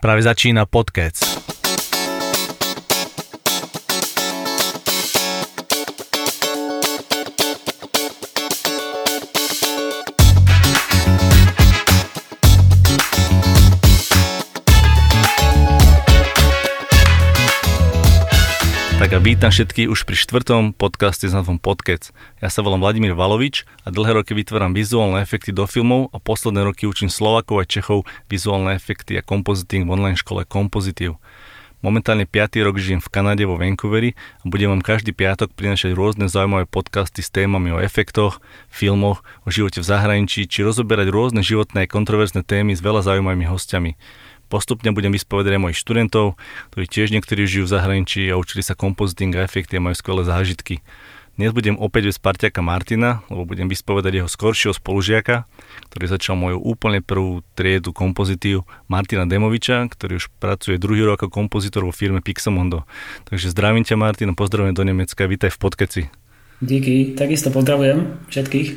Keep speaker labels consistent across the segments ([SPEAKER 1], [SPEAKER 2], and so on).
[SPEAKER 1] Práve začína podcast. Vítam všetkých už pri štvrtom podcaste s názvom Podkec. Ja sa volám Vladimír Valovič a dlhé roky vytváram vizuálne efekty do filmov a posledné roky učím Slovakov a Čechov vizuálne efekty a kompoziting v online škole Kompozitív. Momentálne 5. rok žijem v Kanade vo Vancouveri a budem vám každý piatok prinašať rôzne zaujímavé podcasty s témami o efektoch, filmoch, o živote v zahraničí či rozoberať rôzne životné a kontroverzné témy s veľa zaujímavými hostiami. Postupne budem vyspovedať aj mojich študentov, ktorí tiež niektorí žijú v zahraničí a učili sa kompoziting a efekty a majú skvelé zážitky. Dnes budem opäť bez parťaka Martina, lebo budem vyspovedať jeho skoršieho spolužiaka, ktorý začal moju úplne prvú triedu kompozitív Martina Demoviča, ktorý už pracuje druhý rok ako kompozitor vo firme Pixamondo. Takže zdravím ťa Martin, pozdravujem do Nemecka, vítaj v Podkeci.
[SPEAKER 2] Díky, takisto pozdravujem všetkých.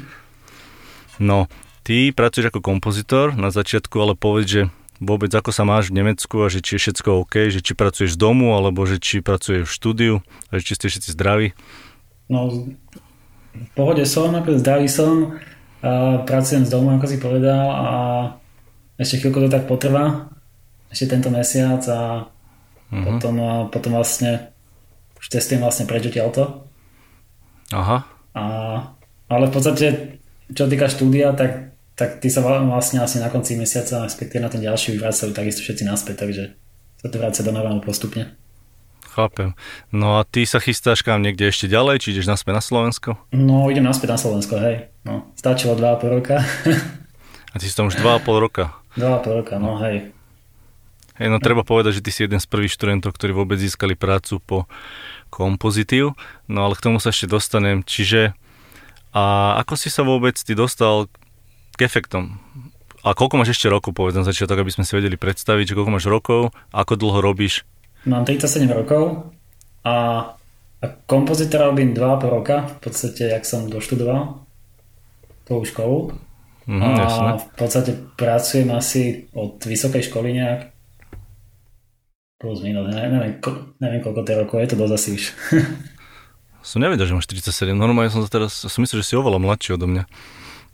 [SPEAKER 1] No, ty pracuješ ako kompozitor na začiatku, ale povedz, že vôbec ako sa máš v Nemecku a že či je všetko OK, že či pracuješ z domu alebo že či pracuješ v štúdiu a že či ste všetci zdraví?
[SPEAKER 2] No, v pohode som, ako zdravý som, a pracujem z domu, ako si povedal a ešte chvíľko to tak potrvá, ešte tento mesiac a uh-huh. potom, a potom vlastne už testujem vlastne preč odtiaľto.
[SPEAKER 1] Aha.
[SPEAKER 2] A, ale v podstate, čo týka štúdia, tak tak tí sa vlastne asi na konci mesiaca, respektíve na ten ďalší už vracajú takisto všetci naspäť, takže sa to vráca do normálu postupne.
[SPEAKER 1] Chápem. No a ty sa chystáš kam niekde ešte ďalej, či ideš naspäť na Slovensko?
[SPEAKER 2] No, idem naspäť na Slovensko, hej. No, stačilo 2,5 roka.
[SPEAKER 1] a ty si tam už 2,5 roka?
[SPEAKER 2] 2,5 roka, no hej.
[SPEAKER 1] Hej, no treba povedať, že ty si jeden z prvých študentov, ktorí vôbec získali prácu po kompozitív, no ale k tomu sa ešte dostanem. Čiže a ako si sa vôbec ty dostal k efektom. A koľko máš ešte rokov, povedz na začiatok, aby sme si vedeli predstaviť, že koľko máš rokov, ako dlho robíš?
[SPEAKER 2] Mám 37 rokov a, a kompozitora robím 2,5 roka, v podstate, jak som doštudoval tú školu.
[SPEAKER 1] Mm, a jasne.
[SPEAKER 2] v podstate pracujem asi od vysokej školy nejak plus minus, neviem, neviem, neviem koľko to rokov, je to dosť asi už.
[SPEAKER 1] som nevedel, že máš 47, normálne som to teraz, som myslel, že si oveľa mladší odo mňa.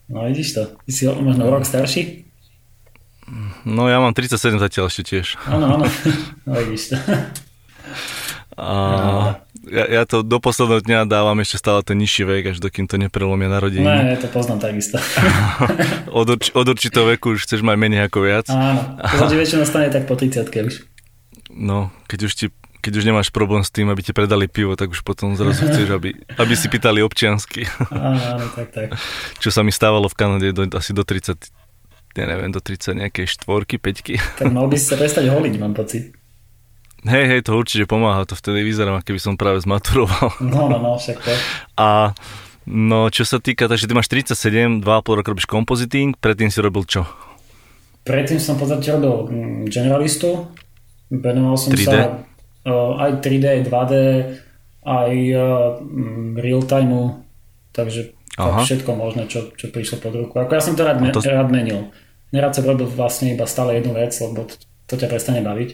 [SPEAKER 2] No vidíš to. Ty si možno rok starší?
[SPEAKER 1] No ja mám 37 zatiaľ ešte tiež.
[SPEAKER 2] Áno, áno. No vidíš to.
[SPEAKER 1] A ja, ja to do posledného dňa dávam ešte stále ten nižší vek, až dokým to neprelomia narodení.
[SPEAKER 2] No, ja to poznám takisto.
[SPEAKER 1] od, urč, od určitého veku už chceš mať menej ako viac.
[SPEAKER 2] Áno, to väčšinou stane tak po 30 už.
[SPEAKER 1] No, keď už ti keď už nemáš problém s tým, aby ti predali pivo, tak už potom zrazu chceš, aby, aby si pýtali občiansky.
[SPEAKER 2] Áno, tak, tak.
[SPEAKER 1] Čo sa mi stávalo v Kanade do, asi do 30, ja neviem, do 30 nejakej štvorky, peťky.
[SPEAKER 2] Tak mal by si sa prestať holiť, mám pocit.
[SPEAKER 1] Hej, hej, to určite pomáha, to vtedy vyzerám, keby som práve zmaturoval.
[SPEAKER 2] No, no, no, však to.
[SPEAKER 1] A no, čo sa týka, takže ty máš 37, 2,5 roka robíš kompoziting, predtým si robil čo?
[SPEAKER 2] Predtým som v podstate robil mm, generalistu, venoval som
[SPEAKER 1] 3D?
[SPEAKER 2] sa aj 3D, aj 2D, aj real time takže Aha. všetko možné, čo, čo prišlo pod ruku. Ako ja som to rád, to... rád menil. Nerad som robil vlastne iba stále jednu vec, lebo to, to ťa prestane baviť.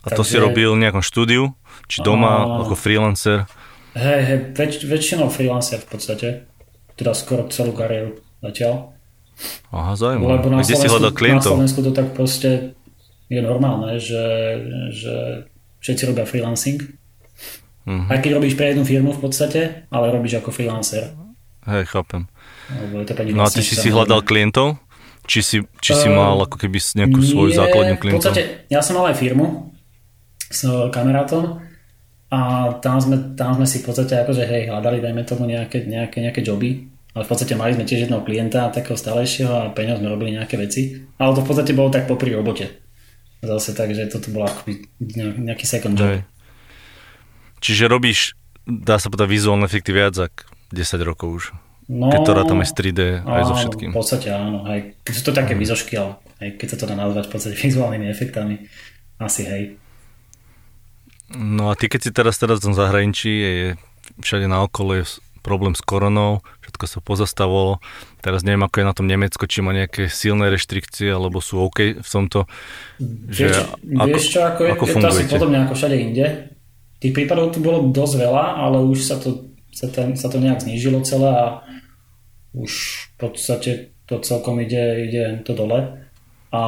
[SPEAKER 1] A to Takže... si robil v nejakom štúdiu? Či doma, a... ako freelancer?
[SPEAKER 2] Hej, hej, väč, väčšinou freelancer v podstate. Teda skoro celú kariéru zatiaľ.
[SPEAKER 1] Aha, zaujímavé.
[SPEAKER 2] Lebo na Kde Slovensku, si hľadal klientov? Na Slovensku to tak proste je normálne, že, že všetci robia freelancing. Mm-hmm. Aj keď robíš pre jednu firmu v podstate, ale robíš ako freelancer.
[SPEAKER 1] Hej, chápem.
[SPEAKER 2] to
[SPEAKER 1] no a ty si si hľadal klientov? Či si, či si uh, mal ako keby nejakú svoju nie, základnú klientov?
[SPEAKER 2] V podstate, ja som mal aj firmu s kamarátom a tam sme, tam sme si v podstate akože hej, hľadali, dajme tomu nejaké, nejaké, nejaké joby, ale v podstate mali sme tiež jedného klienta, takého starejšieho a pre sme robili nejaké veci. Ale to v podstate bolo tak popri robote zase tak, že toto bolo akoby nejaký second job.
[SPEAKER 1] Čiže robíš, dá sa povedať, vizuálne efekty viac ako 10 rokov už. No, keď to rátam aj z 3D, áno, aj so všetkým.
[SPEAKER 2] v podstate áno. Aj, keď sú to také mm. vizošky, ale aj keď sa to dá nazvať v podstate vizuálnymi efektami, asi hej.
[SPEAKER 1] No a ty keď si teraz teraz v tom zahraničí, je všade na okolo je problém s koronou, všetko sa pozastavilo. Teraz neviem, ako je na tom Nemecko, či má nejaké silné reštrikcie, alebo sú OK v tomto.
[SPEAKER 2] Že vieš, ako, vieš čo, ako, je, ako je to asi podobne ako všade inde. Tých prípadov tu bolo dosť veľa, ale už sa to, sa, ten, sa to nejak znížilo celé a už v podstate to celkom ide, ide to dole. A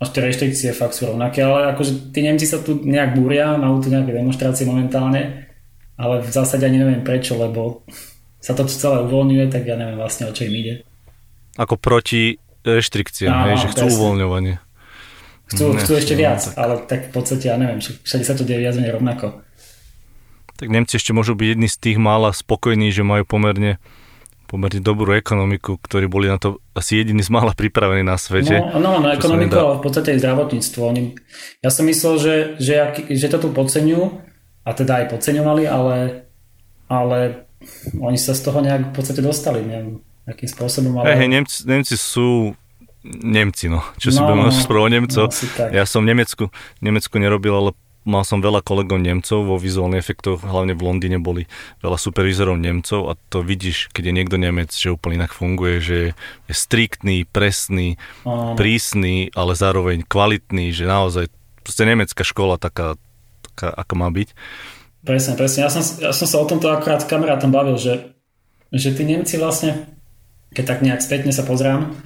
[SPEAKER 2] až tie reštrikcie fakt sú rovnaké, ale akože tí Nemci sa tu nejak búria, majú tu nejaké demonstrácie momentálne ale v zásade ani neviem prečo, lebo sa to celé uvoľňuje, tak ja neviem vlastne o čo im ide.
[SPEAKER 1] Ako proti reštrikciám, hej, že chcú presne. uvoľňovanie.
[SPEAKER 2] Chcú, ne, chcú ešte no, viac, tak. ale tak v podstate ja neviem, všade sa to deje viac menej rovnako.
[SPEAKER 1] Tak Nemci ešte môžu byť jedni z tých mála spokojní, že majú pomerne pomerne dobrú ekonomiku, ktorí boli na to asi jediní z mála pripravení na svete.
[SPEAKER 2] No, no na ekonomiku, ale v podstate aj zdravotníctvo. Oni, ja som myslel, že, že, že to tu podceňujú, a teda aj podceňovali, ale, ale oni sa z toho nejak v podstate dostali, neviem, akým spôsobom. Ale...
[SPEAKER 1] Hey, hey, Nemci, Nemci sú Nemci, no. Čo no, si budeme no, o Nemcov. No, ja som v Nemecku, Nemecku nerobil, ale mal som veľa kolegov Nemcov vo vizuálnych efektoch, hlavne v Londýne boli veľa supervizorov Nemcov a to vidíš, keď je niekto Nemec, že úplne inak funguje, že je striktný, presný, no. prísny, ale zároveň kvalitný, že naozaj proste nemecká škola taká taká, ako má byť.
[SPEAKER 2] Presne, presne. Ja som, ja som sa o tomto akorát s kamarátom bavil, že, že tí Nemci vlastne, keď tak nejak spätne sa pozrám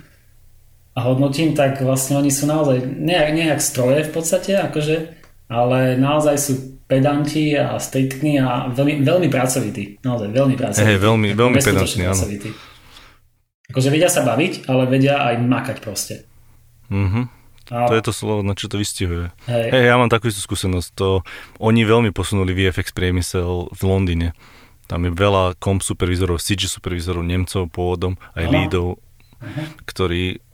[SPEAKER 2] a hodnotím, tak vlastne oni sú naozaj nejak, nejak stroje v podstate, akože, ale naozaj sú pedanti a striktní a veľmi, veľmi pracovití. Naozaj veľmi pracovití.
[SPEAKER 1] Hey, veľmi, veľmi pedantní, áno.
[SPEAKER 2] Akože vedia sa baviť, ale vedia aj makať proste.
[SPEAKER 1] Mhm. A... To je to slovo, na čo to vystihuje. Hej. hey, ja mám takú istú skúsenosť. To, oni veľmi posunuli VFX priemysel v Londýne. Tam je veľa komp supervizorov, CG supervizorov, Nemcov pôvodom, aj lídov, ktorí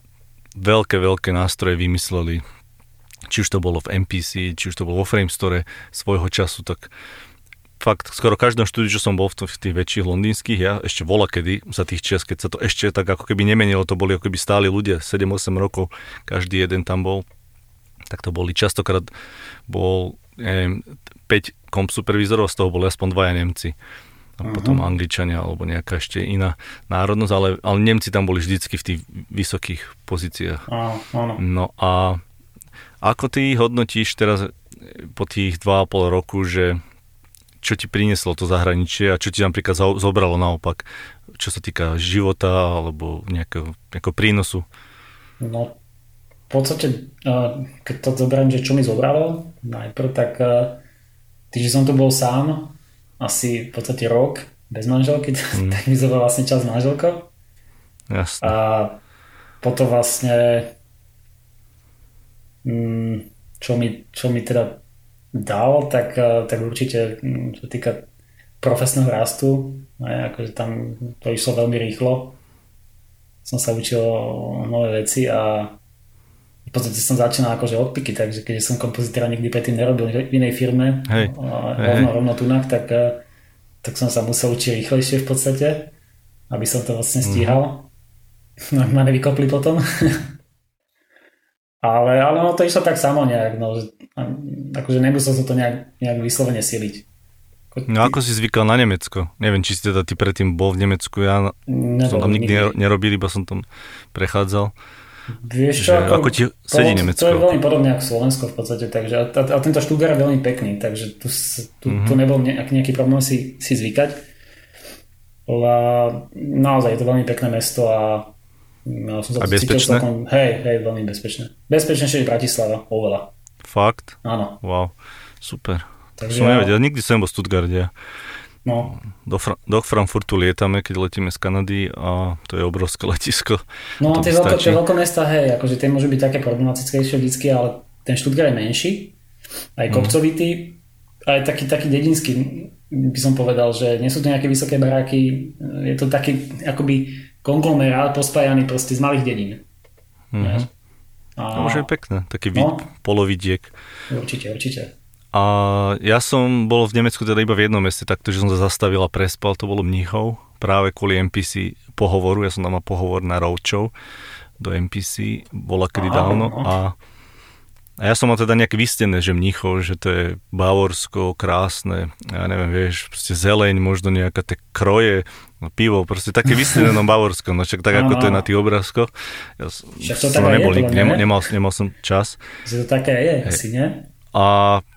[SPEAKER 1] veľké, veľké nástroje vymysleli. Či už to bolo v MPC, či už to bolo vo Framestore svojho času, tak fakt skoro každom štúdiu, čo som bol v, tých väčších londýnskych, ja ešte vola kedy za tých čas, keď sa to ešte tak ako keby nemenilo, to boli ako keby stáli ľudia, 7-8 rokov, každý jeden tam bol, tak to boli častokrát, bol neviem, 5 komp supervizorov, z toho boli aspoň dvaja Nemci. A uh-huh. potom Angličania alebo nejaká ešte iná národnosť, ale, ale Nemci tam boli vždycky v tých vysokých pozíciách.
[SPEAKER 2] Uh-huh.
[SPEAKER 1] No a ako ty hodnotíš teraz po tých 2,5 roku, že čo ti prinieslo to zahraničie a čo ti napríklad zobralo naopak, čo sa týka života alebo nejakého, nejakého prínosu?
[SPEAKER 2] No, v podstate, keď to zoberiem, že čo mi zobralo, najprv tak tým, že som tu bol sám, asi v podstate rok bez manželky, mm. tak mi zobral vlastne čas s manželkou.
[SPEAKER 1] Jasne.
[SPEAKER 2] A potom vlastne mm, čo mi, čo mi teda dal, tak, eh, tak určite hm, čo týka profesného rastu, aj, akože tam to išlo veľmi rýchlo. Som sa učil nové veci a v podstate som začínal akože odpiky, takže keď som kompozitora nikdy predtým nerobil v inej firme,
[SPEAKER 1] hej,
[SPEAKER 2] rovno, hej. rovno tunak, tak, eh, tak som sa musel učiť rýchlejšie v podstate, aby som to vlastne stíhal. Mm. No, ma nevykopli potom. ale, ale no to išlo tak samo nejak, no, že akože nemusel sa to nejak, nejak vyslovene siliť.
[SPEAKER 1] No ako si zvykal na Nemecko? Neviem, či si teda ty predtým bol v Nemecku, ja Nebol, som tam nikdy, nikdy nerobil, iba som tam prechádzal.
[SPEAKER 2] Vieš čo, ako,
[SPEAKER 1] ako ti sedí Nemecko?
[SPEAKER 2] To je veľmi podobne ako Slovensko v podstate, takže a, a, a tento štúder je veľmi pekný, takže tu, tu, mm-hmm. tu nebol nejaký, nejaký problém si, si zvykať. A naozaj je to veľmi pekné mesto a ja som sa
[SPEAKER 1] a bezpečné?
[SPEAKER 2] Celkom, hej, hej, veľmi bezpečné. Bezpečnejšie je Bratislava, oveľa.
[SPEAKER 1] Fakt?
[SPEAKER 2] Áno.
[SPEAKER 1] Wow, super. Takže som ja... nevedel, nikdy som bol v Stuttgarte.
[SPEAKER 2] No.
[SPEAKER 1] Do, Fra- do Frankfurtu lietame, keď letíme z Kanady a to je obrovské letisko.
[SPEAKER 2] No a tie, veľko, tie veľkomesta, hej, akože tie môžu byť také problematickejšie vždycky, ale ten Stuttgart je menší, aj mhm. kopcovitý, mm. aj taký, taký dedinský, by som povedal, že nie sú to nejaké vysoké baráky, je to taký akoby konglomerát pospájaný proste z malých dedín.
[SPEAKER 1] Mm-hmm. A... No, už je pekné, taký no, polovidiek.
[SPEAKER 2] Určite, určite.
[SPEAKER 1] A ja som bol v Nemecku teda iba v jednom meste, takto, že som sa zastavil a prespal, to bolo Mníchov, práve kvôli MPC pohovoru, ja som tam mal pohovor na roadshow do MPC, bola kedy Aha, dávno a, A ja som mal teda nejaké vystené, že Mnichov, že to je Bavorsko, krásne, ja neviem, vieš, proste zeleň, možno nejaké tie kroje, no, pivo, proste také vystené na Bavorsko, no však tak, ako to je na tých obrázkoch. Ja
[SPEAKER 2] však to som nebol,
[SPEAKER 1] je, nemal, nemal, nemal som čas.
[SPEAKER 2] Že to také je, Hej. asi, nie?
[SPEAKER 1] A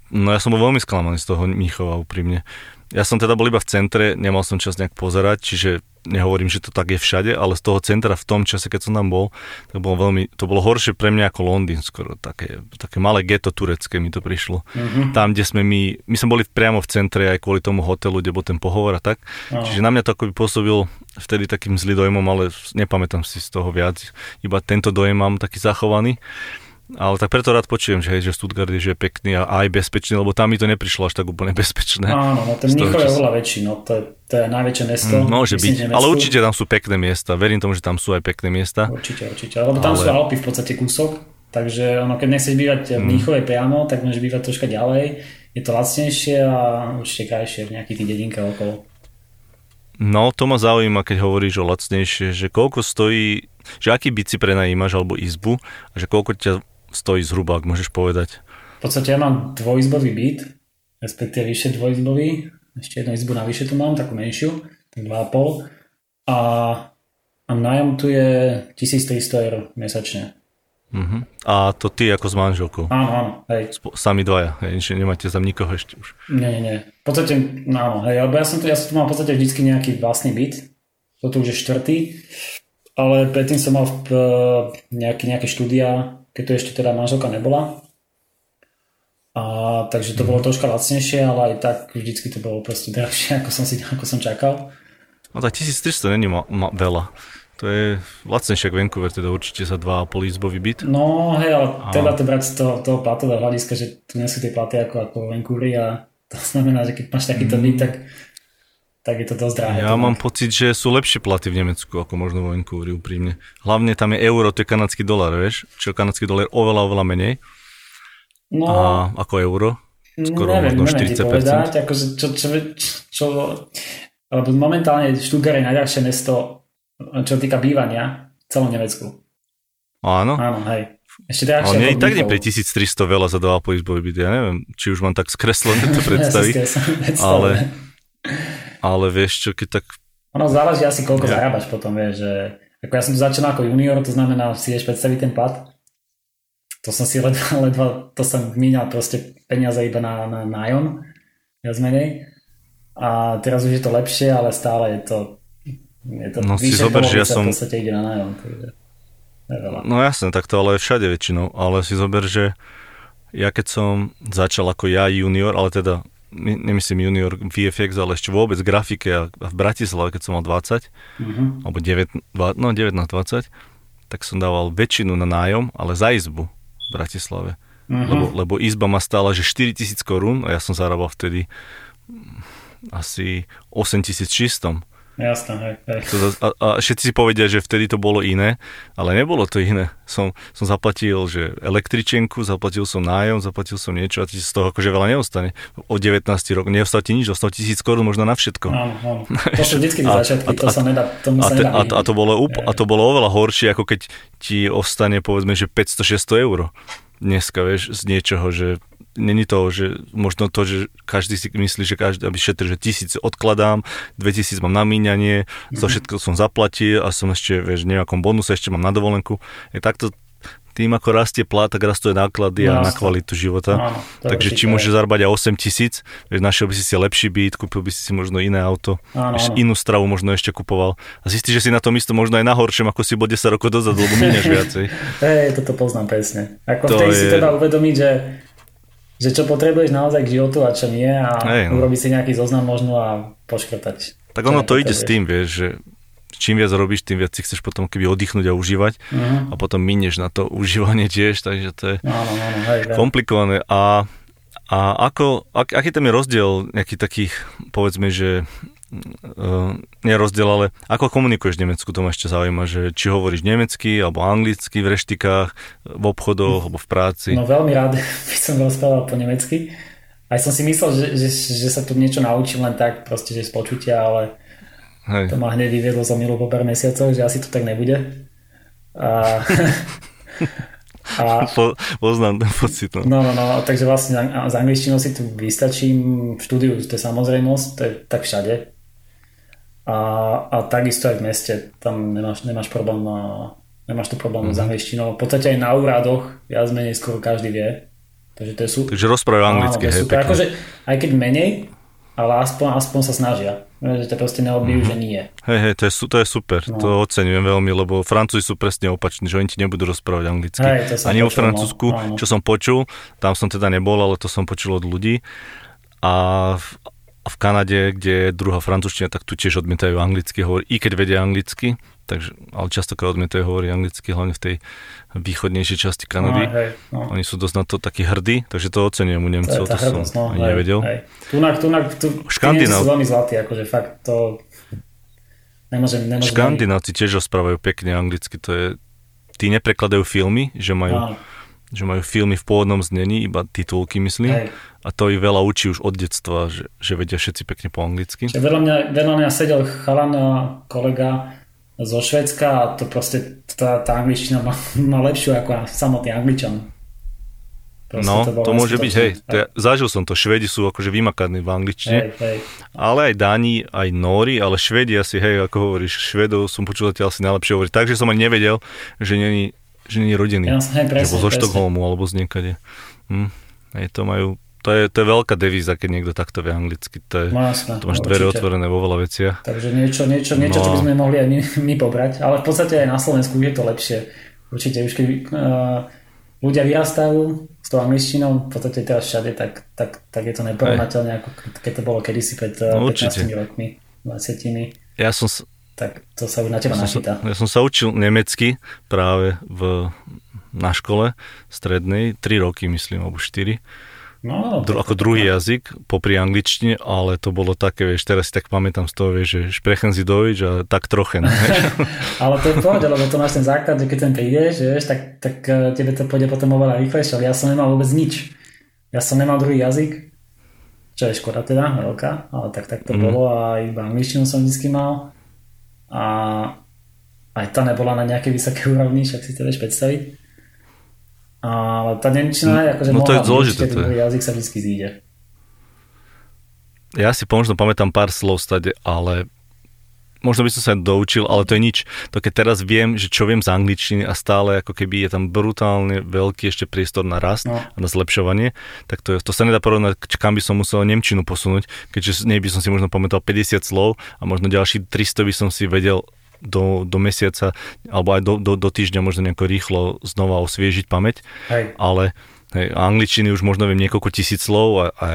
[SPEAKER 1] no ja som bol veľmi sklamaný z toho Mnichova úprimne. Ja som teda bol iba v centre, nemal som čas nejak pozerať, čiže nehovorím, že to tak je všade, ale z toho centra v tom čase, keď som tam bol, to bolo veľmi, to bolo horšie pre mňa ako Londýn skoro, také, také malé geto turecké mi to prišlo. Mm-hmm. Tam, kde sme my, my sme boli priamo v centre aj kvôli tomu hotelu, kde bol ten pohovor a tak, oh. čiže na mňa to ako by pôsobil vtedy takým zlý dojmom, ale nepamätám si z toho viac, iba tento dojem mám taký zachovaný. Ale tak preto rád počujem, že, hej, že Stuttgart je, že je pekný a aj bezpečný, lebo tam mi to neprišlo až tak úplne bezpečné.
[SPEAKER 2] Áno, no ten Mnichov je oveľa väčší, no to je, to je najväčšie mesto. Mm,
[SPEAKER 1] môže byť, ale určite tam sú pekné miesta, verím tomu, že tam sú aj pekné miesta.
[SPEAKER 2] Určite, určite, lebo tam ale... sú Alpy v podstate kúsok, takže ono, keď nechceš bývať v mm. Mníchove priamo, tak môžeš bývať troška ďalej, je to lacnejšie a určite krajšie v nejakých tých dedinkách okolo.
[SPEAKER 1] No, to ma zaujíma, keď hovoríš o lacnejšie, že koľko stojí, že aký byt si prenajímaš alebo izbu a že koľko ťa stojí zhruba, ak môžeš povedať?
[SPEAKER 2] V podstate ja mám dvojizbový byt, respektíve vyššie dvojizbový, ešte jednu izbu navyše tu mám, takú menšiu, tak 2,5 a, a nájom tu je 1300 eur mesačne.
[SPEAKER 1] Uh-huh. A to ty ako s manželkou?
[SPEAKER 2] Áno, áno, hej.
[SPEAKER 1] Sp- sami dvaja, hej, že nemáte tam nikoho ešte už.
[SPEAKER 2] Nie, nie, nie. V podstate, no, áno, hej, lebo ja som tu, ja som tu mal v podstate vždycky nejaký vlastný byt, toto už je štvrtý, ale predtým som mal v, nejaké, nejaké štúdia keď tu ešte teda manželka nebola. A, takže to bolo troška lacnejšie, ale aj tak vždycky to bolo proste drahšie, ako som, si, ako som čakal.
[SPEAKER 1] No tak 1300 není ma, ma, veľa. To je lacnejšie ako Vancouver, teda určite za 2,5 izbový byt.
[SPEAKER 2] No hej, ale a... treba to brať z toho, toho platového hľadiska, že tu nie sú tie platy ako, ako Vancouveri a to znamená, že keď máš takýto mm. byt, tak tak je to dosť drahé.
[SPEAKER 1] Ja mám pocit, že sú lepšie platy v Nemecku ako možno vo Vancouveri úprimne. Hlavne tam je euro, to je kanadský dolar, vieš? Čo kanadský dolar oveľa, oveľa menej. No, a ako euro? Skoro neviem, možno 40%. Neviem povedať,
[SPEAKER 2] akože čo, čo, čo, lebo momentálne Stuttgart je najľahšie mesto, čo týka bývania v celom Nemecku.
[SPEAKER 1] Áno?
[SPEAKER 2] Áno, hej. Ešte Ale
[SPEAKER 1] mne tak nie pre 1300 veľa za 2,5 izbový byt, ja neviem, či už mám tak skreslené to predstaviť, ale ale vieš čo, keď tak...
[SPEAKER 2] Ono záleží asi koľko ja. zarábaš potom, vieš, že ako ja som začal ako junior, to znamená, si vieš predstaviť ten plat. To som si ledva, ledva to som míňal proste peniaze iba na, na nájom, viac menej. A teraz už je to lepšie, ale stále je to, je to
[SPEAKER 1] no si zober, že ja som...
[SPEAKER 2] v podstate ide na nájom, takže
[SPEAKER 1] No jasne, tak to ale všade väčšinou, ale si zober, že ja keď som začal ako ja junior, ale teda nemyslím junior VFX, ale ešte vôbec grafike a v Bratislave, keď som mal 20, mm-hmm. alebo 9, no 19-20, tak som dával väčšinu na nájom, ale za izbu v Bratislave. Mm-hmm. Lebo, lebo izba ma stála, že 4000 korún a ja som zarábal vtedy asi 8600.
[SPEAKER 2] Jasné, hej, hej.
[SPEAKER 1] A, a všetci si povedia, že vtedy to bolo iné, ale nebolo to iné. Som, som zaplatil, že električenku, zaplatil som nájom, zaplatil som niečo a z toho akože veľa neostane. O 19 rokov neostal ti nič, ostal tisíc korún možno na všetko.
[SPEAKER 2] Áno, áno. To sú vždycky a, začiatky, a, to sa nedá, tomu sa nedá
[SPEAKER 1] a, a, to bolo, up, a to bolo oveľa horšie, ako keď ti ostane povedzme, že 500-600 eur dneska, vieš, z niečoho, že není to, že možno to, že každý si myslí, že každý, aby šetri, že tisíc odkladám, 2000 mám na míňanie, mm-hmm. za všetko som zaplatil a som ešte, vieš, nejakom bonuse, ešte mám na dovolenku. Je takto tým, ako rastie plat, tak rastú aj náklady no, a na kvalitu života. No, Takže či môže zarábať aj 8 tisíc, našiel by si si lepší byt, kúpil by si si možno iné auto, no, no. inú stravu možno ešte kupoval. A zistíš, že si na tom isto možno aj na horšom, ako si bol 10 rokov dozadu, lebo míňaš viacej.
[SPEAKER 2] Hej, toto poznám presne. Ako to vtedy je... si teda uvedomiť, že že čo potrebuješ naozaj k životu a čo nie a Hej, no. urobiť si nejaký zoznam možno a poškrtať.
[SPEAKER 1] Tak ono to ide s tým, vieš, že čím viac robíš, tým viac si chceš potom keby oddychnúť a užívať uh-huh. a potom minieš na to užívanie tiež, takže to je no, no, no, hej, komplikované. A, a ako, ak, aký tam je rozdiel nejakých takých, povedzme, že uh, nie rozdiel, ale ako komunikuješ v Nemecku, to ma ešte zaujíma, že či hovoríš nemecky alebo anglicky v reštikách, v obchodoch alebo v práci.
[SPEAKER 2] No veľmi rád by som rozprával po nemecky. Aj som si myslel, že, že, že sa tu niečo naučím len tak, proste, že z počutia, ale Hej. to ma hneď vyviedlo za milu po pár mesiacoch, že asi to tak nebude. A,
[SPEAKER 1] A, po, poznám ten pocit. No.
[SPEAKER 2] no, no, no, takže vlastne z angličtinou si tu vystačím, v štúdiu to je samozrejmosť, to je tak všade. A, a takisto aj v meste, tam nemáš, nemáš problém, nemáš tu problém mm. s angličtinou. V podstate aj na úradoch, ja menej skoro každý vie. Takže to je super.
[SPEAKER 1] Takže rozprávajú anglicky,
[SPEAKER 2] hej, super. Akože, aj keď menej, ale aspoň, aspoň sa snažia. Že to proste neodbijú, mm-hmm. že nie.
[SPEAKER 1] Hej, hej, to je, to je super, no. to oceňujem veľmi, lebo Francúzi sú presne opační, že oni ti nebudú rozprávať anglicky.
[SPEAKER 2] Hej,
[SPEAKER 1] Ani vo Francúzsku, no. čo som počul, tam som teda nebol, ale to som počul od ľudí. A v, v Kanade, kde je druhá francúzština, tak tu tiež odmietajú anglicky hovoriť, i keď vedia anglicky, takže, ale častokrát odmietajú hovoriť anglicky, hlavne v tej východnejšej časti Kanady.
[SPEAKER 2] No, hej, no.
[SPEAKER 1] Oni sú dosť na to takí hrdí, takže to ocenujem u Nemcov, to, to som no, ani hej, nevedel. Hej.
[SPEAKER 2] Tunak, tunak, tu, Škandinav... sú veľmi zlatí, akože fakt to nemôžem, nemôžem
[SPEAKER 1] Škandinávci tiež rozprávajú pekne anglicky, to je, tí neprekladajú filmy, že majú, že majú filmy v pôvodnom znení, iba titulky myslím. Hej. A to ich veľa učí už od detstva, že, že vedia všetci pekne po anglicky.
[SPEAKER 2] Čiže veľa mňa, veľa mňa sedel chalan, kolega, zo Švedska a to proste tá, tá angličtina má, má lepšiu ako samotný angličan.
[SPEAKER 1] Proste no, to, to môže byť, hej, to ja, zažil som to, Švedi sú akože vymakaní v angličtine,
[SPEAKER 2] hej, hej.
[SPEAKER 1] ale aj Dáni, aj Nóri, ale Švedi asi, hej, ako hovoríš, Švedov som počul zatiaľ asi najlepšie hovoriť, takže som ani nevedel, že není, že není rodiny,
[SPEAKER 2] ja, hej, presne,
[SPEAKER 1] že zo Štokholmu alebo z niekade. Hm, hej, to majú to je, to je veľká devíza, keď niekto takto vie anglicky. To, je,
[SPEAKER 2] no, jasné,
[SPEAKER 1] to máš dvere otvorené vo veľa veciach.
[SPEAKER 2] Takže niečo, niečo, niečo no. čo by sme mohli aj my, my pobrať. Ale v podstate aj na Slovensku je to lepšie. Určite už keď uh, ľudia vyrastajú s tou angličtinou, v podstate teraz všade, tak, tak, tak je to neporovnateľné, ako keď to bolo kedysi pred uh, no, 15 rokmi, 20
[SPEAKER 1] Ja som
[SPEAKER 2] tak to sa už na teba ja
[SPEAKER 1] načíta. Som, ja som sa učil nemecky práve v, na škole strednej, 3 roky myslím, alebo 4
[SPEAKER 2] No,
[SPEAKER 1] Dru- ako druhý jazyk, popri angličtine, ale to bolo také, vieš, teraz si tak pamätám z toho, vieš, že sprechen si dovič a tak troche.
[SPEAKER 2] ale to je pohode, lebo to máš ten základ, že keď ten prídeš, vieš, tak, tak eh, tebe to pôjde potom oveľa rýchlejšie, ale ja som nemal vôbec nič. Ja som nemal druhý jazyk, čo je škoda teda, veľká, ale tak, tak to mm. bolo a iba angličtinu som vždy mal. A aj tá nebola na nejakej vysoké úrovni, však si to vieš predstaviť. Ale tá Nemčina je akože no, to je dôležité, to je. jazyk sa vždy zíde.
[SPEAKER 1] Ja si možno pamätám pár slov stade, ale možno by som sa doučil, ale to je nič. To keď teraz viem, že čo viem z angličtiny a stále ako keby je tam brutálne veľký ešte priestor na rast no. a na zlepšovanie, tak to, to sa nedá porovnať, kam by som musel Nemčinu posunúť, keďže nej by som si možno pamätal 50 slov a možno ďalší 300 by som si vedel do, do mesiaca alebo aj do, do, do týždňa možno nejako rýchlo znova osviežiť pamäť.
[SPEAKER 2] Hej.
[SPEAKER 1] Ale hej, angličtiny už možno viem niekoľko tisíc slov a, a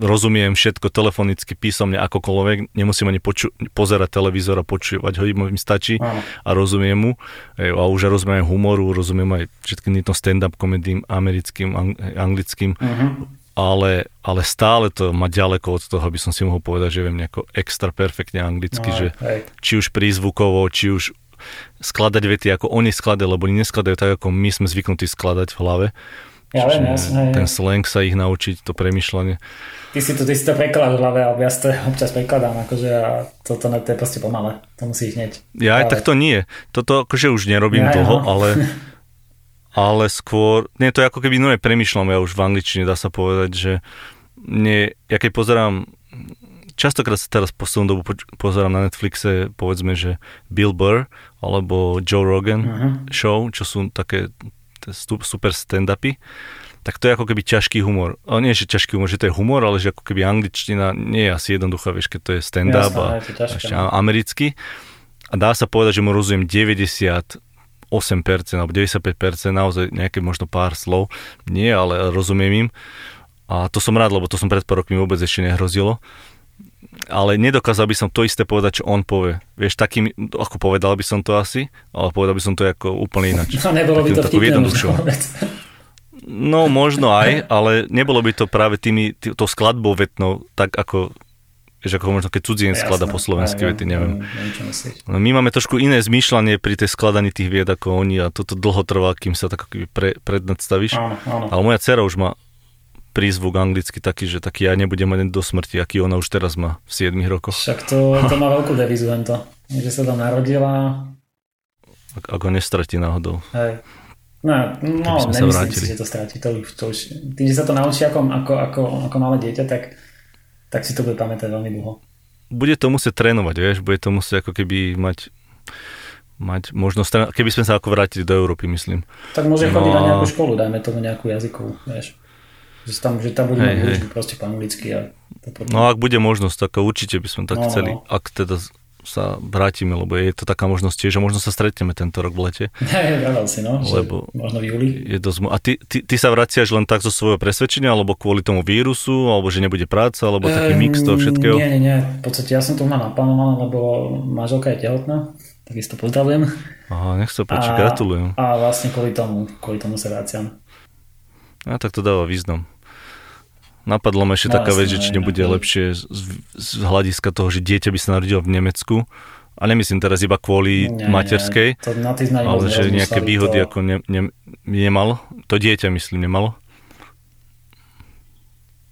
[SPEAKER 1] rozumiem všetko telefonicky, písomne, akokoľvek, nemusím ani poču- pozerať televízor a počúvať ho, mi stačí Áno. a rozumiem mu. Hej, a už rozumiem aj humoru, rozumiem aj všetkým týmto stand-up komedím americkým, ang- anglickým. Uh-huh ale, ale stále to má ďaleko od toho, aby som si mohol povedať, že viem nejako extra perfektne anglicky, no, že hej. či už prízvukovo, či už skladať vety, ako oni skladajú, lebo oni neskladajú tak, ako my sme zvyknutí skladať v hlave.
[SPEAKER 2] Ja viem, jasne,
[SPEAKER 1] ten slang sa ich naučiť, to premyšľanie.
[SPEAKER 2] Ty si to, ty si to prekladáš v hlave, alebo ja to občas prekladám, akože a toto to, to je proste pomalé, to musíš hneď.
[SPEAKER 1] Ja aj tak to nie. Toto akože už nerobím ja, toho, no. ale ale skôr, nie, to je ako keby nové premyšľam ja už v angličtine, dá sa povedať, že nie, ja keď pozerám, častokrát sa teraz poslednú dobu pozerám na Netflixe, povedzme, že Bill Burr alebo Joe Rogan uh-huh. show, čo sú také super stand-upy, tak to je ako keby ťažký humor. Ale nie, že ťažký humor, že to je humor, ale že ako keby angličtina nie je asi jednoduchá, vieš, keď to je stand-up Jasne, a ešte no. americký. A dá sa povedať, že mu rozumiem 90 8% alebo 95%, naozaj nejaké možno pár slov, nie, ale rozumiem im. A to som rád, lebo to som pred pár rokmi vôbec ešte nehrozilo. Ale nedokázal by som to isté povedať, čo on povie. Vieš, takým, ako povedal by som to asi, ale povedal by som to ako úplne ináč.
[SPEAKER 2] No, nebolo by to vtipné
[SPEAKER 1] No, možno aj, ale nebolo by to práve tými, tý, to skladbou vetnou, tak ako Vieš, ako možno keď cudzien sklada po slovensky vety, neviem. No, my máme trošku iné zmýšľanie pri tej skladaní tých vied ako oni a toto dlho trvá, kým sa tak pre, prednadstavíš.
[SPEAKER 2] Áno, áno.
[SPEAKER 1] Ale moja dcera už má prízvuk anglicky taký, že taký ja nebudem mať do smrti, aký ona už teraz má v 7 rokoch.
[SPEAKER 2] Však to, to má veľkú devizu to, že sa tam narodila.
[SPEAKER 1] Ak, ak ho nestratí náhodou.
[SPEAKER 2] Hej. No, no nemyslím si, že to stráti. To, to už, tým, že sa to naučí ako, ako, ako, ako malé dieťa, tak, tak si to bude pamätať veľmi dlho.
[SPEAKER 1] Bude to musieť trénovať, vieš, bude to musieť ako keby mať mať možnosť, keby sme sa ako vrátili do Európy, myslím.
[SPEAKER 2] Tak môže no, chodiť na nejakú školu, dajme tomu nejakú jazykovú, vieš. Že tam, že tam budeme hey, hey. proste po anglicky a
[SPEAKER 1] to potom... No ak bude možnosť, tak určite by sme tak no, chceli, no. ak teda sa vrátime, lebo je to taká možnosť tiež, že možno sa stretneme tento rok v lete.
[SPEAKER 2] Si, no, lebo možno v júli.
[SPEAKER 1] Je dosť, a ty, ty, ty, sa vraciaš len tak zo svojho presvedčenia, alebo kvôli tomu vírusu, alebo že nebude práca, alebo taký mix toho všetkého?
[SPEAKER 2] Nie, nie, nie. V podstate ja som to mal naplánované, lebo manželka je tehotná, takisto pozdravujem.
[SPEAKER 1] Aha, nech sa páči, gratulujem.
[SPEAKER 2] A vlastne kvôli tomu, kvôli tomu sa vraciam.
[SPEAKER 1] A tak to dáva význam. Napadlo ma ešte no, taká vec, že či nebude no, lepšie z, z hľadiska toho, že dieťa by sa narodilo v Nemecku, a nemyslím teraz iba kvôli nie, materskej, nie, to na ale že nejaké výhody to... ako ne, ne, nemal, to dieťa myslím nemalo.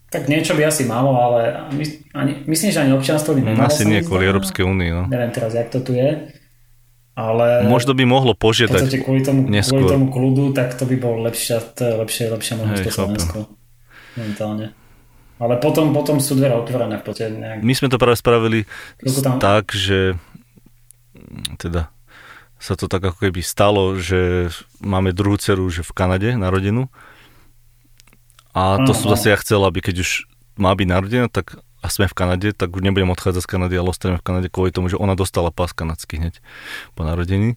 [SPEAKER 2] Tak niečo by asi malo, ale my, ani, myslím, že ani občianstvo by nemalo.
[SPEAKER 1] Asi nie kvôli Európskej únii. No.
[SPEAKER 2] Neviem teraz, jak to tu je. Ale
[SPEAKER 1] Možno by mohlo požiadať
[SPEAKER 2] v kvôli tomu, neskôr. kvôli tomu kľudu, tak to by bol lepšia, lepšie, lepšia možnosť Slovensko. Momentálne. Ale potom, potom sú dvere otvorené. Nejak...
[SPEAKER 1] My sme to práve spravili tam... tak, že teda sa to tak ako keby stalo, že máme druhú dceru že v Kanade narodenú a to som zase ja chcel, aby keď už má byť narodená, tak a sme v Kanade, tak už nebudem odchádzať z Kanady, ale ostaneme v Kanade kvôli tomu, že ona dostala pás kanadský hneď po narodení.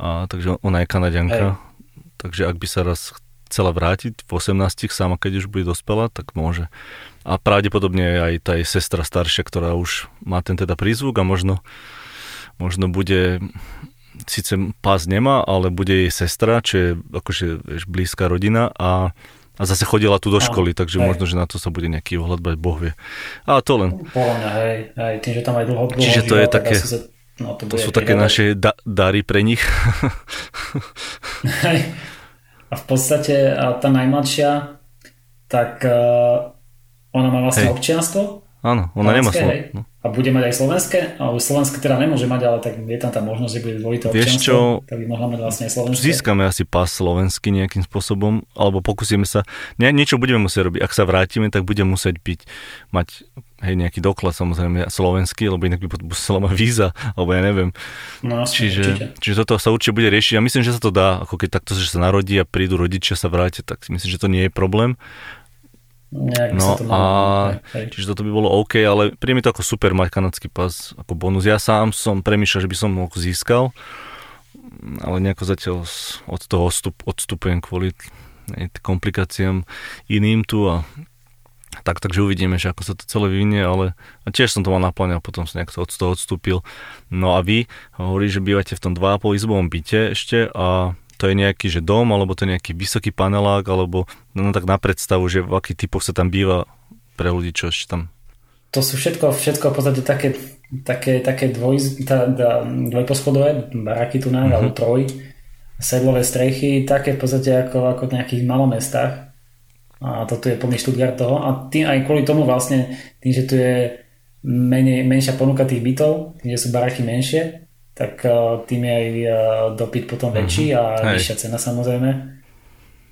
[SPEAKER 1] A, takže ona je kanadianka. Hej. Takže ak by sa raz chcela vrátiť v 18 sama, keď už bude dospelá, tak môže. A pravdepodobne aj tá jej sestra staršia, ktorá už má ten teda prízvuk a možno, možno bude síce pás nemá, ale bude jej sestra, čo je akože vieš, blízka rodina a a zase chodila tu do školy, takže hej. možno, že na to sa bude nejaký ohľad brať, Boh vie. A to len.
[SPEAKER 2] Podľa hej, hej, tým, že tam aj dlho, dlho
[SPEAKER 1] Čiže to je také, sa, no, to, to sú také naše da, dary pre nich.
[SPEAKER 2] hej. A v podstate a tá najmladšia, tak uh, ona má vlastne hej. občianstvo.
[SPEAKER 1] Áno, ona nemá slovo
[SPEAKER 2] a bude mať aj slovenské, alebo slovenské teda nemôže mať, ale tak je tam tá možnosť, že bude dvojité občianstvo, tak by mohla mať vlastne aj slovenské.
[SPEAKER 1] Získame asi pás slovenský nejakým spôsobom, alebo pokúsime sa, nie, niečo budeme musieť robiť. Ak sa vrátime, tak budeme musieť byť, mať hej, nejaký doklad samozrejme slovenský, lebo inak by musela mať víza, alebo ja neviem.
[SPEAKER 2] No,
[SPEAKER 1] čiže, čiže toto sa určite bude riešiť. Ja myslím, že sa to dá, ako keď takto, že sa narodí a prídu rodičia sa vrátia, tak myslím, že to nie je problém.
[SPEAKER 2] Nejak
[SPEAKER 1] no a hej. čiže toto by bolo OK, ale príde mi to ako super mať kanadský pas ako bonus. Ja sám som premýšľal, že by som ho získal, ale nejako zatiaľ od toho odstup, odstupujem kvôli komplikáciám iným tu a tak, takže uvidíme, že ako sa to celé vyvinie, ale a tiež som to mal napláňal, potom som nejak od toho odstúpil. No a vy hovorí, že bývate v tom 2,5 izbovom byte ešte a to je nejaký že dom, alebo to je nejaký vysoký panelák, alebo no tak na predstavu, že v akých typoch sa tam býva pre ľudí, čo ešte tam...
[SPEAKER 2] To sú všetko, všetko v podstate také, také, také dvoj, tá, tá, dvojposchodové baraky tu na, mm-hmm. alebo troj, sedlové strechy, také v podstate ako, ako v nejakých malomestách. A toto je plný Stuttgart toho. A tým, aj kvôli tomu vlastne, tým, že tu je menej, menšia ponuka tých bytov, tým, že sú baraky menšie, tak uh, tým je aj uh, dopyt potom väčší a mm-hmm. vyššia cena samozrejme.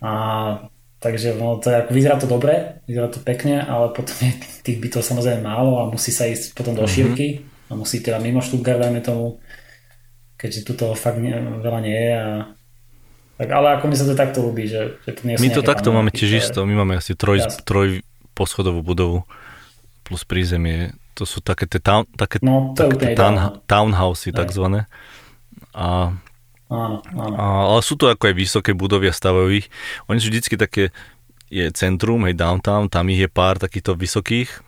[SPEAKER 2] A takže no, to je, vyzerá to dobre, vyzerá to pekne, ale potom je tých bytov samozrejme málo a musí sa ísť potom do mm-hmm. šírky a musí teda mimo Stuttgart, dajme tomu, keďže tu toho fakt nie, veľa nie je a tak, ale ako mi sa to takto ľúbi, že, že to nie
[SPEAKER 1] My to takto máme tiež isto, my máme asi troj, troj poschodovú budovu plus prízemie to sú také tie town, také, no, také tie town, townhousey takzvané. A,
[SPEAKER 2] áno, áno.
[SPEAKER 1] A, ale sú to ako aj vysoké budovy a stavajú ich. Oni sú vždycky také, je centrum, hej, downtown, tam ich je pár takýchto vysokých,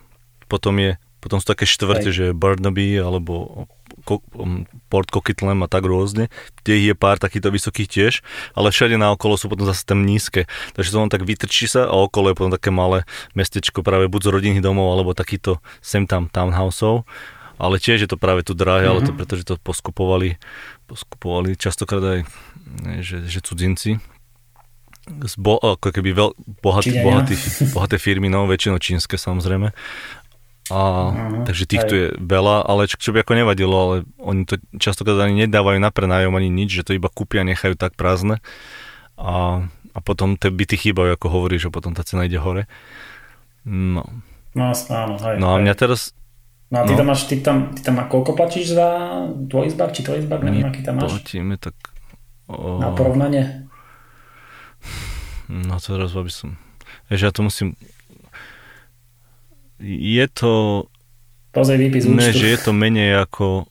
[SPEAKER 1] potom je potom sú také štvrte, hej. že Burnaby alebo Um, Port Coquitlam a tak rôzne, kde je pár takýchto vysokých tiež, ale všade naokolo sú potom zase tam nízke. Takže to len tak vytrčí sa a okolo je potom také malé mestečko práve buď z rodinných domov alebo takýto sem tam townhouseov. Ale tiež je to práve tu drahé, mm-hmm. ale to mhm. preto, že to poskupovali, poskupovali častokrát aj že, že cudzinci, z bo, ako keby veľ, bohatý, bohatý, bohaté firmy, no väčšinou čínske samozrejme. A, uh-huh, takže týchto je veľa, ale čo, čo by ako nevadilo, ale oni to častokrát ani nedávajú na prenajom ani nič, že to iba kúpia a nechajú tak prázdne. a, a potom tie byty chýbajú, ako hovoríš, že potom tá cena ide hore. No.
[SPEAKER 2] No áno, hej,
[SPEAKER 1] No a mňa teraz...
[SPEAKER 2] No a ty
[SPEAKER 1] no.
[SPEAKER 2] tam máš, ty tam, ty tam má, koľko platíš za dvojizbak, či trojizbak, neviem, aký tam máš?
[SPEAKER 1] Platíme tak... O,
[SPEAKER 2] Na porovnanie?
[SPEAKER 1] No teraz by som... Vieš, ja to musím... Je to...
[SPEAKER 2] Pozri výpis
[SPEAKER 1] Ne,
[SPEAKER 2] účtu.
[SPEAKER 1] že je to menej ako...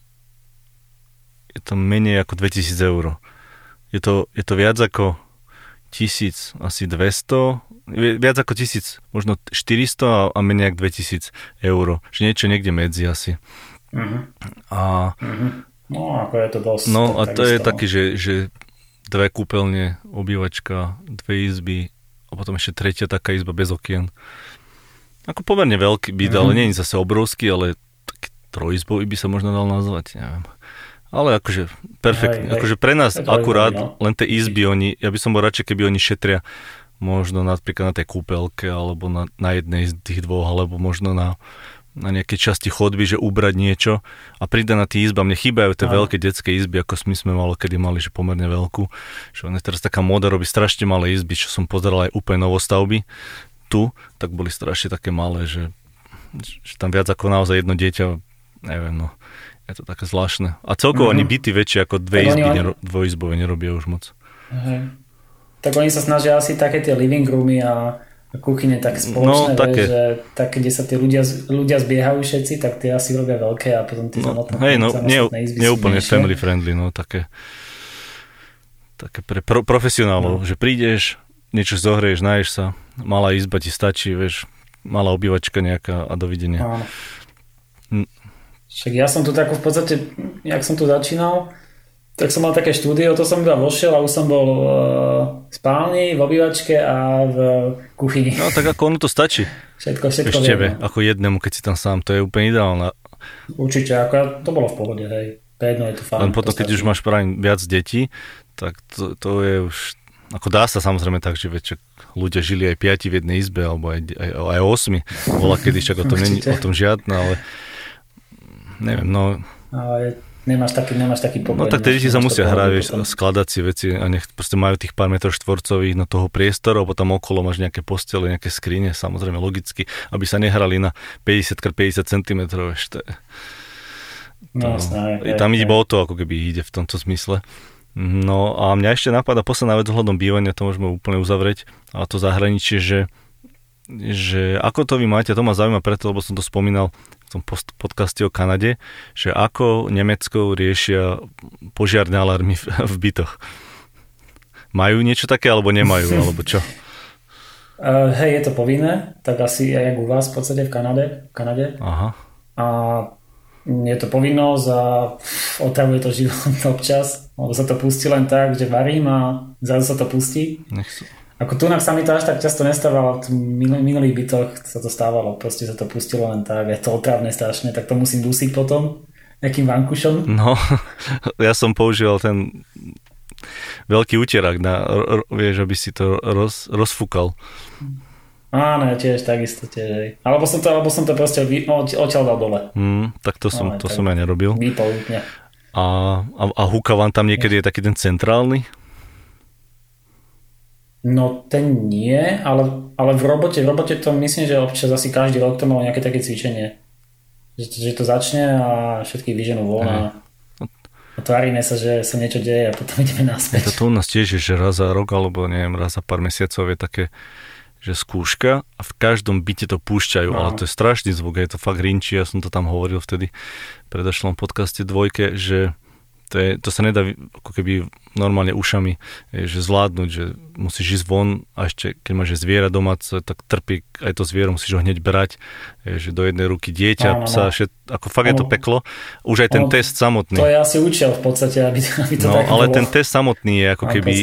[SPEAKER 1] Je to menej ako 2000 eur. Je to, je to viac ako 1000, asi 200, vi- viac ako 1000, možno 400 a, a menej ako 2000 eur. Že niečo niekde medzi asi.
[SPEAKER 2] Mhm,
[SPEAKER 1] A,
[SPEAKER 2] mhm. No, ako je to dosť.
[SPEAKER 1] no a to je taký, že, že dve kúpeľne, obývačka, dve izby a potom ešte tretia taká izba bez okien. Ako pomerne veľký byt,
[SPEAKER 2] Mhm.
[SPEAKER 1] ale nie je zase obrovský, ale taký trojizbový by sa možno dal nazvať, neviem. Ale akože perfektne,
[SPEAKER 2] Hej, hej.
[SPEAKER 1] akože pre nás
[SPEAKER 2] to
[SPEAKER 1] akurát
[SPEAKER 2] zaujímavé, no.
[SPEAKER 1] len tie izby, oni, ja by som bol radšej, keby oni šetria možno napríklad na tej kúpelke, alebo na, na jednej z tých dvoch, alebo možno na, na nejakej časti chodby, že ubrať niečo a pridať na tie izba. Mne chýbajú tie veľké detské izby, ako my sme malo kedy mali, že pomerne veľkú. Že on je teraz taká moda, robí strašne malé izby, čo som pozeral aj úplne novostavby tu, tak boli strašne také malé, že, že tam viac ako naozaj jedno dieťa, neviem, no, je to také zvláštne. A celkovo
[SPEAKER 2] Mhm.
[SPEAKER 1] ani byty väčšie ako dve
[SPEAKER 2] Tak oni
[SPEAKER 1] izby,
[SPEAKER 2] len-
[SPEAKER 1] nero, dvojizbové nerobia už moc.
[SPEAKER 2] Hej. Tak oni sa snažia asi také tie living roomy a kuchyne tak
[SPEAKER 1] No,
[SPEAKER 2] spoločné,
[SPEAKER 1] také.
[SPEAKER 2] vieš, že také, kde sa tí ľudia, ľudia zbiehajú všetci, tak tie asi robia veľké a potom tie
[SPEAKER 1] No,
[SPEAKER 2] samotné,
[SPEAKER 1] hej, no, nie, nie úplne
[SPEAKER 2] menšie.
[SPEAKER 1] family friendly, no, také, také pre pro, profesionálov,
[SPEAKER 2] No.
[SPEAKER 1] že prídeš, niečo zohrieš, naješ sa, malá izba ti stačí, vieš, malá obývačka nejaká a dovidenia.
[SPEAKER 2] Áno.
[SPEAKER 1] Hm.
[SPEAKER 2] Však ja som tu tak v podstate, jak som tu začínal, tak som mal také štúdio, to som iba vošiel a už som bol uh, v spálni, v obývačke a v kuchyni.
[SPEAKER 1] No tak ako ono to stačí,
[SPEAKER 2] Všetko, všetko viem,
[SPEAKER 1] tebe, ako jednému, keď si tam sám, to je úplne ideálne.
[SPEAKER 2] Určite, ako ja, to bolo v pohode, hej. To jedno je to fajn.
[SPEAKER 1] Len potom,
[SPEAKER 2] to
[SPEAKER 1] keď už máš práve viac detí, tak to, to je už... Ako dá sa samozrejme tak, že vieš, ľudia žili aj piati v jednej izbe, alebo aj, aj, aj osmi. Bola kedy, však o tom, není, o tom žiadna, ale neviem, no,
[SPEAKER 2] Ale nemáš taký, nemáš taký pokoj.
[SPEAKER 1] no tak deti sa musia hrať, vieš, skladať si veci a nech proste majú tých pár metrov štvorcových na toho priestoru, potom okolo máš nejaké postele, nejaké skrine, samozrejme logicky, aby sa nehrali na 50x50 cm, vieš, to je,
[SPEAKER 2] No,
[SPEAKER 1] to,
[SPEAKER 2] hej,
[SPEAKER 1] tam ide iba o to, ako keby ide v tomto zmysle. No a mňa ešte napadá posledná vec ohľadom bývania, to môžeme úplne uzavrieť, a to zahraničie, že, že ako to vy máte, to ma zaujíma preto, lebo som to spomínal v tom post- podcaste o Kanade, že ako Nemecko riešia požiarne alarmy v, v bytoch. Majú niečo také, alebo nemajú, alebo čo?
[SPEAKER 2] Uh, hej, je to povinné, tak asi aj u vás v podstate v Kanade. V Kanade.
[SPEAKER 1] Aha.
[SPEAKER 2] A je to povinnosť a otravuje to život občas, lebo sa to pustí len tak, že varím a zrazu sa to pustí.
[SPEAKER 1] Nech.
[SPEAKER 2] Ako tu sa mi to až tak často nestávalo, v minul- minulých bytoch sa to stávalo, proste sa to pustilo len tak, je to otravné strašne, tak to musím dusiť potom nejakým vankušom.
[SPEAKER 1] No, ja som používal ten veľký úterák, na, vieš, aby si to roz, rozfúkal.
[SPEAKER 2] Áno, ja tiež takisto tiež. hej. Alebo som to, alebo som to proste vy, no, odtiaľ dal dole.
[SPEAKER 1] Hmm, tak to som,
[SPEAKER 2] Ale
[SPEAKER 1] to
[SPEAKER 2] tak-
[SPEAKER 1] som ja nerobil.
[SPEAKER 2] Vypol úplne.
[SPEAKER 1] A, a, a húka vám tam niekedy je taký ten centrálny?
[SPEAKER 2] No ten nie, ale, ale v robote, v robote to myslím, že občas asi každý rok to malo nejaké také cvičenie. Že, to- že to začne a všetky vyženú von a, tvárime sa, že sa niečo deje a potom ideme naspäť.
[SPEAKER 1] to tu u nás tiež, je, že raz za rok, alebo neviem, raz za pár mesiacov je také, že skúška a v každom byte to púšťajú,
[SPEAKER 2] No.
[SPEAKER 1] ale to je strašný zvuk, je to fakt rinčí, ja som to tam hovoril vtedy v predošlom podcaste dvojke, že to, je, to sa nedá ako keby normálne ušami je, že zvládnuť, že musíš ísť von a ešte keď máš zviera domáce, tak trpí aj to zviero, musíš ho hneď brať, je, že do jednej ruky dieťa,
[SPEAKER 2] Áno,
[SPEAKER 1] psa,
[SPEAKER 2] no.
[SPEAKER 1] všet, ako fakt je to peklo. Už aj ten
[SPEAKER 2] ono-
[SPEAKER 1] test samotný.
[SPEAKER 2] To je asi účel v podstate, aby, aby to
[SPEAKER 1] No,
[SPEAKER 2] tak
[SPEAKER 1] ale
[SPEAKER 2] bolo.
[SPEAKER 1] ten test samotný je ako keby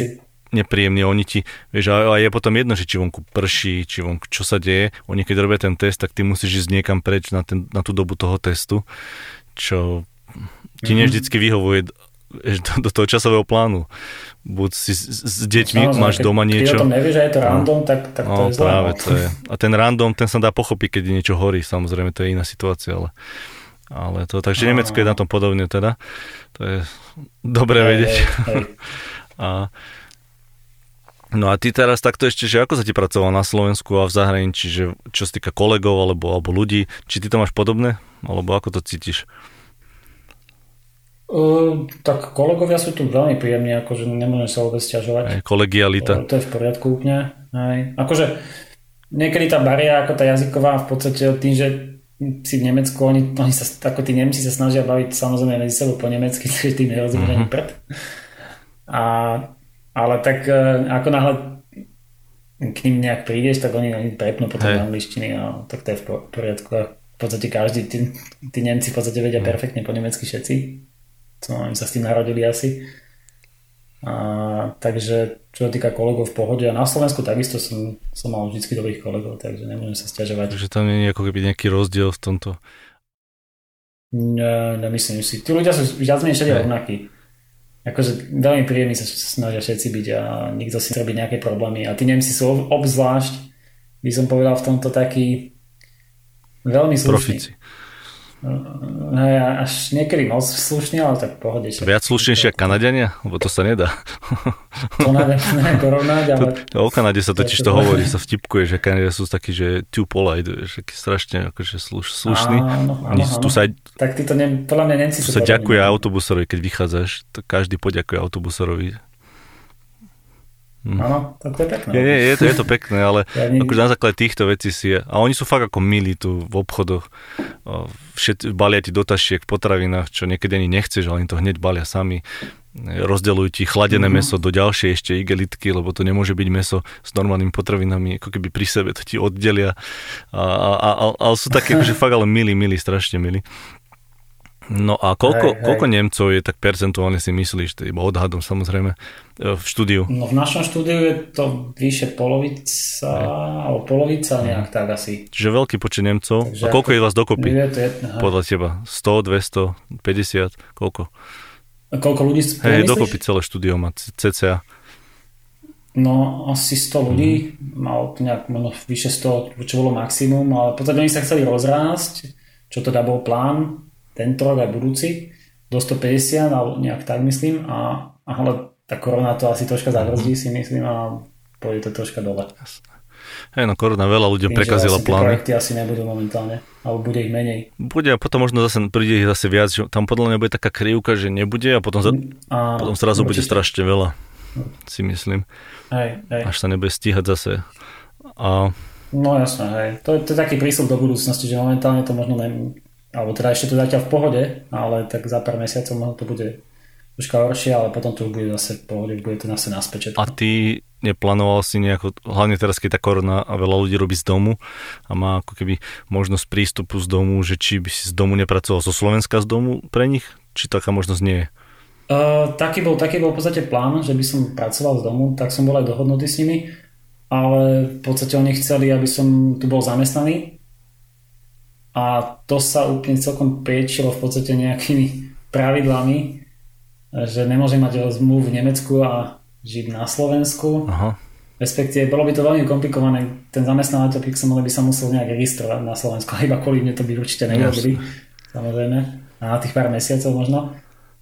[SPEAKER 2] pocit.
[SPEAKER 1] nepríjemný. Oni ti, vieš, a, a je potom jedno, že či vonku prší, či vonku čo sa deje. Oni keď robia ten test, tak ty musíš ísť niekam preč na, ten, na tú dobu toho testu, čo ti
[SPEAKER 2] Mhm.
[SPEAKER 1] nie vždycky vyhovuje vieš, do, do toho časového plánu. Buď si s, s deťmi
[SPEAKER 2] Samozrejme,
[SPEAKER 1] máš
[SPEAKER 2] keď-
[SPEAKER 1] doma
[SPEAKER 2] Keď
[SPEAKER 1] niečo.
[SPEAKER 2] o tom nevieš, že je to random, tak, tak to
[SPEAKER 1] No,
[SPEAKER 2] je zlé.
[SPEAKER 1] práve
[SPEAKER 2] no.
[SPEAKER 1] to je. A ten random, ten sa dá pochopiť, keď je niečo horí, samozrejme, to je iná situácia, ale, ale to, takže
[SPEAKER 2] No,
[SPEAKER 1] Nemecko je
[SPEAKER 2] no.
[SPEAKER 1] na tom podobne teda. To je dobré
[SPEAKER 2] Hej,
[SPEAKER 1] vedieť.
[SPEAKER 2] hej, hej.
[SPEAKER 1] A, No a ty teraz takto ešte, že ako sa ti pracoval na Slovensku a v zahraničí, že čo sa týka kolegov alebo, alebo ľudí, či ty to máš podobné, alebo ako to cítiš?
[SPEAKER 2] Uh, tak kolegovia sú tu veľmi príjemní, akože nemôžem sa vôbec stiažovať.
[SPEAKER 1] Aj, kolegialita.
[SPEAKER 2] Uh, to je v poriadku úplne. Aj. Akože niekedy tá bariéra ako tá jazyková v podstate tým, že si v Nemecku, oni, oni sa, ako tí Nemci sa snažia baviť samozrejme medzi sebou po nemecky, takže tým nerozumie mm-hmm. prd. A, ale tak uh, ako náhle k ním nejak prídeš, tak oni, oni prepnú potom hey. angličtiny a tak to je v poriadku. A v podstate každý, tí, tí Nemci v podstate vedia mm. perfektne po nemecky všetci co oni sa s tým narodili asi. A, takže čo sa týka kolegov v pohode a na Slovensku takisto som, som mal vždy dobrých kolegov, takže nemôžem sa stiažovať.
[SPEAKER 1] Takže tam nie je ako keby nejaký rozdiel v tomto?
[SPEAKER 2] Ne, nemyslím si. Tí ľudia sú viac menej všade rovnakí. Akože veľmi príjemní sa snažia všetci byť a nikto si robí nejaké problémy. A tí Nemci sú obzvlášť, by som povedal, v tomto taký veľmi slušní. Profici. No ja až niekedy moc slušne, ale tak pohode.
[SPEAKER 1] Viac slušnejšie ako Kanadiania? Lebo to sa nedá.
[SPEAKER 2] To neviem porovnať, ale...
[SPEAKER 1] To, o Kanade sa totiž to hovorí, sa vtipkuje, že Kanadia sú takí, že too polite, že taký strašne akože sluš, slušný. Áno, áno. Tu sa,
[SPEAKER 2] tak títo, ne, podľa mňa Nemci
[SPEAKER 1] sú sa ďakuje autobusorovi, keď vychádzaš, to každý poďakuje autobusorovi
[SPEAKER 2] Hm. Áno, tak to je pekné.
[SPEAKER 1] Je, je, je, to, je to pekné, ale ja nie... akože na základe týchto vecí si je, a oni sú fakt ako milí tu v obchodoch, všet, balia ti do tašiek v potravinách, čo niekedy ani nechceš, ale oni to hneď balia sami rozdeľujú ti chladené mm-hmm. meso do ďalšej ešte igelitky, lebo to nemôže byť meso s normálnymi potravinami, ako keby pri sebe to ti oddelia. A, a, a, ale sú také, akože fakt ale milí, milí, strašne milí. No a koľko, hej, koľko hej. Nemcov je tak percentuálne si myslíš, to iba odhadom samozrejme, e, v štúdiu?
[SPEAKER 2] No v našom štúdiu je to vyše polovica, alebo polovica nejak tak asi.
[SPEAKER 1] Čiže veľký počet Nemcov. Takže a koľko ako, je vás dokopy? Je to jedno, Podľa teba? 100, 200, 50, koľko?
[SPEAKER 2] A koľko ľudí
[SPEAKER 1] Hej, dokopy celé štúdio má cca.
[SPEAKER 2] No asi 100 ľudí, mm. mal nejak možno vyše 100, čo bolo maximum, ale potom oni sa chceli rozrásť, čo teda bol plán, tento rok aj budúci do 150, alebo nejak tak myslím, a, ale tá korona to asi troška zabrzdí si myslím a pôjde to troška dole.
[SPEAKER 1] Hej, no korona veľa ľuďom Tým, prekazila plány.
[SPEAKER 2] projekty asi nebudú momentálne, alebo bude ich menej.
[SPEAKER 1] Bude a potom možno zase príde ich zase viac, že tam podľa mňa bude taká krivka, že nebude a potom, za, a, potom zrazu určite. bude strašne veľa, si myslím.
[SPEAKER 2] Hej, hej.
[SPEAKER 1] Až sa nebude stíhať zase. A...
[SPEAKER 2] No jasné, hej. To, to je taký prísľub do budúcnosti, že momentálne to možno ne, alebo teda ešte to zatiaľ v pohode, ale tak za pár mesiacov možno to bude troška horšie, ale potom to už bude zase v pohode, bude to zase naspäť.
[SPEAKER 1] A ty neplánoval si nejako, hlavne teraz, keď tá korona a veľa ľudí robí z domu a má ako keby možnosť prístupu z domu, že či by si z domu nepracoval zo Slovenska z domu pre nich? Či taká možnosť nie je?
[SPEAKER 2] Uh, taký, bol, taký bol v podstate plán, že by som pracoval z domu, tak som bol aj dohodnutý s nimi, ale v podstate oni chceli, aby som tu bol zamestnaný, a to sa úplne celkom priečilo v podstate nejakými pravidlami, že nemôžem mať zmluvu v Nemecku a žiť na Slovensku. Aha. Respektíve, bolo by to veľmi komplikované. Ten zamestnávateľ Pixel by sa musel nejak registrovať na Slovensku, a iba kvôli mne to by určite neurobili. Samozrejme. A na tých pár mesiacov možno.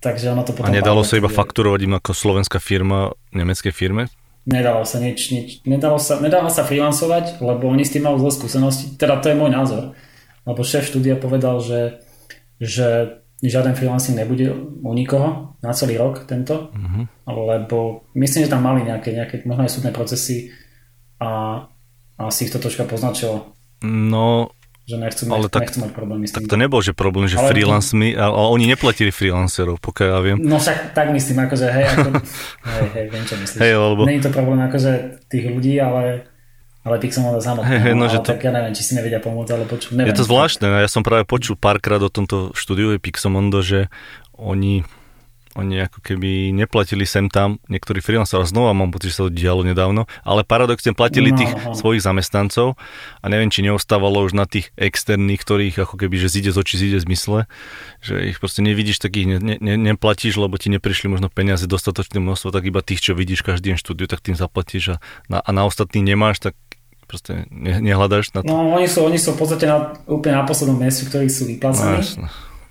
[SPEAKER 2] Takže ono to potom...
[SPEAKER 1] A nedalo sa iba fakturovať im ako slovenská firma nemeckej firme?
[SPEAKER 2] Nedalo sa nič, nič. Nedalo sa, nedalo sa freelancovať, lebo oni s tým majú zlé skúsenosti. Teda to je môj názor lebo šéf štúdia povedal, že, že žiaden freelancing nebude u nikoho na celý rok tento, mm-hmm. lebo myslím, že tam mali nejaké, nejaké možno aj súdne procesy a asi ich to troška poznačilo.
[SPEAKER 1] No,
[SPEAKER 2] že nechcú, ale nechcú, tak, nechcú mať problémy s
[SPEAKER 1] tým. Tak to nebol, že problém, že ale freelance mi, ale oni neplatili freelancerov, pokiaľ ja viem.
[SPEAKER 2] No však tak myslím, akože hej, ako, hej, hej, viem čo myslíš. Hej, lebo... Není to problém akože tých ľudí, ale ale Pixelmondo samotné, hey, no, no, že to... tak ja neviem, či si nevedia pomôcť, ale počuť, neviem.
[SPEAKER 1] Je to zvláštne, ja som práve počul párkrát o tomto štúdiu Pixelmondo, že oni oni ako keby neplatili sem tam niektorí freelanceri, znova mám pocit, že sa to dialo nedávno, ale paradoxne platili no, tých aha. svojich zamestnancov a neviem, či neostávalo už na tých externých, ktorých ako keby, že zíde z očí, zíde z mysle, že ich proste nevidíš, takých ne, ne, neplatíš, lebo ti neprišli možno peniaze dostatočné množstvo, tak iba tých, čo vidíš každý deň štúdiu, tak tým zaplatíš a na, a na ostatní nemáš, tak proste ne, nehľadáš na to.
[SPEAKER 2] No oni sú, oni sú v podstate na, úplne na poslednom mieste, ktorí sú vyplácaní.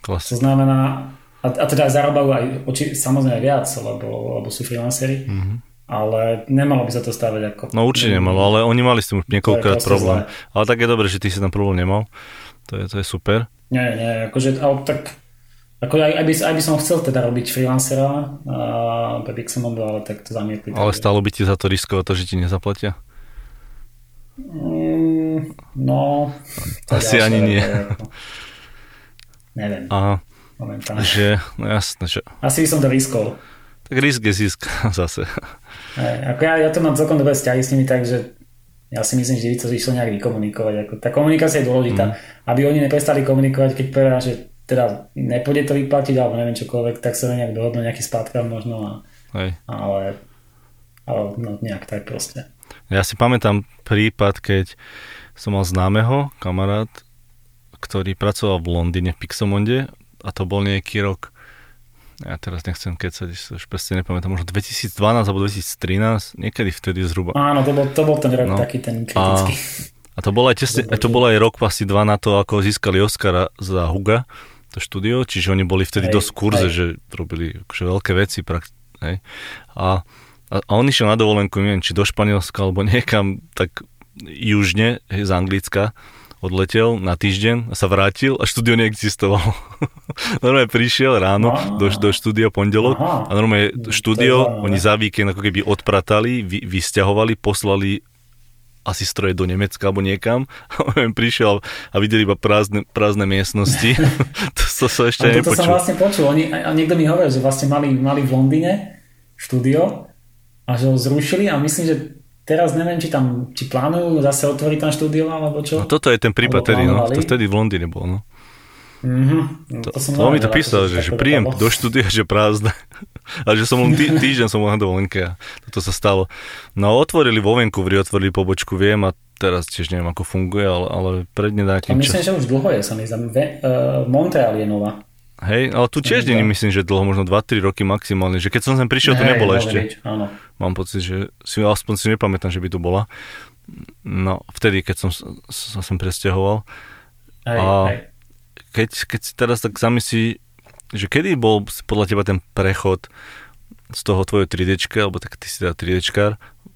[SPEAKER 2] No, to znamená, a, a teda zarábajú aj oči, samozrejme viac, lebo, lebo sú freelanceri. Mm-hmm. ale nemalo by sa to stávať ako...
[SPEAKER 1] No určite nemalo, ale oni mali s tým niekoľkokrát problém. Zlé. Ale tak je dobré, že ty si tam problém nemal. To je, to je super.
[SPEAKER 2] Nie, nie, akože, ale tak ako aj, aj, by, aj by som chcel teda robiť freelancera a pre Pixelmondo, ale tak to zamietli.
[SPEAKER 1] Ale stalo by ti za to riskovať to, že ti nezaplatia?
[SPEAKER 2] Mm, no...
[SPEAKER 1] Asi ani nie.
[SPEAKER 2] Neviem.
[SPEAKER 1] Aha. Momentálne. Že, no jasné, že...
[SPEAKER 2] Asi by som to riskol.
[SPEAKER 1] Tak risk je zisk zase.
[SPEAKER 2] Aj, ako ja, ja to mám celkom dobré vzťahy s nimi, takže ja si myslím, že by to išlo nejak vykomunikovať. Ako, tá komunikácia je dôležitá. Mm. Aby oni neprestali komunikovať, keď povedia, že teda nepôjde to vyplatiť, alebo neviem čokoľvek, tak sa nejak dohodnú nejaký spátka možno. A,
[SPEAKER 1] Hej.
[SPEAKER 2] Ale, ale no, nejak tak proste.
[SPEAKER 1] Ja si pamätám prípad, keď som mal známeho kamarát, ktorý pracoval v Londýne v Pixelmonde a to bol nejaký rok ja teraz nechcem kecať, už presne nepamätám, možno 2012 alebo 2013, niekedy vtedy zhruba.
[SPEAKER 2] Áno, to bol, to bol ten rok no. taký ten kritický.
[SPEAKER 1] A, a to bol aj tesne, to bol aj rok asi dva na to, ako získali Oscara za Huga, to štúdio, čiže oni boli vtedy hej, dosť kurze, hej. že robili akože veľké veci. Hej. A, a, a on išiel na dovolenku, neviem, či do Španielska alebo niekam tak južne, z Anglicka odletel na týždeň a sa vrátil a štúdio neexistovalo. normálne prišiel ráno do, do štúdia pondelok a normálne štúdio oni za víkend ako keby odpratali, vy, vysťahovali, poslali asi stroje do Nemecka alebo niekam. A on prišiel a videli iba prázdne, prázdne miestnosti. to, to sa ešte nepočul.
[SPEAKER 2] To som vlastne počul. Oni, a niekto mi hovoril, že vlastne mali, mali v Londýne štúdio a že ho zrušili a myslím, že Teraz neviem, či tam, či plánujú zase otvoriť tam štúdio, alebo čo.
[SPEAKER 1] No toto je ten prípad tedy, no. To vtedy v Londýne bol, no.
[SPEAKER 2] Mm-hmm.
[SPEAKER 1] To, to, to mi to písal, že, že príjem do štúdia, že prázdne. a že som len tý, týždeň som bol na dovolenke a toto sa stalo. No otvorili vo Vancouveri, otvorili pobočku, viem a teraz tiež neviem, ako funguje, ale, ale pred nedávnym
[SPEAKER 2] myslím, čas... že už dlho je, sa mi zdá. Uh, Montreal je nová.
[SPEAKER 1] Hej, ale tu tiež není, myslím, že dlho, možno 2-3 roky maximálne, že keď som sem prišiel, to nebolo ešte.
[SPEAKER 2] Byť, áno.
[SPEAKER 1] Mám pocit, že si aspoň si nepamätám, že by tu bola. No, vtedy, keď som sa sem presťahoval.
[SPEAKER 2] Hej, a hej.
[SPEAKER 1] Keď, keď si teraz tak zamyslí, že kedy bol podľa teba ten prechod z toho tvojho 3D, alebo tak ty si teda 3D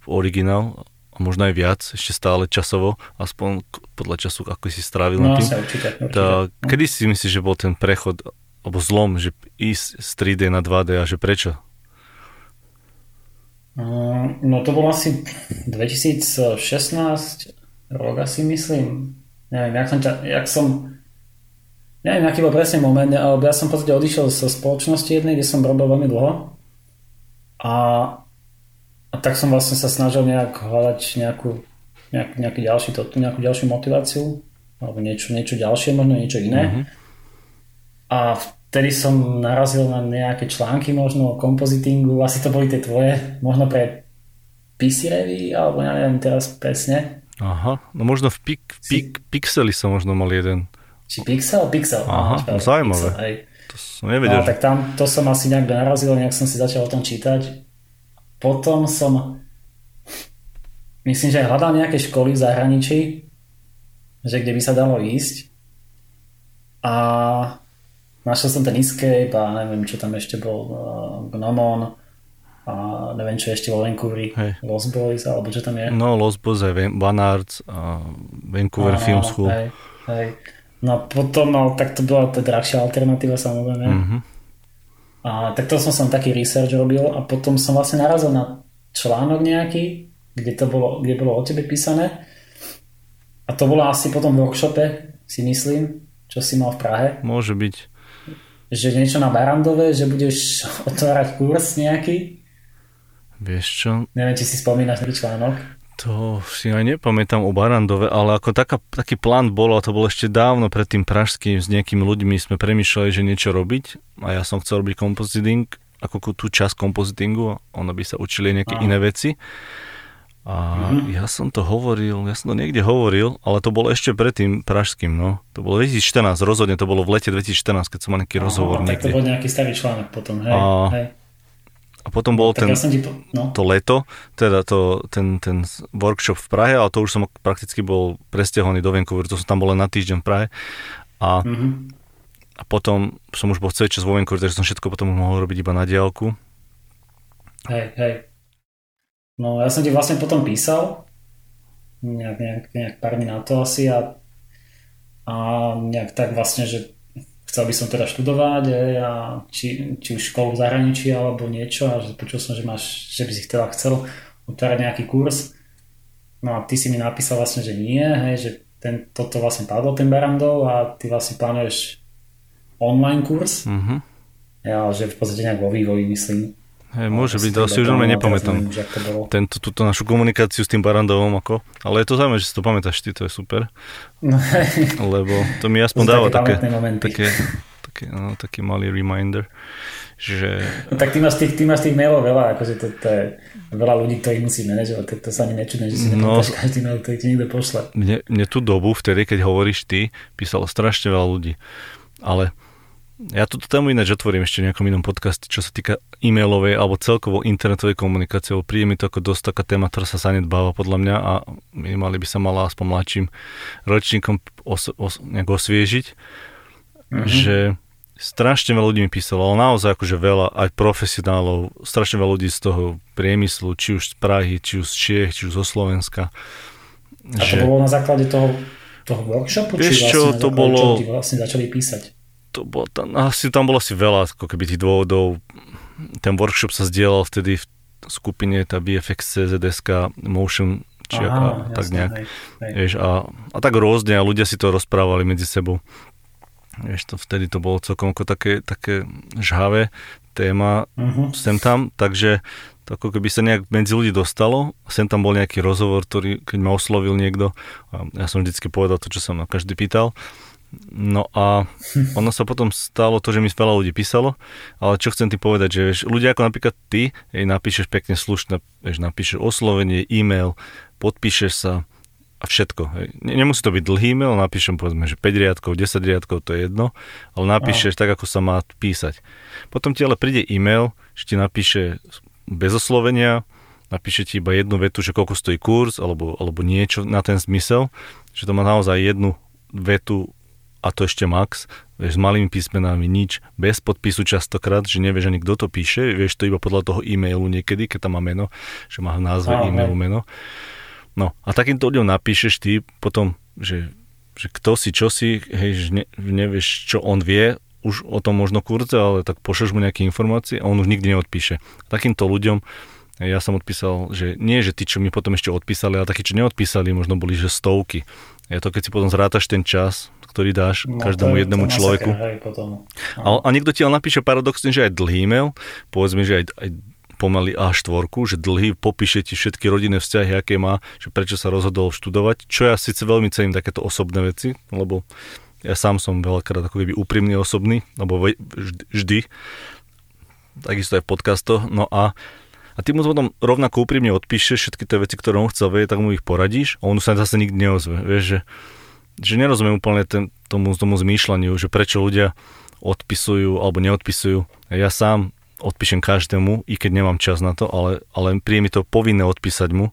[SPEAKER 1] originál, a možno aj viac, ešte stále časovo, aspoň podľa času, ako si strávil
[SPEAKER 2] no,
[SPEAKER 1] na tým.
[SPEAKER 2] Určite, určite.
[SPEAKER 1] Tak, no. Kedy si myslíš, že bol ten prechod alebo zlom, že ísť z 3D na 2D a že prečo?
[SPEAKER 2] No to bol asi 2016 rok asi myslím. Neviem, jak som, jak som neviem, aký bol presne moment, ale ja som v podstate odišiel zo spoločnosti jednej, kde som robil veľmi dlho a, a tak som vlastne sa snažil nejak hľadať nejakú, nejak, nejaký ďalší, to, nejakú ďalšiu motiváciu alebo niečo, niečo ďalšie, možno niečo iné. Mm-hmm. A vtedy som narazil na nejaké články možno o kompozitingu, asi to boli tie tvoje, možno pre PC Revy, alebo ja neviem teraz presne.
[SPEAKER 1] Aha, no možno v pik, pik, Pixeli som možno mal jeden.
[SPEAKER 2] Či Pixel? Pixel.
[SPEAKER 1] Aha, no, zaujímavé. Pixel, To som nevedel.
[SPEAKER 2] No, že... tak tam to som asi nejak narazil, nejak som si začal o tom čítať. Potom som myslím, že hľadal nejaké školy v zahraničí, že kde by sa dalo ísť. A Našiel som ten Escape a neviem, čo tam ešte bol, uh, Gnomon a neviem, čo ešte vo Vancouveri, hey. Lost Boys, alebo čo tam je.
[SPEAKER 1] No, Lost Boys je One Arts a Vancouver a, Film School.
[SPEAKER 2] Hej, hej. No potom, no, tak to bola tá drahšia alternatíva samozrejme. Mm-hmm. A tak to som som taký research robil a potom som vlastne narazil na článok nejaký, kde to bolo, kde bolo o tebe písané. A to bolo asi potom v workshope, si myslím, čo si mal v Prahe.
[SPEAKER 1] Môže byť
[SPEAKER 2] že niečo na Barandove, že budeš otvárať kurz nejaký?
[SPEAKER 1] Vieš čo?
[SPEAKER 2] Neviem, či si spomínaš taký článok.
[SPEAKER 1] To si aj nepamätám o Barandove, ale ako taká, taký plán bol, a to bolo ešte dávno pred tým pražským, s nejakými ľuďmi sme premyšľali, že niečo robiť a ja som chcel robiť kompoziting, ako tú časť kompozitingu, ono by sa učili nejaké Aha. iné veci. A mm-hmm. ja som to hovoril, ja som to niekde hovoril, ale to bolo ešte pred tým pražským, no. To bolo 2014, rozhodne to bolo v lete 2014, keď som mal nejaký Aha, rozhovor
[SPEAKER 2] tak
[SPEAKER 1] niekde.
[SPEAKER 2] to bol nejaký starý článok potom, hej, a, hej.
[SPEAKER 1] A potom bol ten, ja
[SPEAKER 2] po, no.
[SPEAKER 1] to leto, teda to, ten, ten workshop v Prahe, ale to už som prakticky bol presťahovaný do Vancouveru, to som tam bol len na týždeň v Prahe. A, mm-hmm. a potom som už bol celý čas vo Vancouveru, takže som všetko potom mohol robiť iba na diálku.
[SPEAKER 2] Hej, hej. No ja som ti vlastne potom písal, nejak, nejak, nejak pár dní na to asi a, a nejak tak vlastne, že chcel by som teda študovať je, a či, či už školu v zahraničí alebo niečo a že počul som, že, máš, že by si teda chcel utvárať nejaký kurz. No a ty si mi napísal vlastne, že nie, hej, že ten, toto vlastne padlo ten Barandov a ty vlastne plánuješ online kurz.
[SPEAKER 1] Uh-huh.
[SPEAKER 2] Ja, že v podstate nejak vo vývoji myslím.
[SPEAKER 1] Hej, môže byť, to si už veľmi nepamätám. Tento, túto našu komunikáciu s tým Barandovom, ako, ale je to zaujímavé, že si to pamätáš ty, to je super. No, Lebo to mi aspoň to dáva také, také, také, no, taký malý reminder, že...
[SPEAKER 2] No, tak ty máš tých, ty máš tých mailov veľa, akože to, to je veľa ľudí, ktorí musí manažovať, tak to sa ani nečudne, že si no, každý mail, ktorý ti niekto pošle.
[SPEAKER 1] Mne, mne tú dobu, vtedy, keď hovoríš ty, písalo strašne veľa ľudí. Ale ja túto tému ináč otvorím ešte nejakom inom podcaste, čo sa týka e-mailovej alebo celkovo internetovej komunikácie, lebo príde mi to ako dosť taká téma, ktorá sa zanedbáva podľa mňa a minimálne by sa mala aspoň mladším ročníkom os, os, nejak osviežiť, mm-hmm. že strašne veľa ľudí mi písalo, ale naozaj akože veľa, aj profesionálov, strašne veľa ľudí z toho priemyslu, či už z Prahy, či už z Čiech, či už zo Slovenska.
[SPEAKER 2] A to že... bolo na základe toho, toho workshopu?
[SPEAKER 1] Vieš či vlastne čo, to bolo...
[SPEAKER 2] Čo vlastne začali písať?
[SPEAKER 1] to bolo tam, asi, tam bolo asi veľa ako keby tých dôvodov. Ten workshop sa zdieľal vtedy v skupine tá VFX CZSK Motion či Aha, a, jasne, tak nejak. Hej, hej. Vieš, a, a tak rôzne a ľudia si to rozprávali medzi sebou. Vieš, to, vtedy to bolo celkom ako také, také žhavé téma uh-huh. sem tam, takže to ako keby sa nejak medzi ľudí dostalo. Sem tam bol nejaký rozhovor, ktorý, keď ma oslovil niekto, a ja som vždycky povedal to, čo sa ma každý pýtal, No a ono sa potom stalo to, že mi veľa ľudí písalo, ale čo chcem ti povedať, že vieš, ľudia ako napríklad ty, jej napíšeš pekne slušne, vieš, napíšeš oslovenie, e-mail, podpíšeš sa a všetko. Hej. Nemusí to byť dlhý e-mail, napíšem povedzme, že 5 riadkov, 10 riadkov, to je jedno, ale napíšeš no. tak, ako sa má písať. Potom ti ale príde e-mail, že ti napíše bez oslovenia, napíše ti iba jednu vetu, že koľko stojí kurz, alebo, alebo niečo na ten zmysel, že to má naozaj jednu vetu a to ešte max, vieš, s malými písmenami nič, bez podpisu častokrát, že nevieš ani kto to píše, vieš to iba podľa toho e-mailu niekedy, keď tam má meno, že má v názve Aha, e-mailu meno. No a takýmto ľuďom napíšeš ty potom, že, že kto si, čo si, hej, že ne, nevieš, čo on vie, už o tom možno kurze, ale tak pošleš mu nejaké informácie a on už nikdy neodpíše. Takýmto ľuďom ja som odpísal, že nie, že tí, čo mi potom ešte odpísali, ale takí, čo neodpísali, možno boli, že stovky. Ja to, keď si potom zrátaš ten čas, ktorý dáš no, každému je, jednému človeku.
[SPEAKER 2] Hej, potom.
[SPEAKER 1] A, a niekto ti ale napíše paradoxne, že aj dlhý e-mail, povedzme, že aj, aj pomaly A4, že dlhý popíše ti všetky rodinné vzťahy, aké má, že prečo sa rozhodol študovať, čo ja síce veľmi cením takéto osobné veci, lebo ja sám som veľakrát ako keby úprimný osobný, lebo vždy, vždy takisto aj v podcastoch, no a a ty mu potom rovnako úprimne odpíšeš všetky tie veci, ktoré on chcel vedieť, tak mu ich poradíš a on sa zase nikdy neozve. Vieš, že že nerozumiem úplne ten, tomu, tomu zmýšľaniu, že prečo ľudia odpisujú alebo neodpisujú. Ja sám odpíšem každému, i keď nemám čas na to, ale, ale príde mi to povinné odpísať mu.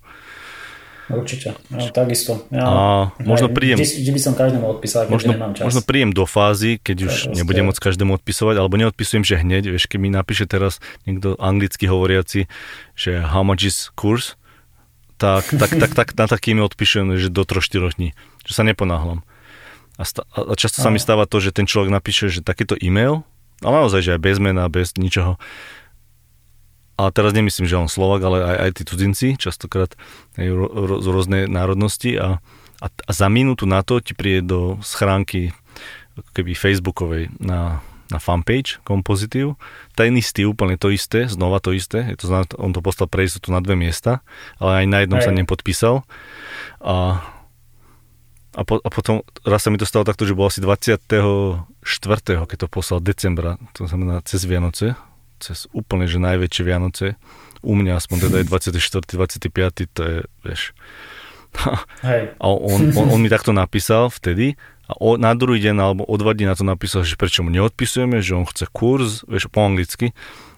[SPEAKER 2] Určite, ja, takisto. Ja,
[SPEAKER 1] a možno príjem...
[SPEAKER 2] Vždy, by som každému odpísal, keď
[SPEAKER 1] možno,
[SPEAKER 2] nemám čas.
[SPEAKER 1] Možno príjem do fázy, keď už proste... nebudem môcť každému odpisovať, alebo neodpisujem, že hneď, vieš, keď mi napíše teraz niekto anglicky hovoriaci, že how much is course, tak, tak, tak, tak, na takými odpíšem, že do 3-4 dní že sa neponáhľam. A, sta- a často sa mi stáva to, že ten človek napíše, že takýto e-mail, ale naozaj, že aj bez mena, bez ničoho. A teraz nemyslím, že on Slovak, ale aj, aj tí cudzinci, častokrát aj z rôznej národnosti a, a, a za minútu na to ti príde do schránky keby Facebookovej na, na fanpage kompozitív. Ten istý, úplne to isté, znova to isté. Je to, on to poslal pre istotu na dve miesta, ale aj na jednom aj. sa nepodpísal. A a, po, a potom raz sa mi to stalo takto, že bolo asi 24. keď to poslal decembra, to znamená cez Vianoce, cez úplne, že najväčšie Vianoce. U mňa aspoň teda je 24. 25. to je, vieš. A on, on, on mi takto napísal vtedy a o, na druhý deň alebo o dva dní na to napísal, že prečo mu neodpisujeme, že on chce kurz, vieš, po anglicky.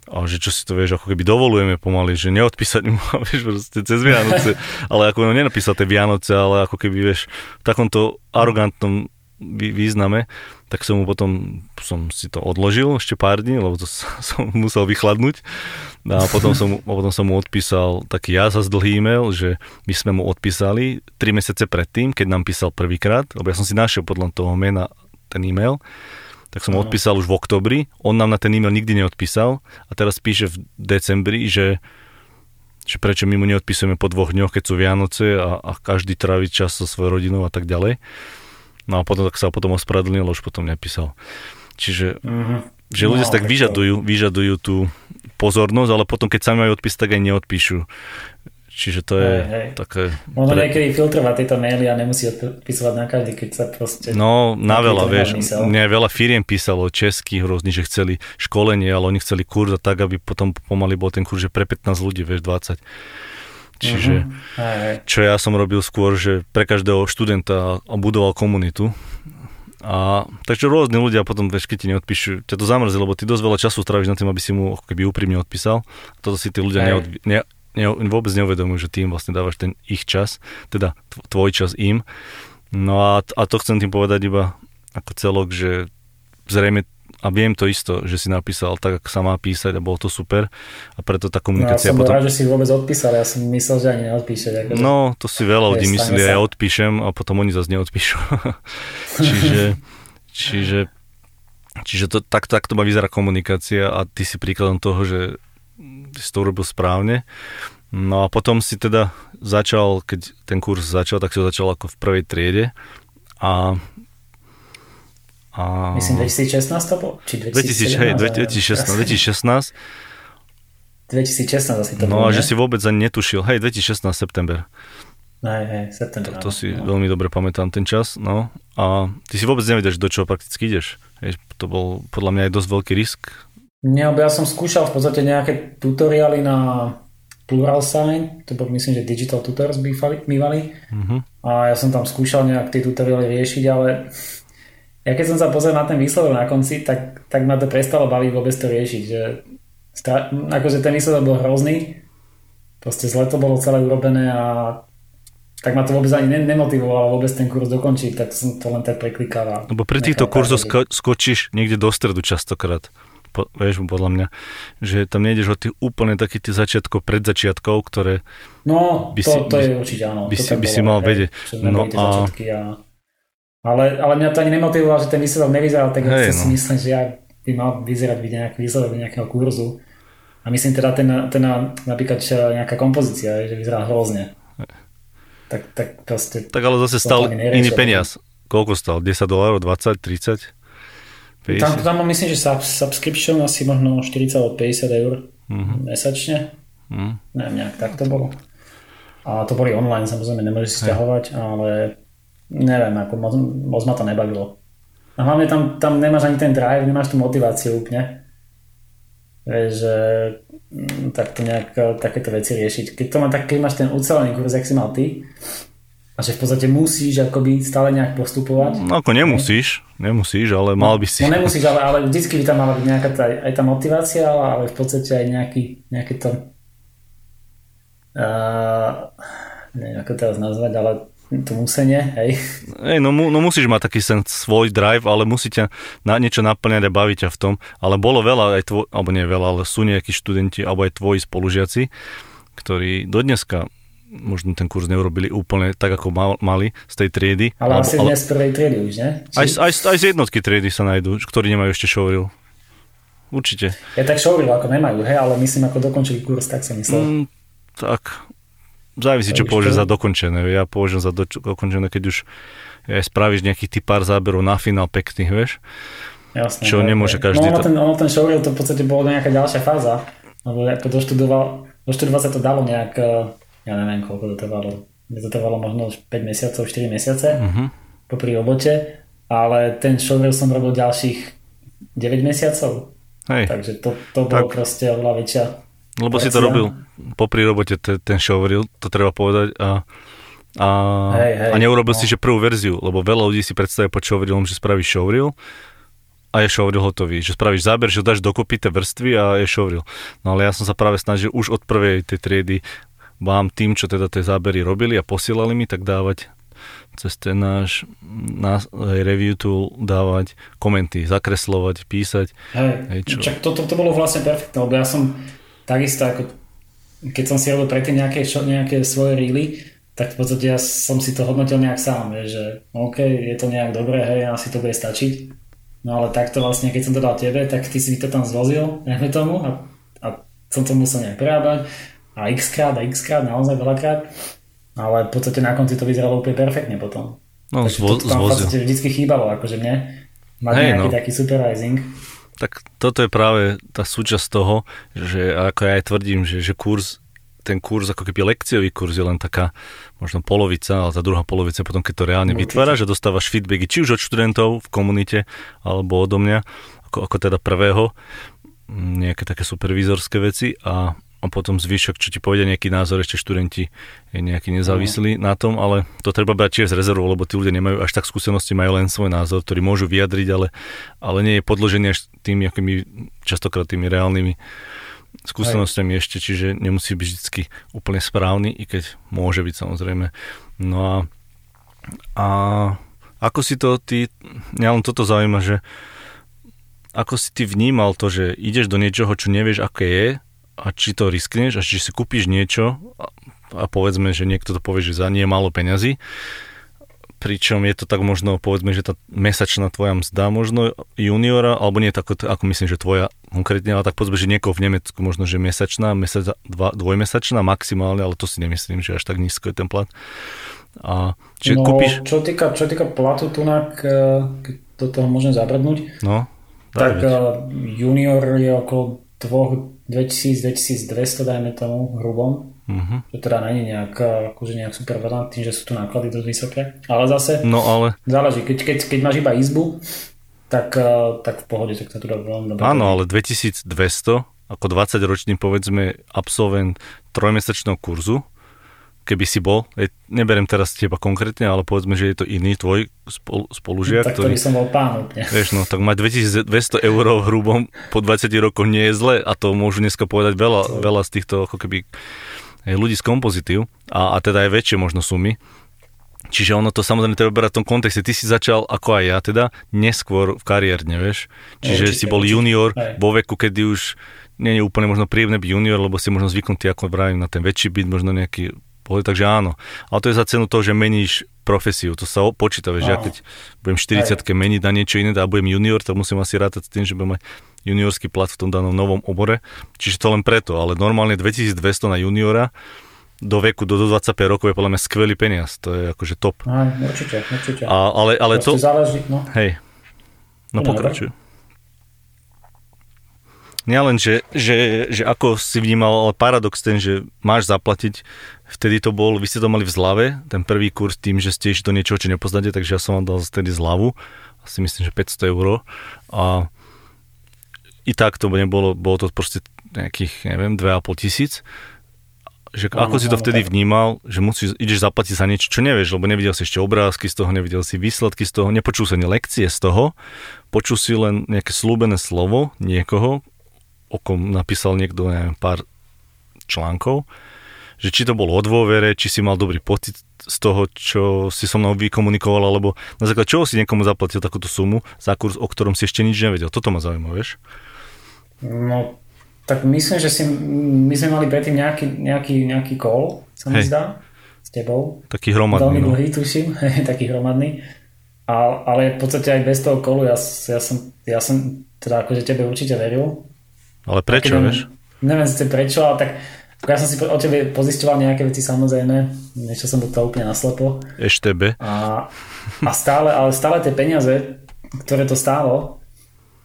[SPEAKER 1] A že čo si to vieš, ako keby dovolujeme pomaly, že neodpísať mu, vieš, proste cez Vianoce, ale ako on nenapísal tie Vianoce, ale ako keby, vieš, v takomto arogantnom význame, tak som mu potom, som si to odložil ešte pár dní, lebo to som musel vychladnúť. No a potom som, potom som mu odpísal taký ja zase dlhý e-mail, že my sme mu odpísali 3 mesiace predtým, keď nám písal prvýkrát, lebo ja som si našiel podľa toho mena ten e-mail, tak som mu odpísal už v oktobri, on nám na ten e-mail nikdy neodpísal a teraz píše v decembri, že že prečo my mu neodpisujeme po dvoch dňoch, keď sú Vianoce a, a každý trávi čas so svojou rodinou a tak ďalej. No a potom tak sa potom ospravedlnil, už potom nepísal. Čiže uh-huh. že ľudia no, tak vyžadujú, vyžadujú tú pozornosť, ale potom keď sami majú odpis, tak aj neodpíšu. Čiže to je hej, hej. také...
[SPEAKER 2] Ono pre... niekedy filtrovať tieto maily a nemusí odpisovať na každý, keď sa proste...
[SPEAKER 1] No, na veľa, vieš. Mne veľa firiem písalo českých rôznych, že chceli školenie, ale oni chceli kurz a tak, aby potom pomaly bol ten kurz, že pre 15 ľudí, vieš, 20. Čiže, uh-huh. hej. čo ja som robil skôr, že pre každého študenta budoval komunitu. A, takže rôzni ľudia potom, vieš, keď ti neodpíšu, ťa to zamrzí, lebo ty dosť veľa času stráviš na tým, aby si mu keby úprimne odpísal. A toto si tí ľudia neod, ne, ne, vôbec neuvedomujú, že ty im vlastne dávaš ten ich čas, teda tvoj čas im. No a, a to chcem tým povedať iba ako celok, že zrejme a viem to isto, že si napísal tak, ako sa má písať a bolo to super a preto tá komunikácia
[SPEAKER 2] no, ja som
[SPEAKER 1] potom...
[SPEAKER 2] rád, že si vôbec odpísal, ja som myslel, že ani neodpíše.
[SPEAKER 1] Akože... No, to si veľa ľudí myslí, ja odpíšem a potom oni zase neodpíšu. čiže, čiže, čiže to, tak, tak to má vyzerá komunikácia a ty si príkladom toho, že si to urobil správne. No a potom si teda začal, keď ten kurz začal, tak si ho začal ako v prvej triede a
[SPEAKER 2] a... Myslím 2016 to bol? Či 2017?
[SPEAKER 1] hej, 2016, 2016.
[SPEAKER 2] 2016 asi to
[SPEAKER 1] No a že si vôbec ani netušil. Hej, 2016 september.
[SPEAKER 2] Hej, hej, september.
[SPEAKER 1] To, to si no. veľmi dobre pamätám ten čas, no. A ty si vôbec nevedeš, do čoho prakticky ideš. Hej, to bol podľa mňa aj dosť veľký risk,
[SPEAKER 2] nie, ja som skúšal v podstate nejaké tutoriály na Plural Sign, to bol myslím, že Digital Tutors bývali. Uh-huh. A ja som tam skúšal nejak tie tutoriály riešiť, ale ja keď som sa pozrel na ten výsledok na konci, tak, tak ma to prestalo baviť vôbec to riešiť. Že stra... akože ten výsledok bol hrozný, proste zle to bolo celé urobené a tak ma to vôbec ani nemotivovalo vôbec ten kurz dokončiť, tak som to len tak preklikal.
[SPEAKER 1] Lebo pri týchto kurzoch sko- skočíš niekde do stredu častokrát po, vieš, podľa mňa, že tam nejdeš od tých úplne takých tých začiatkov, pred začiatkov, ktoré
[SPEAKER 2] no, by to, si, to je určite áno.
[SPEAKER 1] By, si, by si mal vedieť.
[SPEAKER 2] No a... a... Ale, ale mňa to ani nemotivovalo, že ten výsledok nevyzeral tak, hey, no. si myslím, že ja by mal vyzerať byť nejaký výsledok nejakého kurzu. A myslím teda ten, ten napríklad nejaká kompozícia, že vyzerá hrozne. Tak, tak proste...
[SPEAKER 1] Tak ale zase stal iný peniaz. Koľko stal? 10 dolárov, 20, 30?
[SPEAKER 2] 50. Tam, tam myslím, že subscription asi možno 40 alebo 50 eur uh-huh. mesačne. Uh-huh. Neviem, nejak tak to bolo. A to boli online, samozrejme, nemôžeš si stiahovať, ale neviem, ako moc, moc ma to nebavilo. A hlavne tam, tam nemáš ani ten drive, nemáš tú motiváciu úplne. Vieš, že mm, takto nejak takéto veci riešiť. Keď to má tak, keď máš ten ucelený kurz, jak si mal ty, a že v podstate musíš akoby stále nejak postupovať.
[SPEAKER 1] No ako nemusíš, nemusíš, ale mal by si.
[SPEAKER 2] No nemusíš, ale, ale vždycky by tam mala byť nejaká tá, aj tá motivácia, ale, ale v podstate aj nejaký, nejaké to uh, neviem ako teraz nazvať, ale to musenie, hej.
[SPEAKER 1] Hej, no, no musíš mať taký sen svoj drive, ale musí ťa na niečo naplňať a baviť ťa v tom. Ale bolo veľa aj tvoj, alebo nie veľa, ale sú nejakí študenti, alebo aj tvoji spolužiaci, ktorí dodneska možno ten kurz neurobili úplne tak, ako mal, mali z tej triedy.
[SPEAKER 2] Ale asi ale, z prvej triedy už, ne?
[SPEAKER 1] Či... Aj, aj, aj z jednotky triedy sa nájdú, ktorí nemajú ešte showreel. Určite.
[SPEAKER 2] Ja tak showreel ako nemajú, hej, ale myslím, ako dokončili kurz, tak som myslel. Mm,
[SPEAKER 1] tak, závisí, čo považujem za dokončené. Ja považujem za do, dokončené, keď už aj spravíš nejakých tých pár záberov na finál pekných, vieš. Jasne, čo tak, nemôže každý...
[SPEAKER 2] No ono ten, ono ten showreel to v podstate bolo nejaká ďalšia fáza. Lebo ako doštudoval, doštudovať sa to dalo nejak ja neviem, koľko to trvalo. Mne to trvalo možno 5 mesiacov, 4 mesiace uh-huh. popri robote, ale ten showreel som robil ďalších 9 mesiacov. Hej. Takže to, to bolo tak, proste oveľa väčšia
[SPEAKER 1] Lebo si to robil popri robote, te, ten showreel, to treba povedať a a, hej, hej, a neurobil no. si, že prvú verziu, lebo veľa ľudí si predstavuje pod showreelom, že spravíš showreel a je showreel hotový. Že spravíš záber, že dáš dokopy tie vrstvy a je showreel. No ale ja som sa práve snažil už od prvej tej triedy vám tým, čo teda tie zábery robili a posielali mi, tak dávať cez ten náš, náš review tool dávať komenty, zakreslovať, písať.
[SPEAKER 2] Hej, hej čo? Čak to, to, to bolo vlastne perfektné, lebo ja som takisto ako keď som si robil predtým nejaké, čo, nejaké svoje reely, tak v podstate ja som si to hodnotil nejak sám, že OK, je to nejak dobré, hej, asi to bude stačiť. No ale takto vlastne, keď som to dal tebe, tak ty si mi to tam zvozil, nejme tomu, a, a som to musel nejak prerábať a x krát a x krát, naozaj veľakrát ale v podstate na konci to vyzeralo úplne perfektne potom.
[SPEAKER 1] No, Takže zvo,
[SPEAKER 2] to tam v podstate vždycky chýbalo, akože mne mať hey, nejaký no. taký supervising.
[SPEAKER 1] Tak toto je práve tá súčasť toho, že ako ja aj tvrdím, že, že kurz ten kurz, ako keby lekciový kurz je len taká možno polovica, ale tá druhá polovica potom, keď to reálne no, vytvára, že dostávaš feedbacky či už od študentov v komunite, alebo odo mňa, ako, ako teda prvého, nejaké také supervizorské veci a a potom zvyšok, čo ti povedia nejaký názor, ešte študenti je nejaký nezávislí no. na tom, ale to treba brať tiež z rezervu, lebo tí ľudia nemajú až tak skúsenosti, majú len svoj názor, ktorý môžu vyjadriť, ale, ale nie je podložený až tými, akými, častokrát tými reálnymi skúsenostiami ešte, čiže nemusí byť vždy úplne správny, i keď môže byť samozrejme. No a, a ako si to ty, mňa len toto zaujíma, že ako si ty vnímal to, že ideš do niečoho, čo nevieš, aké je, a či to riskneš a či si kúpiš niečo a, a povedzme, že niekto to povie, že za nie je málo peňazí, pričom je to tak možno, povedzme, že tá mesačná tvoja mzda možno juniora, alebo nie tak, ako myslím, že tvoja konkrétne, ale tak povedzme, že niekoho v Nemecku možno, že mesačná, mesiac, dva, dvojmesačná maximálne, ale to si nemyslím, že až tak nízko je ten plat.
[SPEAKER 2] A, čiže no, kúpiš... čo, týka, čo týka platu tunak, keď do toho môžem zabrdnúť,
[SPEAKER 1] no,
[SPEAKER 2] tak byť. Eh, junior je okolo 2000-2200 dajme tomu hrubom, uh-huh. čo teda není nejak, akože nejak super veľa, tým, že sú tu náklady dosť vysoké. Ale zase
[SPEAKER 1] no, ale...
[SPEAKER 2] záleží, keď, keď, keď máš iba izbu, tak, eh, tak v pohode, tak to tu veľmi dobre.
[SPEAKER 1] Áno, ale 2200 ako 20 ročný povedzme absolvent trojmesačného kurzu, keby si bol, neberiem teraz teba konkrétne, ale povedzme, že je to iný tvoj spol, spolužiak.
[SPEAKER 2] No, tak ktorý, to by som bol pán úplne.
[SPEAKER 1] Vieš, no, tak mať 2200 eur v hrubom po 20 rokoch nie je zle a to môžu dneska povedať veľa, to... veľa z týchto ako keby ľudí z kompozitív a, a teda aj väčšie možno sumy. Čiže ono to samozrejme treba berať v tom kontexte. Ty si začal, ako aj ja teda, neskôr v kariérne, vieš. Čiže určite, si bol určite. junior aj. vo veku, kedy už nie je úplne možno príjemné byť junior, lebo si možno zvyknutý, ako vravím, na ten väčší byt, možno nejaký pohľad, takže áno. Ale to je za cenu toho, že meníš profesiu, to sa počíta, vieš, ja keď budem 40 meniť na niečo iné a budem junior, tak musím asi rátať s tým, že budem mať juniorský plat v tom danom novom obore. Čiže to len preto, ale normálne 2200 na juniora do veku do 25 rokov je podľa mňa skvelý peniaz. To je akože top.
[SPEAKER 2] Aj, určite, určite.
[SPEAKER 1] A, ale, ale to...
[SPEAKER 2] záleží, no.
[SPEAKER 1] Hej. No, pokračuj. Nielen, že, že, že ako si vnímal, ale paradox ten, že máš zaplatiť Vtedy to bol, vy ste to mali v zlave, ten prvý kurz tým, že ste išli do niečoho, čo nepoznáte, takže ja som vám dal vtedy zľavu, asi myslím, že 500 eur. A i tak to nebolo, bolo to proste nejakých, neviem, 2,5 tisíc. Že ako si to vtedy vnímal, že musíš, ideš zaplatiť za niečo, čo nevieš, lebo nevidel si ešte obrázky z toho, nevidel si výsledky z toho, nepočul si ani lekcie z toho, počul si len nejaké slúbené slovo niekoho, o kom napísal niekto, neviem, pár článkov že či to bolo o dôvere, či si mal dobrý pocit z toho, čo si so mnou vykomunikoval, alebo na základe čoho si niekomu zaplatil takúto sumu za kurz, o ktorom si ešte nič nevedel. Toto ma zaujíma, vieš?
[SPEAKER 2] No, tak myslím, že si, my sme mali predtým nejaký, nejaký, nejaký call, sa mi zdá, s tebou.
[SPEAKER 1] Taký hromadný.
[SPEAKER 2] Veľmi no. dlhý, tuším, taký hromadný. A, ale v podstate aj bez toho kolu ja, ja, som, ja som teda akože tebe určite veril.
[SPEAKER 1] Ale prečo, neviem, vieš?
[SPEAKER 2] Neviem si prečo, ale tak ja som si o tebe pozisťoval nejaké veci samozrejme, niečo som do toho úplne naslepo.
[SPEAKER 1] Eštebe.
[SPEAKER 2] A, a stále, ale stále tie peniaze, ktoré to stálo,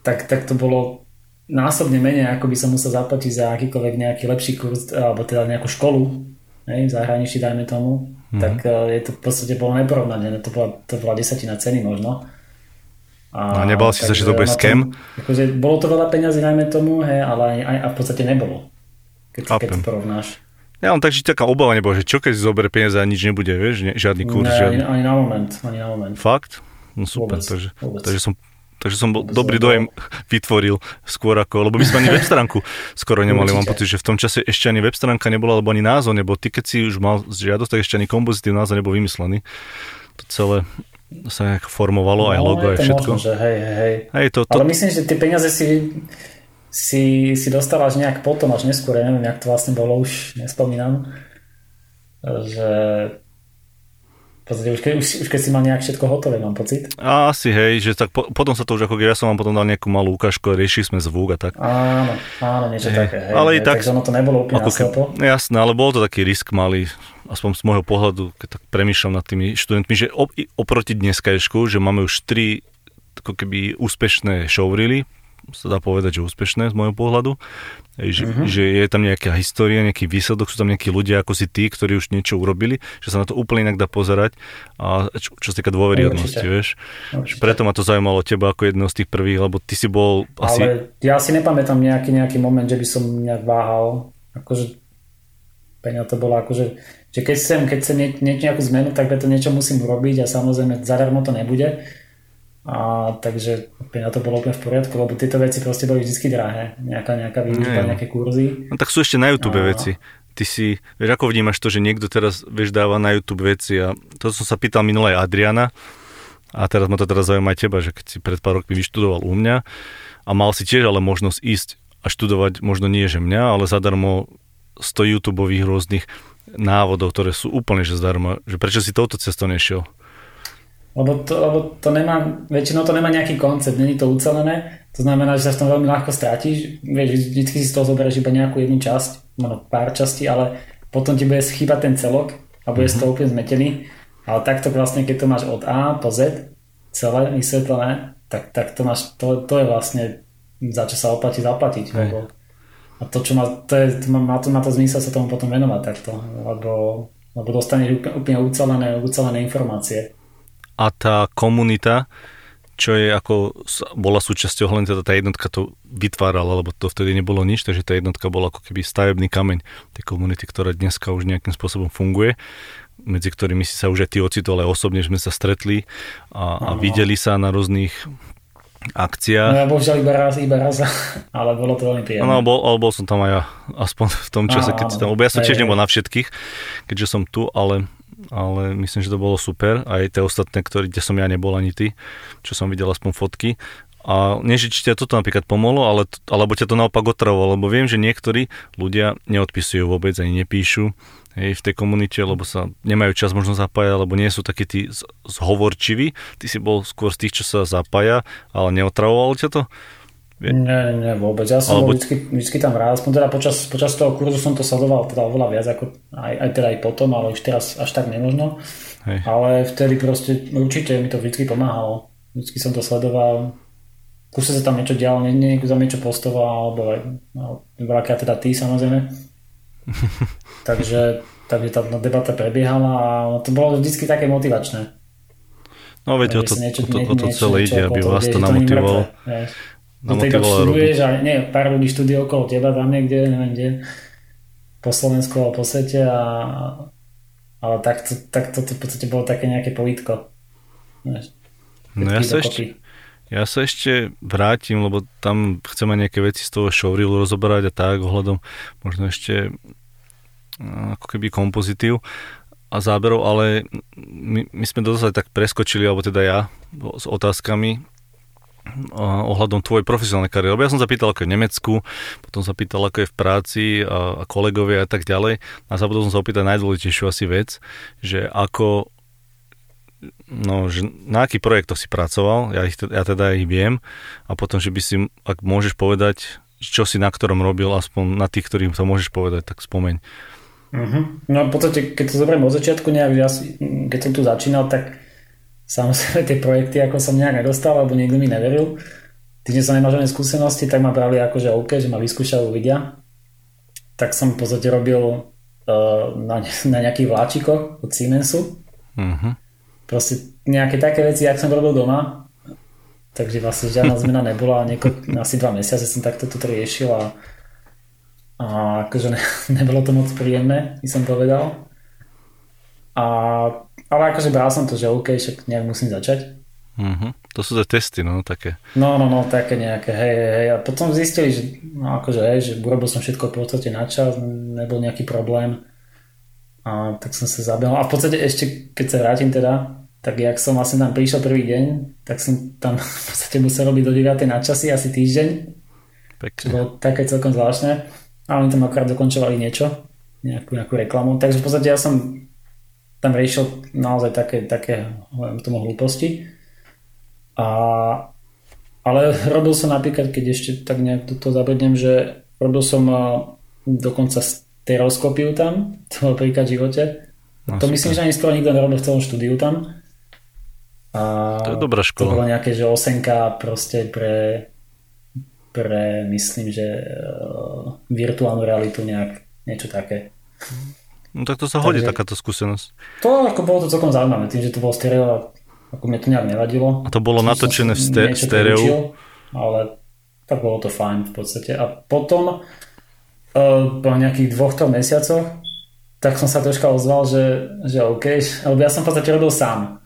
[SPEAKER 2] tak, tak to bolo násobne menej, ako by som musel zaplatiť za akýkoľvek nejaký lepší kurz, alebo teda nejakú školu, hej, v zahraničí dajme tomu, mm. tak e, je to v podstate bolo neporovnané, to bola, to bola desatina ceny možno.
[SPEAKER 1] A, nebal si sa, že to bude scam?
[SPEAKER 2] Akože bolo to veľa peniazy, dajme tomu, hej, ale aj, a v podstate nebolo keď, keď to porovnáš.
[SPEAKER 1] Ja len tak, že taká obava nebola, že čo keď zoberie peniaze a nič nebude, vieš, ne, žiadny kurz.
[SPEAKER 2] Ne,
[SPEAKER 1] žiadny...
[SPEAKER 2] Ani, ani, na moment, ani na moment.
[SPEAKER 1] Fakt? No super, vôbec, takže, vôbec. takže som Takže som bol, dobrý dojem vytvoril skôr ako, lebo my sme ani web stránku skoro nemali, mám pocit, že v tom čase ešte ani web stránka nebola, alebo ani názov nebo Ty keď si už mal žiadosť, tak ešte ani kompozitív názov nebol vymyslený. To celé sa nejak formovalo, no, aj logo, aj všetko.
[SPEAKER 2] Možno, že hej, hej, hej.
[SPEAKER 1] to, to...
[SPEAKER 2] Ale myslím, že tie peniaze si, si, si dostal až nejak potom, až neskôr, ja neviem, jak to vlastne bolo, už nespomínam, že podstate už, keď, už, už keď si mal nejak všetko hotové, mám pocit.
[SPEAKER 1] Asi hej, že tak po, potom sa to už ako ja som vám potom dal nejakú malú ukážku a riešili sme zvuk a tak.
[SPEAKER 2] Áno, áno, niečo hej. také. Hej,
[SPEAKER 1] ale
[SPEAKER 2] hej,
[SPEAKER 1] i tak,
[SPEAKER 2] takže ono to nebolo úplne
[SPEAKER 1] ako ke, Jasné, ale bol to taký risk malý, aspoň z môjho pohľadu, keď tak premýšľam nad tými študentmi, že op, oproti dneskaješku, že máme už tri ako keby úspešné showreely, sa dá povedať, že úspešné z môjho pohľadu. Že, uh-huh. že je tam nejaká história, nejaký výsledok, sú tam nejakí ľudia ako si tí, ktorí už niečo urobili, že sa na to úplne inak dá pozerať a čo, čo sa týka dôveryhodnosti, vieš. Určite. Preto ma to zaujímalo teba ako jedného z tých prvých, lebo ty si bol asi...
[SPEAKER 2] Ale ja si nepamätám nejaký, nejaký moment, že by som nejak váhal. Akože Peňa to bolo akože, že keď chcem, keď chcem nie, nie, nejakú zmenu, tak to niečo musím urobiť a samozrejme zadarmo to nebude a takže na to bolo úplne v poriadku, lebo tieto veci proste boli vždy drahé. Nejaká, nejaká výučba, nejaké kurzy.
[SPEAKER 1] No tak sú ešte na YouTube a... veci. Ty si, vieš, ako vnímaš to, že niekto teraz, vieš, dáva na YouTube veci a to som sa pýtal minulé aj Adriana a teraz ma to teraz zaujíma aj teba, že keď si pred pár rokmi vyštudoval u mňa a mal si tiež ale možnosť ísť a študovať možno nie, že mňa, ale zadarmo 100 YouTube rôznych návodov, ktoré sú úplne že zdarma, že prečo si touto cestou nešiel?
[SPEAKER 2] Lebo to, lebo to nemá, väčšinou to nemá nejaký koncept, není to ucelené, to znamená, že sa v tom veľmi ľahko strátiš, vieš, vždy si z toho zoberieš iba nejakú jednu časť, možno pár častí, ale potom ti bude schýbať ten celok a bude mm-hmm. z toho úplne zmetený. Ale takto vlastne, keď to máš od A po Z, celé vysvetlené, tak, tak to, máš, to, to je vlastne za čo sa oplatí zaplatiť. Lebo, a to, čo má, to, je, má, má, to, má to zmysel sa tomu potom venovať takto, lebo, lebo dostaneš úplne, úplne ucelené, ucelené informácie
[SPEAKER 1] a tá komunita, čo je ako bola súčasťou, len teda tá jednotka to vytvárala, lebo to vtedy nebolo nič, takže tá jednotka bola ako keby stavebný kameň tej komunity, ktorá dneska už nejakým spôsobom funguje medzi ktorými si sa už aj ty ocitol, ale osobne sme sa stretli a, a videli sa na rôznych akciách.
[SPEAKER 2] No ja bohužiaľ iba raz, iba raz, ale bolo to veľmi príjemné.
[SPEAKER 1] No, bol, ale bol som tam aj ja, aspoň v tom čase, keď si tam, ja som tiež nebol na všetkých, keďže som tu, ale ale myslím, že to bolo super. Aj tie ostatné, ktoré, kde som ja nebol ani ty, čo som videl aspoň fotky. A nie, že ťa toto napríklad pomohlo, ale, alebo ťa to naopak otravovalo, lebo viem, že niektorí ľudia neodpisujú vôbec, ani nepíšu hej, v tej komunite, lebo sa nemajú čas možno zapájať, alebo nie sú takí tí zhovorčiví. Ty si bol skôr z tých, čo sa zapája, ale neotravovalo ťa to?
[SPEAKER 2] Nie, nie, vôbec. Ja som Alebo... vždy, vždy tam rád. Aspoň teda počas, počas toho kurzu som to sledoval teda oveľa viac, ako aj, aj teda aj potom, ale už teraz až tak nemožno. Hej. Ale vtedy proste určite mi to vždy pomáhalo. Vždy som to sledoval. Kúse sa tam niečo dialo, niekto tam niečo postoval, alebo aj no, veľakrát teda ty samozrejme. takže, takže tá debata prebiehala a to bolo vždy také motivačné.
[SPEAKER 1] No veď o to, niečo, o to, o to celé ide, aby vás to namotivovalo.
[SPEAKER 2] No to iba študuješ a nie, pár ľudí študuje okolo teba, tam niekde, neviem kde, po Slovensku a po svete a ale tak to, tak to, to v podstate bolo také nejaké povítko.
[SPEAKER 1] No ja sa, ešte, ja sa ešte vrátim, lebo tam chcem aj nejaké veci z toho showreelu rozoberať a tak ohľadom možno ešte ako keby kompozitív a záberov, ale my, my sme dosť tak preskočili, alebo teda ja, s otázkami ohľadom tvojej profesionálnej kariéry. Lebo ja som sa pýtal, ako je v Nemecku, potom sa pýtal, ako je v práci a, a kolegovia a tak ďalej. A zabudol som sa opýtať najdôležitejšiu asi vec, že ako no, že na aký projekt to si pracoval, ja, ich, ja teda ich viem, a potom, že by si, ak môžeš povedať, čo si na ktorom robil, aspoň na tých, ktorým to môžeš povedať, tak spomeň.
[SPEAKER 2] Uh-huh. No v podstate, keď to zoberiem od začiatku, nejak, ja, keď som tu začínal, tak samozrejme tie projekty ako som nejak nedostal, alebo niekto mi neveril. Tým, že som nemal žiadne skúsenosti, tak ma brali ako, že OK, že ma vyskúšajú, vidia. Tak som v podstate robil uh, na, na nejakých vláčikoch od Siemensu. Uh-huh. Proste nejaké také veci, jak som robil doma. Takže vlastne žiadna zmena nebola. Nieko, asi dva mesiace som takto toto riešil a, a akože ne, nebolo to moc príjemné, by som povedal. A ale akože bral som to, že OK, však nejak musím začať.
[SPEAKER 1] Uh-huh. To sú tie testy, no, také.
[SPEAKER 2] No, no, no, také nejaké, hej, hej. A potom zistili, že, no, akože, hej, že urobil som všetko v podstate na čas, nebol nejaký problém. A tak som sa zabehol. A v podstate ešte, keď sa vrátim teda tak jak som vlastne tam prišiel prvý deň, tak som tam v podstate musel robiť do 9. na časy, asi týždeň. Pekne. bolo také celkom zvláštne. A oni tam akorát dokončovali niečo, nejakú, nejakú reklamu. Takže v podstate ja som tam riešil naozaj také, také tomu hlúposti. A, ale robil som napríklad, keď ešte tak nejak to zabudnem, že robil som dokonca stereoskopiu tam, to bol príklad živote. No, to super. myslím, že ani skoro nikto nerobil v celom štúdiu tam.
[SPEAKER 1] A to je dobrá škola.
[SPEAKER 2] To bolo nejaké, že osenka proste pre, pre myslím, že uh, virtuálnu realitu nejak, niečo také.
[SPEAKER 1] No tak to sa hodí Takže, takáto skúsenosť.
[SPEAKER 2] To ako bolo to celkom zaujímavé, tým, že to bolo stereo, ako mne to nejak nevadilo.
[SPEAKER 1] A to bolo natočené v ste- stereo? Učil,
[SPEAKER 2] ale tak bolo to fajn v podstate. A potom uh, po nejakých dvoch, troch mesiacoch tak som sa troška ozval, že, že OK, lebo ja som v podstate robil sám.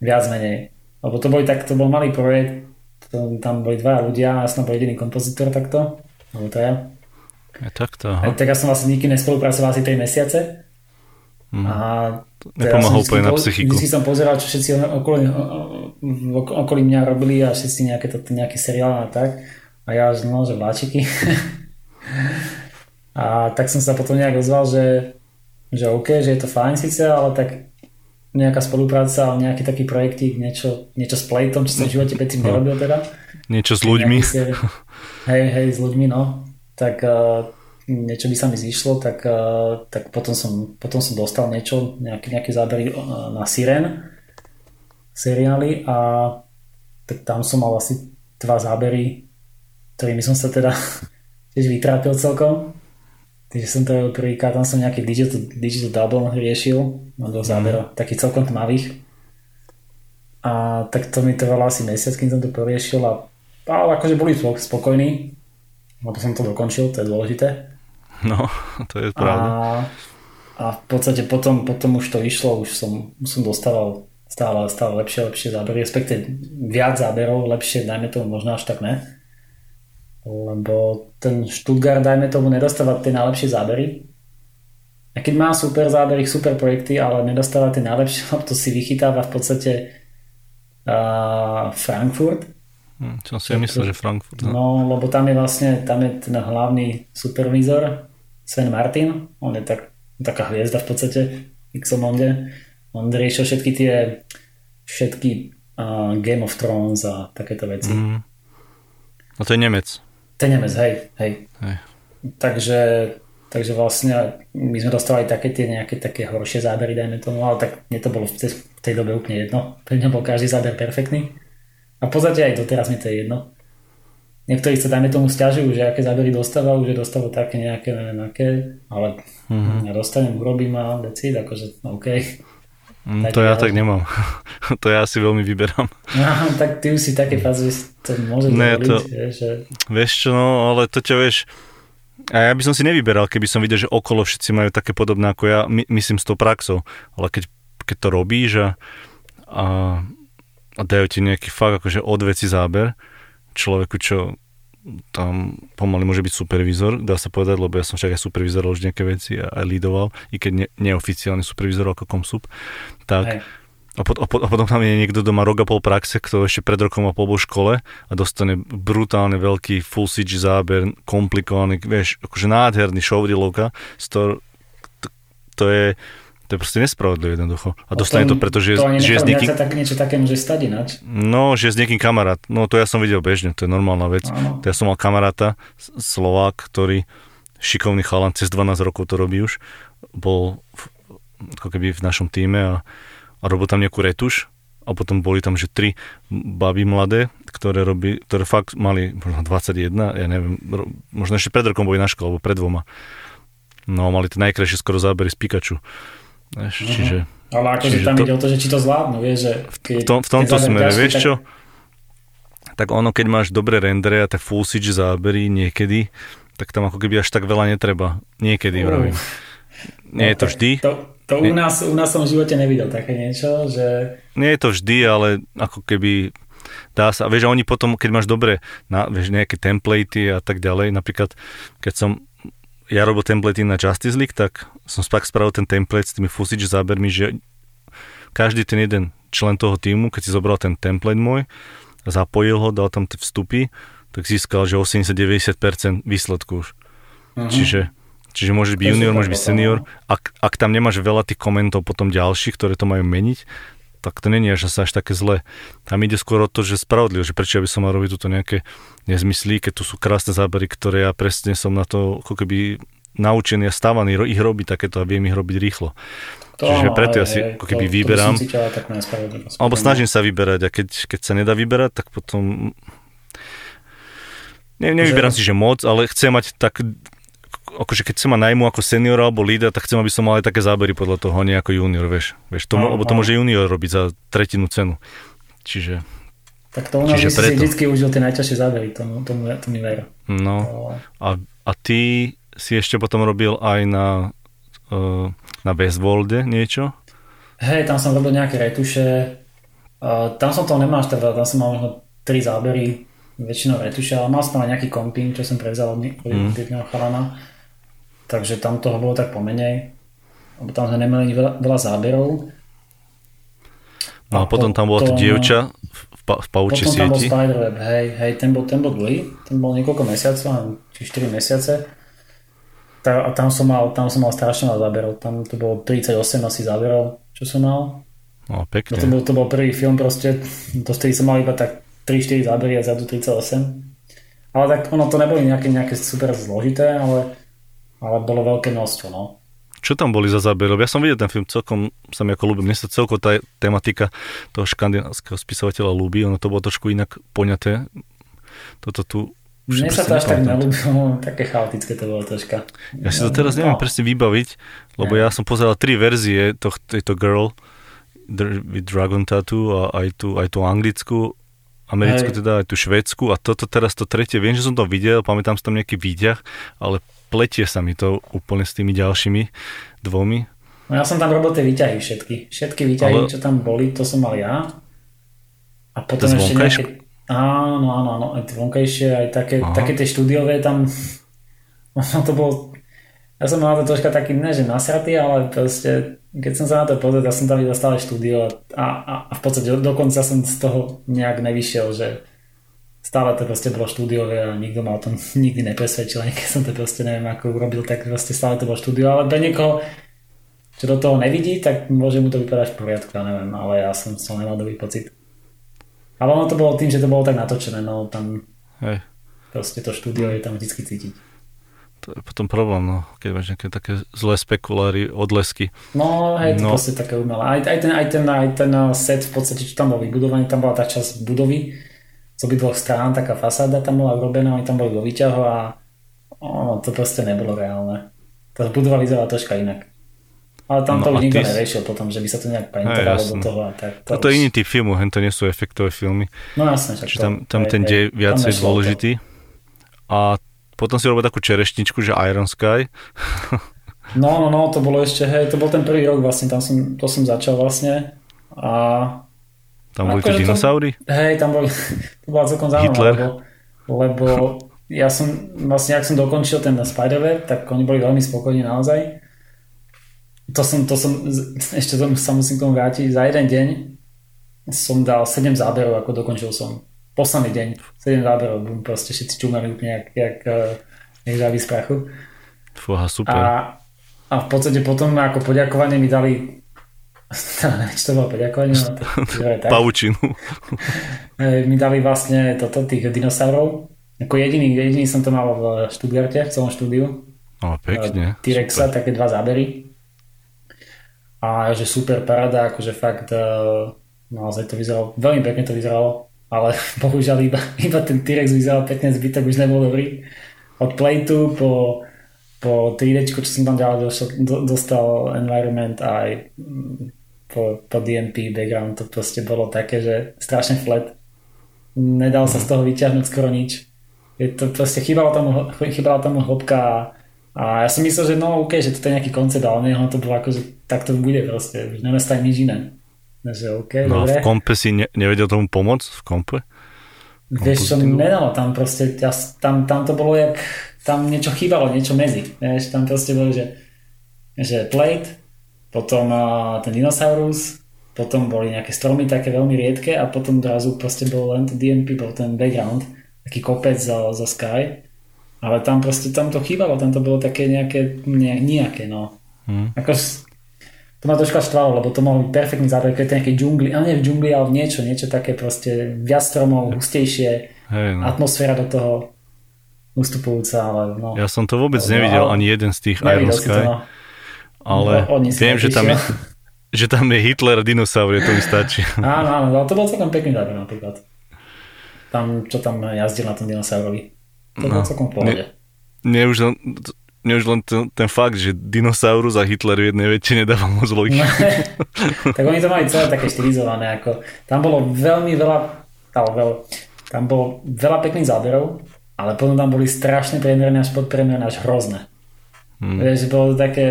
[SPEAKER 2] Viac menej. Lebo to, boli tak, to bol malý projekt, to, tam boli dva ľudia a ja som bol jediný kompozitor takto, alebo to ja.
[SPEAKER 1] Takto, aha.
[SPEAKER 2] tak ja som vlastne nikým nespolupracoval asi 3 mesiace.
[SPEAKER 1] Mm. A Nepomohol úplne na psychiku.
[SPEAKER 2] Vždy som pozeral, čo všetci okolo, okolo mňa robili a všetci nejaké, to, nejaké seriály a tak. A ja, no, že vláčiky. a tak som sa potom nejak ozval, že, že OK, že je to fajn síce, ale tak nejaká spolupráca alebo nejaký taký projektík, niečo, niečo s Playtom, čo som v živote predtým no. nerobil teda.
[SPEAKER 1] Niečo s ľuďmi.
[SPEAKER 2] hej, hej, s ľuďmi, no. Tak uh, niečo by sa mi zišlo, tak, uh, tak potom, som, potom som dostal niečo, nejaké, nejaké zábery uh, na Siren seriály a tak tam som mal asi dva zábery, ktorými som sa teda tiež vytrápil celkom. Takže som to prvýkrát, tam som nejaký digital, digital double riešil, mám do zábera, mm. taký celkom tmavých. A tak to mi trvalo asi mesiac, kým som to poriešil a, ale akože boli spokojní, lebo som to dokončil, to je dôležité.
[SPEAKER 1] No, to je pravda.
[SPEAKER 2] A, a v podstate potom, potom už to išlo, už som, som dostával stále, stále lepšie, lepšie zábery, respektive viac záberov, lepšie, dajme tomu možno až tak ne lebo ten Stuttgart, dajme tomu, nedostáva tie najlepšie zábery. A keď má super zábery, super projekty, ale nedostáva tie najlepšie, to si vychytáva v podstate uh, Frankfurt.
[SPEAKER 1] Hm, čo si ja myslel, že Frankfurt.
[SPEAKER 2] No. no, lebo tam je vlastne tam je ten hlavný supervizor Sven Martin, on je tak, taká hviezda v podstate Xomonde. On riešil všetky tie všetky uh, Game of Thrones a takéto veci. Mm.
[SPEAKER 1] A to je Nemec.
[SPEAKER 2] To je Nemec, hej, hej. hej. Takže, takže vlastne my sme dostali také tie nejaké také horšie zábery, dajme tomu, ale tak mne to bolo v tej, v tej dobe úplne jedno. Pre mňa bol každý záber perfektný. A v podstate aj doteraz mi to je jedno. Niektorí sa dajme tomu stiažujú, že aké zábery dostávajú, že dostávajú také nejaké, neviem aké, ale mm-hmm. ja dostanem, urobím a decid, akože OK.
[SPEAKER 1] Mm, to ja tak nemám. to ja si veľmi vyberám.
[SPEAKER 2] No, tak ty už si také fáze, že to môže ne, dovoliť, to, vieš, že...
[SPEAKER 1] vieš čo, no, ale to ťa vieš, a ja by som si nevyberal, keby som videl, že okolo všetci majú také podobné ako ja, my, myslím s tou praxou, ale keď, keď to robíš a, a, a dajú ti nejaký fakt akože odveci záber, človeku, čo tam pomaly môže byť supervizor, dá sa povedať, lebo ja som však aj supervizoroval už nejaké veci a aj lídoval, i keď ne, neoficiálny supervizor ako komsup, tak a, pot, a, pot, a potom tam je niekto doma rok a pol praxe, kto ešte pred rokom a pol bol v škole a dostane brutálne veľký full CG záber, komplikovaný, vieš, akože nádherný show dealovka, to, to je to je proste nespravodlivé jednoducho. A dostane to, pretože
[SPEAKER 2] to
[SPEAKER 1] že
[SPEAKER 2] s niekým... tak niečo také môže stať ináč.
[SPEAKER 1] No, že s niekým kamarát. No to ja som videl bežne, to je normálna vec. Áno. To ja som mal kamaráta, Slovák, ktorý šikovný chalan, cez 12 rokov to robí už, bol v, ako keby v našom týme a, a robil tam nejakú retuš a potom boli tam, že tri baby mladé, ktoré, robí, ktoré fakt mali možno 21, ja neviem, možno ešte pred rokom boli na škole, alebo pred dvoma. No, mali tie najkrajšie skoro zábery z Pikachu. Vieš, uh-huh. čiže,
[SPEAKER 2] Ale akože tam to, ide o to, že či to zvládnu, vieš, že
[SPEAKER 1] keď, v, tom, v tomto smere, vieš tak... čo? Tak ono, keď máš dobré rendere a tak full CG zábery niekedy, tak tam ako keby až tak veľa netreba. Niekedy, uh. vravím. Nie no, je to vždy.
[SPEAKER 2] To, to u, nás, u nás som v živote nevidel také niečo, že...
[SPEAKER 1] Nie je to vždy, ale ako keby dá sa, vieš, a oni potom, keď máš dobre, na, vieš, nejaké templatey a tak ďalej, napríklad, keď som ja robil templaty na Justice League, tak som tak spravil ten template s tými footage zábermi, že každý ten jeden člen toho týmu, keď si zobral ten template môj, zapojil ho, dal tam tie vstupy, tak získal, že 80-90% výsledku už. Uh-huh. Čiže, čiže môže byť junior, môže byť senior. No. Ak, ak tam nemáš veľa tých komentov potom ďalších, ktoré to majú meniť, tak to není až, až také zlé. Tam ide skôr o to, že spravodlivo, že prečo by som mal robiť túto nejaké nezmyslí, keď tu sú krásne zábery, ktoré ja presne som na to ako keby naučený a stávaný ich robiť takéto a viem ich robiť rýchlo. To, Čiže preto ja si ako keby to, vyberám. To alebo snažím sa vyberať a keď, keď sa nedá vyberať, tak potom ne, nevyberám že... si, že moc, ale chcem mať tak akože keď sa ma najmu ako senior alebo líder, tak chcem, aby som mal aj také zábery podľa toho, nie ako junior, vieš. vieš to, no, lebo to môže junior robiť za tretinu cenu. Čiže...
[SPEAKER 2] Tak to u nás si vždycky užil tie najťažšie zábery, to, to, to mi ver.
[SPEAKER 1] No, a, a ty si ešte potom robil aj na, uh, na Westwolde niečo?
[SPEAKER 2] Hej, tam som robil nejaké retuše. Uh, tam som to nemal až tam som mal možno tri zábery, väčšinou retuše, ale mal som tam aj nejaký komping, čo som prevzal od jedného mm. chalana takže tam toho bolo tak pomenej, lebo tam sme nemali veľa, veľa záberov.
[SPEAKER 1] No a, a potom tam bola tá dievča v, pa, v
[SPEAKER 2] potom
[SPEAKER 1] sieti.
[SPEAKER 2] Potom tam bol Spiderweb, hej, hej, ten bol, ten bol dlhý, ten bol niekoľko mesiacov, či 4 mesiace. Tá, a tam som mal, tam som mal strašne veľa záberov, tam to bolo 38 asi záberov, čo som mal.
[SPEAKER 1] No, pekne.
[SPEAKER 2] No, to, bol, to bol prvý film proste, to vtedy som mal iba tak 3-4 zábery a zadu 38. Ale tak ono to neboli nejaké, nejaké super zložité, ale ale bolo veľké množstvo, no.
[SPEAKER 1] Čo tam boli za zábery? Ja som videl ten film, celkom sa mi ako ľúbil. Mne sa celkom tá tematika toho škandinávskeho spisovateľa ľúbi, ono to bolo trošku inak poňaté. Toto tu
[SPEAKER 2] mne sa to až tak nelúbilo, také chaotické to bolo troška.
[SPEAKER 1] Ja si to teraz neviem no. presne vybaviť, lebo ja som pozeral tri verzie toh, tejto Girl with Dragon Tattoo a aj tú, aj tú anglickú, americkú Hej. teda, aj tú švédsku a toto teraz to tretie, viem, že som to videl, pamätám si tam nejaký výďah, ale pletie sa mi to úplne s tými ďalšími dvomi.
[SPEAKER 2] No ja som tam robil tie výťahy všetky. Všetky výťahy, Ale... čo tam boli, to som mal ja. A potom to ešte nejaké... Áno, áno, áno, aj vonkajšie, aj také, také tie štúdiové tam... No to bolo... Ja som mal to troška taký, ne, že nasratý, ale proste, keď som sa na to pozrel, ja som tam videl stále štúdio a, a, a v podstate dokonca som z toho nejak nevyšiel, že stále to proste bolo štúdiové a nikto ma o tom nikdy nepresvedčil, ani keď som to proste neviem ako urobil, tak proste stále to bolo štúdio, ale pre niekoho, čo do toho nevidí, tak môže mu to vypadať v poriadku, ja neviem, ale ja som som nemal dobrý pocit. Ale ono to bolo tým, že to bolo tak natočené, no tam Hej. proste to štúdio je tam vždy cítiť.
[SPEAKER 1] To je potom problém, no, keď máš nejaké také zlé spekuláry, odlesky.
[SPEAKER 2] No, hej, to no. proste také umelé. Aj, aj, ten, aj, ten, aj ten set v podstate, čo tam bol vybudovaný, tam bola tá časť budovy, z obidvoch strán taká fasáda tam bola urobená, oni tam boli vo výťahu a ono, to proste nebolo reálne. Tá budova vyzerala troška inak. Ale tam no, to už nikto ty... neriešil potom, že by sa to nejak paintovalo do toho a tak.
[SPEAKER 1] To, to už... je iný typ filmu, hen to nie sú efektové filmy.
[SPEAKER 2] No jasne,
[SPEAKER 1] to, tam, tam aj, ten dej viacej dôležitý. To. A potom si robil takú čerešničku, že Iron Sky.
[SPEAKER 2] no, no, no, to bolo ešte, hej, to bol ten prvý rok vlastne, tam som, to som začal vlastne. A
[SPEAKER 1] tam boli tie dinosaury?
[SPEAKER 2] hej, tam boli, to bola celkom zaujímavé, lebo, lebo ja som, vlastne ak som dokončil ten spider tak oni boli veľmi spokojní naozaj. To som, to som, ešte tomu sa musím tomu vrátiť, za jeden deň som dal 7 záberov, ako dokončil som. Posledný deň, 7 záberov, bum, proste všetci čumali úplne jak, jak, jak žavý z prachu.
[SPEAKER 1] Fúha, super.
[SPEAKER 2] A, a v podstate potom ako poďakovanie mi dali či to bolo poďakovanie. No,
[SPEAKER 1] tak. Pavučinu.
[SPEAKER 2] Mi dali vlastne toto, tých dinosaurov. Ako jediný, jediný som to mal v Stuttgarte, v celom štúdiu.
[SPEAKER 1] No, pekne.
[SPEAKER 2] T-Rexa, také dva zábery. A že super parada, akože fakt uh, naozaj to vyzeralo, veľmi pekne to vyzeralo, ale bohužiaľ iba, iba ten T-Rex vyzeral pekne, zbytok už nebol dobrý. Od Playtu po po 3D, čo som tam ďalej dostal environment aj mm, po, po DNP background, to proste bolo také, že strašne flat. Nedal sa z toho vyťahnuť skoro nič. Je to proste chýbala tam, chýbala tam hĺbka a, a ja som myslel, že no OK, že to je nejaký koncept, ale nie, to bolo ako, že tak to bude proste, už nenastane nič iné. Takže OK,
[SPEAKER 1] no
[SPEAKER 2] dobre.
[SPEAKER 1] v kompe si ne, nevedel tomu pomôcť? V kompe?
[SPEAKER 2] Vieš čo, nedalo tam proste, tam, tam to bolo jak tam niečo chýbalo, niečo medzi. Vieš, tam proste bolo, že, že plate, potom ten dinosaurus potom boli nejaké stromy také veľmi riedke a potom zrazu proste bol len DMP, bol ten background, taký kopec za, za Sky, ale tam proste, tam to chýbalo, tam to bolo také nejaké, ne, nejaké, no. Hmm. Ako, to ma troška štvalo, lebo to mohol byť perfektný záber, keď nejaké džungli, ale nie v džungli, ale v niečo, niečo také proste viac stromov, hustejšie, hey, no. atmosféra do toho ustupujúca, ale no.
[SPEAKER 1] Ja som to vôbec ale, nevidel, ale, ani jeden z tých Iron Sky, to, no. Ale no, viem, že tam je, že tam je Hitler a dinosaurie, to mi stačí.
[SPEAKER 2] Áno, áno, ale to bol celkom pekný záber napríklad. Tam, čo tam jazdil na tom dinosaurovi. To no, bolo celkom v pohode.
[SPEAKER 1] Nie, už len, nie už len ten, ten fakt, že dinosaurus a Hitler v jednej väčšine dával moc logiky. No,
[SPEAKER 2] tak oni to mali celé také štilizované. Ako, tam bolo veľmi veľa, tam, veľ, tam bolo veľa pekných záberov, ale potom tam boli strašne priemerné až podpriemerné až hrozné. Hmm. Vieš, bolo také,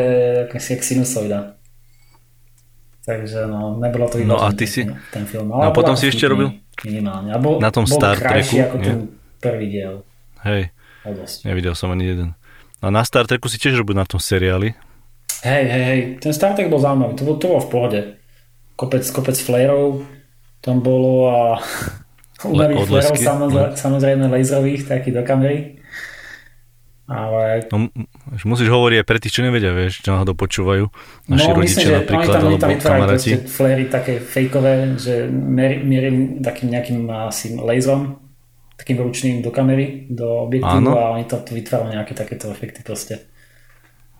[SPEAKER 2] ako sinusoida. Takže no, nebolo to
[SPEAKER 1] no, a ty si...
[SPEAKER 2] ten film.
[SPEAKER 1] Ale no a potom si ešte robil?
[SPEAKER 2] Minimálne. A bol,
[SPEAKER 1] na tom
[SPEAKER 2] bol
[SPEAKER 1] Star Treku?
[SPEAKER 2] ako nie? ten prvý diel.
[SPEAKER 1] Hej, nevidel som ani jeden. A na Star Treku si tiež robil na tom seriáli?
[SPEAKER 2] Hej, hej, hej, ten Star Trek bol zaujímavý, to bolo, to bolo v pohode. Kopec, kopec flareov tam bolo a umelých flareov, samozrejme, no. samozrejme laserových, taký do kamery. Ale...
[SPEAKER 1] No, musíš hovoriť aj pre tých, čo nevedia, vieš, čo náhodou počúvajú. Naši no, rodičia myslím, napríklad,
[SPEAKER 2] oni tam,
[SPEAKER 1] alebo
[SPEAKER 2] tam kamaráti. fléry také fejkové, že mierim takým nejakým asi laserom, takým ručným do kamery, do objektívu a oni to vytvárajú nejaké takéto efekty proste.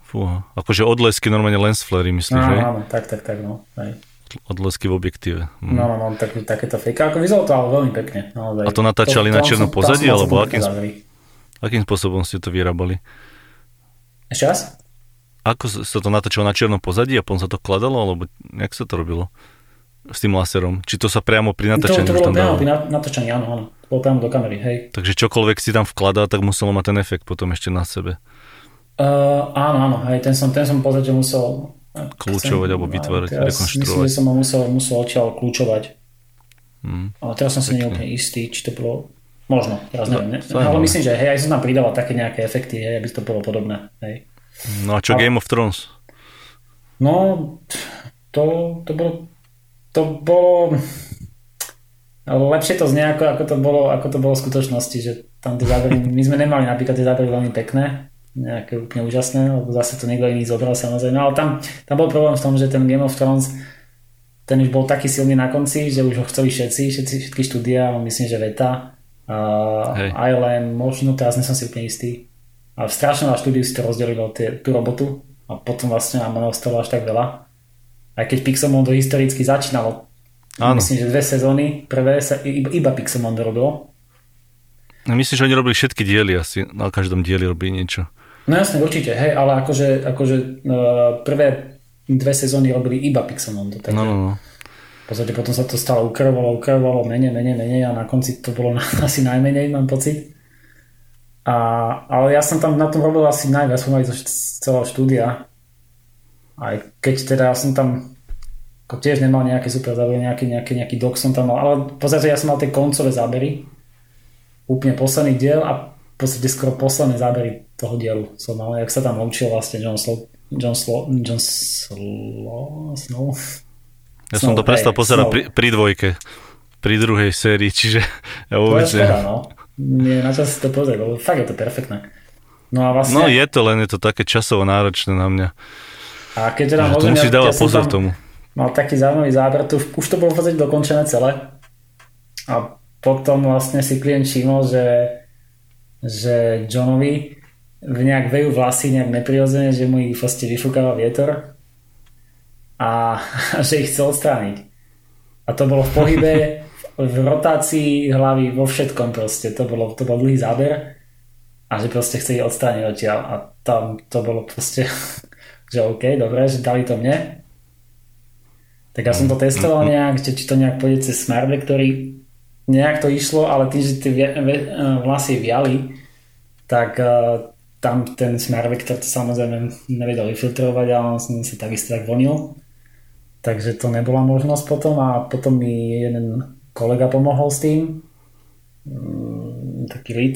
[SPEAKER 1] Fúha, akože odlesky normálne lens flary, myslíš,
[SPEAKER 2] áno, Áno, tak, tak, tak, no. Hej.
[SPEAKER 1] Odlesky v objektíve.
[SPEAKER 2] Hm. No, no, no, tak, takéto fake. Ako vyzeralo to ale veľmi pekne.
[SPEAKER 1] Naozaj. A to natáčali to, na čiernom pozadí, alebo akým, Akým spôsobom ste to vyrábali?
[SPEAKER 2] Ešte raz?
[SPEAKER 1] Ako sa to natáčalo na čiernom pozadí a potom sa to kladalo, alebo jak sa to robilo? S tým laserom? Či to sa priamo pri natáčaní
[SPEAKER 2] to, to bolo priamo pri natáčaní, áno, áno. To bolo priamo do kamery, hej.
[SPEAKER 1] Takže čokoľvek si tam vkladá, tak muselo mať ten efekt potom ešte na sebe.
[SPEAKER 2] Uh, áno, áno, hej, ten som, ten som v podstate musel
[SPEAKER 1] kľúčovať alebo vytvárať, rekonštruovať.
[SPEAKER 2] Myslím, že som ho musel, musel odtiaľ kľúčovať. Hmm. Ale teraz som si neúplne istý, či to bolo Možno, teraz no, neviem. Ne? Ale myslím, že hej, aj som tam pridával také nejaké efekty, hej, aby to bolo podobné. Hej.
[SPEAKER 1] No a čo a... Game of Thrones?
[SPEAKER 2] No, to, to bolo to bolo lepšie to znie ako, ako, to bolo, ako to bolo v skutočnosti, že tam tie zábery, my sme nemali napríklad tie zábery veľmi pekné, nejaké úplne úžasné, lebo zase to niekto iný zobral samozrejme, ale tam, tam bol problém v tom, že ten Game of Thrones ten už bol taký silný na konci, že už ho chceli všetci, všetci všetky štúdia, myslím, že Veta Uh, aj len možno, teraz nie som si úplne istý. Ale strašne na štúdiu si to rozdelilo tie, tú robotu a potom vlastne nám ostalo až tak veľa. Aj keď Pixelmondo historicky začínalo. Áno. Myslím, že dve sezóny, prvé sa iba, iba Pixelmondo robilo.
[SPEAKER 1] No, myslím, že oni robili všetky diely asi, na každom dieli robili niečo.
[SPEAKER 2] No jasne, určite, hej, ale akože, akože uh, prvé dve sezóny robili iba Pixelmondo. Takže...
[SPEAKER 1] No, no, no
[SPEAKER 2] v podstate potom sa to stále ukrvovalo, ukrvovalo, menej, menej, menej a na konci to bolo asi najmenej, mám pocit. A, ale ja som tam na tom robil asi najviac pomaly zo celého štúdia. Aj keď teda ja som tam ako tiež nemal nejaké super zábery, nejaký, nejaký, nejaký dok som tam mal, ale v ja som mal tie koncové zábery, úplne posledný diel a v podstate skoro posledné zábery toho dielu som mal, jak sa tam učil vlastne John Slow, John Slow, John Slow, Snow,
[SPEAKER 1] ja som to prestal pozerať pri, pri dvojke, pri druhej sérii, čiže ja vôbec...
[SPEAKER 2] To je škoda, no. Nie, na čas si to pozrieť, lebo fakt je to perfektné. No a vlastne...
[SPEAKER 1] No je to, len je to také časovo náročné na mňa.
[SPEAKER 2] A keď teda
[SPEAKER 1] môžem, to musíš ja, dávať ja pozor tomu.
[SPEAKER 2] Mal taký zaujímavý záber, tu, už to bolo v podstate dokončené celé. A potom vlastne si klient všimol, že, že Johnovi v nejak vejú vlasy nejak neprirodzene, že mu ich proste vyfúkava vietor a, a že ich chce odstrániť. A to bolo v pohybe, v rotácii hlavy, vo všetkom proste. To, bolo, to bol dlhý záber a že proste chce ich odstrániť odtiaľ. A tam to bolo proste, že OK, dobre, že dali to mne. Tak ja som to testoval nejak, že či to nejak pôjde cez Smart ktorý nejak to išlo, ale tým, že tie vlasy viali, tak tam ten Smart Vector to samozrejme nevedel vyfiltrovať a on sa takisto tak vonil takže to nebola možnosť potom a potom mi jeden kolega pomohol s tým, mm, taký lead.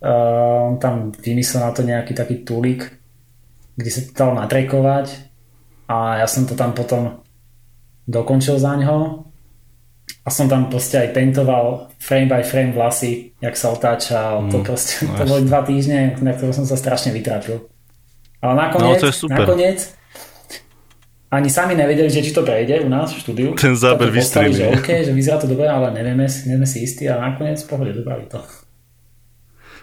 [SPEAKER 2] On tam vymyslel na to nejaký taký túlik, kde sa to dalo natrekovať a ja som to tam potom dokončil za ňo a som tam proste aj paintoval frame by frame vlasy, jak sa otáčal, mm, to proste, no to boli dva týždne, na ktoré som sa strašne vytrápil. Ale nakoniec,
[SPEAKER 1] no, to je super.
[SPEAKER 2] nakoniec ani sami nevedeli, že či to prejde u nás v štúdiu.
[SPEAKER 1] Ten záber vystrelí.
[SPEAKER 2] Že OK, že vyzerá to dobre, ale nevieme, nevieme si istí a nakoniec v pohode dobrali to.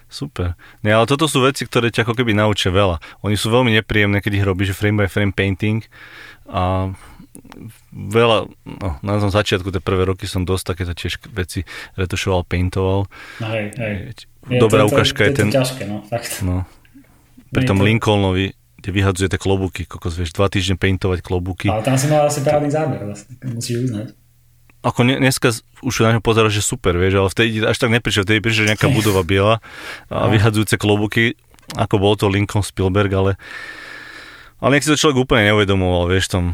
[SPEAKER 1] Super. Ne, ale toto sú veci, ktoré ťa ako keby naučia veľa. Oni sú veľmi nepríjemné, keď ich robíš frame by frame painting a veľa, no, na tom začiatku, tie prvé roky som dosť takéto tiež veci retušoval, paintoval.
[SPEAKER 2] No, hej, hej.
[SPEAKER 1] Dobrá je to, ukážka
[SPEAKER 2] je,
[SPEAKER 1] je, ten...
[SPEAKER 2] To ťažké, no, fakt.
[SPEAKER 1] No. Pri tom to... Lincolnovi, kde vyhadzuje tie klobúky, kokos, vieš, dva týždne paintovať klobúky.
[SPEAKER 2] Ale tam si mal asi parádny záber, vlastne, musíš uznať.
[SPEAKER 1] Ako dneska už na ňo pozeráš, že super, vieš, ale vtedy až tak neprišiel, vtedy prišiel nejaká budova biela a vyhadzujúce klobúky, ako bol to Lincoln Spielberg, ale ale nech si to človek úplne neuvedomoval, vieš, tom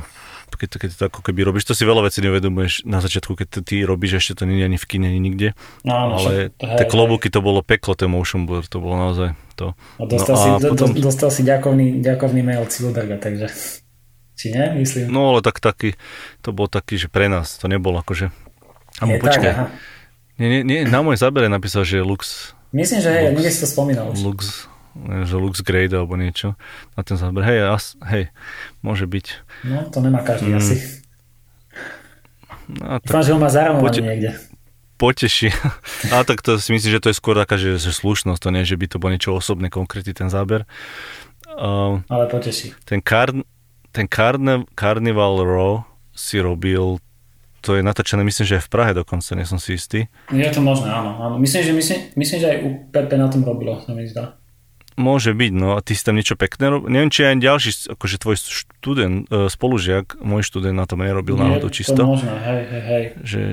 [SPEAKER 1] keď, keď to ako keby robíš, to si veľa vecí neuvedomuješ na začiatku, keď to ty robíš, ešte to nie je ani v kine, ani nikde.
[SPEAKER 2] No,
[SPEAKER 1] ale
[SPEAKER 2] hej,
[SPEAKER 1] tie klobúky to bolo peklo, ten motion blur, to bolo naozaj to.
[SPEAKER 2] A dostal, no, a si, potom... dostal si ďakovný, ďakovný mail Silberga, takže či nie, myslím.
[SPEAKER 1] No ale tak taký, to bol taký, že pre nás to nebolo akože. A mu počkaj. Tak, nie, nie, nie, na môj zábere napísal, že Lux.
[SPEAKER 2] Myslím, že hej, niekde si to spomínal.
[SPEAKER 1] Lux, že looks great alebo niečo na ten záber. Hej, as, hej, môže byť.
[SPEAKER 2] No, to nemá každý mm. asi. No, tak Dúfam, že ho má zaramovaný pote- niekde.
[SPEAKER 1] Poteší. A tak to si myslím, že to je skôr taká, že, že slušnosť, to nie, že by to bolo niečo osobné, konkrétny ten záber.
[SPEAKER 2] Uh, Ale poteší.
[SPEAKER 1] Ten, kar, ten Carne, Carnival Row si robil to je natáčané, myslím, že aj v Prahe dokonca, nie som si istý.
[SPEAKER 2] Je to možné, áno. áno. Myslím, že, myslím, myslím, že aj u Pepe na tom robilo, sa mi zdá.
[SPEAKER 1] Môže byť, no a ty si tam niečo pekné robil. Neviem, či aj ďalší, akože tvoj študent, e, spolužiak, môj študent na tom nerobil Nie, náhodou čisto.
[SPEAKER 2] to možné, hej, hej, hej.
[SPEAKER 1] Že,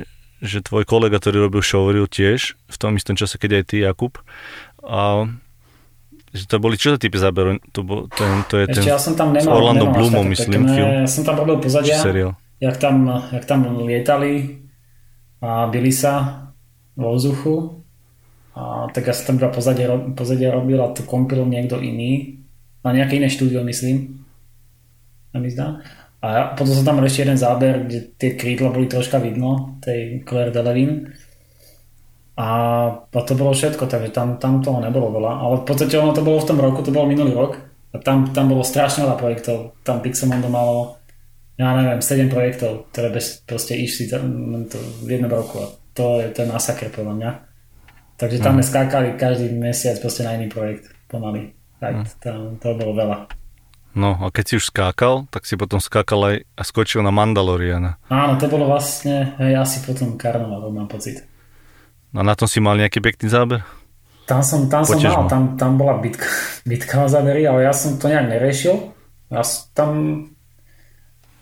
[SPEAKER 1] že tvoj kolega, ktorý robil showreel tiež, v tom istom čase, keď aj ty, Jakub. A že to boli čo za typy záberu? To, bol, ten, to je
[SPEAKER 2] Ešte
[SPEAKER 1] ten
[SPEAKER 2] ja som tam nemal,
[SPEAKER 1] Orlando Bloomom, myslím, pekné, film.
[SPEAKER 2] Ja som tam robil pozadia, jak tam, jak tam lietali a byli sa vo vzduchu a, tak ja tam iba pozadie, pozadie robil a to kompil niekto iný. Na nejaké iné štúdio, myslím. A mi zdá. A potom som tam ešte jeden záber, kde tie krídla boli troška vidno, tej Claire Delevingne. A, to bolo všetko, takže tam, tam toho nebolo veľa. Ale v podstate ono to bolo v tom roku, to bolo minulý rok. A tam, tam bolo strašne veľa projektov. Tam Pixelmondo malo, ja neviem, 7 projektov, ktoré bez, proste išli to, to v jednom roku. A to je ten masaker podľa mňa. Takže tam mm. sme skákali každý mesiac proste na iný projekt pomaly. Tak, mm. tam, to bolo veľa.
[SPEAKER 1] No a keď si už skákal, tak si potom skákal aj a skočil na Mandaloriana.
[SPEAKER 2] Áno, to bolo vlastne hej, asi potom Karnoval, mám pocit.
[SPEAKER 1] A na tom si mal nejaký pekný záber?
[SPEAKER 2] Tam som, tam som mal, tam, tam bola bitka, bitka na zábery, ale ja som to nejak neriešil. Ja tam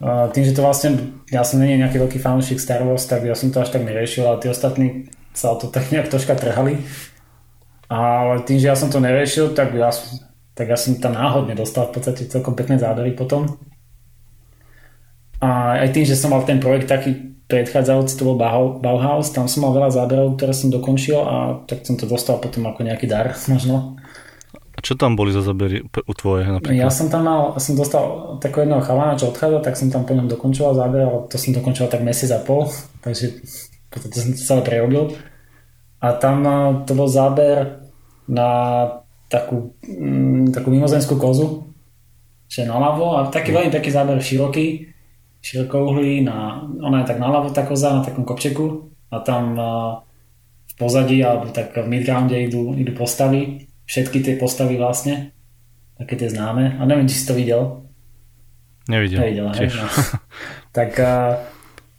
[SPEAKER 2] tým, že to vlastne, ja som není nejaký veľký fanúšik Star Wars, tak ja som to až tak neriešil, ale tí ostatní sa o to tak nejak troška trhali. Ale tým, že ja som to neriešil, tak ja, tak ja som tam náhodne dostal v podstate celkom pekné zábery potom. A aj tým, že som mal ten projekt taký predchádzajúci, to bol Bauhaus, tam som mal veľa záberov, ktoré som dokončil a tak som to dostal potom ako nejaký dar možno.
[SPEAKER 1] A čo tam boli za zábery u tvoje napríklad?
[SPEAKER 2] Ja som tam mal, som dostal takého jedného chalana, čo odchádza, tak som tam po ňom dokončoval záber, ale to som dokončoval tak mesiac a pol, takže podstate som to celé prerobil. A tam to bol záber na takú, mm, takú mimozemskú kozu, že naľavo a taký veľmi pekný záber široký, širokouhlý, na, ona je tak naľavo tá koza na takom kopčeku a tam v pozadí alebo tak v midgrounde idú, idú postavy, všetky tie postavy vlastne, také tie známe a neviem, či si to videl.
[SPEAKER 1] Nevidel.
[SPEAKER 2] Nevidel, hej, no. tak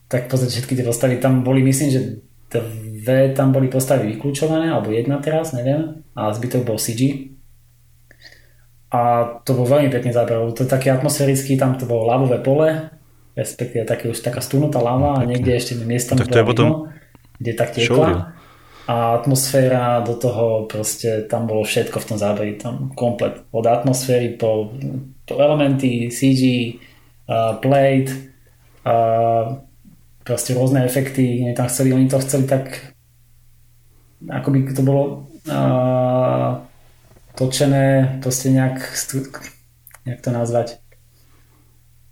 [SPEAKER 2] tak podstate všetky tie postavy tam boli, myslím, že dve tam boli postavy vyklúčované, alebo jedna teraz, neviem, a zbytok bol CG. A to bol veľmi pekný záber, to je taký atmosférický, tam to bolo lavové pole, respektíve také už taká stúnutá lava a niekde ešte miestom
[SPEAKER 1] tak to je potom
[SPEAKER 2] kde tak tiekla. A atmosféra do toho proste, tam bolo všetko v tom záberi, tam komplet. Od atmosféry po, po elementy, CG, uh, plate, uh, proste rôzne efekty, oni tam chceli, oni to chceli tak ako by to bolo uh, točené proste nejak nejak to nazvať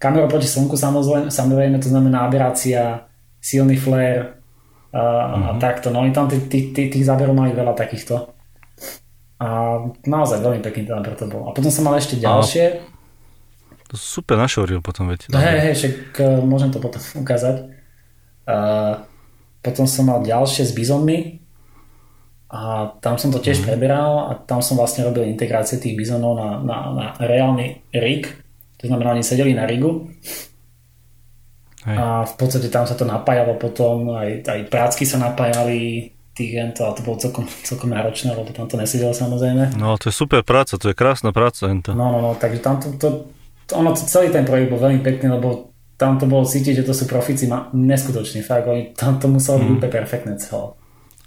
[SPEAKER 2] kamera proti slnku samozrejme, samozrejme, to znamená aberácia, silný flare a, mm-hmm. a mhm. takto. No oni tam tých, tých, tých, tých záberov mali veľa takýchto. A naozaj veľmi pekný záber to bol. A potom som mal ešte ďalšie. A,
[SPEAKER 1] to super našoril potom, veď.
[SPEAKER 2] No, hej, hej, však e, môžem to potom ukázať. A, potom som mal ďalšie s bizonmi a tam som to tiež mm. preberal a tam som vlastne robil integrácie tých bizonov na, na, na reálny rig. To znamená, oni sedeli na rigu Hej. a v podstate tam sa to napájalo potom, aj, aj prácky sa napájali, tých to, a to bolo celkom, celkom náročné, lebo tam to nesedelo samozrejme.
[SPEAKER 1] No to je super práca, to je krásna práca. Hento.
[SPEAKER 2] No, no, no, takže tam to, to, to, ono, celý ten projekt bol veľmi pekný, lebo tam to bolo cítiť, že to sú profici ma, neskutoční, fakt, oni, tam to muselo byť mm. úplne perfektné celé.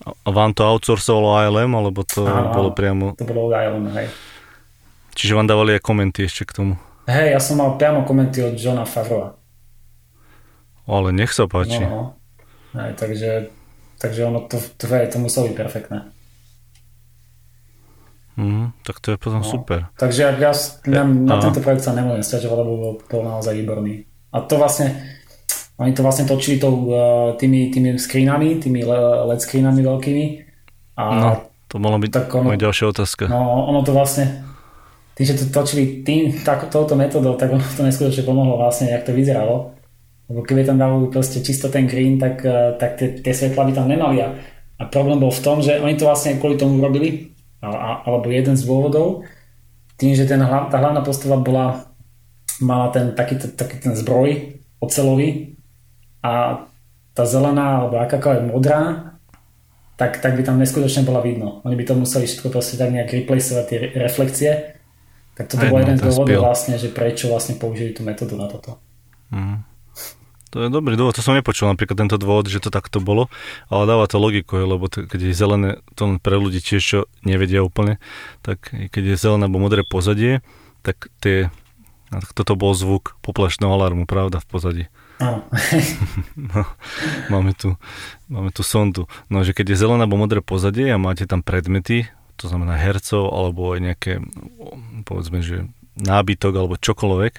[SPEAKER 1] A vám to outsourcovalo ALM, alebo to
[SPEAKER 2] áno,
[SPEAKER 1] bolo priamo...
[SPEAKER 2] to bolo ALM, hej.
[SPEAKER 1] Čiže vám dávali aj komenty ešte k tomu?
[SPEAKER 2] Hej, ja som mal priamo komenty od Johna Favreau.
[SPEAKER 1] Ale nech sa páči. No,
[SPEAKER 2] no. Hej, takže Takže ono to, to, to muselo byť perfektné.
[SPEAKER 1] Mm, tak to je potom no. super.
[SPEAKER 2] Takže ja na, na tento projekt sa nemôžem stiažovať, lebo bol, bol naozaj výborný. A to vlastne, oni to vlastne točili tou, uh, tými, tými screenami, tými LED screenami veľkými. A
[SPEAKER 1] no, to mohla byť tak ono, moja ďalšia otázka.
[SPEAKER 2] No, ono to vlastne, tým, že to točili tým, tak, touto metodou, tak ono to neskutočne pomohlo vlastne, jak to vyzeralo. Lebo keby tam dali proste čisto ten green, tak, eh, tak tie, tie svetla by tam nemali. A, a problém bol v tom, že oni to vlastne kvôli tomu robili, a, a, alebo jeden z dôvodov, tým, že ten, tá hlavná postava bola, mala ten taký, taký ten zbroj ocelový a tá zelená alebo akákoľvek modrá, tak, tak by tam neskutočne bola vidno. Oni by to museli všetko proste tak nejak replaceovať tie reflekcie. Tak toto bol no, jeden z dôvodov vlastne, že prečo vlastne použili tú metódu na toto.
[SPEAKER 1] Mm. To je dobrý dôvod, to som nepočul napríklad tento dôvod, že to takto bolo, ale dáva to logiku, lebo to, keď je zelené, to pre ľudí tiež, čo nevedia úplne, tak keď je zelené alebo modré pozadie, tak tie, toto bol zvuk poplašného alarmu, pravda, v pozadí.
[SPEAKER 2] Áno.
[SPEAKER 1] no, máme, tu, máme tu sondu. No, že keď je zelené alebo modré pozadie a máte tam predmety, to znamená hercov alebo aj nejaké, povedzme, že nábytok alebo čokoľvek,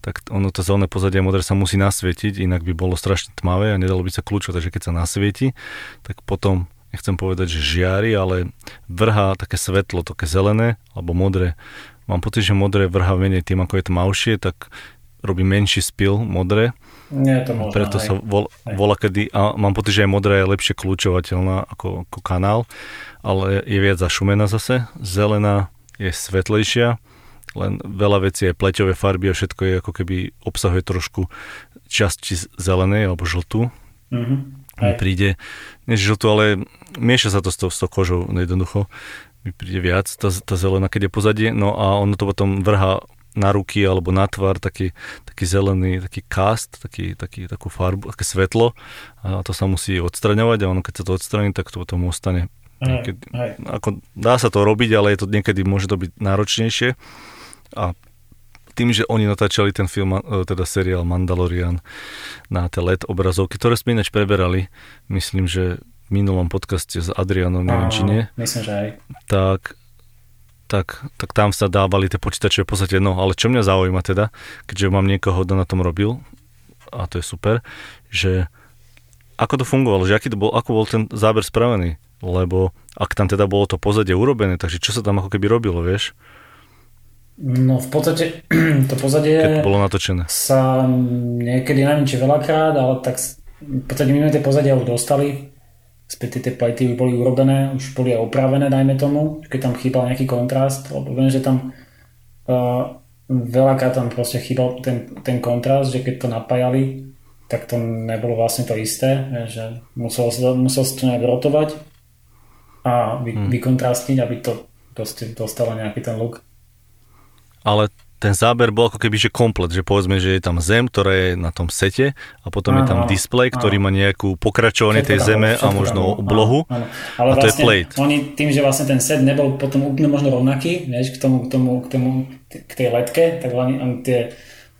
[SPEAKER 1] tak ono to zelené pozadie modré sa musí nasvietiť, inak by bolo strašne tmavé a nedalo by sa kľúčovať. Takže keď sa nasvieti, tak potom, nechcem povedať, že žiari, ale vrhá také svetlo, také zelené alebo modré. Mám pocit, že modré vrhá menej tým, ako je tmavšie, tak robí menší spil modré.
[SPEAKER 2] Nie je to možné,
[SPEAKER 1] Preto sa vol, volá kedy, a mám pocit, že aj modrá je lepšie kľúčovateľná ako, ako kanál, ale je viac zašumená zase. Zelená je svetlejšia len veľa vecí, aj pleťové farby a všetko je ako keby obsahuje trošku časti zelenej alebo žltú. Mm-hmm. Mi príde, nie žltú, ale mieša sa to s tou, s tou kožou jednoducho. Mi príde viac tá, tá zelená, keď je pozadie. No a ono to potom vrhá na ruky alebo na tvar taký, taký zelený, taký cast, taký, taký, takú farbu, také svetlo a to sa musí odstraňovať a ono keď sa to odstraní, tak to potom ostane. Niekedy, ako, dá sa to robiť, ale je to niekedy môže to byť náročnejšie a tým, že oni natáčali ten film, e, teda seriál Mandalorian na tie LED obrazovky, ktoré sme ináč preberali, myslím, že minulom podcaste s Adrianom, neviem, či nie.
[SPEAKER 2] Myslím, že aj.
[SPEAKER 1] Tak, tak, tak tam sa dávali tie počítače v podstate, no ale čo mňa zaujíma teda, keďže mám niekoho, kto na tom robil, a to je super, že ako to fungovalo, že aký to bol, ako bol ten záber spravený, lebo ak tam teda bolo to pozadie urobené, takže čo sa tam ako keby robilo, vieš?
[SPEAKER 2] No v podstate to pozadie
[SPEAKER 1] Keď bolo natočené.
[SPEAKER 2] sa niekedy, neviem či veľakrát, ale tak v podstate my sme tie pozadia už dostali, späť tie plejty už boli urobené, už boli aj opravené, dajme tomu, keď tam chýbal nejaký kontrast, lebo viem, že tam uh, veľakrát tam proste chýbal ten, ten kontrast, že keď to napájali, tak to nebolo vlastne to isté, že muselo sa, muselo sa to nejak rotovať a vy, hmm. vykontrastiť, aby to proste dostalo nejaký ten look
[SPEAKER 1] ale ten záber bol ako keby že komplet, že povedzme, že je tam zem, ktorá je na tom sete a potom áno, je tam display, ktorý má nejakú pokračovanie tej zeme a možno oblohu áno,
[SPEAKER 2] Ale
[SPEAKER 1] a to
[SPEAKER 2] vlastne
[SPEAKER 1] je plate.
[SPEAKER 2] Oni tým, že vlastne ten set nebol potom úplne možno rovnaký, vieš, k tomu, k tomu, k tomu, k tej letke, tak oni, oni tie,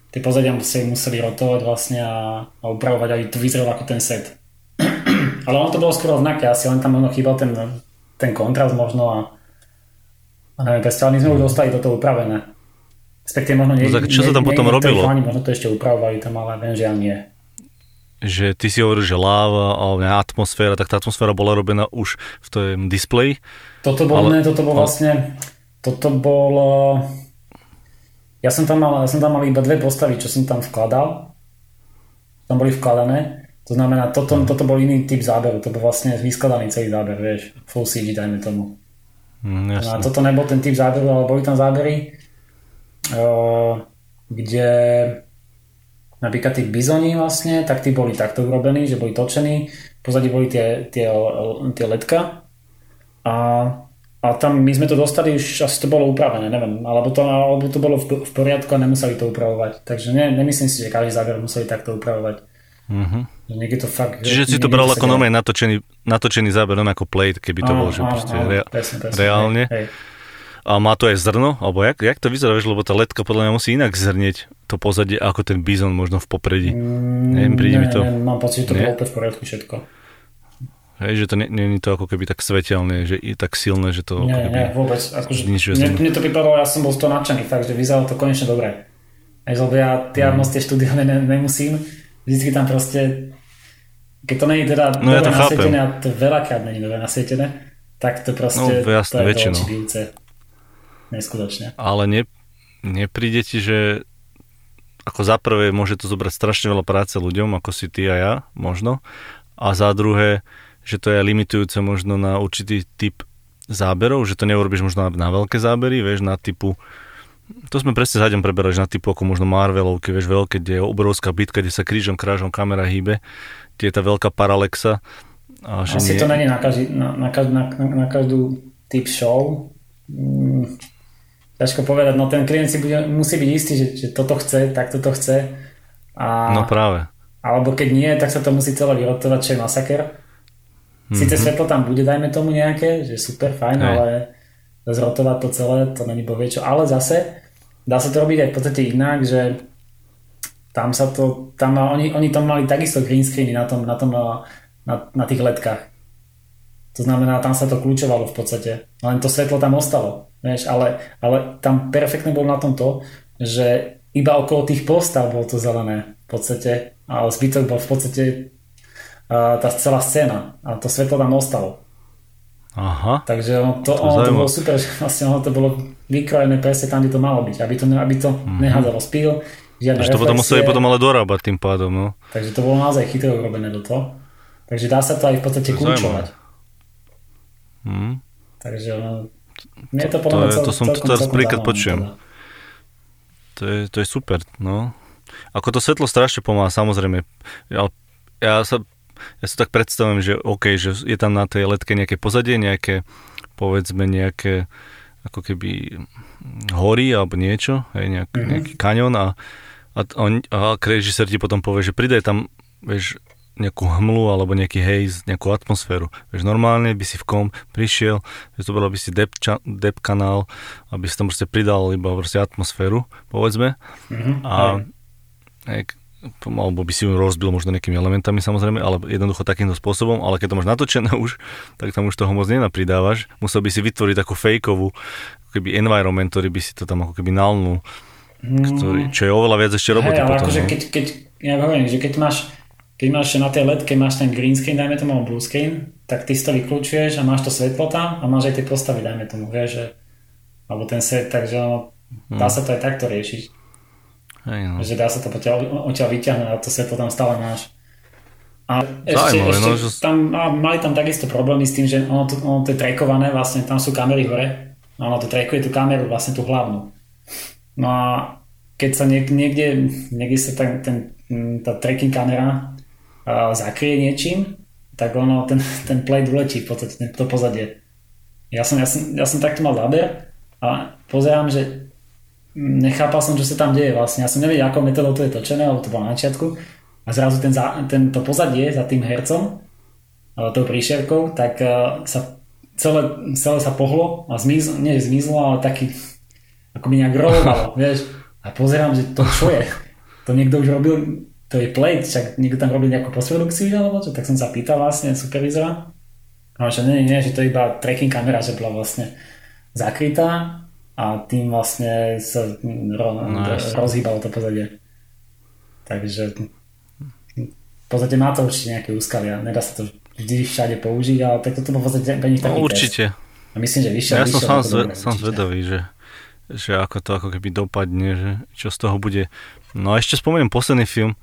[SPEAKER 2] tie pozadia museli, museli rotovať vlastne a, a upravovať, aby to vyzeralo ako ten set. Ale on to bolo skoro rovnaké, asi len tam možno chýbal ten, ten kontrast možno a, a neviem, ale my sme už dostali toto upravené. Respektíve možno nie,
[SPEAKER 1] no, tak čo sa tam
[SPEAKER 2] nie,
[SPEAKER 1] potom robilo?
[SPEAKER 2] Chalani, možno to ešte upravovali tam, ale viem, že nie.
[SPEAKER 1] Že ty si hovoril, že láva a atmosféra, tak tá atmosféra bola robená už v tom displeji?
[SPEAKER 2] Toto bol, ale, ne, toto bol ale... vlastne, toto bol, ja som, tam mal, ja som tam mal iba dve postavy, čo som tam vkladal. Tam boli vkladané. To znamená, toto, toto bol iný typ záberu. To bol vlastne vyskladaný celý záber, vieš. Full CG, dajme tomu.
[SPEAKER 1] Mm,
[SPEAKER 2] a toto nebol ten typ záberu, ale boli tam zábery, kde napríklad tí bizoni vlastne, tak tí boli takto urobení, že boli točení, pozadí boli tie, tie, tie letka a, a tam my sme to dostali už, asi to bolo upravené, neviem, alebo to, alebo to bolo v, v poriadku a nemuseli to upravovať. Takže ne, nemyslím si, že každý záber museli takto upravovať.
[SPEAKER 1] Mm-hmm.
[SPEAKER 2] Niekde to fakt,
[SPEAKER 1] Čiže si to bral ako normálne natočený, natočený záber, ako plate, keby to bol, že proste rea- presne, presne, reálne. Hej, hej a má to aj zrno, alebo jak, jak to vyzerá, vieš, lebo tá letka podľa mňa musí inak zrnieť to pozadie, ako ten bizon možno v popredí.
[SPEAKER 2] Mm, Neviem, príde ne, mi to... Ne, mám pocit, že to bolo úplne v poriadku všetko.
[SPEAKER 1] Hej, že to je to ako keby tak svetelné, že je tak silné, že to...
[SPEAKER 2] Nie, keby nie, vôbec. Akože, mne, mne, to pripadalo, ja som bol z toho nadšený, fakt, že vyzeralo to konečne dobre. Hej, lebo ja tie mm. tie štúdio ne, nemusím. Vždycky tam proste, keď to nie je teda no, dobre ja nasvietené, a to veľakrát je dobre nasvietené, tak to proste
[SPEAKER 1] no, jasne,
[SPEAKER 2] to je
[SPEAKER 1] väčšinou.
[SPEAKER 2] To neskutočne.
[SPEAKER 1] Ale ne, nepríde ti, že ako za prvé môže to zobrať strašne veľa práce ľuďom, ako si ty a ja, možno. A za druhé, že to je limitujúce možno na určitý typ záberov, že to neurobíš možno na, na veľké zábery, vieš, na typu to sme presne záďom preberali, že na typu ako možno Marvelovky, vieš, veľké, kde je obrovská bitka, kde sa krížom, krážom kamera hýbe, kde je tá veľká paralexa.
[SPEAKER 2] A že Asi nie... to není na, každý, na, na, na, na každú typ show. Mm, ťažko povedať, no ten klient si bude, musí byť istý, že, že toto chce, tak toto chce. A,
[SPEAKER 1] no práve.
[SPEAKER 2] Alebo keď nie, tak sa to musí celé vyrotovať, čo je masaker. Sice mm-hmm. svetlo tam bude, dajme tomu nejaké, že super, fajn, Hej. ale zrotovať to celé, to není bovie čo. Ale zase, dá sa to robiť aj v podstate inak, že tam sa to, tam, oni, oni tam mali takisto green screeny na, tom, na, tom, na, na, na tých letkách. To znamená, tam sa to kľúčovalo v podstate. Len to svetlo tam ostalo. Vieš, ale, ale tam perfektne bolo na tom to, že iba okolo tých postav bolo to zelené v podstate. A zbytok bol v podstate uh, tá celá scéna. A to svetlo tam ostalo.
[SPEAKER 1] Aha.
[SPEAKER 2] Takže ono to, to, ono to bolo super, že vlastne ono to bolo vykrojené presne tam, kde to malo byť. Aby to, aby to mm-hmm. nehádzalo spíl.
[SPEAKER 1] Takže to potom museli potom ale dorábať tým pádom. No.
[SPEAKER 2] Takže to bolo naozaj chytro urobené do toho. Takže dá sa to aj v podstate kľúčovať.
[SPEAKER 1] Hmm.
[SPEAKER 2] Takže no, mne to, to,
[SPEAKER 1] to, je, to som to teraz prvýkrát počujem. Teda. To je, to je super, no. Ako to svetlo strašne pomáha, samozrejme. Ja, ja sa ja si tak predstavujem, že OK, že je tam na tej letke nejaké pozadie, nejaké, povedzme, nejaké ako keby hory alebo niečo, hej, nejak, mm-hmm. nejaký kanion a, a, on, a režisér ti potom povie, že pridaj tam, vieš, nejakú hmlu alebo nejaký haze, nejakú atmosféru. Vieš, normálne by si v kom prišiel, že to bolo by si depth, depth kanál, aby si tam proste pridal iba proste atmosféru, povedzme. Mm-hmm. A hej, alebo by si ju rozbil možno nejakými elementami samozrejme, ale jednoducho takýmto spôsobom, ale keď to máš natočené už, tak tam už toho moc nenapridávaš. Musel by si vytvoriť takú fejkovú keby environment, ktorý by si to tam ako keby nalnul, ktorý, čo je oveľa viac ešte roboty
[SPEAKER 2] hey,
[SPEAKER 1] potom.
[SPEAKER 2] Akože keď, keď, ja hovorím, že keď máš keď máš na tej letke máš ten green screen, dajme tomu, blue screen, tak ty si to vyklúčuješ a máš to svetlo tam a máš aj tie postavy, dajme tomu, vieš, že, alebo ten set, takže ono, dá sa to aj takto riešiť.
[SPEAKER 1] Hej, no.
[SPEAKER 2] Že dá sa to odtiaľ vyťahnuť a to svetlo tam stále máš. A ešte, Zaujímavé, ešte no, že... tam, a mali tam takisto problémy s tým, že ono to, ono to je trekované, vlastne tam sú kamery hore a ono to trekuje tú kameru, vlastne tú hlavnú. No a keď sa niek- niekde, niekde sa ten, ten, tá tracking kamera zakrie niečím, tak ono, ten, ten plate uletí v podstate, to pozadie. Ja som, ja som, ja som takto mal záber a pozerám, že nechápal som, čo sa tam deje vlastne. Ja som nevedel, akou metodou to je točené, alebo to bolo na začiatku. A zrazu ten, ten, to pozadie za tým hercom, tou príšerkou, tak sa celé, celé sa pohlo a zmizlo, nie zmizlo, ale taký ako by nejak rolovalo, vieš. A pozerám, že to čo je? To niekto už robil to je plate, však niekto tam robil nejakú postprodukciu alebo čo, tak som sa pýtal vlastne supervizora. No, že nie, nie, že to je iba tracking kamera, že bola vlastne zakrytá a tým vlastne sa ro, no, rozhýbalo to pozadie. Takže v podstate má to určite nejaké úskalia. Nedá sa to vždy všade použiť, ale tak toto v podstate pre nich taký
[SPEAKER 1] no, určite.
[SPEAKER 2] Test. A myslím, že vyšiel,
[SPEAKER 1] ja
[SPEAKER 2] vyšiel,
[SPEAKER 1] som sám, zve, som zvedavý, že, že ako to ako keby dopadne, že čo z toho bude. No a ešte spomeniem posledný film,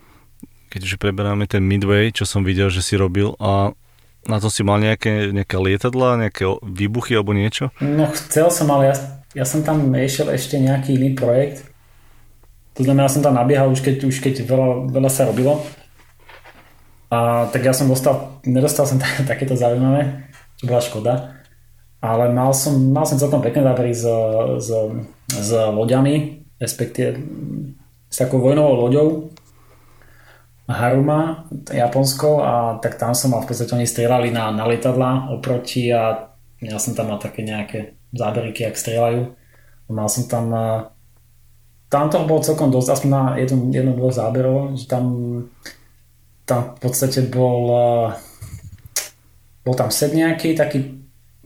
[SPEAKER 1] keď už preberáme ten Midway, čo som videl, že si robil a na to si mal nejaké, nejaké lietadla, nejaké výbuchy alebo niečo?
[SPEAKER 2] No chcel som, ale ja, ja som tam riešil ešte nejaký iný projekt. To znamená, ja som tam nabiehal už keď, už keď veľa, veľa sa robilo. A tak ja som dostal, nedostal som t- takéto zaujímavé, čo bola škoda. Ale mal som, mal som celkom pekné zábery s, s, s loďami, respektíve s takou vojnovou loďou, Haruma, Japonsko a tak tam som mal v podstate oni strieľali na, na lietadla oproti a ja som tam mal také nejaké záberíky, ak strieľajú. Mal som tam tam to bolo celkom dosť, aspoň na jednom, jednom dvoch záberov, že tam, tam v podstate bol bol tam set nejaký taký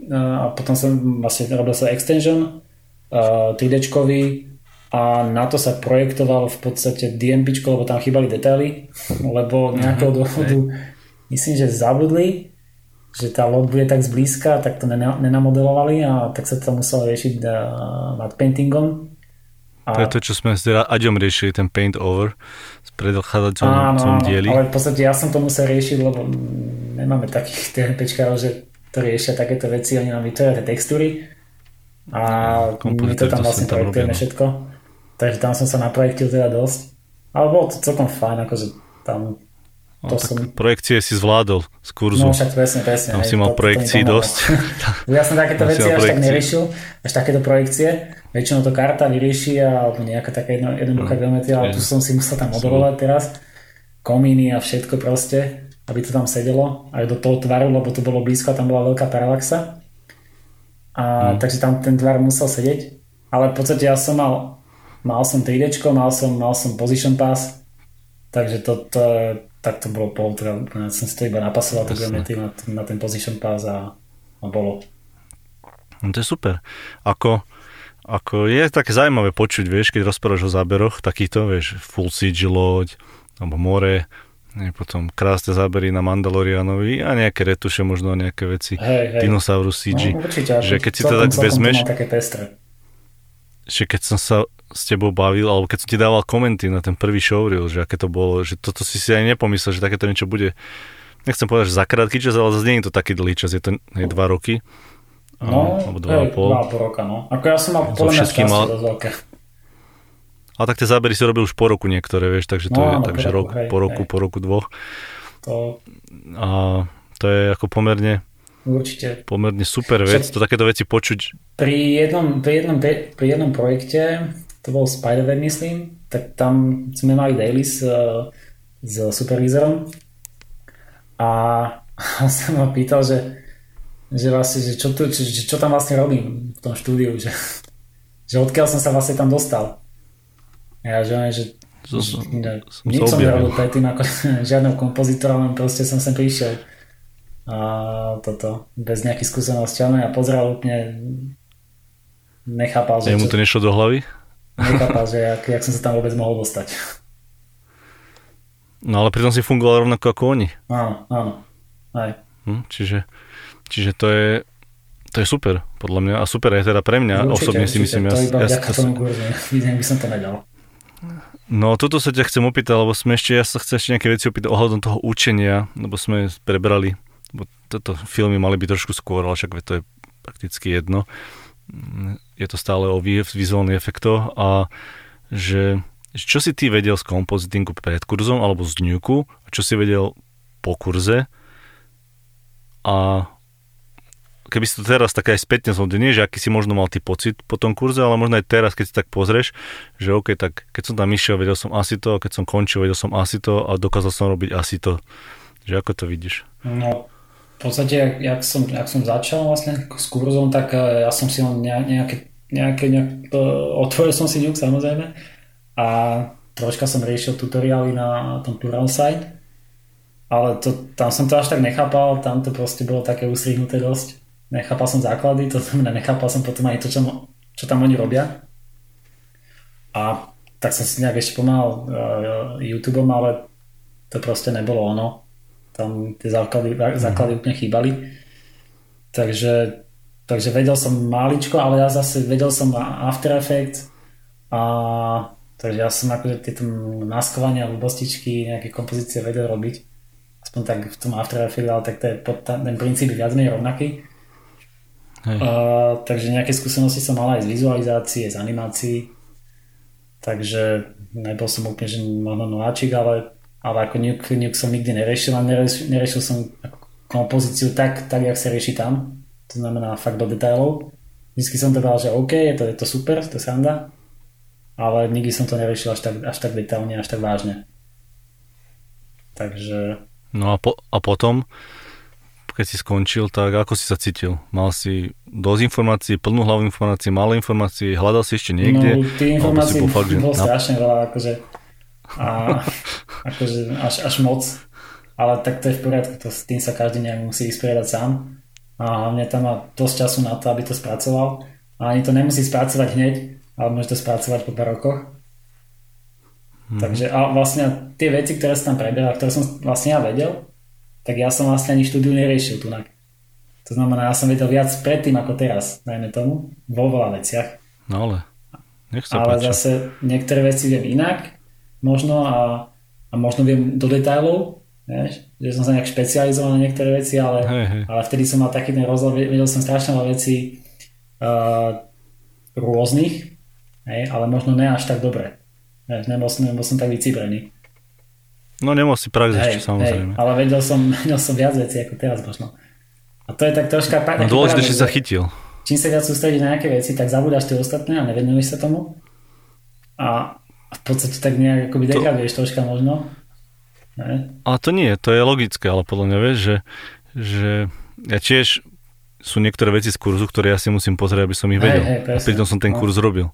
[SPEAKER 2] a potom som vlastne robil sa extension 3D a na to sa projektovalo v podstate DNP, lebo tam chýbali detaily, lebo nejakého mhm, dôvodu myslím, že zabudli, že tá loď bude tak zblízka, tak to nenamodelovali a tak sa to muselo riešiť uh, nad paintingom.
[SPEAKER 1] A... To je to, čo sme s Aďom riešili, ten paint over s predchádzajúcom áno, dieli.
[SPEAKER 2] ale v podstate ja som to musel riešiť, lebo nemáme takých TNPčkárov, že to riešia takéto veci, oni nám vytvoria tie textúry a my to tam vlastne projektujeme no. všetko. Takže tam som sa naprojektil teda dosť. Ale bolo to celkom fajn, akože tam
[SPEAKER 1] No, to som... projekcie si zvládol z kurzu.
[SPEAKER 2] No však presne, presne.
[SPEAKER 1] Tam hej, si mal to, projekcií to dosť.
[SPEAKER 2] ja som takéto veci až tak neriešil, až takéto projekcie. Väčšinou to karta vyrieši alebo nejaká taká jedno, jednoduchá mm. geometria, ale tu som si musel tam modelovať teraz. Komíny a všetko proste, aby to tam sedelo. Aj do toho tvaru, lebo to bolo blízko a tam bola veľká paralaxa. A, mm. Takže tam ten tvar musel sedieť. Ale v podstate ja som mal mal som 3D, mal som, mal som Position Pass, takže to, to tak to bolo pol, teda, som si to iba napasoval geometriu na, na ten Position Pass a, a bolo.
[SPEAKER 1] No to je super. Ako, ako je také zaujímavé počuť, vieš, keď rozprávaš o záberoch takýchto, vieš, full siege loď, alebo more, ne, potom krásne zábery na Mandalorianovi a nejaké retuše, možno nejaké veci,
[SPEAKER 2] hey, hey.
[SPEAKER 1] Dinosaurus CG.
[SPEAKER 2] No, určite,
[SPEAKER 1] že keď si to tak vezmeš, že keď som sa s tebou bavil, alebo keď som ti dával komenty na ten prvý showreel, že aké to bolo, že toto si si aj nepomyslel, že takéto niečo bude, nechcem povedať, že za krátky čas, ale zase nie je to taký dlhý čas, je to je dva roky.
[SPEAKER 2] No, alebo dva a pol. Dva a pol roka, no. Ako ja som mal podľa mňa šťastie mal... veľké.
[SPEAKER 1] A tak tie zábery si robil už po roku niektoré, vieš, takže to no, je, takže rok, hej, po roku, hej. po roku, dvoch.
[SPEAKER 2] To...
[SPEAKER 1] A to je ako pomerne
[SPEAKER 2] Určite.
[SPEAKER 1] Pomerne super vec, Však to takéto veci počuť.
[SPEAKER 2] Pri jednom, pri jednom, pri jednom projekte to bol Spider-Man, myslím, tak tam sme mali daily s, s supervízorom a on sa ma pýtal, že, že vlastne, že čo, tu, čo, čo tam vlastne robím v tom štúdiu, že, že odkiaľ som sa vlastne tam dostal. Ja, že, že
[SPEAKER 1] so, so,
[SPEAKER 2] ne, som nič som nerobil predtým ako žiadneho kompozitora, len proste som sem prišiel a toto, bez nejakých skúseností. A ja pozrel úplne nechápal,
[SPEAKER 1] že... mu to nešlo do hlavy?
[SPEAKER 2] Nechápal, že jak, jak som sa tam vôbec mohol dostať.
[SPEAKER 1] No ale pritom si fungoval rovnako ako oni.
[SPEAKER 2] Áno, áno. Aj.
[SPEAKER 1] Hm, čiže, čiže to je to je super, podľa mňa. A super je teda pre mňa, určite, osobne si myslím.
[SPEAKER 2] To ja, iba ja, tomu kurzu, by som to nedal.
[SPEAKER 1] No toto sa ťa chcem opýtať, lebo sme ešte, ja sa chcem ešte nejaké veci opýtať ohľadom toho učenia, lebo sme prebrali, lebo toto filmy mali byť trošku skôr, ale však to je prakticky jedno je to stále o vizuálnych efektoch a že čo si ty vedel z kompozitingu pred kurzom alebo z dňuku a čo si vedel po kurze a keby si to teraz tak aj spätne zhodne, že aký si možno mal ty pocit po tom kurze, ale možno aj teraz, keď si tak pozrieš, že OK, tak keď som tam išiel, vedel som asi to, keď som končil, vedel som asi to a dokázal som robiť asi to. Že ako to vidíš?
[SPEAKER 2] No, v podstate, jak som, jak som začal vlastne s kurzom, tak eh, ja som si len nejaké, nejaké, nejaké otvoril som si ňuk samozrejme a troška som riešil tutoriály na tom Plural Site, ale to, tam som to až tak nechápal, tam to proste bolo také ustrihnuté dosť. Nechápal som základy, to znamená nechápal som potom aj to, čo, čo tam oni robia. A tak som si nejak ešte pomáhal uh, YouTubeom, ale to proste nebolo ono. Tam tie základy, základy úplne chýbali. Takže, takže vedel som máličko, ale ja zase vedel som After Effects a takže ja som akože tieto maskovania, ľubostičky, nejaké kompozície vedel robiť. Aspoň tak v tom After Effects, ale tak to je pod, ten princíp viac menej rovnaký. Uh, takže nejaké skúsenosti som mal aj z vizualizácie, z animácií. Takže nebol som úplne že možno nováčik, ale, ale ako Nuke, Nuke som nikdy neriešil a neriešil, neriešil som kompozíciu tak, tak, jak sa rieši tam. To znamená fakt do detailov. Vždycky som to dal, že OK, je to, je to super, to sranda, ale nikdy som to neriešil až tak, až tak detailne, až tak vážne. Takže...
[SPEAKER 1] No a, po, a potom keď si skončil, tak ako si sa cítil? Mal si dosť informácií, plnú hlavu informácií, málo informácií, hľadal si ešte niekde?
[SPEAKER 2] No, tie informácií bol, fakt, bolo strašne veľa, akože, a, akože až, až moc, ale tak to je v poriadku, to, s tým sa každý nejak musí vysporiadať sám a hlavne tam má dosť času na to, aby to spracoval a ani to nemusí spracovať hneď, ale môže to spracovať po pár rokoch. Hmm. Takže a vlastne tie veci, ktoré sa tam preberal, ktoré som vlastne ja vedel, tak ja som vlastne ani štúdiu neriešil tu. To znamená, ja som vedel viac predtým ako teraz, najmä tomu, vo veľa veciach.
[SPEAKER 1] No ale, nech sa
[SPEAKER 2] Ale páča. zase niektoré veci viem inak, možno a, a možno viem do detailov, vieš, že som sa nejak špecializoval na niektoré veci, ale, hej, hej. ale vtedy som mal taký ten rozhľad, vedel som strašne veľa vecí uh, rôznych, hej, ale možno ne až tak dobre. Nebol som, nebol som tak vycibrený.
[SPEAKER 1] No nemal si prax ešte, samozrejme.
[SPEAKER 2] Hej, ale vedel som, vedel som viac vecí ako teraz možno. A to je tak troška...
[SPEAKER 1] No dôležité, že sa chytil.
[SPEAKER 2] Čím sa viac sústredíš na nejaké veci, tak zabúdaš tie ostatné a nevenuješ sa tomu. A v podstate tak nejak akoby degraduješ to... troška možno.
[SPEAKER 1] Ne? Ale to nie, to je logické, ale podľa mňa vieš, že, že ja tiež sú niektoré veci z kurzu, ktoré ja si musím pozrieť, aby som ich vedel. Hej, hej, a pritom som ten no. kurz robil.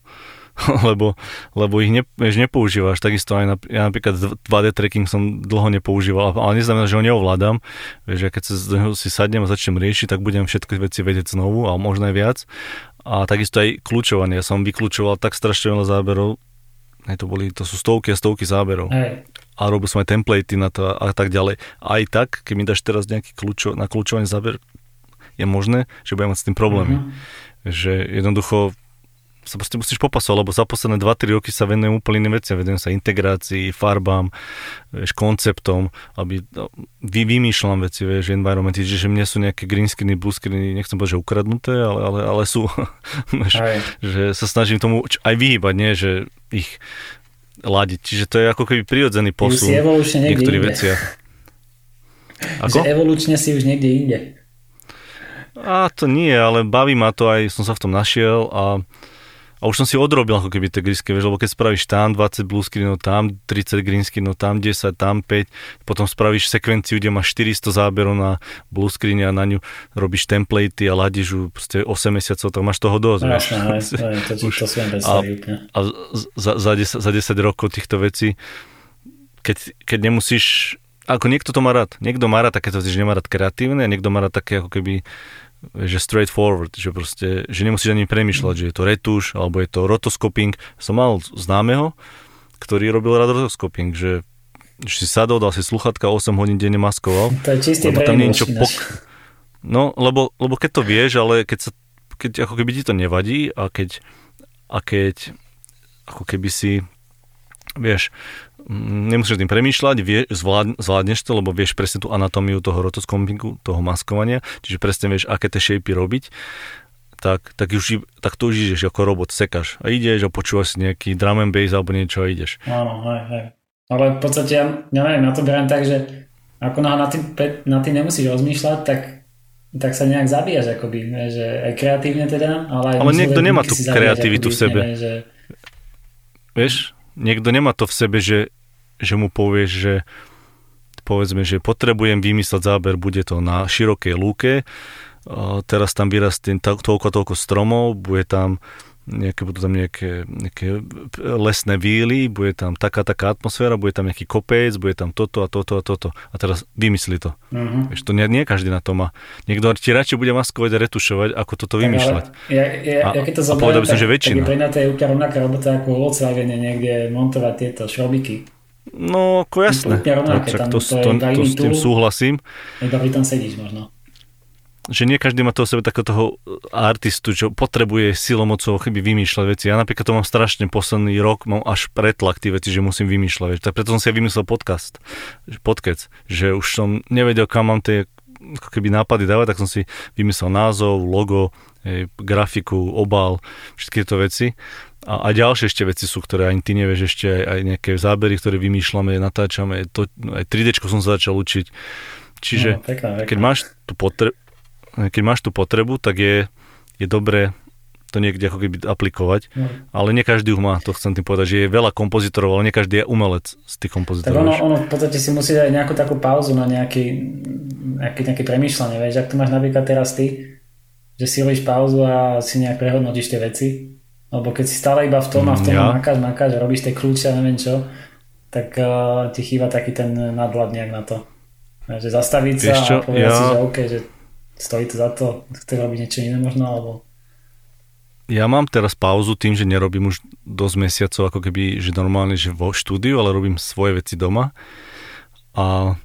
[SPEAKER 1] lebo, lebo ich ne, nepoužívaš. Takisto aj na, ja napríklad 2D tracking som dlho nepoužíval, ale neznamená, že ho neovládam. Vieš, ja keď sa si sadnem a začnem riešiť, tak budem všetky veci vedieť znovu, a možno aj viac. A takisto aj kľúčovanie. Ja som vyklúčoval tak strašne veľa záberov, aj to, boli, to sú stovky a stovky záberov. Hej. A robil som aj templatey na to a, tak ďalej. Aj tak, keď mi dáš teraz nejaký kľúčo, na kľúčovanie záber, je možné, že budem mať s tým problémy. Mm-hmm. Že jednoducho sa proste musíš popasovať, lebo za posledné 2-3 roky sa venujem úplne iným veciam. Venujem sa integrácii, farbám, vieš, konceptom, aby no, vy, vymýšľam veci, vieš, environmenty, že mne sú nejaké green screeny, blue screeny, nechcem povedať, že ukradnuté, ale, ale, ale sú, vieš, že sa snažím tomu aj vyhýbať, nie, že ich ladiť. Čiže to je ako keby prirodzený posun v niektorých veciach.
[SPEAKER 2] Ako? Že evolučne si už niekde inde.
[SPEAKER 1] A to nie, ale baví ma to aj, som sa v tom našiel a a už som si odrobil ako keby tie grisky, vieš, lebo keď spravíš tam 20 blue screenov, tam 30 green screenov, tam 10, tam 5, potom spravíš sekvenciu, kde máš 400 záberov na blue screen a na ňu robíš templatey a ladíš ju proste 8 mesiacov, tak máš toho dosť.
[SPEAKER 2] No, jasné, to, to, to a,
[SPEAKER 1] a za, za, 10, za 10 rokov týchto vecí, keď, keď nemusíš ako niekto to má rád. Niekto má rád takéto, že nemá rád kreatívne a niekto má rád také ako keby že straightforward, že proste, že nemusíš ani premyšľať, že je to retuš, alebo je to rotoscoping. Som mal známeho, ktorý robil rád rotoscoping, že, že si sadol, dal si sluchatka, 8 hodín denne maskoval.
[SPEAKER 2] To je čistý tam nie niečo pok...
[SPEAKER 1] No, lebo, lebo keď to vieš, ale keď, sa, keď ako keby ti to nevadí a keď, a keď ako keby si vieš, nemusíš tým premýšľať, vie, zvlád, zvládneš to, lebo vieš presne tú anatómiu toho rotoscopingu, toho maskovania, čiže presne vieš, aké tie shapey robiť, tak, tak, už, tak to už ideš ako robot, sekáš a ideš a počúvaš si nejaký drum and bass alebo niečo a ideš.
[SPEAKER 2] Áno, hej, hej. Ale v podstate ja, ja neviem, na to beriem tak, že ako na, na, tým, na tým nemusíš rozmýšľať, tak tak sa nejak zabíjaš akoby, že aj kreatívne teda, ale aj
[SPEAKER 1] Ale niekto nemá tú kreativitu v sebe. Neviem, že... Vieš, niekto nemá to v sebe, že, že mu povieš, že povedzme, že potrebujem vymysleť záber, bude to na širokej lúke, teraz tam vyrastie toľko toľko stromov, bude tam nejaké, budú tam nejaké, nejaké lesné víly, bude tam taká taká atmosféra, bude tam nejaký kopec, bude tam toto a toto a toto. A teraz vymysli to. Uh-huh. Vieš, to nie, nie každý na to má. Niekto ti radšej bude maskovať a retušovať, ako toto vymýšľať.
[SPEAKER 2] Ja, ja, a, ja keď to zoberiem,
[SPEAKER 1] by som, že väčšina.
[SPEAKER 2] Tak pre to je úplne rovnaká robota ako Volkswagene niekde montovať tieto šrobiky.
[SPEAKER 1] No, ako jasné.
[SPEAKER 2] Úplne rovnaké,
[SPEAKER 1] tak,
[SPEAKER 2] tam
[SPEAKER 1] to,
[SPEAKER 2] to,
[SPEAKER 1] to, to, to s tým súhlasím.
[SPEAKER 2] Iba pri tom sedíš možno
[SPEAKER 1] že nie každý má toho sebe takého toho artistu, čo potrebuje silomocou chyby vymýšľať veci. Ja napríklad to mám strašne posledný rok, mám až pretlak tie veci, že musím vymýšľať veci. Tak preto som si aj vymyslel podcast, podcast, že už som nevedel, kam mám tie ako keby nápady dávať, tak som si vymyslel názov, logo, hej, grafiku, obal, všetky tieto veci. A, a ďalšie ešte veci sú, ktoré ani ty nevieš, ešte aj, aj nejaké zábery, ktoré vymýšľame, natáčame, to, aj 3D som sa začal učiť. Čiže no, pekná, pekná. keď máš tú potrebu, keď máš tú potrebu, tak je, je dobré to niekde ako keby aplikovať, no. ale nie každý ju má, to chcem tým povedať, že je veľa kompozitorov, ale nie každý je umelec z tých kompozitorov.
[SPEAKER 2] Tak ono, ono v podstate si musí dať nejakú takú pauzu na nejaký, nejaké, nejaké premýšľanie, vieš, ak to máš napríklad teraz ty, že si robíš pauzu a si nejak prehodnotíš tie veci, alebo keď si stále iba v tom a v tom ja. makáš, makáš, robíš tie kľúče a neviem čo, tak uh, ti chýba taký ten nadhľad nejak na to. Že zastaviť sa a povedať ja... si, že OK, že stojí to za to, chce robiť niečo iné možno, alebo...
[SPEAKER 1] Ja mám teraz pauzu tým, že nerobím už dosť mesiacov ako keby, že normálne, že vo štúdiu, ale robím svoje veci doma a,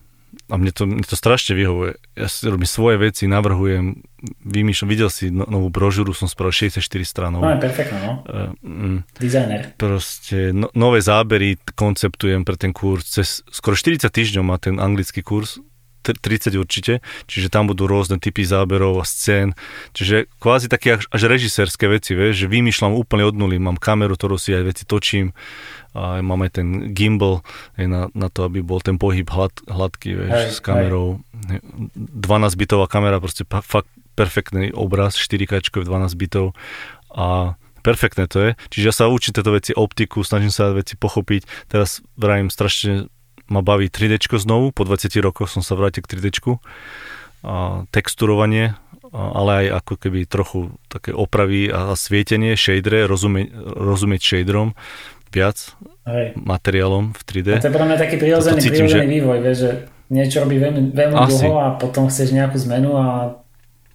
[SPEAKER 1] a mne, to, mne to strašne vyhovuje. Ja si robím svoje veci, navrhujem, vymýšľam, videl si no, novú brožúru, som spravil 64 stranov.
[SPEAKER 2] No, je perfektno, no. Uh, mm, Designer.
[SPEAKER 1] Proste no, nové zábery konceptujem pre ten kurz. Cez skoro 40 týždňov má ten anglický kurz, 30 určite, čiže tam budú rôzne typy záberov a scén, čiže kvázi také až, až režisérske veci, vieš, že vymýšľam úplne od nuly, mám kameru, ktorú si aj veci točím, a mám aj ten gimbal aj na, na to, aby bol ten pohyb hlad, hladký, vieš, hej, s kamerou. Hej. 12 bitová kamera, proste fakt perfektný obraz, 4K 12 bitov a perfektné to je. Čiže ja sa učím tieto veci, optiku, snažím sa veci pochopiť. Teraz vrajím strašne ma baví 3D znovu, po 20 rokoch som sa vrátil k 3D. A texturovanie, ale aj ako keby trochu také opravy a svietenie, shadere, rozumieť, rozumieť shaderom viac, Hej. materiálom v 3D.
[SPEAKER 2] A to je pre mňa taký prirodzený, prirodzený že... vývoj, vieš, že niečo robí veľmi, veľmi dlho a potom chceš nejakú zmenu a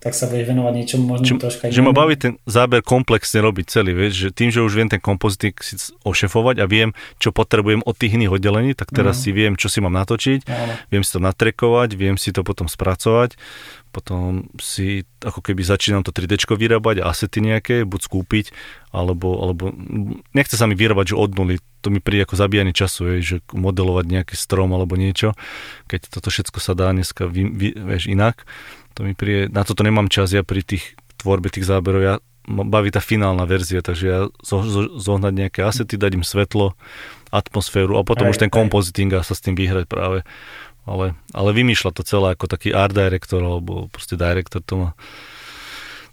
[SPEAKER 2] tak sa budeš venovať niečomu možno že, troška
[SPEAKER 1] Že ma baví ten záber komplexne robiť celý, vieš, že tým, že už viem ten kompozitík si ošefovať a viem, čo potrebujem od tých iných oddelení, tak teraz mm. si viem, čo si mám natočiť, mm. viem si to natrekovať, viem si to potom spracovať, potom si ako keby začínam to 3D vyrábať, asety nejaké, buď skúpiť, alebo, alebo nechce sa mi vyrábať, že od nuly, to mi príde ako zabíjanie času, je, že modelovať nejaký strom alebo niečo, keď toto všetko sa dá dneska vy, vy, vieš, inak to mi príde, na toto nemám čas, ja pri tých tvorbe tých záberov, ja baví tá finálna verzia, takže ja zo, zo, zohnať nejaké asety, dať im svetlo, atmosféru a potom aj, už ten kompoziting a sa s tým vyhrať práve. Ale, ale vymýšľa to celé ako taký art director alebo proste director to má.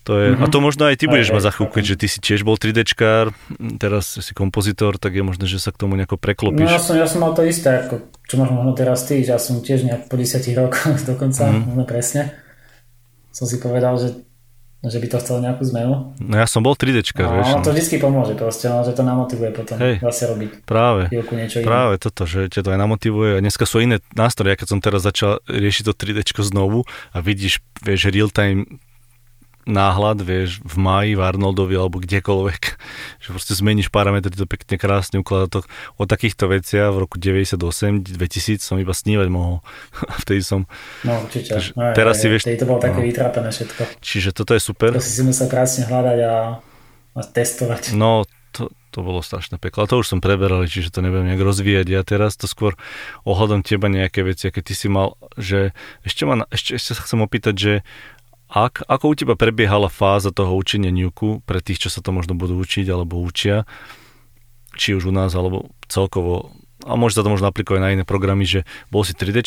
[SPEAKER 1] To je, mm-hmm. A to možno aj ty budeš mať za chvíľku, keďže ty si tiež bol 3Dčkár, teraz si kompozitor, tak je možné, že sa k tomu nejako preklopíš.
[SPEAKER 2] No ja som, ja som mal to isté, ako, čo máš možno teraz ty, že ja som tiež nejak po 10 rokoch dokonca, mm-hmm. možno presne som si povedal, že, že by to chcelo nejakú zmenu.
[SPEAKER 1] No ja som bol 3D. No,
[SPEAKER 2] vieš, no. to vždy pomôže proste, no, že to namotivuje potom Hej, zase robiť
[SPEAKER 1] práve,
[SPEAKER 2] niečo
[SPEAKER 1] práve iné. toto, že ťa to aj namotivuje. A dneska sú iné nástroje, keď som teraz začal riešiť to 3D znovu a vidíš, vieš, real time náhľad, vieš, v máji, v Arnoldovi alebo kdekoľvek, že proste zmeníš parametry, to pekne krásne ukladá to. O takýchto veciach v roku 98, 2000 som iba snívať mohol. Vtedy som...
[SPEAKER 2] No určite.
[SPEAKER 1] No, teraz aj, si vieš...
[SPEAKER 2] to bolo také no. vytrápené všetko.
[SPEAKER 1] Čiže toto je super.
[SPEAKER 2] To si si musel krásne hľadať a, a testovať.
[SPEAKER 1] No, to, to bolo strašné peklo. A to už som preberal, čiže to nebudem nejak rozvíjať. Ja teraz to skôr ohľadom teba nejaké veci, aké ty si mal, že ešte, ma, ešte, ešte sa chcem opýtať, že ak, ako u teba prebiehala fáza toho učenia Nuku pre tých, čo sa to možno budú učiť alebo učia, či už u nás, alebo celkovo, a môže sa to možno aplikovať na iné programy, že bol si 3 d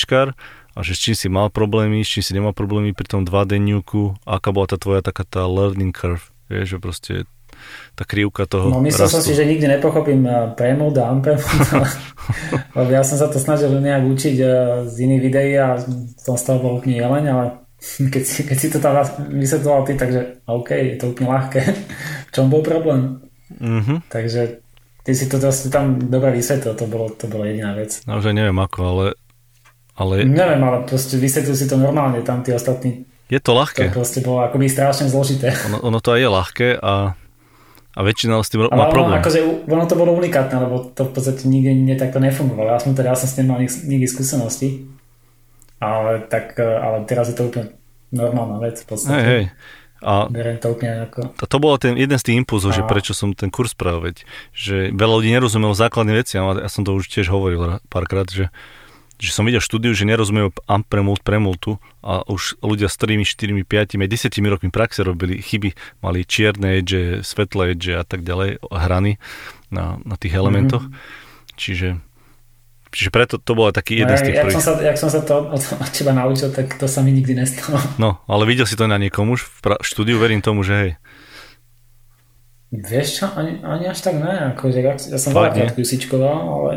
[SPEAKER 1] a že s čím si mal problémy, s čím si nemal problémy pri tom 2D Nuku, aká bola tá tvoja taká tá learning curve, vieš, že proste tá krivka toho
[SPEAKER 2] No myslel rastu. som si, že nikdy nepochopím premold a unpremold, lebo ja som sa to snažil nejak učiť eh, z iných videí a som z toho bol úplne jeleň, ale keď si, keď si to tam vysvetloval ty, takže OK, je to úplne ľahké. V čom bol problém? Mm-hmm. Takže ty si to zase tam dobre vysvetlil, to bolo, to bolo jediná vec.
[SPEAKER 1] Naozaj neviem ako, ale... ale...
[SPEAKER 2] Neviem, ale proste vysvetlil si to normálne, tam tí ostatní...
[SPEAKER 1] Je to ľahké.
[SPEAKER 2] To proste bolo akoby strašne zložité.
[SPEAKER 1] Ono, ono to aj je ľahké a a väčšina s tým má problém.
[SPEAKER 2] Ono, akože, ono to bolo unikátne, lebo to v podstate nikde ne, takto nefungovalo. Ja som teda, ja som s tým mal nikdy skúsenosti, ale, tak, ale teraz je to úplne normálna vec v podstate.
[SPEAKER 1] Hej, hej.
[SPEAKER 2] A, to úplne ako...
[SPEAKER 1] a to bolo ten jeden z tých impulzov, a... že prečo som ten kurz spravil, veď, že veľa ľudí nerozumelo základné veci, a ja som to už tiež hovoril párkrát, že, že som videl štúdiu, že nerozumejú amp premult premultu a už ľudia s 3, 4, 5, 10 rokmi praxe robili chyby, mali čierne edge, svetlé edge a tak ďalej, hrany na, na tých elementoch. Mm-hmm. Čiže Čiže preto to bol taký jeden no, z tých
[SPEAKER 2] jak prvých. Som sa, jak som sa to od, teba naučil, tak to sa mi nikdy nestalo.
[SPEAKER 1] No, ale videl si to na niekomu už v pra- štúdiu, verím tomu, že hej.
[SPEAKER 2] Vieš čo, ani, ani až tak ne, ako, ja, ja som veľa krát ale,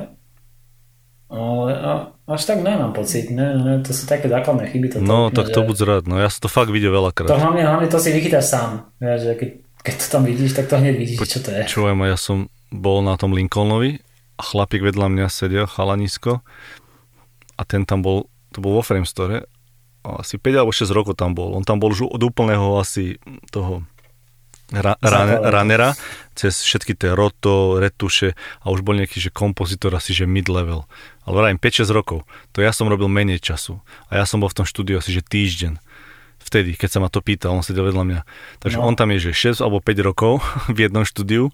[SPEAKER 2] ale a, až tak nemám pocit, ne, ne, to sú také základné chyby. To
[SPEAKER 1] no, tak to že... buď rád, no ja som to fakt videl veľakrát.
[SPEAKER 2] To hlavne, hlavne to si vychytáš sám, že keď, keď to tam vidíš, tak to hneď vidíš, čo to je.
[SPEAKER 1] Čujem, ja som bol na tom Lincolnovi a chlapík vedľa mňa sedel, chalanisko a ten tam bol, to bol vo Frame Store asi 5 alebo 6 rokov tam bol. On tam bol už od úplného asi toho ra, ra, runnera cez všetky tie roto, retuše a už bol nejaký že kompozitor asi že mid-level. Ale vrajím 5-6 rokov. To ja som robil menej času. A ja som bol v tom štúdiu asi že týždeň vtedy, keď sa ma to pýtal, on sedel vedľa mňa. Takže no. on tam je, že 6 alebo 5 rokov v jednom štúdiu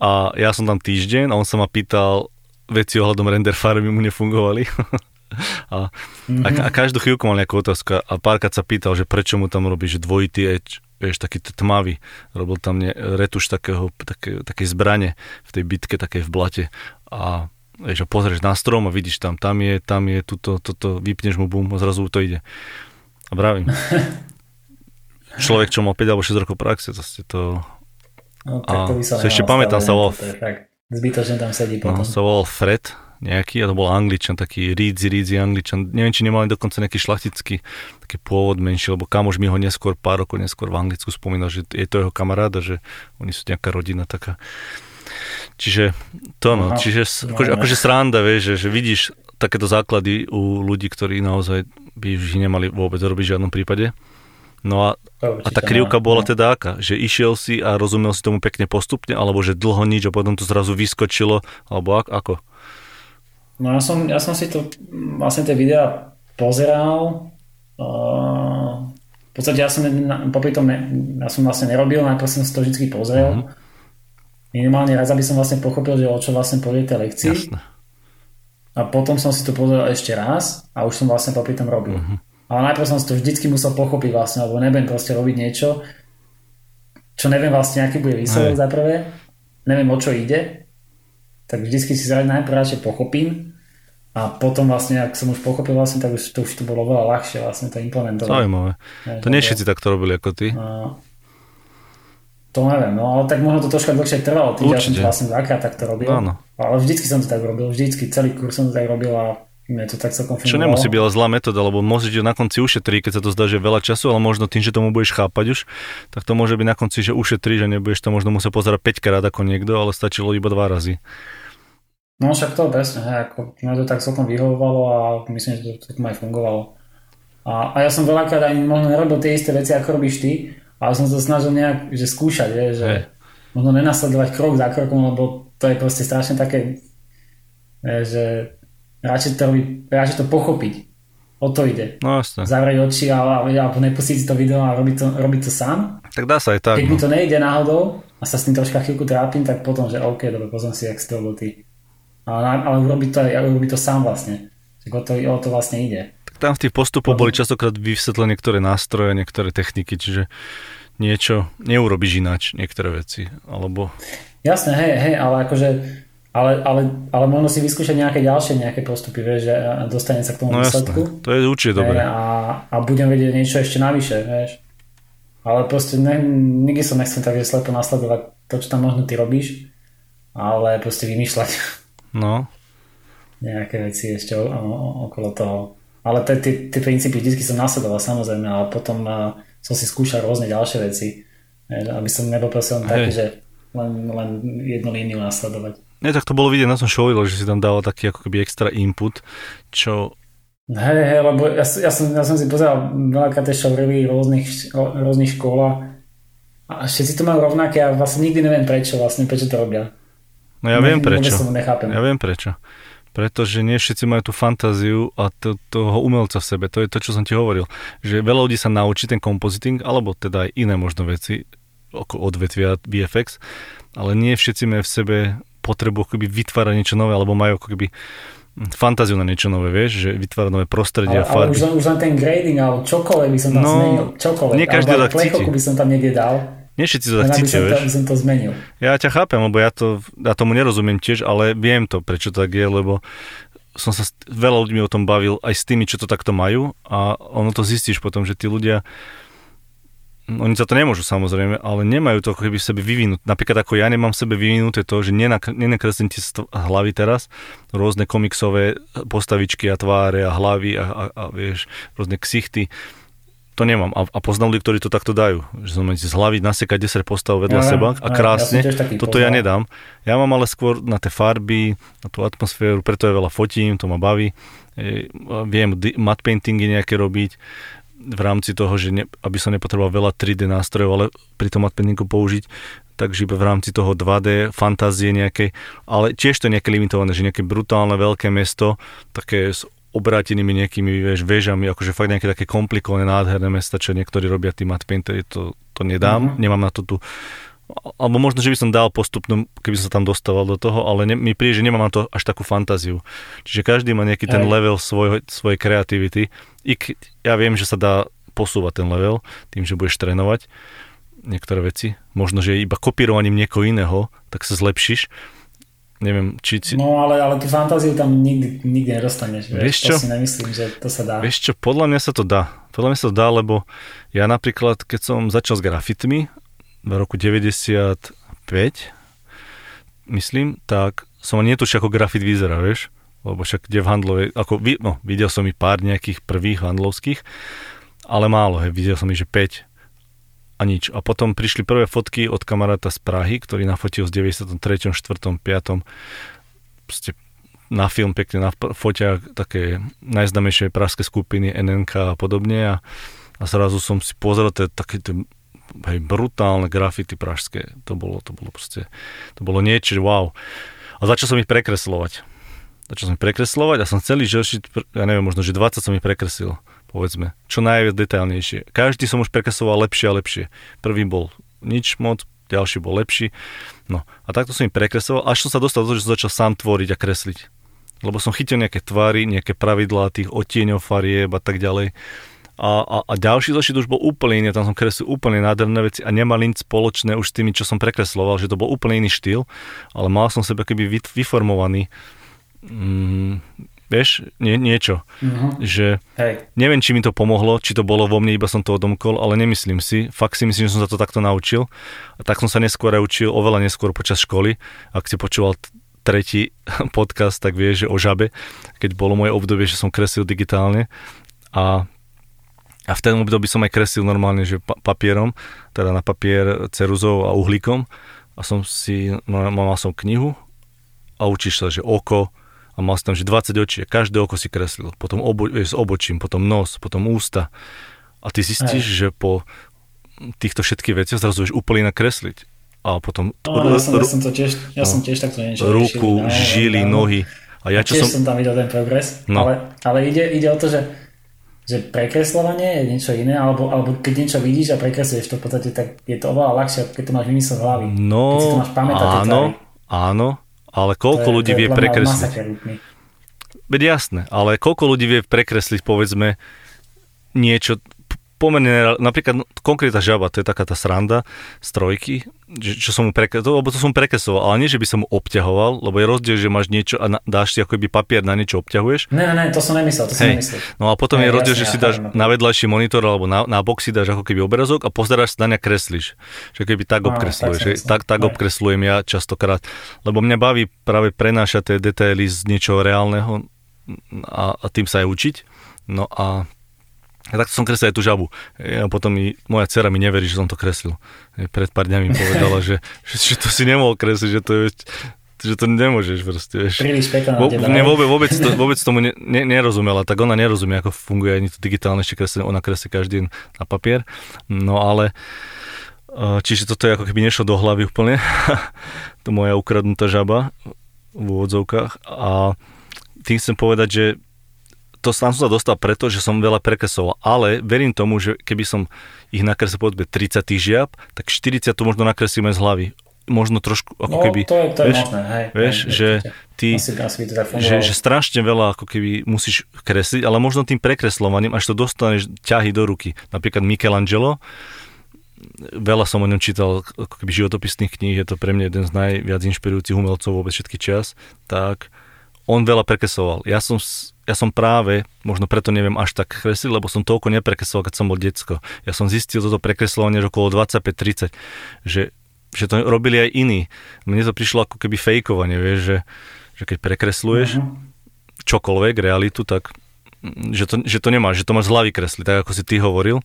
[SPEAKER 1] a ja som tam týždeň a on sa ma pýtal veci ohľadom render farmy mu nefungovali. a, mm-hmm. a, a každú chvíľku mal nejakú otázku a párkrát sa pýtal, že prečo mu tam robí, že dvojitý edge, vieš, taký tmavý. Robil tam ne, retuš takého, také, také zbrane v tej bitke, také v blate. A vieš, pozrieš na strom a vidíš tam, tam je, tam je, tuto, toto, vypneš mu bum a zrazu to ide. A vravím. Človek, čo mal 5 alebo 6 rokov praxe, to ste to...
[SPEAKER 2] No, tak to by sa
[SPEAKER 1] ešte pamätám, sa volal...
[SPEAKER 2] Zbytočne tam sedí no, potom.
[SPEAKER 1] No, sa volal Fred nejaký, a to bol angličan, taký rídzi, rídzi angličan. Neviem, či nemali dokonca nejaký šlachtický taký pôvod menší, lebo kamož mi ho neskôr, pár rokov neskôr v Anglicku spomínal, že je to jeho kamaráda, že oni sú nejaká rodina taká. Čiže to no, Aha, čiže no, akože, akože sranda, vieš, že, že vidíš takéto základy u ľudí, ktorí naozaj by už nemali vôbec robiť v žiadnom prípade. No a, a tá krivka bola no. teda aká? Že išiel si a rozumel si tomu pekne postupne, alebo že dlho nič a potom to zrazu vyskočilo, alebo ak, ako?
[SPEAKER 2] No ja som, ja som si to vlastne tie videá pozeral. Uh, v podstate ja som popri tom, ja som vlastne nerobil, najprv som si to vždy pozrel. Uh-huh. Minimálne raz, aby som vlastne pochopil, že o čo vlastne povie tej lekcii. Jasne. A potom som si to pozrel ešte raz a už som vlastne popri tom robil. Uh-huh. Ale najprv som si to vždycky musel pochopiť vlastne, lebo nebudem proste robiť niečo, čo neviem vlastne, aký bude výsledok za prvé, neviem o čo ide, tak vždycky si najprv radšej pochopím a potom vlastne, ak som už pochopil vlastne, tak už to, už to bolo veľa ľahšie vlastne to implementovať.
[SPEAKER 1] Zaujímavé. To nie všetci takto robili ako ty. A,
[SPEAKER 2] to neviem, no ale tak možno to troška dlhšie trvalo, tým, že ja som to vlastne dvakrát takto robil. Áno. Ale vždycky som to tak robil, vždycky, celý kurz som to tak robil a mne to tak celkom
[SPEAKER 1] Čo nemusí byť zlá metóda, lebo môžeš na konci ušetriť, keď sa to zdá, že veľa času, ale možno tým, že tomu budeš chápať už, tak to môže byť na konci, že ušetríš a nebudeš to možno musieť pozerať 5 krát ako niekto, ale stačilo iba 2 razy.
[SPEAKER 2] No však to presne, hej, ako mňa to tak celkom vyhovovalo a myslím, že to tak aj fungovalo. A, a ja som veľakrát aj možno nerobil tie isté veci, ako robíš ty, ale som sa snažil nejak že skúšať, je, že hey. možno nenasledovať krok za krokom, lebo to je proste strašne také, je, že radšej to, radšej to pochopiť. O to ide.
[SPEAKER 1] No jasne.
[SPEAKER 2] Zavrieť oči a, alebo nepustiť si to video a robiť to, robiť to sám.
[SPEAKER 1] Tak dá sa aj tak.
[SPEAKER 2] Keď no. mi to nejde náhodou a sa s tým troška chvíľku trápim, tak potom, že OK, dobre, pozom si, jak si to ty. Ale, ale urobiť to, urobiť to sám vlastne. Tak o to, o to vlastne ide
[SPEAKER 1] tam v tých postupoch boli častokrát vysvetlené niektoré nástroje, niektoré techniky, čiže niečo neurobiš ináč, niektoré veci, alebo...
[SPEAKER 2] Jasné, hej, hej, ale akože ale, ale, ale možno si vyskúšať nejaké ďalšie nejaké postupy, vieš, že dostane sa k tomu no výsledku.
[SPEAKER 1] Jasné. To je určite dobré.
[SPEAKER 2] A, a budem vedieť niečo ešte navyše, vieš. Ale proste ne, nikdy som nechcel tak, slepo nasledovať to, čo tam možno ty robíš, ale proste vymýšľať.
[SPEAKER 1] No.
[SPEAKER 2] Nejaké veci ešte okolo toho. Ale tie princípy vždy som nasledoval samozrejme, ale potom uh, som si skúšal rôzne ďalšie veci, aby som nebol proste len taký, že len, len jednu líniu nasledovať.
[SPEAKER 1] Nie, tak to bolo vidieť na tom show, že si tam dával taký ako keby extra input, čo...
[SPEAKER 2] Hej, hej, lebo ja, ja, som, ja som si pozeral veľakrát tie showrevy rôznych, rôznych škôl a všetci to majú rovnaké a vlastne nikdy neviem prečo, vlastne prečo to robia.
[SPEAKER 1] No ja viem prečo. Ja viem prečo. Pretože nie všetci majú tú fantáziu a to, toho umelca v sebe. To je to, čo som ti hovoril. Že veľa ľudí sa naučí ten compositing, alebo teda aj iné možno veci, ako odvetvia VFX, ale nie všetci majú v sebe potrebu akoby vytvárať niečo nové, alebo majú ako keby fantáziu na niečo nové, vieš, že vytvára nové prostredie
[SPEAKER 2] ale, farby. Ale už, len, už len ten grading, alebo čokoľvek by som tam no, zmenil, čokoľvek.
[SPEAKER 1] Nie každý tak cíti.
[SPEAKER 2] by som tam niekde dal.
[SPEAKER 1] Nie všetci to tak cítia, vieš.
[SPEAKER 2] By som to zmenil.
[SPEAKER 1] Ja ťa chápem, lebo ja, to, ja tomu nerozumiem tiež, ale viem to, prečo to tak je, lebo som sa veľa ľuďmi o tom bavil, aj s tými, čo to takto majú a ono to zistíš potom, že tí ľudia oni za to nemôžu samozrejme, ale nemajú to ako keby v sebe vyvinúť. Napríklad ako ja nemám v sebe vyvinuté to, že nenakreslím ti hlavy teraz rôzne komiksové postavičky a tváre a hlavy a, a, a vieš, rôzne ksichty. To nemám. A, a poznám ľudí, ktorí to takto dajú. Že som z hlavy nasekať 10 postav vedľa ja, seba a krásne. Ja toto poznal. ja nedám. Ja mám ale skôr na tie farby, na tú atmosféru, preto je veľa fotím, to ma baví. E, viem matte paintingy nejaké robiť v rámci toho, že ne, aby som nepotreboval veľa 3D nástrojov, ale pri tom adpenningu použiť, takže iba v rámci toho 2D fantázie nejakej, ale tiež to je nejaké limitované, že nejaké brutálne veľké mesto, také s obrátenými nejakými vieš, väžami, akože fakt nejaké také komplikované, nádherné mesta, čo niektorí robia matte paintery, to, to nedám, mm-hmm. nemám na to tu alebo možno, že by som dal postupnú, keby som sa tam dostával do toho, ale ne, mi príde, že nemám na to až takú fantáziu. Čiže každý má nejaký ten level svoj, svojej kreativity. I ja viem, že sa dá posúvať ten level tým, že budeš trénovať niektoré veci. Možno, že iba kopírovaním niekoho iného, tak sa zlepšíš. Neviem, či... Si...
[SPEAKER 2] No ale, ale tú fantáziu tam nikdy, nikdy nedostaneš. Vieš, čo? To si nemyslím, že to sa dá.
[SPEAKER 1] Vieš čo, podľa mňa sa to dá. Podľa mňa sa to dá, lebo ja napríklad, keď som začal s grafitmi, v roku 95, myslím, tak som ani netušil, ako grafit vyzerá, vieš? Lebo však kde v handlove, ako, no, videl som i pár nejakých prvých handlovských, ale málo, hej, videl som ich, že 5 a nič. A potom prišli prvé fotky od kamaráta z Prahy, ktorý nafotil v 93., 4., 5. Proste na film pekne na foťách také najznamejšie pražské skupiny NNK a podobne a, a zrazu som si pozrel tie, také tie hej, brutálne grafity pražské. To bolo, to bolo proste, to bolo niečo, wow. A začal som ich prekreslovať. Začal som ich prekreslovať a som celý že ja neviem, možno, že 20 som ich prekresil, povedzme. Čo najviac detailnejšie. Každý som už prekresloval lepšie a lepšie. Prvý bol nič moc, ďalší bol lepší. No a takto som ich prekresloval, až som sa dostal do toho, že som začal sám tvoriť a kresliť. Lebo som chytil nejaké tvary, nejaké pravidlá tých odtieňov farieb a tak ďalej a, a, a ďalší zošit už bol úplne iný, tam som kreslil úplne nádherné veci a nemal nič spoločné už s tými, čo som prekresloval, že to bol úplne iný štýl, ale mal som sebe keby vyformovaný mm, vieš, nie, niečo. Uh-huh. Že Hej. neviem, či mi to pomohlo, či to bolo vo mne, iba som to odomkol, ale nemyslím si. Fakt si myslím, že som sa to takto naučil. A tak som sa neskôr aj učil, oveľa neskôr počas školy. Ak si počúval tretí podcast, tak vieš, že o žabe, keď bolo moje obdobie, že som kreslil digitálne. A a v tom období som aj kresil normálne, že papierom, teda na papier ceruzou a uhlíkom. A som si, no, mal som knihu a učíš sa, že oko, a mal som tam, že 20 očí a každé oko si kreslil. Potom obo, s obočím, potom nos, potom ústa. A ty zistíš, aj. že po týchto všetkých veciach zrazu vieš úplne nakresliť. A potom...
[SPEAKER 2] No, ja, som, ja som to tiež, ja no, som tiež takto niečo
[SPEAKER 1] Ruku, riešil, žily, nohy.
[SPEAKER 2] A ja čo som... som tam videl ten progres, no. ale, ale ide, ide o to, že že prekreslovanie je niečo iné, alebo, alebo keď niečo vidíš a prekresluješ to v podstate, tak je to oveľa ľahšie, keď to máš vymysel v hlavy.
[SPEAKER 1] No, keď si to máš pamätať, áno, áno, ale koľko to ľudí vie prekresliť? Veď jasné, ale koľko ľudí vie prekresliť, povedzme, niečo, pomerne, napríklad no, konkrétna žaba, to je taká tá sranda z trojky, čo som mu prekresoval, lebo to som prekresoval, ale nie, že by som mu obťahoval, lebo je rozdiel, že máš niečo a dáš si ako by papier na niečo obťahuješ.
[SPEAKER 2] Ne, ne, ne, to som nemyslel, to som nemyslel.
[SPEAKER 1] No a potom ne, je rozdiel, jasne, že si dáš ja, na vedľajší monitor alebo na, na si dáš ako keby obrazok a pozeráš sa na ne kreslíš. Že keby tak obkresluješ. tak, tak, tak obkreslujem ja častokrát, lebo mňa baví práve prenášať tie detaily z niečoho reálneho a, a tým sa aj učiť. No a A takto som kreslil aj tú žabu. A potom mi, moja dcera mi neverí, že som to kreslil. Pred pár dňami povedala, že, že, že to si nemohol kresliť, že to je že to nemôžeš proste, vieš.
[SPEAKER 2] Príliš pekná Vo,
[SPEAKER 1] ne, vôbec, vôbec, to, vôbec tomu ne, ne, nerozumela, tak ona nerozumie, ako funguje ani to digitálne ešte kreslenie, ona kreslí každý na papier, no ale e, čiže toto je ako keby nešlo do hlavy úplne, to moja ukradnutá žaba v úvodzovkách a tým chcem povedať, že to sám som sa dostal preto, že som veľa prekresoval, ale verím tomu, že keby som ich nakreslil povedzme 30 žiab, tak 40 to možno nakreslíme z hlavy možno trošku ako
[SPEAKER 2] no,
[SPEAKER 1] keby...
[SPEAKER 2] to je, to je vieš, možné, hej.
[SPEAKER 1] Vieš,
[SPEAKER 2] hej,
[SPEAKER 1] že ty...
[SPEAKER 2] Asi, asi by to tak
[SPEAKER 1] že, že strašne veľa ako keby musíš kresliť, ale možno tým prekreslovaním, až to dostaneš ťahy do ruky. Napríklad Michelangelo, veľa som o ňom čítal ako keby životopisných kníh, je to pre mňa jeden z najviac inšpirujúcich umelcov vôbec všetky čas, tak on veľa prekresoval. Ja som, ja som práve, možno preto neviem až tak kresliť, lebo som toľko neprekresoval, keď som bol decko. Ja som zistil toto prekreslovanie okolo 25-30, že že to robili aj iní. Mne to prišlo ako keby fejkovanie, vieš, že, že keď prekresluješ uh-huh. čokoľvek, realitu, tak mm, že to, že to nemáš, že to máš z hlavy kresliť, tak ako si ty hovoril.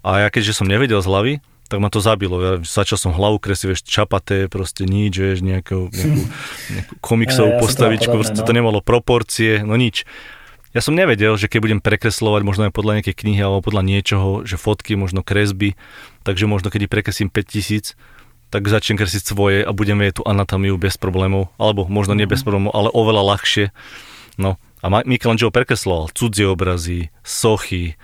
[SPEAKER 1] A ja keďže som nevedel z hlavy, tak ma to zabilo. Ja začal som hlavu kresliť, vieš, čapaté, proste nič, vieš, nejakú, nejakú, nejakú komiksovú ja, postavičku, podobné, proste no. to nemalo proporcie, no nič. Ja som nevedel, že keď budem prekreslovať možno aj podľa nejakej knihy alebo podľa niečoho, že fotky, možno kresby, takže možno keď prekreslím 5000, tak začnem kresliť svoje a budem vedieť tú anatómiu bez problémov, alebo možno nie bez mhm. problémov, ale oveľa ľahšie. No a Michelangelo prekresloval cudzie obrazy, sochy,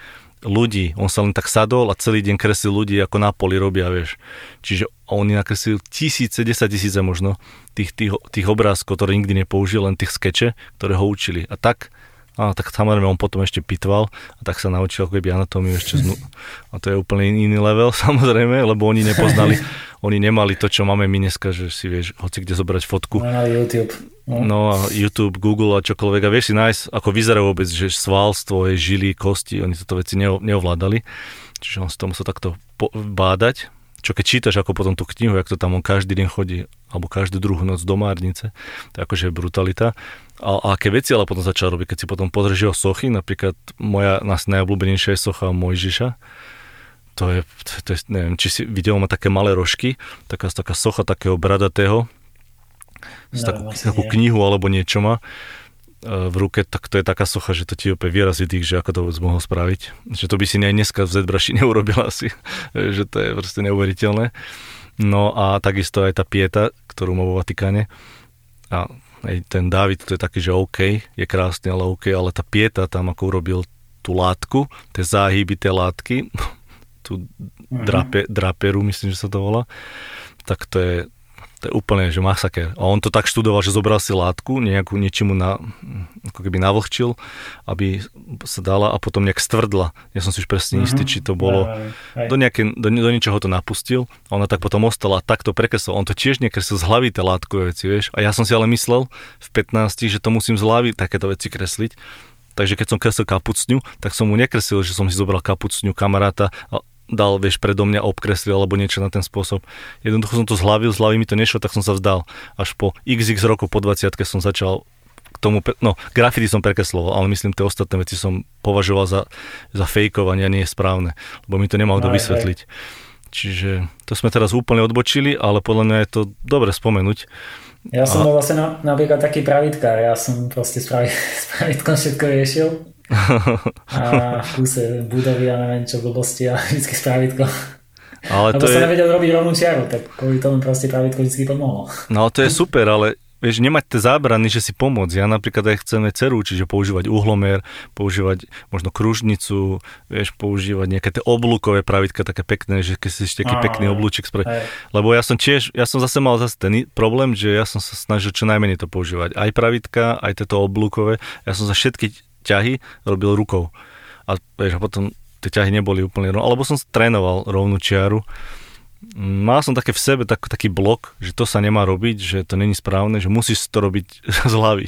[SPEAKER 1] ľudí. On sa len tak sadol a celý deň kreslil ľudí, ako na poli robia, vieš. Čiže on nakreslil tisíce, desať tisíce možno tých, tých, tých obrázkov, ktoré nikdy nepoužil, len tých skeče, ktoré ho učili. A tak a tak samozrejme on potom ešte pitval a tak sa naučil ako keby anatómiu ešte znu. A to je úplne iný level samozrejme, lebo oni nepoznali, oni nemali to, čo máme my dneska, že si vieš hoci kde zobrať fotku.
[SPEAKER 2] No, YouTube.
[SPEAKER 1] No. no a YouTube, Google a čokoľvek a vieš si nájsť, ako vyzerá vôbec, že svalstvo, je žily, kosti, oni toto veci neovládali. Čiže on si to musel takto bádať čo keď čítaš ako potom tú knihu, jak to tam on každý deň chodí, alebo každú druhú noc do Márnice, to je akože brutalita. A, a aké veci ale potom začal robiť, keď si potom pozrieš jeho sochy, napríklad moja nás najobľúbenejšia je socha Mojžiša, to je, to, je, neviem, či si videl, má také malé rožky, taká, taká socha takého bradatého, no, takú, takú knihu alebo niečo má E, v ruke, tak to je taká socha, že to ti opäť výrazí tých, že ako to vôbec mohol spraviť. Že to by si aj dneska v Zedbraši neurobil asi, že to je proste neuveriteľné. No a takisto aj tá pieta, ktorú má vo Vatikáne. A aj ten David, to je taký, že OK, je krásny, ale OK, ale tá pieta tam ako urobil tú látku, tie záhyby tej látky, tú mhm. drape, draperu, myslím, že sa to volá, tak to je, to je úplne, že masaker. A on to tak študoval, že zobral si látku, nejakú niečomu na, ako keby navlhčil, aby sa dala a potom nejak stvrdla. Ja som si už presne istý, mm-hmm. či to bolo, do, nejaké, do, do niečoho to napustil a ona tak potom ostala a takto prekreslil. On to tiež nekreslil z hlavy tie látkové veci, vieš. A ja som si ale myslel v 15, že to musím z hlavy takéto veci kresliť. Takže keď som kreslil kapucňu, tak som mu nekreslil, že som si zobral kapucňu kamaráta dal, vieš, predo mňa obkreslil alebo niečo na ten spôsob. Jednoducho som to zhlavil, z hlavy mi to nešlo, tak som sa vzdal. Až po xx rokov, po 20 som začal k tomu, no, grafity som prekresloval, ale myslím, tie ostatné veci som považoval za, za fejkovanie a nie je správne, lebo mi to nemal kto vysvetliť. Čiže to sme teraz úplne odbočili, ale podľa mňa je to dobre spomenúť.
[SPEAKER 2] Ja som a... bol vlastne na, napríklad taký pravitkár, ja som proste s, pravi, s pravitkom všetko riešil a v kúse budovy a neviem čo blbosti a vždycky správitko. Ale Lebo to sa je... nevedel robiť rovnú čiaru, tak kvôli tomu proste pravitko vždy pomohlo.
[SPEAKER 1] No to je super, ale vieš, nemať tie zábrany, že si pomôcť. Ja napríklad aj chceme ceru, čiže používať uhlomer, používať možno kružnicu, vieš, používať nejaké tie oblúkové pravidka také pekné, že keď si ešte taký pekný oblúčik spraviť. Lebo ja som tiež, ja som zase mal zase ten problém, že ja som sa snažil čo najmenej to používať. Aj pravidka, aj tieto oblúkové. Ja som za všetky ťahy robil rukou. A vieš, a potom tie ťahy neboli úplne rovné. Alebo som trénoval rovnú čiaru. Mal som také v sebe tak, taký blok, že to sa nemá robiť, že to není správne, že musíš to robiť z hlavy.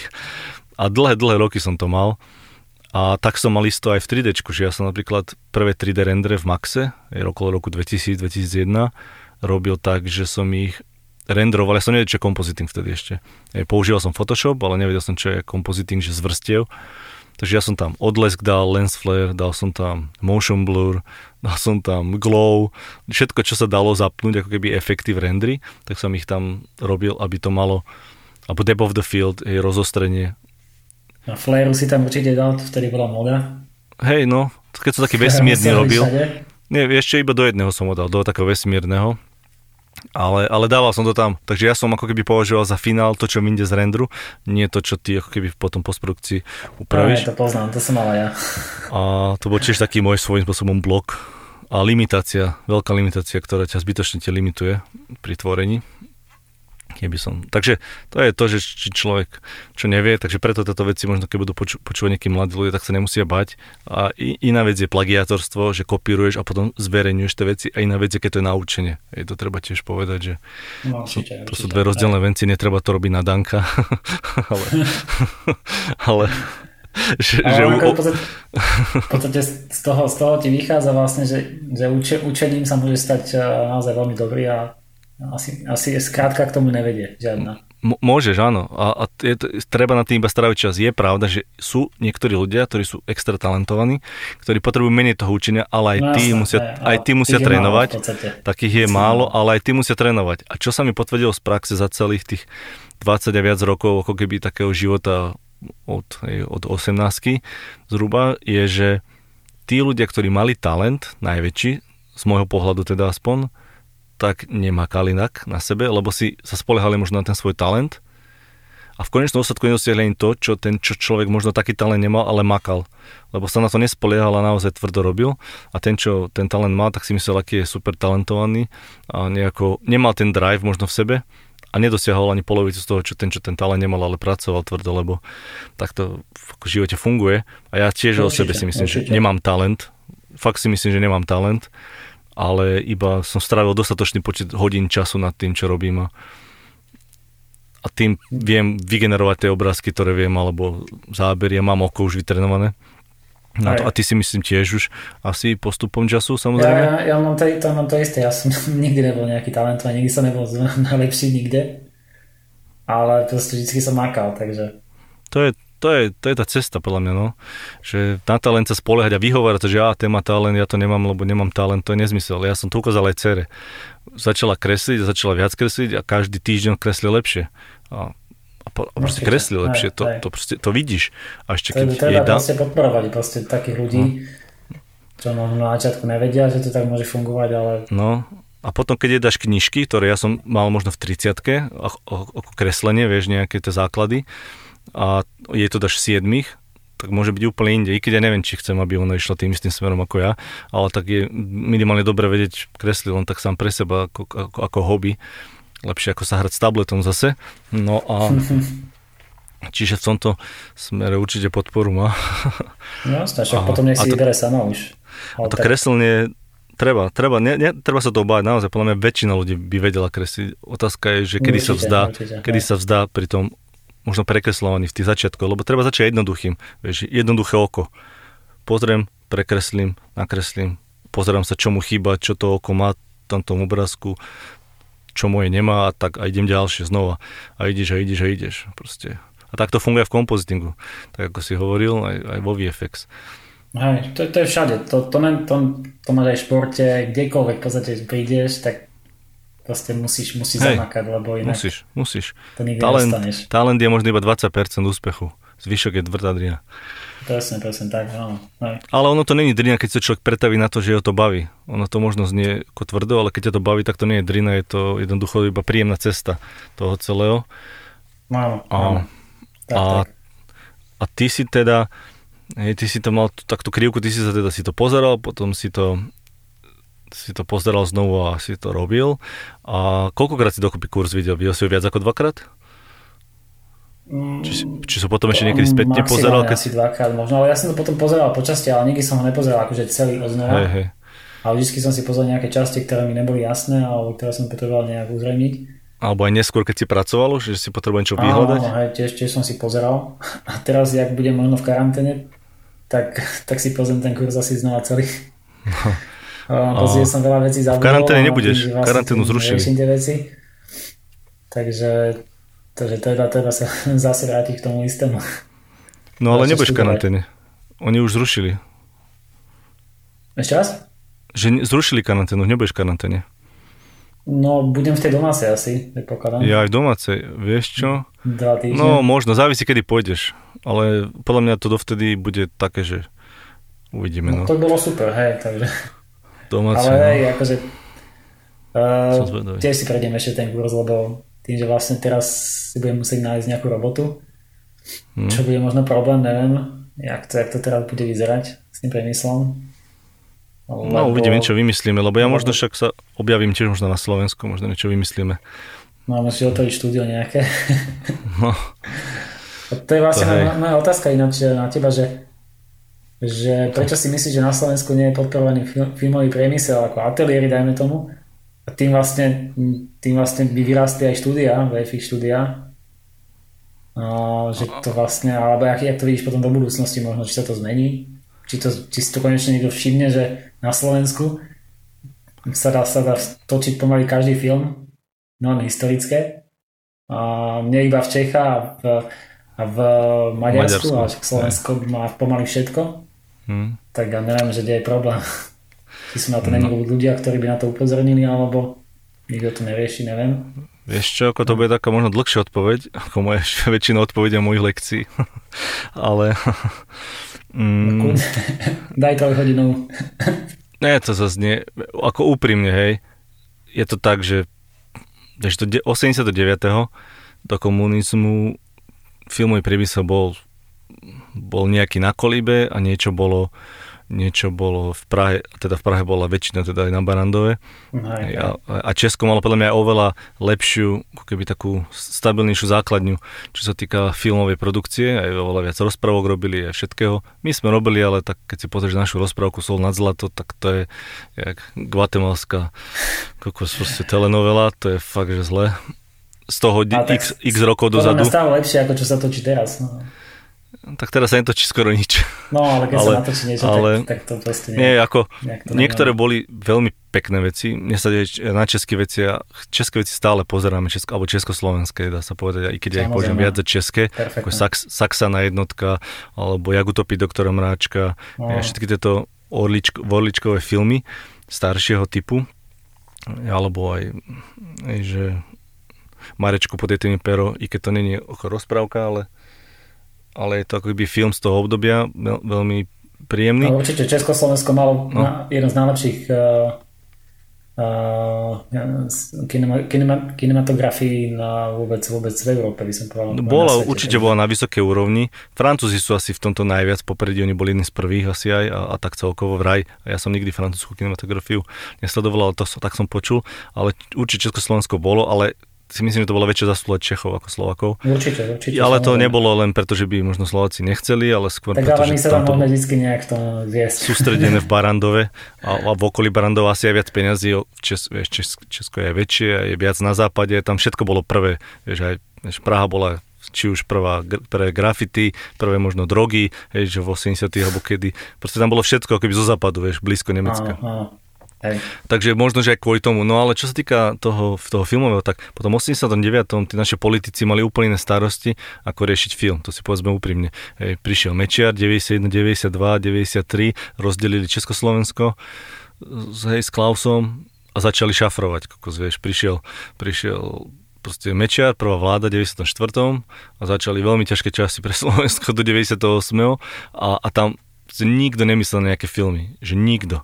[SPEAKER 1] A dlhé, dlhé roky som to mal. A tak som mal isto aj v 3D, že ja som napríklad prvé 3D rendre v Maxe, je okolo roku 2000-2001, robil tak, že som ich renderoval, ja som nevedel, čo je kompoziting vtedy ešte. Používal som Photoshop, ale nevedel som, čo je kompoziting, že z Takže ja som tam odlesk dal, lens flare, dal som tam motion blur, dal som tam glow, všetko, čo sa dalo zapnúť, ako keby efekty v rendri, tak som ich tam robil, aby to malo, alebo depth of the field, je rozostrenie.
[SPEAKER 2] A flare si tam určite dal, vtedy bola moda.
[SPEAKER 1] Hej, no, keď som taký vesmírny robil, nie, ešte iba do jedného som ho dal, do takého vesmírneho, ale, ale dával som to tam. Takže ja som ako keby považoval za finál to, čo inde z rendru, nie to, čo ty ako keby potom postprodukcii upravíš.
[SPEAKER 2] Aj, to poznám, to som mal ja.
[SPEAKER 1] A to bol tiež taký môj svojím spôsobom blok a limitácia, veľká limitácia, ktorá ťa zbytočne te limituje pri tvorení keby som... Takže to je to, že či človek čo nevie, takže preto tieto veci možno keď budú poču, počúvať nejakí mladí ľudia, tak sa nemusia bať. A iná vec je plagiátorstvo, že kopíruješ a potom zverejňuješ tie veci a iná vec je, keď to je naučenie. Je to treba tiež povedať, že
[SPEAKER 2] no, určite,
[SPEAKER 1] to, sú dve rozdielne veci, netreba to robiť na Danka. ale, ale
[SPEAKER 2] že, že v, podstate, v podstate z toho, z toho ti vychádza vlastne, že, že uč, učením sa môže stať eh, naozaj veľmi dobrý a asi, asi skrátka k tomu nevedie žiadna.
[SPEAKER 1] M- môžeš, áno. A, a je to, treba na tým iba stráviť čas. Je pravda, že sú niektorí ľudia, ktorí sú extra talentovaní, ktorí potrebujú menej toho učenia, ale aj no, tí musia, aj, aj tí musia trénovať. Takých je málo, ale aj tí musia trénovať. A čo sa mi potvrdilo z praxe za celých tých 20 a viac rokov, ako keby takého života od, od 18 zhruba, je, že tí ľudia, ktorí mali talent, najväčší, z môjho pohľadu teda aspoň, tak nemakali inak na sebe, lebo si sa spoliehali možno na ten svoj talent a v konečnom dôsledku nedosiahli ani to, čo ten čo človek možno taký talent nemal, ale makal. Lebo sa na to nespoliehal a naozaj tvrdo robil a ten, čo ten talent mal, tak si myslel, aký je super talentovaný a nejako nemal ten drive možno v sebe a nedosiahol ani polovicu z toho, čo ten, čo ten talent nemal, ale pracoval tvrdo, lebo takto v živote funguje. A ja tiež určite, o sebe si myslím, určite. že nemám talent. Fakt si myslím, že nemám talent ale iba som strávil dostatočný počet hodín času nad tým, čo robím a, a tým viem vygenerovať tie obrázky, ktoré viem, alebo zábery a mám oko už vytrenované. No, a ty si myslím tiež už asi postupom času samozrejme?
[SPEAKER 2] Ja, ja, ja mám, to, to, mám to isté, ja som nikdy nebol nejaký talentovaný, nikdy som nebol najlepší nikde, ale proste vždy som makal, takže...
[SPEAKER 1] To je, to je, to je tá cesta podľa mňa, no. Že na talent sa spoliehať a vyhovárať že ja ten má talent, ja to nemám, lebo nemám talent, to je nezmysel. Ja som to ukázal aj cere. Začala kresliť, začala viac kresliť a každý týždeň kresli lepšie. A, a, po, a proste kresli lepšie, to, to, proste, to vidíš. A ešte keď
[SPEAKER 2] treba je proste podporovať proste takých ľudí, no. čo možno na začiatku nevedia, že to tak môže fungovať, ale...
[SPEAKER 1] No, a potom, keď je dáš knižky, ktoré ja som mal možno v 30 ako kreslenie, vieš, nejaké tie základy, a je to dáš 7, tak môže byť úplne inde. I keď ja neviem, či chcem, aby ono išlo tým istým smerom ako ja, ale tak je minimálne dobre vedieť kresliť len tak sám pre seba ako, ako, ako hobby. Lepšie ako sa hrať s tabletom zase. No a čiže v tomto smere určite podporu má.
[SPEAKER 2] No však potom nech si vybere sama už.
[SPEAKER 1] A to tak... kreslenie treba, treba, ne, ne, treba sa to obáť, naozaj, podľa mňa väčšina ľudí by vedela kresliť. Otázka je, že kedy určite, sa vzdá, určite, kedy sa vzdá pri tom možno prekreslovaný v tých začiatkoch, lebo treba začať jednoduchým, vieš, jednoduché oko. Pozriem, prekreslím, nakreslím, pozerám sa, čo mu chýba, čo to oko má v tom obrázku, čo moje nemá a tak a idem ďalšie znova. A ideš a ideš a ideš. Proste. A tak to funguje v kompozitingu. Tak ako si hovoril, aj, aj vo VFX.
[SPEAKER 2] Hej, to, to je všade. To, to, to, to máš aj v športe, kdekoľvek v podstate prídeš, tak Proste musíš, musíš Hej, zamakať, lebo inak
[SPEAKER 1] musíš, musíš.
[SPEAKER 2] to nikdy
[SPEAKER 1] talent,
[SPEAKER 2] nedostaneš.
[SPEAKER 1] Talent je možno iba 20% úspechu. Zvyšok je tvrdá drina.
[SPEAKER 2] Presne, presne tak, áno. Hej.
[SPEAKER 1] Ale ono to není drina, keď sa človek pretaví na to, že ho to baví. Ono to možno znie ako tvrdo, ale keď ťa to baví, tak to nie je drina, je to jednoducho iba príjemná cesta toho celého.
[SPEAKER 2] Áno, áno.
[SPEAKER 1] Tak, a, tak. a ty si teda, hej, ty si to mal takú krivku, ty si sa teda si to pozeral, potom si to si to pozeral znovu a si to robil. A koľkokrát si dokopy kurz videl? Videl si ho viac ako dvakrát? Či, či som potom ešte niekedy spätne pozeral?
[SPEAKER 2] Keď... asi dvakrát možno, ale ja som to potom pozeral počasti, ale nikdy som ho nepozeral akože celý odznova.
[SPEAKER 1] Hej, hej.
[SPEAKER 2] A vždy som si pozeral nejaké časti, ktoré mi neboli jasné, alebo ktoré som potreboval nejak uzrejmiť.
[SPEAKER 1] Alebo aj neskôr, keď si pracoval, že si potreboval niečo vyhľadať?
[SPEAKER 2] Áno, hej, tiež, tiež som si pozeral. A teraz, jak budem možno v karanténe, tak, tak si pozriem ten kurz asi znova celý. No. Pozrie som veľa vecí zabudol.
[SPEAKER 1] V karanténe nebudeš, vlastne karanténu zrušili.
[SPEAKER 2] veci. Takže, takže teda, teda sa zase vráti k tomu istému.
[SPEAKER 1] No ale nebudeš v karanténe. Oni už zrušili.
[SPEAKER 2] Ešte raz?
[SPEAKER 1] Že zrušili karanténu, nebudeš v karanténe.
[SPEAKER 2] No, budem v tej domácej asi, predpokladám.
[SPEAKER 1] Ja aj v domácej, vieš čo?
[SPEAKER 2] Dva týždne.
[SPEAKER 1] No, možno, závisí, kedy pôjdeš. Ale podľa mňa to dovtedy bude také, že uvidíme.
[SPEAKER 2] No,
[SPEAKER 1] No,
[SPEAKER 2] to bolo super, hej, takže...
[SPEAKER 1] domáce,
[SPEAKER 2] Ale
[SPEAKER 1] no.
[SPEAKER 2] hej, akože...
[SPEAKER 1] Som
[SPEAKER 2] Uh, tiež si prejdem ešte ten kurz, lebo tým, že vlastne teraz si budem musieť nájsť nejakú robotu,
[SPEAKER 1] Hm.
[SPEAKER 2] čo bude možno problém, neviem, jak to, jak to teraz bude vyzerať s tým priemyslom.
[SPEAKER 1] No, uvidíme, čo vymyslíme, lebo ja
[SPEAKER 2] lebo-
[SPEAKER 1] možno však sa objavím tiež možno na Slovensku, možno niečo vymyslíme.
[SPEAKER 2] No, musíš otvoriť štúdio nejaké.
[SPEAKER 1] No,
[SPEAKER 2] to je vlastne
[SPEAKER 1] To
[SPEAKER 2] moja, moja otázka ináč na teba, že, že prečo si myslíš, že na Slovensku nie je podporovaný film, filmový priemysel ako ateliéry, dajme tomu, a tým vlastne, tým vlastne by vyrástli aj štúdia, VFX štúdia, a že to vlastne, alebo jak, jak to vidíš potom do budúcnosti, možno, či sa to zmení, či, to, či si to konečne niekto všimne, že na Slovensku sa dá, sa dá točiť pomaly každý film, no historické, a nie iba v Čechách a v, a v Maďarsku,
[SPEAKER 1] Maďarsku,
[SPEAKER 2] ale však Slovensko má pomaly všetko,
[SPEAKER 1] hm.
[SPEAKER 2] tak ja neviem, že kde je problém. Či sú na to
[SPEAKER 1] No.
[SPEAKER 2] není ľudia, ktorí by na to upozornili, alebo nikto to nerieši, neviem.
[SPEAKER 1] Vieš čo, ako to bude taká možno dlhšia odpoveď, ako moje väčšina odpovedia mojich lekcií. Ale... mm,
[SPEAKER 2] Kľudne. Daj trojhodinovú.
[SPEAKER 1] nie, to zase nie. Ako úprimne, hej. Je to tak, že do de- 89. do komunizmu filmový priemysel bol, bol nejaký na kolíbe a niečo bolo niečo bolo v Prahe, teda v Prahe bola väčšina teda aj na Barandove.
[SPEAKER 2] Hej,
[SPEAKER 1] A, a Česko malo podľa mňa aj oveľa lepšiu, ako keby takú stabilnejšiu základňu, čo sa týka filmovej produkcie, aj oveľa viac rozprávok robili a všetkého. My sme robili, ale tak keď si pozrieš našu rozprávku Sol nad zlato, tak to je jak guatemalská kokos, proste telenovela, to je fakt, že zle. Z toho
[SPEAKER 2] A tak
[SPEAKER 1] x, x rokov dozadu.
[SPEAKER 2] stále lepšie, ako čo sa točí teraz. No,
[SPEAKER 1] Tak teraz sa netočí skoro nič.
[SPEAKER 2] no ale keď
[SPEAKER 1] Ale-
[SPEAKER 2] sa natočí niečo,
[SPEAKER 1] ale-
[SPEAKER 2] tak, tak to proste nie.
[SPEAKER 1] Nie, ako niektoré boli veľmi pekné veci. Mne sa deje na české veci a české veci stále pozeráme, česko, alebo československé, dá sa povedať, aj keď ja ich považujem viac za české,
[SPEAKER 2] Perfektné.
[SPEAKER 1] ako Sax, Saxana jednotka, alebo Jak utopí doktora Mráčka,
[SPEAKER 2] No.
[SPEAKER 1] ja, všetky tieto orličko, orličkové filmy staršieho typu, alebo aj, aj že Marečku pod tým pero, i keď to je ako rozprávka, ale, ale je to ako keby film z toho obdobia, veľ, veľmi príjemný.
[SPEAKER 2] No, určite Československo malo
[SPEAKER 1] No.
[SPEAKER 2] na, jeden z najlepších uh, uh, kinema, kinema, kinematografií na vôbec, vôbec v Európe, by som povedal.
[SPEAKER 1] No, bola, určite bola na vysokej úrovni. Francúzi sú asi v tomto najviac popredí, oni boli jedni z prvých asi aj a, a tak celkovo vraj. Ja som nikdy francúzskú kinematografiu nesledoval, ale to, tak som počul. Ale určite Československo bolo, ale si myslím, že to bola väčšia zásluha Čechov ako Slovakov.
[SPEAKER 2] Určite, určite.
[SPEAKER 1] ale to nebolo len preto, že by možno Slováci nechceli, ale skôr
[SPEAKER 2] Tak
[SPEAKER 1] preto,
[SPEAKER 2] ale my sa tam môžeme
[SPEAKER 1] bolo
[SPEAKER 2] vždy nejak to viesť.
[SPEAKER 1] sústredené v Barandove a, a v okolí Barandova asi aj viac peňazí. Čes, Čes, Česko je väčšie, je viac na západe, tam všetko bolo prvé. Vieš, aj vieš, Praha bola či už prvá, prvé grafity, prvé možno drogy, hej, že v 80 alebo kedy. Proste tam bolo všetko keby zo západu, vieš, blízko Nemecka.
[SPEAKER 2] Áno, áno. Hej.
[SPEAKER 1] Takže možno, že aj kvôli tomu. No ale čo sa týka toho, toho filmového, tak potom 89. tí naši politici mali úplne iné starosti, ako riešiť film. To si povedzme úprimne. Hej, prišiel Mečiar 91, 92, 93, rozdelili Československo s, hej, s Klausom a začali šafrovať. Kokos, vieš, prišiel, prišiel proste Mečiar, prvá vláda v 94. a začali veľmi ťažké časy pre Slovensko do 98. A, a tam nikto nemyslel na nejaké filmy. Že nikto.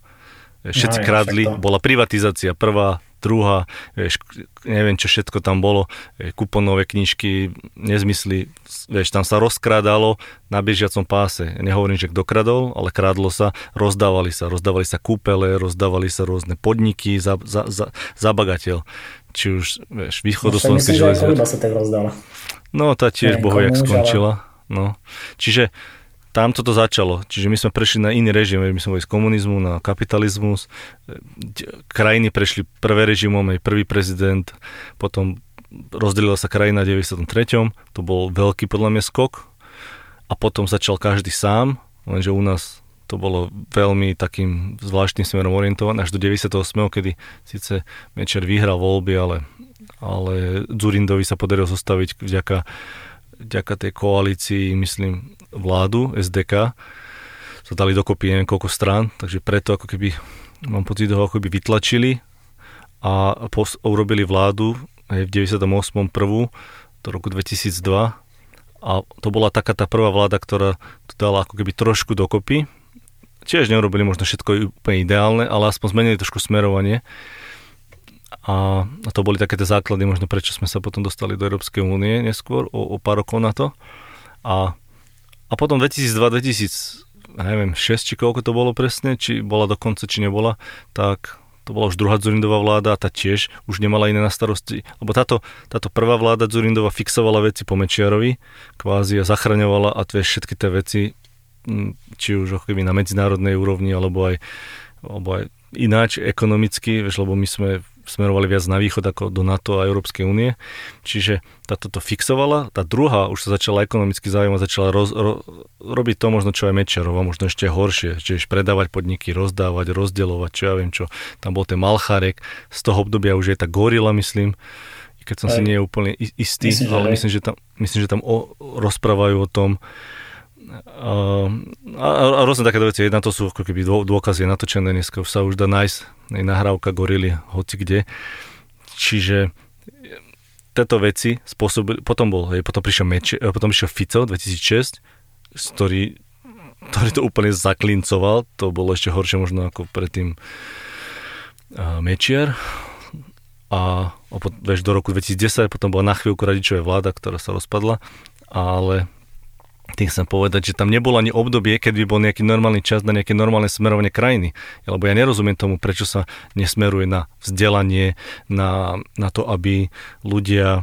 [SPEAKER 1] Všetci
[SPEAKER 2] No,
[SPEAKER 1] kradli,
[SPEAKER 2] to.
[SPEAKER 1] bola privatizácia prvá, druhá, vieš, neviem čo všetko tam bolo, kuponové knižky, nezmysly, vieš, tam sa rozkrádalo na bežiacom páse. Nehovorím, že kto kradol, ale krádlo sa, rozdávali sa, rozdávali sa kúpele, rozdávali sa rôzne podniky za, za, za, za bagateľ. Či už, vieš,
[SPEAKER 2] No,
[SPEAKER 1] východoslovenské
[SPEAKER 2] myslím, že aj
[SPEAKER 1] železiarky.
[SPEAKER 2] Koliba sa tak rozdala.
[SPEAKER 1] No, tá tiež bohojak skončila. No. Čiže tam toto začalo. Čiže my sme prešli na iný režim. My sme boli z komunizmu na kapitalizmus. Krajiny prešli prvé režimom, aj prvý prezident, potom rozdelila sa krajina v 93. To bol veľký podľa mňa skok. A potom začal každý sám, lenže u nás to bolo veľmi takým zvláštnym smerom orientované až do 98. kedy síce Mečer vyhral voľby, ale, ale Zurindovi sa podarilo zostaviť vďaka vďaka tej koalícii, myslím, vládu, SDK, sa dali dokopy neviem koľko strán, takže preto ako keby, mám pocit, ho ako keby vytlačili a pos- urobili vládu aj v 98. prvú do roku 2002 a to bola taká tá prvá vláda, ktorá to dala ako keby trošku dokopy. Tiež neurobili možno všetko úplne ideálne, ale aspoň zmenili trošku smerovanie. A, a to boli také tie základy, možno prečo sme sa potom dostali do Európskej únie neskôr, o, o pár rokov na to. A, a potom 2002, 2000, neviem, 6 či koľko to bolo presne, či bola dokonca, či nebola, tak to bola už druhá Zurindová vláda a tá tiež už nemala iné na starosti. Lebo táto, táto prvá vláda Zurindova fixovala veci po Mečiarovi, kvázi a zachraňovala a vieš, všetky tie veci, či už ako keby na medzinárodnej úrovni, alebo aj, alebo aj ináč ekonomicky, vieš, lebo my sme smerovali viac na východ ako do NATO a Európskej únie. Čiže táto to fixovala, tá druhá už sa začala ekonomicky zaujímať, začala roz, ro, robiť to možno čo aj Mečarova, možno ešte horšie, čiže predávať podniky, rozdávať, rozdielovať, čo ja viem čo. Tam bol ten Malcharek, z toho obdobia už je tá gorila, myslím, keď som aj. si nie je úplne istý, myslím, ale myslím, že tam, myslím, že tam o, rozprávajú o tom, a, a, rôzne takéto veci. Jedna to sú ako keby dôkazy natočené, dneska už sa už dá nájsť nahrávka gorily hoci kde. Čiže tieto veci spôsobili, potom bol, hej, potom prišiel, Meče, e, potom prišiel Fico 2006, ktorý, ktorý to úplne zaklincoval, to bolo ešte horšie možno ako predtým uh, Mečiar a, a vieš, do roku 2010 potom bola na chvíľku radičová vláda, ktorá sa rozpadla, ale tým chcem povedať, že tam nebolo ani obdobie, keď by bol nejaký normálny čas na nejaké normálne smerovanie krajiny. Lebo ja nerozumiem tomu, prečo sa nesmeruje na vzdelanie, na, na to, aby ľudia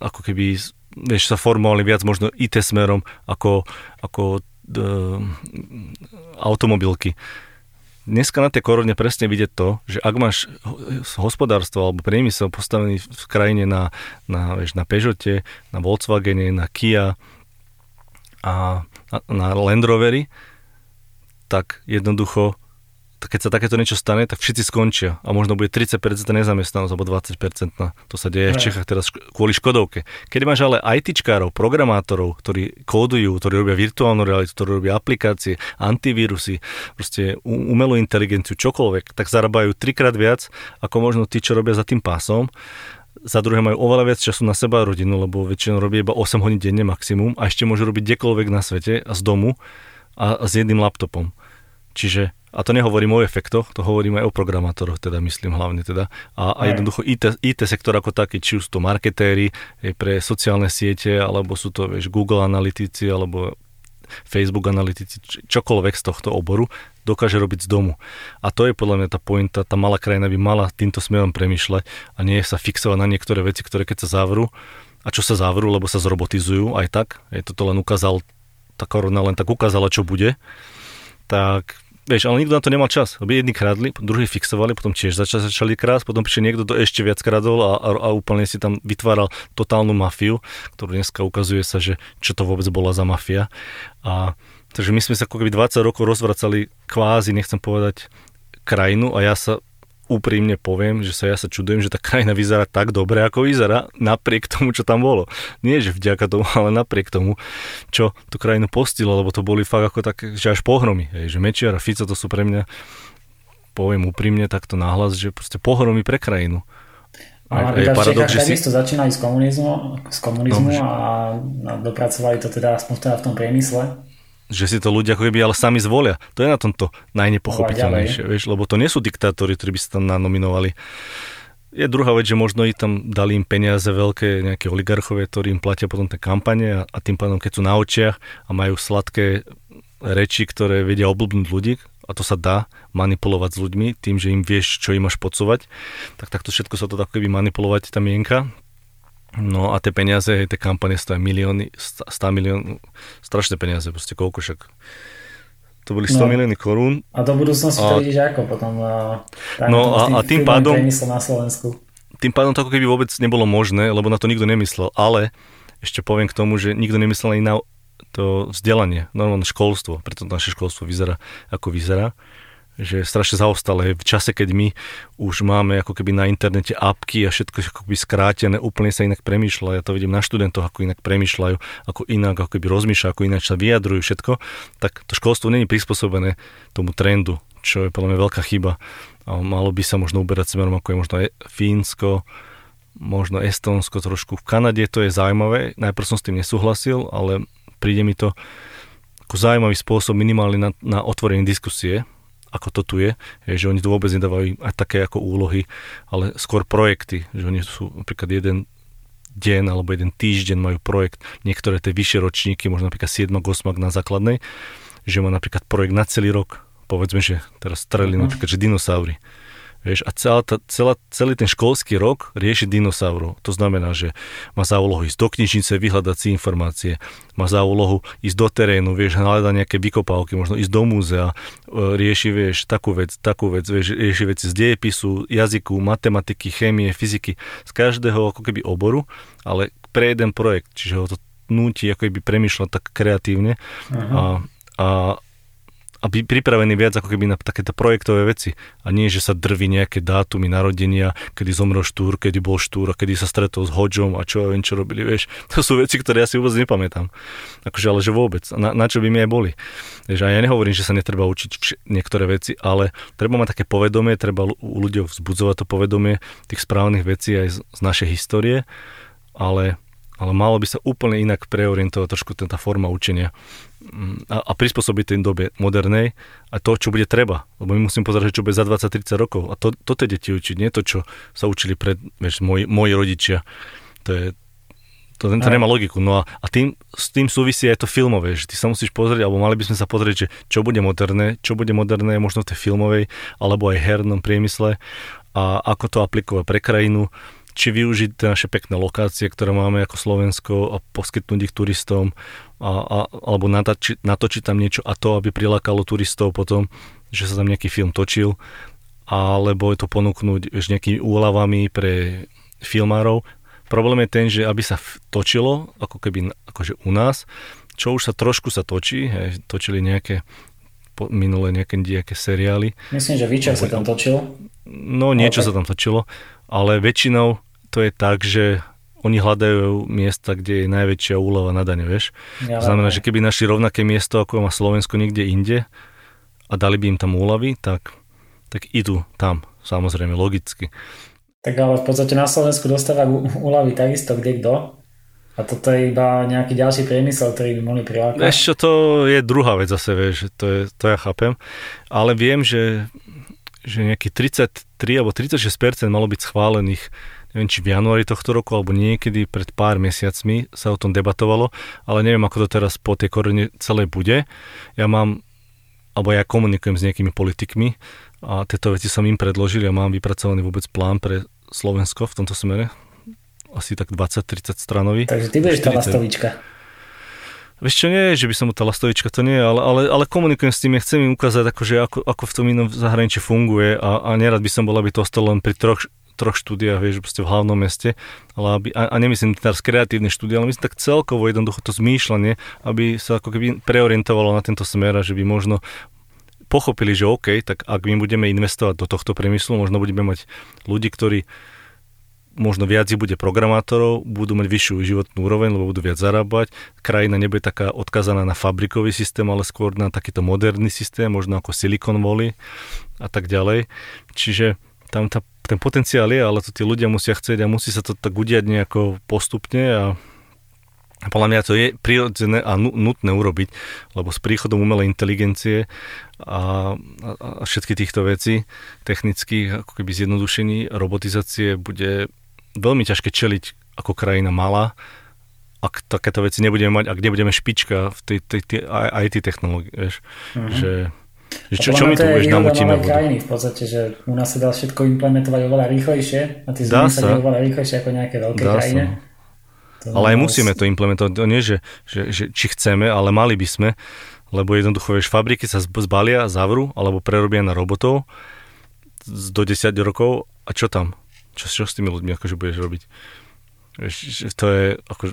[SPEAKER 1] ako keby vieš, sa formovali viac možno IT smerom ako, ako e, automobilky dneska na tej korone presne vidieť to, že ak máš hospodárstvo alebo priemysel postavený v krajine na, na, vieš, na Peugeote, na Volkswagene, na Kia a na, na Land Rovery, tak jednoducho keď sa takéto niečo stane, tak všetci skončia a možno bude 30% nezamestnanosť alebo 20%. To sa deje aj v Čechách teraz kvôli Škodovke. Keď máš ale ITčkárov, programátorov, ktorí kódujú, ktorí robia virtuálnu realitu, ktorí robia aplikácie, antivírusy, proste umelú inteligenciu, čokoľvek, tak zarábajú trikrát viac ako možno tí, čo robia za tým pásom za druhé majú oveľa viac času na seba a rodinu, lebo väčšinou robí iba 8 hodín denne maximum a ešte môžu robiť kdekoľvek na svete a z domu a s jedným laptopom. Čiže a to nehovorím o efektoch, to hovorím aj o programátoroch, teda myslím hlavne teda. A, a jednoducho IT, IT sektor ako taký, či už to marketéri pre sociálne siete, alebo sú to vieš, Google analytici, alebo Facebook analytici, čokoľvek z tohto oboru, dokáže robiť z domu. A to je podľa mňa tá pointa, tá malá krajina by mala týmto smerom premyšľať a nie sa fixovať na niektoré veci, ktoré keď sa zavrú, a čo sa zavrú, lebo sa zrobotizujú aj tak, je toto len ukázal, tá korona len tak ukázala, čo bude, tak Vieš, ale nikto na to nemal čas. Lebo jedni kradli, druhí fixovali, potom tiež začali, začali krásť, potom prišiel niekto, kto ešte viac kradol a, a, a úplne si tam vytváral totálnu mafiu, ktorú dneska ukazuje sa, že čo to vôbec bola za mafia. A takže my sme sa ako keby 20 rokov rozvracali kvázi, nechcem povedať, krajinu a ja sa úprimne poviem, že sa ja sa čudujem, že tá krajina vyzerá tak dobre, ako vyzerá, napriek tomu, čo tam bolo. Nie, že vďaka tomu, ale napriek tomu, čo tú krajinu postilo, lebo to boli fakt ako tak, že až pohromy. Hej, že Mečiar a Fico to sú pre mňa, poviem úprimne takto nahlas, že proste pohromy pre krajinu.
[SPEAKER 2] A, a je paradox, že si... to začínali z komunizmu, z komunizmu no, a, a dopracovali to teda aspoň teda v tom priemysle
[SPEAKER 1] že si to ľudia ako keby ale sami zvolia. To je na tomto najnepochopiteľnejšie, vieš, lebo to nie sú diktátori, ktorí by sa tam nanominovali. Je druhá vec, že možno i tam dali im peniaze veľké nejaké oligarchové, ktorí im platia potom tie kampane a, a tým pádom, keď sú na očiach a majú sladké reči, ktoré vedia oblbnúť ľudí, a to sa dá manipulovať s ľuďmi tým, že im vieš, čo im máš podsúvať, tak takto všetko sa to dá keby manipulovať tá mienka No a tie peniaze, tie kampane stojí milióny, 100 milión, strašné peniaze, proste koľko však. To boli 100 no. milióny korún.
[SPEAKER 2] A do budúcnosti a... to vidíš ako potom?
[SPEAKER 1] no a, a tým pádom...
[SPEAKER 2] na Slovensku.
[SPEAKER 1] Tým pádom to ako keby vôbec nebolo možné, lebo na to nikto nemyslel. Ale ešte poviem k tomu, že nikto nemyslel ani na to vzdelanie, normálne školstvo, preto naše školstvo vyzerá ako vyzerá že je strašne zaostalé v čase, keď my už máme ako keby na internete apky a všetko ako keby skrátené, úplne sa inak premýšľa. Ja to vidím na študentoch, ako inak premýšľajú, ako inak ako keby rozmýšľajú, ako inak sa vyjadrujú všetko, tak to školstvo není prispôsobené tomu trendu, čo je podľa mňa veľká chyba. A malo by sa možno uberať smerom, ako je možno Fínsko, možno Estonsko trošku. V Kanade to je zaujímavé, najprv som s tým nesúhlasil, ale príde mi to ako zaujímavý spôsob minimálne na, na otvorenie diskusie, ako to tu je, je, že oni tu vôbec nedávajú aj také ako úlohy, ale skôr projekty, že oni sú napríklad jeden deň alebo jeden týždeň majú projekt, niektoré tie vyššie ročníky, možno napríklad 7 8 na základnej, že má napríklad projekt na celý rok, povedzme, že teraz strelili uh-huh. napríklad, že dinosaury Vieš, a celá tá, celá, celý ten školský rok rieši dinosaurov. To znamená, že má za úlohu ísť do knižnice, vyhľadať si informácie, má za úlohu ísť do terénu, vieš, hľadať nejaké vykopávky, možno ísť do múzea, e, rieši, vieš, takú vec, takú vec, vieš, rieši veci z dejepisu, jazyku, matematiky, chémie, fyziky, z každého ako keby oboru, ale pre jeden projekt, čiže ho to núti ako keby premyšľať tak kreatívne. A, a a byť pripravený viac ako keby na takéto projektové veci. A nie, že sa drví nejaké dátumy narodenia, kedy zomrel štúr, kedy bol štúr a kedy sa stretol s Hodžom a čo ja viem, čo robili, vieš. To sú veci, ktoré ja si vôbec nepamätám. Akože, ale že vôbec. Na, na čo by mi aj boli. A ja nehovorím, že sa netreba učiť vš- niektoré veci, ale treba mať také povedomie, treba u ľudí vzbudzovať to povedomie tých správnych vecí aj z, z našej histórie, ale ale malo by sa úplne inak preorientovať trošku tá forma učenia a, a prispôsobiť tej dobe modernej a to, čo bude treba. Lebo my musím pozerať, čo bude za 20-30 rokov. A to, to tie deti učiť, nie to, čo sa učili pred, vieš, moji, moji rodičia. To je, to, to nemá logiku. No a, a tým, s tým súvisí aj to filmové, že ty sa musíš pozrieť, alebo mali by sme sa pozrieť, že čo bude moderné, čo bude moderné možno v tej filmovej, alebo aj hernom priemysle a ako to aplikovať pre krajinu či využiť tie naše pekné lokácie, ktoré máme ako Slovensko a poskytnúť ich turistom a, a, alebo natočiť, natočiť tam niečo a to, aby prilákalo turistov potom, že sa tam nejaký film točil alebo je to ponúknuť už nejakými úľavami pre filmárov. Problém je ten, že aby sa točilo, ako keby akože u nás, čo už sa trošku sa točí, hej, točili nejaké minulé nejaké, nejaké seriály.
[SPEAKER 2] Myslím, že Witcher sa tam točil.
[SPEAKER 1] No, niečo okay. sa tam točilo, ale väčšinou to je tak, že oni hľadajú miesta, kde je najväčšia úlova na dane, vieš. Ja, znamená, že keby našli rovnaké miesto, ako má Slovensko niekde inde a dali by im tam úlavy, tak, tak idú tam, samozrejme, logicky.
[SPEAKER 2] Tak ale v podstate na Slovensku dostávajú úlavy takisto kde kto. A toto je iba nejaký ďalší priemysel, ktorý by mohli prilákať.
[SPEAKER 1] Vieš čo, to je druhá vec zase, vieš, to, je, to ja chápem. Ale viem, že, že nejaký 33 alebo 36% malo byť schválených neviem, či v januári tohto roku, alebo niekedy pred pár mesiacmi sa o tom debatovalo, ale neviem, ako to teraz po tej korene celé bude. Ja mám, alebo ja komunikujem s nejakými politikmi a tieto veci som im predložil, ja mám vypracovaný vôbec plán pre Slovensko v tomto smere, asi tak 20-30 stranový.
[SPEAKER 2] Takže ty budeš 40. tá lastovička.
[SPEAKER 1] Vieš čo, nie, že by som tá lastovička, to nie, ale, ale, ale komunikujem s tým, ja chcem im ukázať, akože ako, ako v tom inom zahraničí funguje a, a nerad by som bol, aby to ostalo len pri troch troch štúdiách, vieš, proste v hlavnom meste, ale aby, a, a nemyslím teraz kreatívne štúdie, ale myslím tak celkovo jednoducho to zmýšľanie, aby sa ako keby preorientovalo na tento smer a že by možno pochopili, že OK, tak ak my budeme investovať do tohto priemyslu, možno budeme mať ľudí, ktorí možno viac bude programátorov, budú mať vyššiu životnú úroveň, lebo budú viac zarábať. Krajina nebude taká odkazaná na fabrikový systém, ale skôr na takýto moderný systém, možno ako Silicon Valley a tak ďalej. Čiže tam tá ten potenciál je, ale to tí ľudia musia chcieť a musí sa to tak udiať nejako postupne a podľa mňa to je prirodzené a nutné urobiť, lebo s príchodom umelej inteligencie a, a, a všetky týchto vecí technických, ako keby zjednodušení, robotizácie bude veľmi ťažké čeliť ako krajina malá, ak takéto veci nebudeme mať, ak nebudeme špička v tej, tej, tej IT technológii, vieš, že že čo, čo mi tu vieš, namutíme
[SPEAKER 2] vodu? krajiny v podstate, že u nás sa dá všetko implementovať oveľa rýchlejšie a tie zmeny sa oveľa rýchlejšie ako nejaké veľké dá krajine.
[SPEAKER 1] Sa. Ale aj musíme to implementovať. To nie, že, že, že či chceme, ale mali by sme, lebo jednoducho, vieš, fabriky sa zbalia, zavrú alebo prerobia na robotov do 10 rokov a čo tam? Čo, čo s tými ľuďmi akože budeš robiť? To je ako,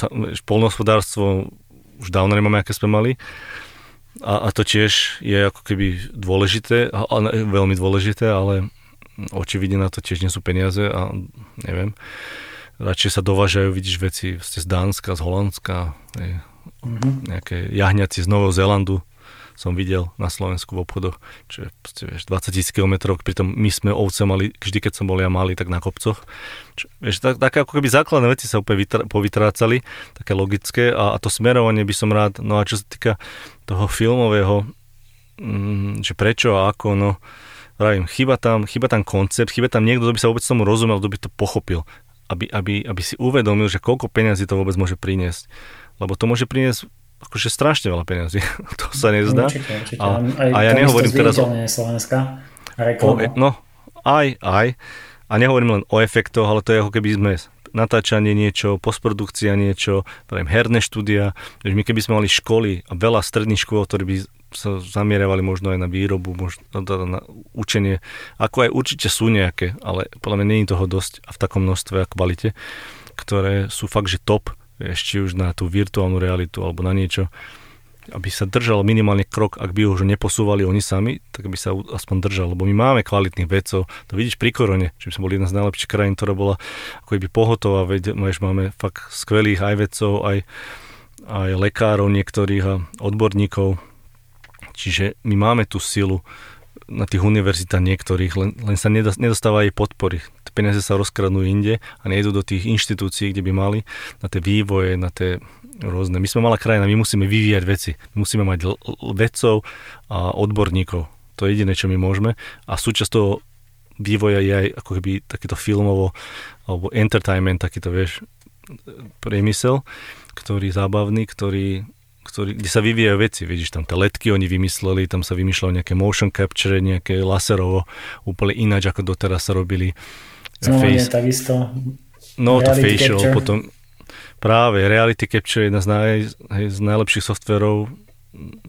[SPEAKER 1] tam, polnohospodárstvo už dávno nemáme, aké sme mali a, a to tiež je ako keby dôležité, a, a, veľmi dôležité, ale očividne na to tiež nie sú peniaze a neviem. Radšej sa dovážajú, vidíš, veci z Dánska, z Holandska, mm-hmm. nejaké jahňaci z Nového Zélandu, som videl na Slovensku v obchodoch, čo je proste, vieš, 20 tisíc km, pritom my sme ovce mali, vždy keď som bol ja malý, tak na kopcoch. Čo, vieš, tak, také ako keby základné veci sa úplne vytr- povytrácali, také logické a, a to smerovanie by som rád, no a čo sa týka toho filmového, mm, že prečo a ako, no vravím, chyba tam, chyba tam koncept, chyba tam niekto, kto by sa vôbec tomu rozumel, kto by to pochopil, aby, aby, aby si uvedomil, že koľko peniazy to vôbec môže priniesť. Lebo to môže priniesť akože strašne veľa peniazí. to sa nezdá.
[SPEAKER 2] Určite, určite.
[SPEAKER 1] A, a ja nehovorím teraz o...
[SPEAKER 2] Slovenska.
[SPEAKER 1] O, no, aj, aj. A nehovorím len o efektoch, ale to je ako keby sme natáčanie niečo, postprodukcia niečo, pravím, herné štúdia. My keby sme mali školy a veľa stredných škôl, ktoré by sa zamieravali možno aj na výrobu, možno teda na učenie, ako aj určite sú nejaké, ale podľa mňa nie toho dosť a v takom množstve a kvalite, ktoré sú fakt, že top či už na tú virtuálnu realitu alebo na niečo, aby sa držal minimálne krok, ak by ho už neposúvali oni sami, tak by sa aspoň držal, lebo my máme kvalitných vedcov, to vidíš pri korone, či sme boli jedna z najlepších krajín, ktorá bola ako by pohotová, veď, máme fakt skvelých aj vedcov, aj, aj lekárov niektorých a odborníkov, čiže my máme tú silu, na tých univerzitách niektorých, len, len sa nedostáva jej podpory. Tie peniaze sa rozkradnú inde a nejdu do tých inštitúcií, kde by mali, na tie vývoje, na tie rôzne. My sme malá krajina, my musíme vyvíjať veci. My musíme mať l- vedcov a odborníkov. To je jediné, čo my môžeme. A súčasť toho vývoja je aj ako keby takýto filmovo alebo entertainment, takýto, vieš, priemysel, ktorý zábavný, ktorý ktorý, kde sa vyvíjajú veci, vidíš, tam tie letky oni vymysleli, tam sa vymýšľalo nejaké motion capture, nejaké laserovo, úplne ináč, ako doteraz sa robili.
[SPEAKER 2] Face... takisto.
[SPEAKER 1] No, to facial, capture. potom práve reality capture je jedna z, naj, z najlepších softverov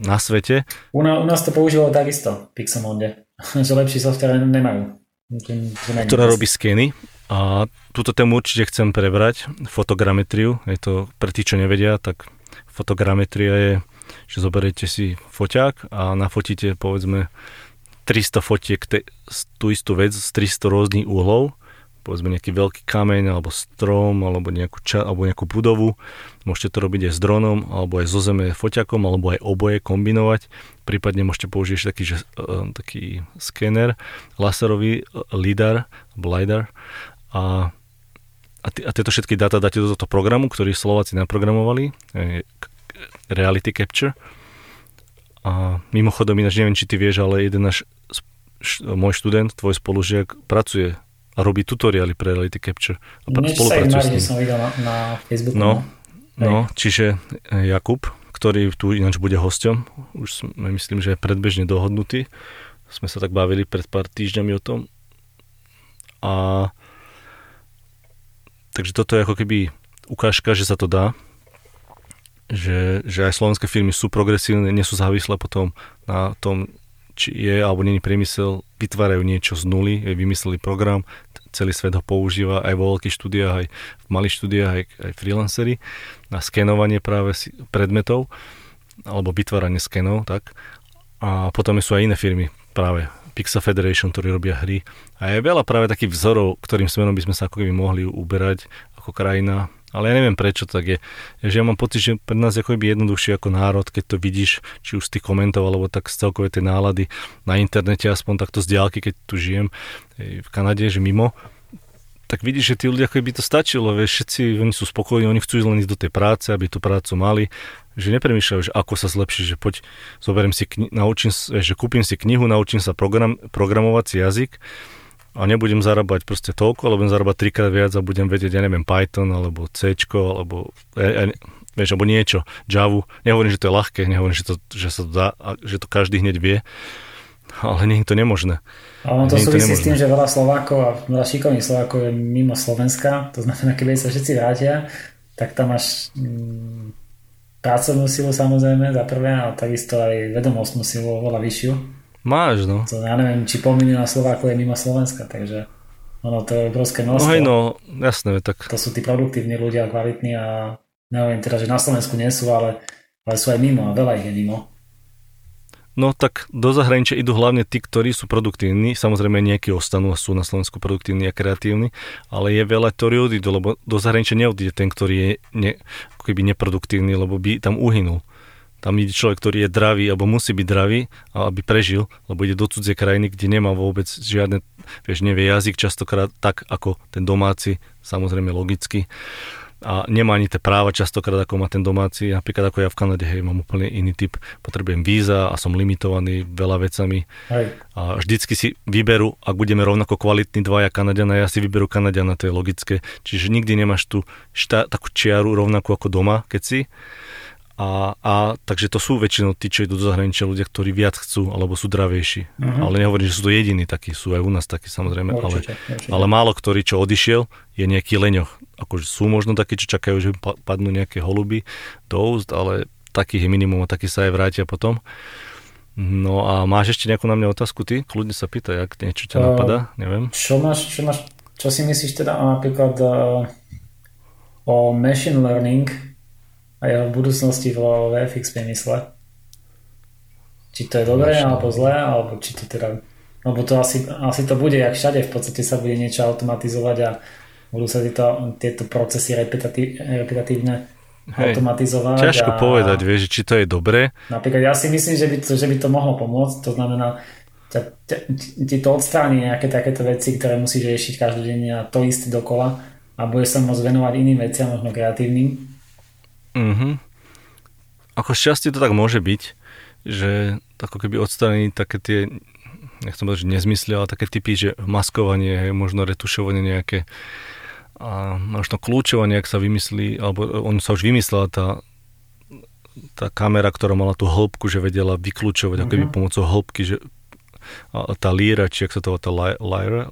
[SPEAKER 1] na svete.
[SPEAKER 2] U, na, u nás to používalo takisto, Pixamonde, že lepší software nemajú.
[SPEAKER 1] Ktorá robí skeny a túto tému určite chcem prebrať, fotogrametriu, je to pre tí, čo nevedia, tak fotogrametria je, že zoberiete si foťák a nafotíte povedzme 300 fotiek te, tú istú vec z 300 rôznych úhlov, povedzme nejaký veľký kameň alebo strom alebo nejakú, ča, alebo nejakú budovu. Môžete to robiť aj s dronom alebo aj zo zeme foťakom alebo aj oboje kombinovať. Prípadne môžete použiť taký, že, uh, taký skener, laserový uh, lidar, lidar a a, t- a tieto všetky dáta dáte do tohto programu, ktorý Slováci naprogramovali, Reality Capture. A mimochodom, ináč neviem, či ty vieš, ale jeden náš, môj študent, tvoj spolužiak, pracuje a robí tutoriály pre Reality Capture. A
[SPEAKER 2] pra- spolupracuje s ním. som videl na, na Facebooku.
[SPEAKER 1] No, no, čiže e, Jakub, ktorý tu ináč bude hosťom, už sme myslím, že je predbežne dohodnutý. Sme sa tak bavili pred pár týždňami o tom. A Takže toto je ako keby ukážka, že sa to dá. Že, že aj slovenské firmy sú progresívne, nie sú závislé potom na tom, či je alebo není priemysel, vytvárajú niečo z nuly, vymysleli program, celý svet ho používa aj vo veľkých štúdiách, aj v malých štúdiách, aj, aj freelancery na skenovanie práve predmetov alebo vytváranie skenov, tak. A potom sú aj iné firmy práve Pixel Federation, ktorí robia hry. A je veľa práve takých vzorov, ktorým smerom by sme sa ako keby mohli uberať ako krajina. Ale ja neviem prečo tak je. Že ja mám pocit, že pre nás je jednoduchšie ako národ, keď to vidíš, či už z tých komentov, alebo tak z celkové tej nálady na internete, aspoň takto z diálky, keď tu žijem v Kanade, že mimo, tak vidíš, že tí ľudia, ako by to stačilo, vieš, všetci, oni sú spokojní, oni chcú len ísť do tej práce, aby tú prácu mali, že nepremýšľajú, že ako sa zlepšiť, že poď, zoberiem si, kni- naučím, že kúpim si knihu, naučím sa program, programovací jazyk a nebudem zarábať proste toľko, ale budem zarábať trikrát viac a budem vedieť, ja neviem, Python alebo C, alebo ja, ja, vieš, alebo niečo, Java. Nehovorím, že to je ľahké, nehovorím, že, to, že sa to dá, že to každý hneď vie, ale nie je to nemožné.
[SPEAKER 2] A ono to súvisí s tým, že veľa Slovákov a veľa šikovných Slovákov je mimo Slovenska, to znamená, keď sa všetci vrátia, tak tam máš mm, pracovnú silu samozrejme za prvé, a takisto aj vedomostnú silu oveľa vyššiu.
[SPEAKER 1] Máš, no.
[SPEAKER 2] To ja neviem, či pol milióna Slovákov je mimo Slovenska, takže ono to je obrovské množstvo.
[SPEAKER 1] No hej, no, jasné, tak.
[SPEAKER 2] To sú tí produktívni ľudia, kvalitní a neviem teda, že na Slovensku nie sú, ale, ale sú aj mimo a veľa ich je mimo.
[SPEAKER 1] No tak do zahraničia idú hlavne tí, ktorí sú produktívni. Samozrejme nejakí ostanú a sú na Slovensku produktívni a kreatívni, ale je veľa, ktorí odídu, lebo do zahraničia neodíde ten, ktorý je ne, keby neproduktívny, lebo by tam uhynul. Tam ide človek, ktorý je dravý, alebo musí byť dravý, aby prežil, lebo ide do cudzie krajiny, kde nemá vôbec žiadne, vieš, nevie jazyk častokrát tak, ako ten domáci, samozrejme logicky a nemá ani tie práva častokrát, ako má ten domáci. Napríklad ako ja v Kanade, hej, mám úplne iný typ. Potrebujem víza a som limitovaný veľa vecami. Hej. A vždycky si vyberú, ak budeme rovnako kvalitní dvaja Kanadiana, ja si vyberú Kanadiana, to je logické. Čiže nikdy nemáš tú šta, takú čiaru rovnakú ako doma, keď si. A, a takže to sú väčšinou tí, čo idú do zahraničia, ľudia, ktorí viac chcú, alebo sú dravejší. Uh-huh. Ale nehovorím, že sú to jediní takí, sú aj u nás takí samozrejme, určite, ale, určite. ale málo ktorý, čo odišiel, je nejaký leňoch. Akože sú možno takí, čo čakajú, že padnú nejaké holuby do úst, ale takých je minimum a takí sa aj vrátia potom. No a máš ešte nejakú na mňa otázku ty? Kľudne sa pýtaj, ak niečo ťa uh, napadá, neviem.
[SPEAKER 2] Čo máš, čo máš, čo si myslíš teda napríklad uh, o machine learning a jeho budúcnosti vo VFX priemysle. Či to je dobré alebo zlé, alebo či to teda... Lebo to asi, asi to bude, jak všade, v podstate sa bude niečo automatizovať a budú sa tieto, tieto procesy repetatív, repetatívne Hej, automatizovať.
[SPEAKER 1] Ťažko a, povedať, vieš, či to je dobré.
[SPEAKER 2] Napríklad ja si myslím, že by to, že by to mohlo pomôcť, to znamená, ti to odstráni nejaké takéto veci, ktoré musíš riešiť každodenne a to isté dokola a budeš sa môcť venovať iným veciam, možno kreatívnym
[SPEAKER 1] Mm-hmm. Ako šťastie to tak môže byť, že ako keby odstraní také tie, nechcem povedať, že nezmysly, ale také typy, že maskovanie, možno retušovanie nejaké a možno kľúčovanie, ak sa vymyslí, alebo on sa už vymyslela tá, tá kamera, ktorá mala tú hĺbku, že vedela vyklúčovať, mm-hmm. ako mhm. pomocou hĺbky, že a tá líra, či ak sa to volá, tá lyro,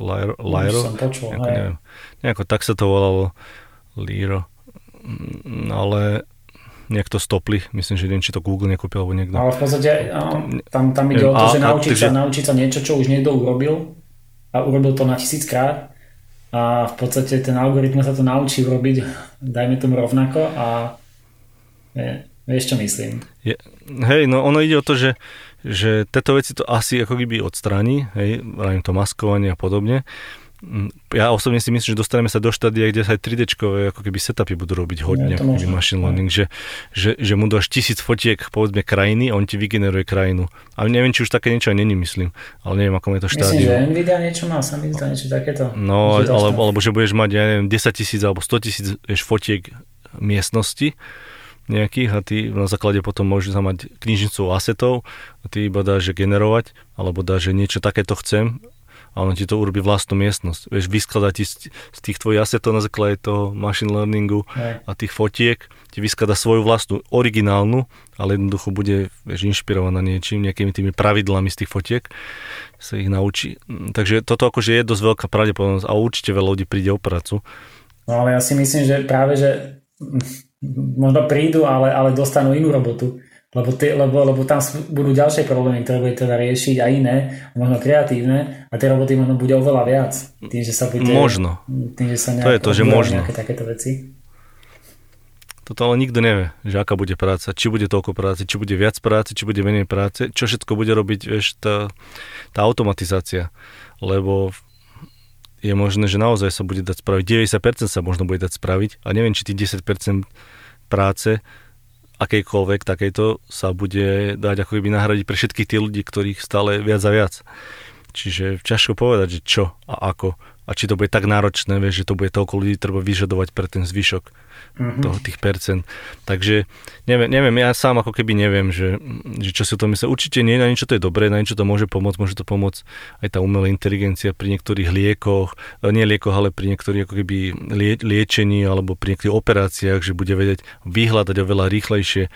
[SPEAKER 2] počul,
[SPEAKER 1] nejako, neviem, nejako tak sa to volalo, líro, mm, ale nejak to stopli, myslím, že neviem, či to Google nekúpil alebo niekto.
[SPEAKER 2] Ale v podstate tam, tam ide o to, že naučiť, sa, naučiť sa niečo, čo už niekto urobil a urobil to na tisíckrát a v podstate ten algoritmus sa to naučí urobiť, dajme tomu rovnako a je, vieš, čo myslím.
[SPEAKER 1] Je, hej, no ono ide o to, že, že tieto veci to asi ako keby odstráni, hej, to maskovanie a podobne ja osobne si myslím, že dostaneme sa do štádia, kde sa aj 3D ako keby setupy budú robiť hodne, ako keby machine learning, že, že, že mu dáš tisíc fotiek, povedzme, krajiny a on ti vygeneruje krajinu. A neviem, či už také niečo aj není, myslím, ale neviem, ako je to štádium.
[SPEAKER 2] Myslím, že Nvidia niečo má, sa mi zdá niečo takéto.
[SPEAKER 1] No, alebo, alebo že budeš mať, ja neviem, 10 tisíc alebo 100 tisíc fotiek miestnosti, nejakých a ty na základe potom môžeš mať knižnicu asetov a ty iba dáš generovať alebo dáš, že niečo takéto chcem a ono ti to urobí vlastnú miestnosť. Vieš, vyskladá ti z, z tých tvojich asetov na základe toho machine learningu a tých fotiek, ti vyskladá svoju vlastnú originálnu, ale jednoducho bude vieš, inšpirovaná niečím, nejakými tými pravidlami z tých fotiek, sa ich naučí. Mm, takže toto akože je dosť veľká pravdepodobnosť a určite veľa ľudí príde o prácu.
[SPEAKER 2] No ale ja si myslím, že práve, že možno prídu, ale, ale dostanú inú robotu lebo, ty, lebo, lebo tam budú ďalšie problémy, ktoré bude teda riešiť a iné, možno kreatívne a tie roboty možno bude oveľa viac. Tým, že sa bude...
[SPEAKER 1] Možno.
[SPEAKER 2] Tým, že sa
[SPEAKER 1] to je to, že možno.
[SPEAKER 2] Nejaké takéto veci.
[SPEAKER 1] Toto ale nikto nevie, že aká bude práca, či bude toľko práce, či bude viac práce, či bude menej práce, čo všetko bude robiť, vieš, tá, tá automatizácia. Lebo je možné, že naozaj sa bude dať spraviť, 90% sa možno bude dať spraviť a neviem, či tých 10% práce akejkoľvek takejto sa bude dať ako keby nahradiť pre všetkých tých ľudí, ktorých stále viac a viac. Čiže ťažko povedať, že čo a ako a či to bude tak náročné, vieš, že to bude toľko ľudí treba vyžadovať pre ten zvyšok mm-hmm. toho, tých percent. Takže neviem, neviem, ja sám ako keby neviem, že, že čo si o tom myslí. Určite nie, na niečo to je dobré, na niečo to môže pomôcť, môže to pomôcť aj tá umelá inteligencia pri niektorých liekoch, e, nie liekoch, ale pri niektorých ako keby lie, liečení alebo pri niektorých operáciách, že bude vedieť vyhľadať oveľa rýchlejšie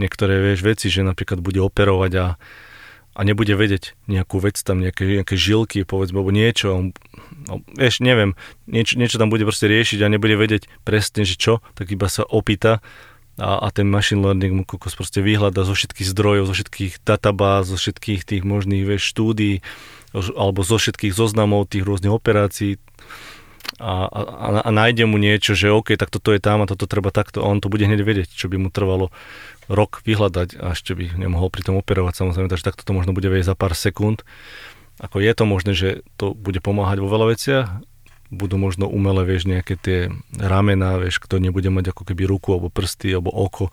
[SPEAKER 1] niektoré vieš, veci, že napríklad bude operovať a a nebude vedieť nejakú vec tam, nejaké, nejaké žilky, povedzme, alebo niečo, no, vieš, neviem, niečo, niečo tam bude proste riešiť a nebude vedieť presne, že čo, tak iba sa opýta a, a ten machine learning mu kokos proste vyhľada zo všetkých zdrojov, zo všetkých databáz, zo všetkých tých možných, vieš, štúdií, alebo zo všetkých zoznamov tých rôznych operácií a, a, a nájde mu niečo, že OK, tak toto je tam a toto treba takto a on to bude hneď vedieť, čo by mu trvalo rok vyhľadať a ešte by nemohol pri tom operovať samozrejme, takže takto to možno bude vedieť za pár sekúnd. Ako je to možné, že to bude pomáhať vo veľa veciach, budú možno umelé, vieš, nejaké tie ramena, vieš, kto nebude mať ako keby ruku, alebo prsty, alebo oko,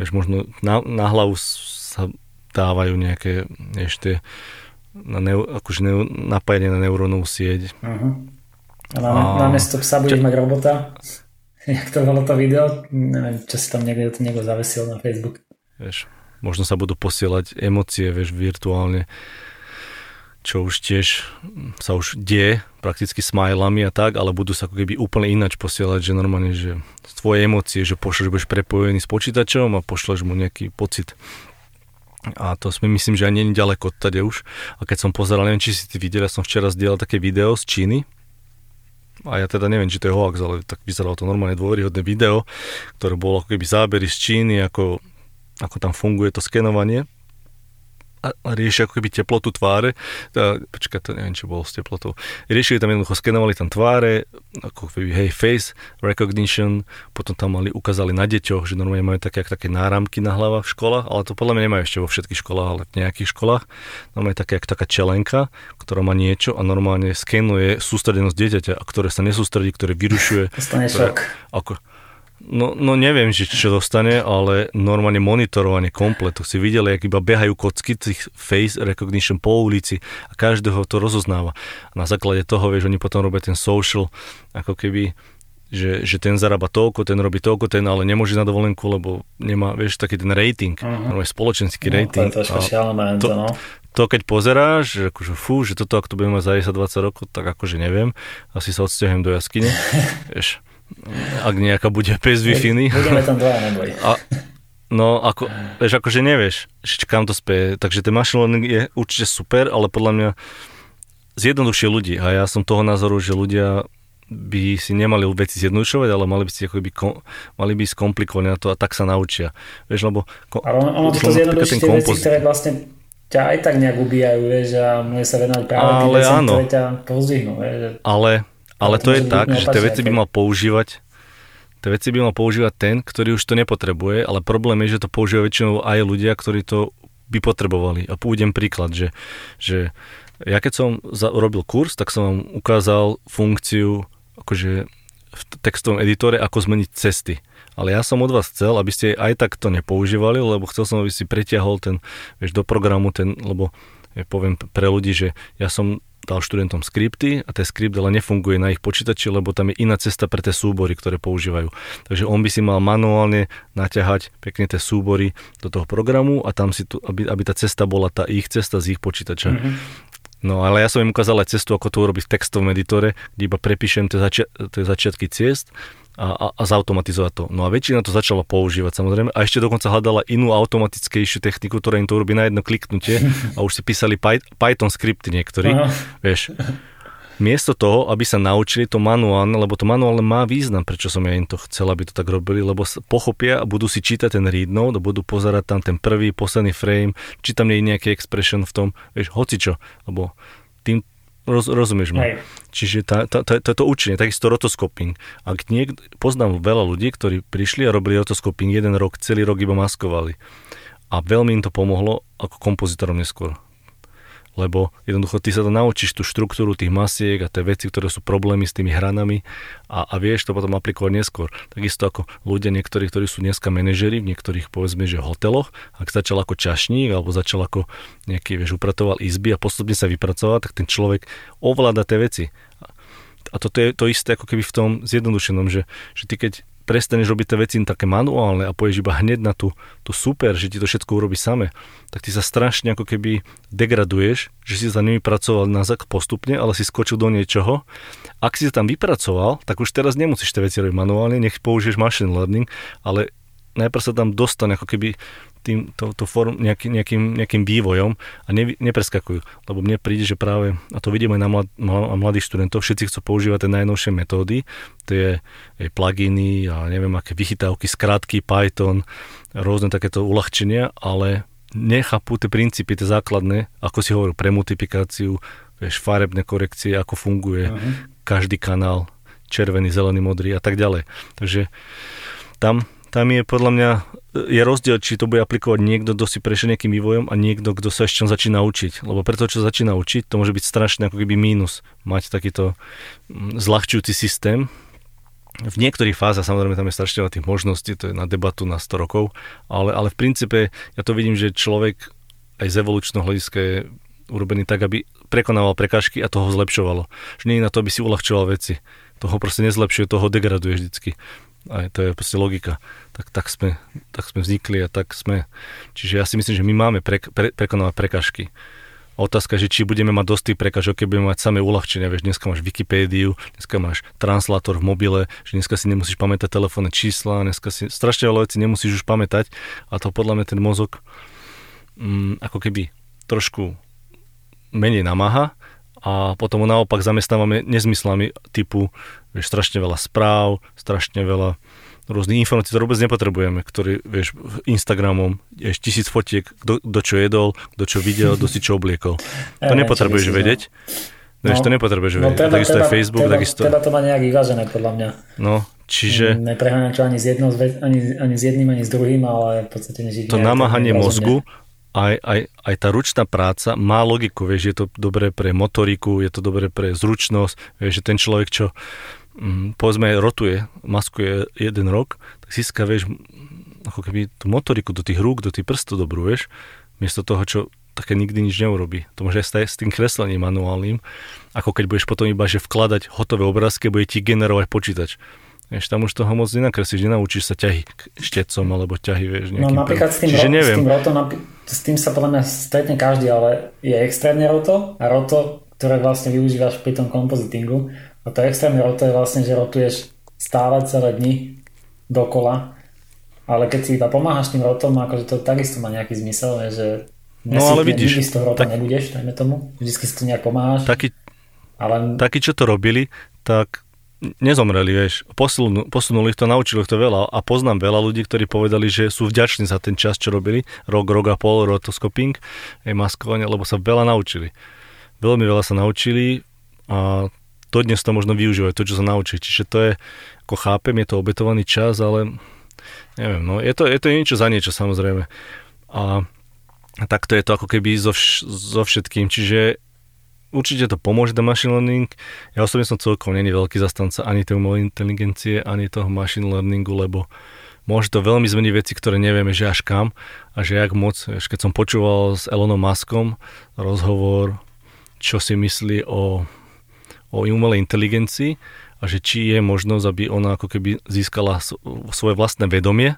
[SPEAKER 1] vieš, možno na, na hlavu sa dávajú nejaké, vieš, tie na neu, akože neu, napájanie na neurónovú sieť. Uh-huh.
[SPEAKER 2] A na, a... namiesto psa budeš mať robota? Jak to bolo to video? Neviem, čo si tam niekto, niekto zavesil na Facebook.
[SPEAKER 1] Vieš, možno sa budú posielať emócie, vieš, virtuálne čo už tiež sa už deje prakticky smajlami a tak, ale budú sa ako keby úplne ináč posielať, že normálne, že tvoje emócie, že pošleš, že budeš prepojený s počítačom a pošleš mu nejaký pocit. A to sme myslím, že ani nie ďaleko odtade už. A keď som pozeral, neviem, či si ty videl, ja som včera zdieľal také video z Číny, a ja teda neviem, či to je hoax, ale tak vyzeralo to normálne dôveryhodné video, ktoré bolo ako keby zábery z Číny, ako, ako tam funguje to skenovanie a, riešia ako keby teplotu tváre. Počkaj, to neviem, či bolo s teplotou. Riešili tam jednoducho, skenovali tam tváre, ako keby, hej, face recognition, potom tam mali, ukázali na deťoch, že normálne majú také, také náramky na hlavách v školách, ale to podľa mňa nemajú ešte vo všetkých školách, ale v nejakých školách. Normálne také, taká čelenka, ktorá má niečo a normálne skenuje sústredenosť dieťaťa, a ktoré sa nesústredí, ktoré vyrušuje.
[SPEAKER 2] Dostane šok.
[SPEAKER 1] Ako, No, no neviem, že čo dostane, ale normálne monitorovanie kompletu. Si videl, jak iba behajú kocky tých face recognition po ulici a každého to rozoznáva. A na základe toho, vieš, oni potom robia ten social, ako keby že, že ten zarába toľko, ten robí toľko, ten ale nemôže na dovolenku, lebo nemá, vieš, taký ten rating, uh-huh. spoločenský no, rating.
[SPEAKER 2] To je šialené,
[SPEAKER 1] to, no. to, keď pozeráš, že akože fú, že toto, ak to budeme mať za 10-20 rokov, tak akože neviem, asi sa odsťahujem do jaskyne, vieš ak nejaká bude bez wi
[SPEAKER 2] Budeme tam dva, neboj. A,
[SPEAKER 1] no, ako, vieš, akože nevieš, kam to speje. Takže ten machine learning je určite super, ale podľa mňa zjednodušie ľudí. A ja som toho názoru, že ľudia by si nemali veci zjednodušovať, ale mali by si ako by, mali by skomplikovať na to a tak sa naučia. Vieš, lebo...
[SPEAKER 2] Ale ono, ono to zjednoduší tie veci, ktoré vlastne ťa aj tak nejak ubijajú, vieš, a môže sa venovať práve tým veciam, ktoré ťa pozdvihnú, vieš.
[SPEAKER 1] Ale ale to, je tak, že tie veci by mal používať tie veci by mal používať ten, ktorý už to nepotrebuje, ale problém je, že to používajú väčšinou aj ľudia, ktorí to by potrebovali. A pôjdem príklad, že, že ja keď som robil kurz, tak som vám ukázal funkciu akože v textovom editore, ako zmeniť cesty. Ale ja som od vás chcel, aby ste aj tak to nepoužívali, lebo chcel som, aby si pretiahol ten, vieš, do programu ten, lebo ja poviem pre ľudí, že ja som dal študentom skripty a ten skript ale nefunguje na ich počítači, lebo tam je iná cesta pre tie súbory, ktoré používajú. Takže on by si mal manuálne naťahať pekne tie súbory do toho programu a tam si tu, aby, aby tá cesta bola tá ich cesta z ich počítača. Mm-hmm. No ale ja som im ukázal aj cestu, ako to urobiť v textovom editore, kde iba prepíšem tie, zači- tie začiatky ciest a, a, zautomatizovať to. No a väčšina to začala používať samozrejme a ešte dokonca hľadala inú automatickejšiu techniku, ktorá im to urobí na jedno kliknutie a už si písali Python skripty niektorí, Aha. vieš. Miesto toho, aby sa naučili to manuálne, lebo to manuálne má význam, prečo som ja im to chcel, aby to tak robili, lebo pochopia a budú si čítať ten read note, budú pozerať tam ten prvý, posledný frame, či tam nie je nejaký expression v tom, vieš, hocičo, lebo tým, Roz, rozumieš ma? Hej. Čiže tá, tá, tá, to učenie, takisto rotoskoping. Ak niek- poznám veľa ľudí, ktorí prišli a robili rotoskoping jeden rok, celý rok iba maskovali. A veľmi im to pomohlo ako kompozitorom neskôr lebo jednoducho ty sa to naučíš tú štruktúru tých masiek a tie veci, ktoré sú problémy s tými hranami a, a vieš to potom aplikovať neskôr. Takisto ako ľudia niektorí, ktorí sú dneska manažeri v niektorých povedzme, že hoteloch, ak začal ako čašník alebo začal ako nejaký, vieš, upratoval izby a postupne sa vypracoval, tak ten človek ovláda tie veci. A toto je to isté ako keby v tom zjednodušenom, že, že ty keď prestaneš robiť tie veci také manuálne a poješ iba hneď na tú, tú super, že ti to všetko urobí same, tak ty sa strašne ako keby degraduješ, že si za nimi pracoval na zak postupne, ale si skočil do niečoho. Ak si sa tam vypracoval, tak už teraz nemusíš tie veci robiť manuálne, nech použiješ machine learning, ale najprv sa tam dostane ako keby tým, to, to form, nejaký, nejakým, nejakým vývojom a ne, nepreskakujú. Lebo mne príde, že práve, a to vidíme aj na mlad, mladých študentov, všetci chcú používať tie najnovšie metódy, tie pluginy a neviem aké vychytávky, skratky, Python, rôzne takéto uľahčenia, ale nechápu tie princípy, tie základné, ako si hovoril, pre multiplikáciu, vieš, farebné korekcie, ako funguje uh-huh. každý kanál, červený, zelený, modrý a tak ďalej. Takže tam, tam je podľa mňa je rozdiel, či to bude aplikovať niekto, kto si prešiel nejakým vývojom a niekto, kto sa ešte začína učiť. Lebo preto, čo začína učiť, to môže byť strašne ako keby mínus mať takýto mm, zľahčujúci systém. V niektorých fázach samozrejme tam je strašne tých možností, to je na debatu na 100 rokov, ale, ale v princípe ja to vidím, že človek aj z evolučného hľadiska je urobený tak, aby prekonával prekážky a toho zlepšovalo. Že nie je na to, aby si uľahčoval veci. Toho proste nezlepšuje, toho degraduje vždycky. A to je proste logika. Tak, tak, sme, tak sme vznikli a tak sme. Čiže ja si myslím, že my máme pre, pre, prekonávať prekažky. Otázka, že či budeme mať dosť tých prekažok, keď budeme mať samé uľahčenia. Vieš, dneska máš Wikipédiu, dneska máš translátor v mobile, že dneska si nemusíš pamätať telefónne čísla, dneska si strašne veľa vecí nemusíš už pamätať a to podľa mňa ten mozog mm, ako keby trošku menej namáha a potom ho naopak zamestnávame nezmyslami typu vieš, strašne veľa správ, strašne veľa rôznych informácií, ktoré vôbec nepotrebujeme, ktorý, vieš, Instagramom, vieš, tisíc fotiek, kto, kto čo jedol, kto čo videl, kto si čo obliekol. To nepotrebuješ vedieť. No, vieš, to nepotrebuješ no, vedieť. Treba, takisto
[SPEAKER 2] treba,
[SPEAKER 1] je Facebook,
[SPEAKER 2] treba,
[SPEAKER 1] takisto...
[SPEAKER 2] Treba to mať nejak vyvážené, podľa mňa.
[SPEAKER 1] No, čiže...
[SPEAKER 2] Nepreháňať to ani s, jednou, ani, ani s jedným, ani s druhým, ale v podstate nežiť
[SPEAKER 1] To namáhanie mozgu aj, aj, aj tá ručná práca má logiku, vieš, je to dobré pre motoriku, je to dobré pre zručnosť, vieš, že ten človek, čo mm, povedzme rotuje, maskuje jeden rok, tak získa, vieš, ako keby tú motoriku do tých rúk, do tých prstov dobrú, vieš, miesto toho, čo také nikdy nič neurobi. To môže stať s tým kreslením manuálnym, ako keď budeš potom iba, že vkladať hotové obrázky, bude ti generovať počítač. Vieš, tam už toho moc nenakreslíš, nenaučíš sa ťahy štecom alebo ťahy, vieš.
[SPEAKER 2] No napríklad s tým, Čiže ro- neviem. s tým roto, s tým sa podľa mňa stretne každý, ale je extrémne roto a roto, ktoré vlastne využívaš pri tom kompozitingu. A to extrémne roto je vlastne, že rotuješ stále celé dni dokola, ale keď si iba pomáhaš tým rotom, akože to takisto má nejaký zmysel, že
[SPEAKER 1] No ale vidíš,
[SPEAKER 2] z toho rota tak, nebudeš, dajme tomu, vždycky si to nejak pomáhaš.
[SPEAKER 1] Taký, ale... taký, čo to robili, tak nezomreli, vieš. Posunuli, posunuli ich to, naučili ich to veľa a poznám veľa ľudí, ktorí povedali, že sú vďační za ten čas, čo robili, rok, rok a pol, rotoskoping, aj maskovanie, lebo sa veľa naučili. Veľmi veľa sa naučili a to dnes to možno využívajú, to, čo sa naučili. Čiže to je, ako chápem, je to obetovaný čas, ale neviem, no, je to, je to niečo za niečo samozrejme. A takto je to ako keby so, vš- so všetkým. Čiže určite to pomôže do machine learning. Ja osobne som celkom není veľký zastanca ani tej umelej inteligencie, ani toho machine learningu, lebo môže to veľmi zmeniť veci, ktoré nevieme, že až kam a že jak moc. Keď som počúval s Elonom Muskom rozhovor, čo si myslí o, o umelej inteligencii a že či je možnosť, aby ona ako keby získala svoje vlastné vedomie,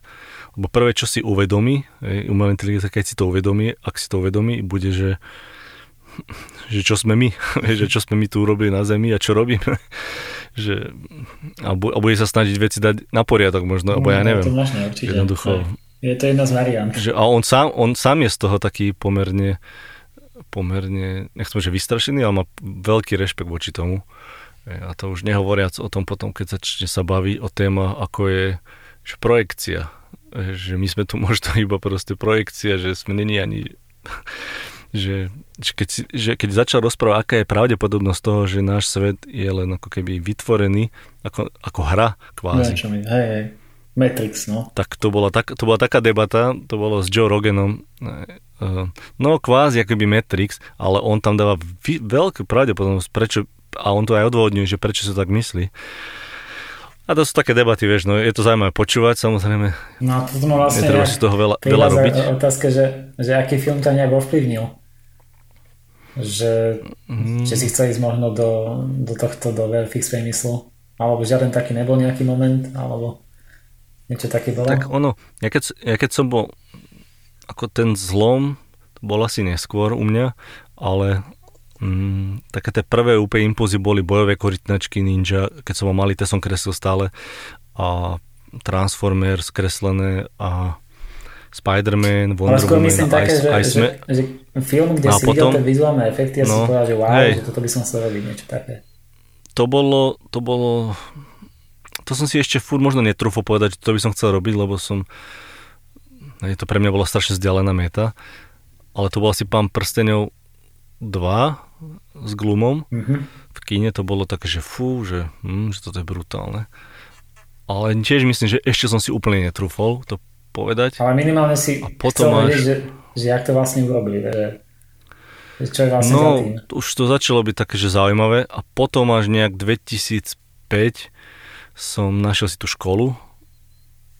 [SPEAKER 1] lebo prvé, čo si uvedomí, umelá inteligencia, keď si to uvedomí, ak si to uvedomí, bude, že že čo sme my, že čo sme my tu urobili na Zemi a čo robíme. že, a, bu, a bude sa snažiť veci dať na poriadok možno, alebo ja no, neviem.
[SPEAKER 2] To možné, určite.
[SPEAKER 1] Jednoducho.
[SPEAKER 2] Je to jedna z variant.
[SPEAKER 1] Že, a on sám, on sám je z toho taký pomerne, pomerne, nechcem že vystrašený, ale má veľký rešpekt voči tomu. A to už nehovoriac o tom potom, keď začne sa baviť o téma, ako je že projekcia. Že my sme tu možno iba proste projekcia, že sme není ani že, že, keď, že keď začal rozprávať, aká je pravdepodobnosť toho, že náš svet je len ako keby vytvorený ako, ako hra kvázi.
[SPEAKER 2] Neviem, hej, hej. Matrix, no.
[SPEAKER 1] Tak to bola, tak, to bola taká debata, to bolo s Joe Roganom, eh, no kvázi akoby Matrix, ale on tam dáva veľkú pravdepodobnosť, prečo, a on to aj odvodňuje, že prečo sa tak myslí. A to sú také debaty, vieš, no je to zaujímavé počúvať, samozrejme.
[SPEAKER 2] No toto ma vlastne
[SPEAKER 1] Netreba si toho veľa, veľa robiť.
[SPEAKER 2] Otázka, že, že aký film ťa nejak ovplyvnil že, mm. že si chce ísť možno do, do tohto, do VFX priemyslu, alebo žiaden taký nebol nejaký moment, alebo niečo také bolo?
[SPEAKER 1] Tak ono, ja keď, ja keď som bol, ako ten zlom, to bol asi neskôr u mňa, ale mm, také tie prvé úplne impulzy boli bojové korytnačky Ninja, keď som mal malý, to som kreslil stále a Transformers kreslené a Spider-Man, Wonder Ale skôr
[SPEAKER 2] Woman, myslím také, že, sme... že, že film, kde a si potom, videl tie vizuálne efekty a no, si povedal, že wow, hej, že toto by som chcel robiť, niečo také.
[SPEAKER 1] To bolo, to bolo, to som si ešte furt možno netrúfol povedať, že to by som chcel robiť, lebo som, je to pre mňa bola strašne vzdialená meta, ale to bol asi pán prstenov 2 s Glumom.
[SPEAKER 2] Mhm.
[SPEAKER 1] V kine to bolo také, že fú, že, hm, že toto je brutálne. Ale tiež myslím, že ešte som si úplne netrúfol to povedať.
[SPEAKER 2] Ale minimálne si
[SPEAKER 1] A potom
[SPEAKER 2] chcel vedieť, že, že jak to vlastne urobili. Že, že čo je vlastne za
[SPEAKER 1] No,
[SPEAKER 2] tým.
[SPEAKER 1] už to začalo byť také, že zaujímavé a potom až nejak 2005 som našiel si tú školu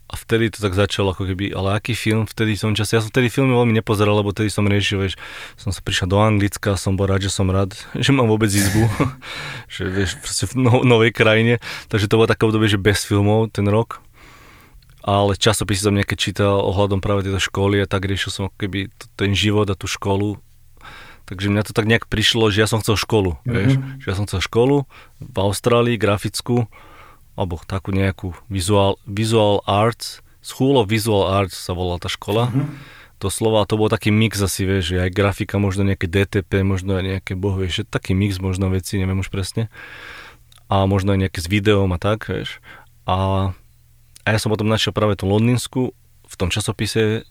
[SPEAKER 1] a vtedy to tak začalo ako keby, ale aký film vtedy som čas, ja som vtedy filmy veľmi nepozeral, lebo vtedy som riešil, vieš, som sa prišiel do Anglicka, som bol rád, že som rád, že mám vôbec izbu, že vieš, proste v no, novej krajine, takže to bolo také obdobie, že bez filmov ten rok, ale časopisy som nejaké čítal ohľadom práve tejto školy a tak riešil som keby ten život a tú školu Takže mňa to tak nejak prišlo, že ja som chcel školu, mm-hmm. vieš, že ja som chcel školu v Austrálii, grafickú, alebo takú nejakú visual, visual arts, School of Visual Arts sa volala tá škola. Mm-hmm. Doslova to bol taký mix asi, vieš, že aj grafika, možno nejaké DTP, možno aj nejaké, boh vieš, že taký mix možno veci, neviem už presne. A možno aj nejaké s videom a tak, vieš. A, a ja som potom našiel práve tú londýnsku v tom časopise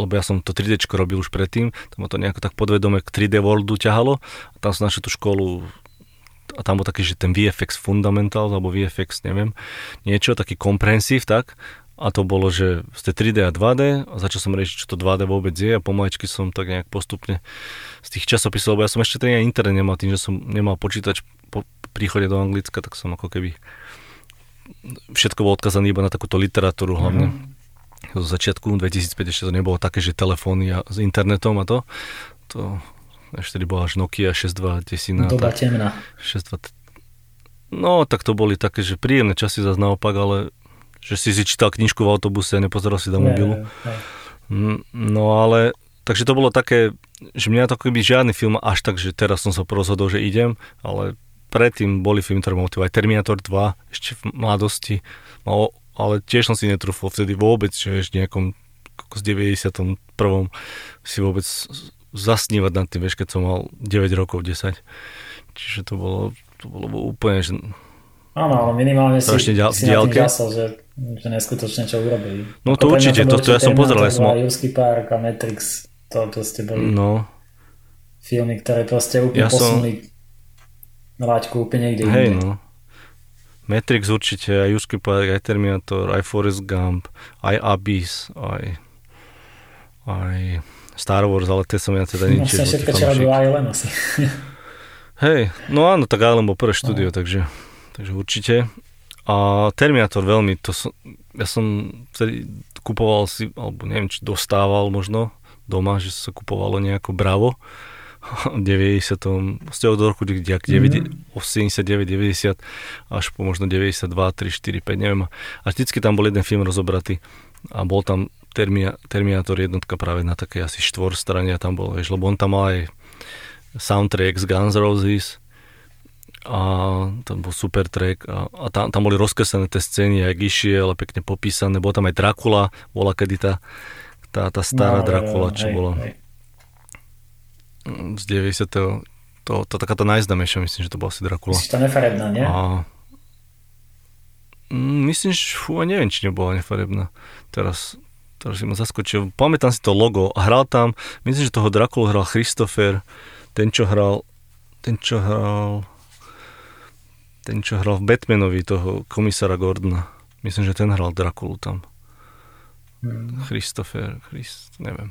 [SPEAKER 1] lebo ja som to 3D robil už predtým, tam ma to nejako tak podvedome k 3D Worldu ťahalo. A tam som našiel tú školu a tam bol taký, že ten VFX Fundamentals alebo VFX, neviem, niečo, taký komprehensív, tak. A to bolo, že ste 3D a 2D a začal som riešiť, čo to 2D vôbec je. A pomaličky som tak nejak postupne z tých časopisov, lebo ja som ešte ten internet nemal tým, že som nemal počítač po príchode do Anglicka, tak som ako keby všetko bolo odkazané iba na takúto literatúru hlavne. Mm-hmm zo začiatku 2005 ešte to nebolo také, že telefóny a s internetom a to. To ešte bola až Nokia 62 desina.
[SPEAKER 2] Doba
[SPEAKER 1] tak,
[SPEAKER 2] temná.
[SPEAKER 1] 62, no, tak to boli také, že príjemné časy zase naopak, ale že si si čítal knižku v autobuse a nepozeral si do mobilu.
[SPEAKER 2] Nie, nie.
[SPEAKER 1] Mm, No ale, takže to bolo také, že mňa to keby žiadny film až tak, že teraz som sa rozhodol, že idem, ale predtým boli filmy, ktoré ma motivovali. Terminator 2, ešte v mladosti, mal ale tiež som si netrúfol vtedy vôbec, že vieš, nejakom z 91. si vôbec zasnívať nad tým, vieš, keď som mal 9 rokov, 10. Čiže to bolo, to bolo úplne, že...
[SPEAKER 2] Áno, ale minimálne si,
[SPEAKER 1] dial-
[SPEAKER 2] si na tým žasol, že, že neskutočne čo urobili.
[SPEAKER 1] No
[SPEAKER 2] Ako
[SPEAKER 1] to
[SPEAKER 2] mňa
[SPEAKER 1] určite, to- to ja som pozeral, ja som mal-
[SPEAKER 2] 2, Jurský park a Matrix, to proste boli
[SPEAKER 1] No,
[SPEAKER 2] filmy, ktoré proste úplne
[SPEAKER 1] Ja som-
[SPEAKER 2] posunuli laťku úplne niekde
[SPEAKER 1] hej,
[SPEAKER 2] inde.
[SPEAKER 1] no. Matrix určite, aj park, aj Terminator, aj Forrest Gump, aj Abyss, aj, aj Star Wars, ale tie som ja teda nič.
[SPEAKER 2] Vlastne všetko, čo robil Island asi.
[SPEAKER 1] Hej, no áno, tak Island bol prvé štúdio, takže, takže určite. A Terminator veľmi, to som, ja som vtedy kupoval si, alebo neviem, či dostával možno doma, že sa kupovalo nejako Bravo 90. Vlastne od roku 89, 89, 90 až po možno 92, 3, 4, 5, neviem. A vždycky tam bol jeden film rozobratý a bol tam Termia, Terminator jednotka práve na takej asi štvor strane a tam bol, vieš, lebo on tam mal aj soundtrack z Guns Roses a tam bol super track a, a tam, tam boli rozkreslené tie scény, jak išiel, pekne popísané, bol tam aj Dracula, bola kedy tá, tá, tá stará
[SPEAKER 2] No,
[SPEAKER 1] Dracula, čo
[SPEAKER 2] hej,
[SPEAKER 1] bola
[SPEAKER 2] hej.
[SPEAKER 1] Z 90. To, to taká tá najznámejšia, myslím, že to bola asi Dracula.
[SPEAKER 2] Myslíš, tá nefarebná, nie?
[SPEAKER 1] A Mm, myslím, že fú, neviem, či nebola nefarebná. Teraz, teraz si ma zaskočil. Pamätám si to logo hral tam, myslím, že toho Drakulu hral Christopher, ten, čo hral ten, čo hral ten, čo hral v Batmanovi toho komisára Gordona. Myslím, že ten hral Drakulu tam.
[SPEAKER 2] Hmm.
[SPEAKER 1] Christopher, Christ, neviem.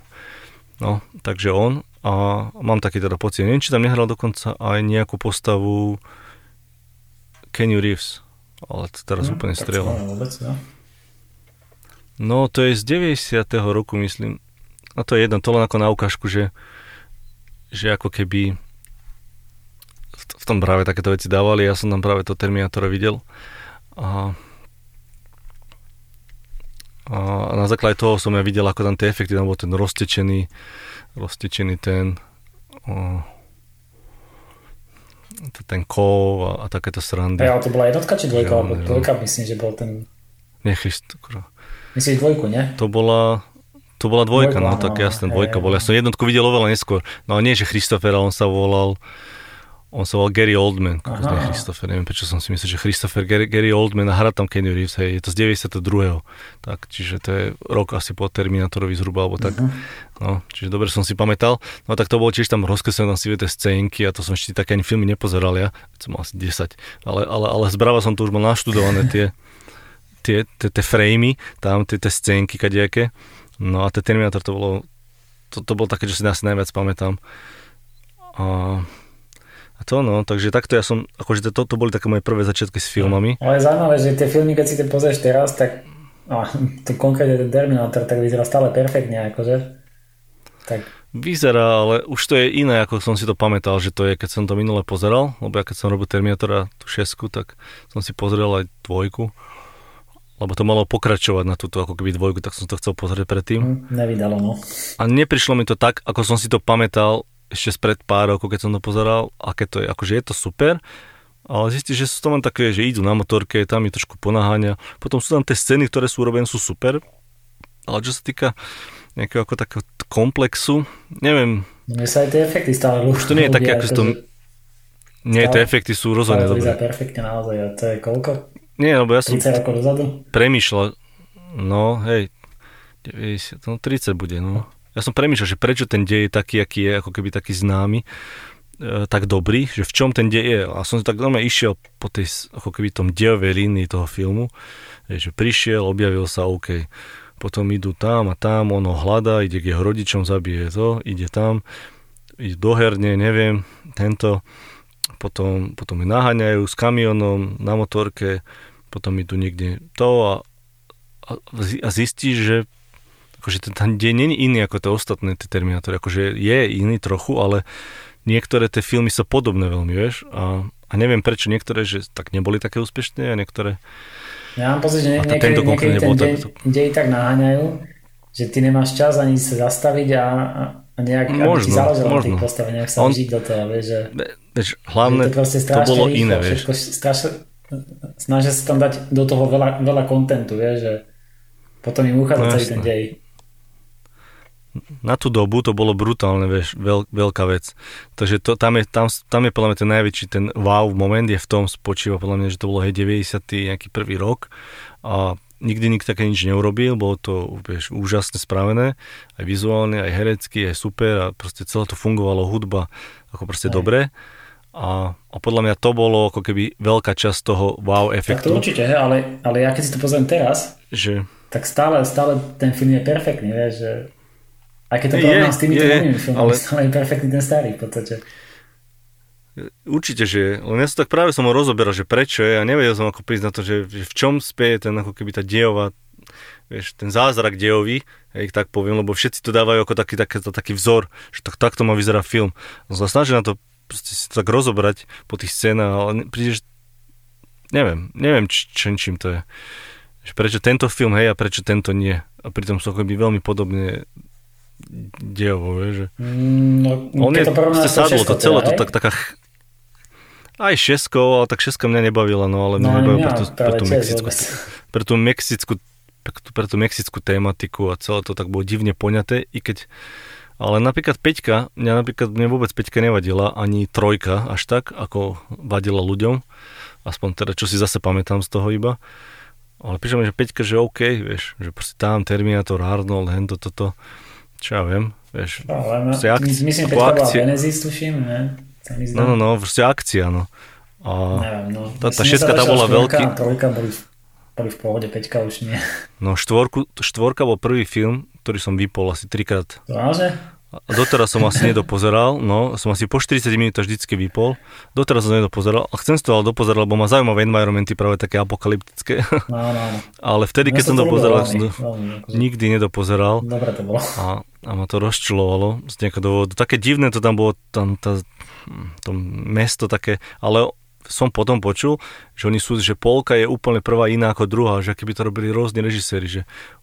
[SPEAKER 1] No, takže on a mám taký teda pocit, neviem, či tam nehral dokonca aj nejakú postavu Kenny Reeves, ale to teraz
[SPEAKER 2] Hm,
[SPEAKER 1] úplne
[SPEAKER 2] tak
[SPEAKER 1] strieľam.
[SPEAKER 2] no.
[SPEAKER 1] No, to je z 90. roku, myslím. A to je jedno, to len ako na ukážku, že, že ako keby v, v tom práve takéto veci dávali. Ja som tam práve to Terminátora videl. A, a na základe toho som ja videl, ako tam tie efekty, tam bol ten roztečený, roztečený ten o, ten kov a, a takéto srandy.
[SPEAKER 2] Hej, ale to bola jednotka či dvojka?
[SPEAKER 1] On
[SPEAKER 2] Alebo dvojka myslím, že bol ten...
[SPEAKER 1] Nie, Christ, kurva.
[SPEAKER 2] Myslíš dvojku, nie?
[SPEAKER 1] To bola, to bola dvojka,
[SPEAKER 2] Dvojka,
[SPEAKER 1] no tak
[SPEAKER 2] no,
[SPEAKER 1] jasne,
[SPEAKER 2] hej,
[SPEAKER 1] dvojka
[SPEAKER 2] hej.
[SPEAKER 1] bola. Ja som jednotku videl oveľa neskôr. No a nie, že Christopher, on sa volal, On sa volal Gary Oldman, ako nie Christopher, neviem prečo som si myslel, že Christopher Gary, Gary Oldman a hrá tam Kenny Reeves, hej, je to z 92. Tak, čiže to je rok asi po Terminátorovi zhruba, alebo tak. Uh-huh. No, čiže dobre som si pamätal. No tak to bolo tiež tam rozkreslené, tam si tie scénky a to som ešte také ani filmy nepozeral ja, som mal asi 10, ale, ale, ale zbrava som to už mal naštudované tie, tie, tie, tie framey, tam tie, tie scénky kadejaké. No a ten Terminátor to bolo, to, to bolo také, že si asi najviac pamätám. A a to no, takže takto ja som, akože to, to boli také moje prvé začiatky s filmami.
[SPEAKER 2] Ale zaujímavé, že tie filmy, keď si to pozrieš teraz, tak a to konkrétne ten Terminator, tak vyzerá stále perfektne, akože. Tak.
[SPEAKER 1] Vyzerá, ale už to je iné, ako som si to pamätal, že to je, keď som to minule pozeral, lebo ja keď som robil Terminatora tú šesku, tak som si pozrel aj dvojku, lebo to malo pokračovať na túto ako keby dvojku, tak som to chcel pozrieť predtým. Hm,
[SPEAKER 2] nevydalo, no.
[SPEAKER 1] A neprišlo mi to tak, ako som si to pamätal, ešte spred pár rokov, keď som to pozeral, aké to je, akože je to super, ale zistíš, že sú to len také, že idú na motorke, tam je trošku ponáhania, potom sú tam tie scény, ktoré sú urobené, sú super, ale čo sa týka nejakého ako takého komplexu, neviem.
[SPEAKER 2] Mne sa aj tie efekty stále
[SPEAKER 1] Už to nie je také, ako to... Nie, tie efekty sú rozhodne dobré.
[SPEAKER 2] perfektne naozaj, a to je koľko?
[SPEAKER 1] Nie, lebo ja som...
[SPEAKER 2] 30 rokov dozadu?
[SPEAKER 1] Premýšľal, no hej, 90, no 30 bude, no ja som premýšľal, že prečo ten dej je taký, aký je, ako keby taký známy, e, tak dobrý, že v čom ten dej je. A som tak normálne išiel po tej, ako keby tom dejovej línii toho filmu, že prišiel, objavil sa, OK. Potom idú tam a tam, ono hľadá, ide k jeho rodičom, zabije to, ide tam, ide do herne, neviem, tento, potom, potom naháňajú s kamionom na motorke, potom idú niekde to a, a, a zistí, že akože ten, ten deň není iný ako tie ostatné tie Terminátory, akože je iný trochu, ale niektoré tie filmy sú podobné veľmi, vieš, a, a neviem prečo niektoré, že tak neboli také úspešné a niektoré...
[SPEAKER 2] Ja mám pocit, že nie, niekedy, tento niekedy ten deň, tak... dej tak naháňajú, že ty nemáš čas ani sa zastaviť a, a nejak, možno, aby ti záležalo na tých postavách, nejak sa On, žiť do toho, vieš, že...
[SPEAKER 1] Vieš, hlavne to, to bolo rýchlo, iné, vieš. Všetko,
[SPEAKER 2] strašne, snažia sa tam dať do toho veľa, veľa kontentu, vieš, že potom im uchádza no, celý ten dej
[SPEAKER 1] na tú dobu to bolo brutálne, vieš, veľ, veľká vec. Takže to, tam, je, tam, tam je podľa mňa ten najväčší, ten wow moment je v tom spočíva podľa mňa, že to bolo hej 90. nejaký prvý rok a nikdy nikto také nič neurobil, bolo to vieš, úžasne spravené, aj vizuálne, aj herecky, aj super a proste celé to fungovalo, hudba ako proste aj. dobre. A, a podľa mňa to bolo ako keby veľká časť toho wow efektu.
[SPEAKER 2] Tak to určite, he, ale, ale ja keď si to pozriem teraz, že... tak stále, stále ten film je perfektný, vieš, že aj keď to porovnám s týmito novými filmami, ale... stále je perfektný ten starý v podstate.
[SPEAKER 1] Určite, že len ja som tak práve som ho rozoberal, že prečo je a nevedel som ako prísť na to, že, že v čom spieje ten ako keby tá dejová vieš, ten zázrak dejový, hej, tak poviem, lebo všetci to dávajú ako taký, taký, taký vzor, že tak, takto má vyzerá film. Som sa snažil na to proste si to tak rozobrať po tých scénach, ale prídeš, neviem, neviem č, č, čím to je. Že prečo tento film, hej, a prečo tento nie. A pritom sú akoby veľmi podobne dejovo, vieš, že...
[SPEAKER 2] Mm, no, On je, to proste
[SPEAKER 1] sadlo, to celé to tak, taká... Aj šesko, ale tak šeska mňa nebavila, no ale mňa no, nebavila pre tú, pre tú mexickú, pre tú mexickú, pre tú mexickú tematiku a celé to tak bolo divne poňaté, i keď ale napríklad Peťka, mňa napríklad mne vôbec Peťka nevadila, ani trojka až tak, ako vadila ľuďom. Aspoň teda, čo si zase pamätám z toho iba. Ale píšem, že Peťka, že OK, vieš, že proste tam Terminator, Arnold, hento, toto. To čo ja viem, vieš.
[SPEAKER 2] No, ale akci- myslím, že bola Genesis, tuším, ne?
[SPEAKER 1] No, no, no, proste akcia, no. A
[SPEAKER 2] Neviem, no.
[SPEAKER 1] Tá, tá šestka tá bola veľký.
[SPEAKER 2] Trojka boli, boli v pohode, peťka už nie.
[SPEAKER 1] No štvorku, štvorka bol prvý film, ktorý som vypol asi trikrát.
[SPEAKER 2] Váže?
[SPEAKER 1] A doteraz som asi nedopozeral, no, som asi po 40 minút vždycky vypol. Doteraz som nedopozeral a chcem si to ale dopozerať, lebo ma zaujímavé environmenty práve také apokalyptické.
[SPEAKER 2] No, no, no.
[SPEAKER 1] Ale vtedy, keď som to pozeral, som to akože- nikdy nedopozeral.
[SPEAKER 2] Dobre to bolo.
[SPEAKER 1] A, a ma to rozčulovalo z nejakého dôvodu. Také divné to tam bolo, tam tá, to mesto také, ale som potom počul, že oni sú, že polka je úplne prvá iná ako druhá, že keby to robili rôzni režiséri, že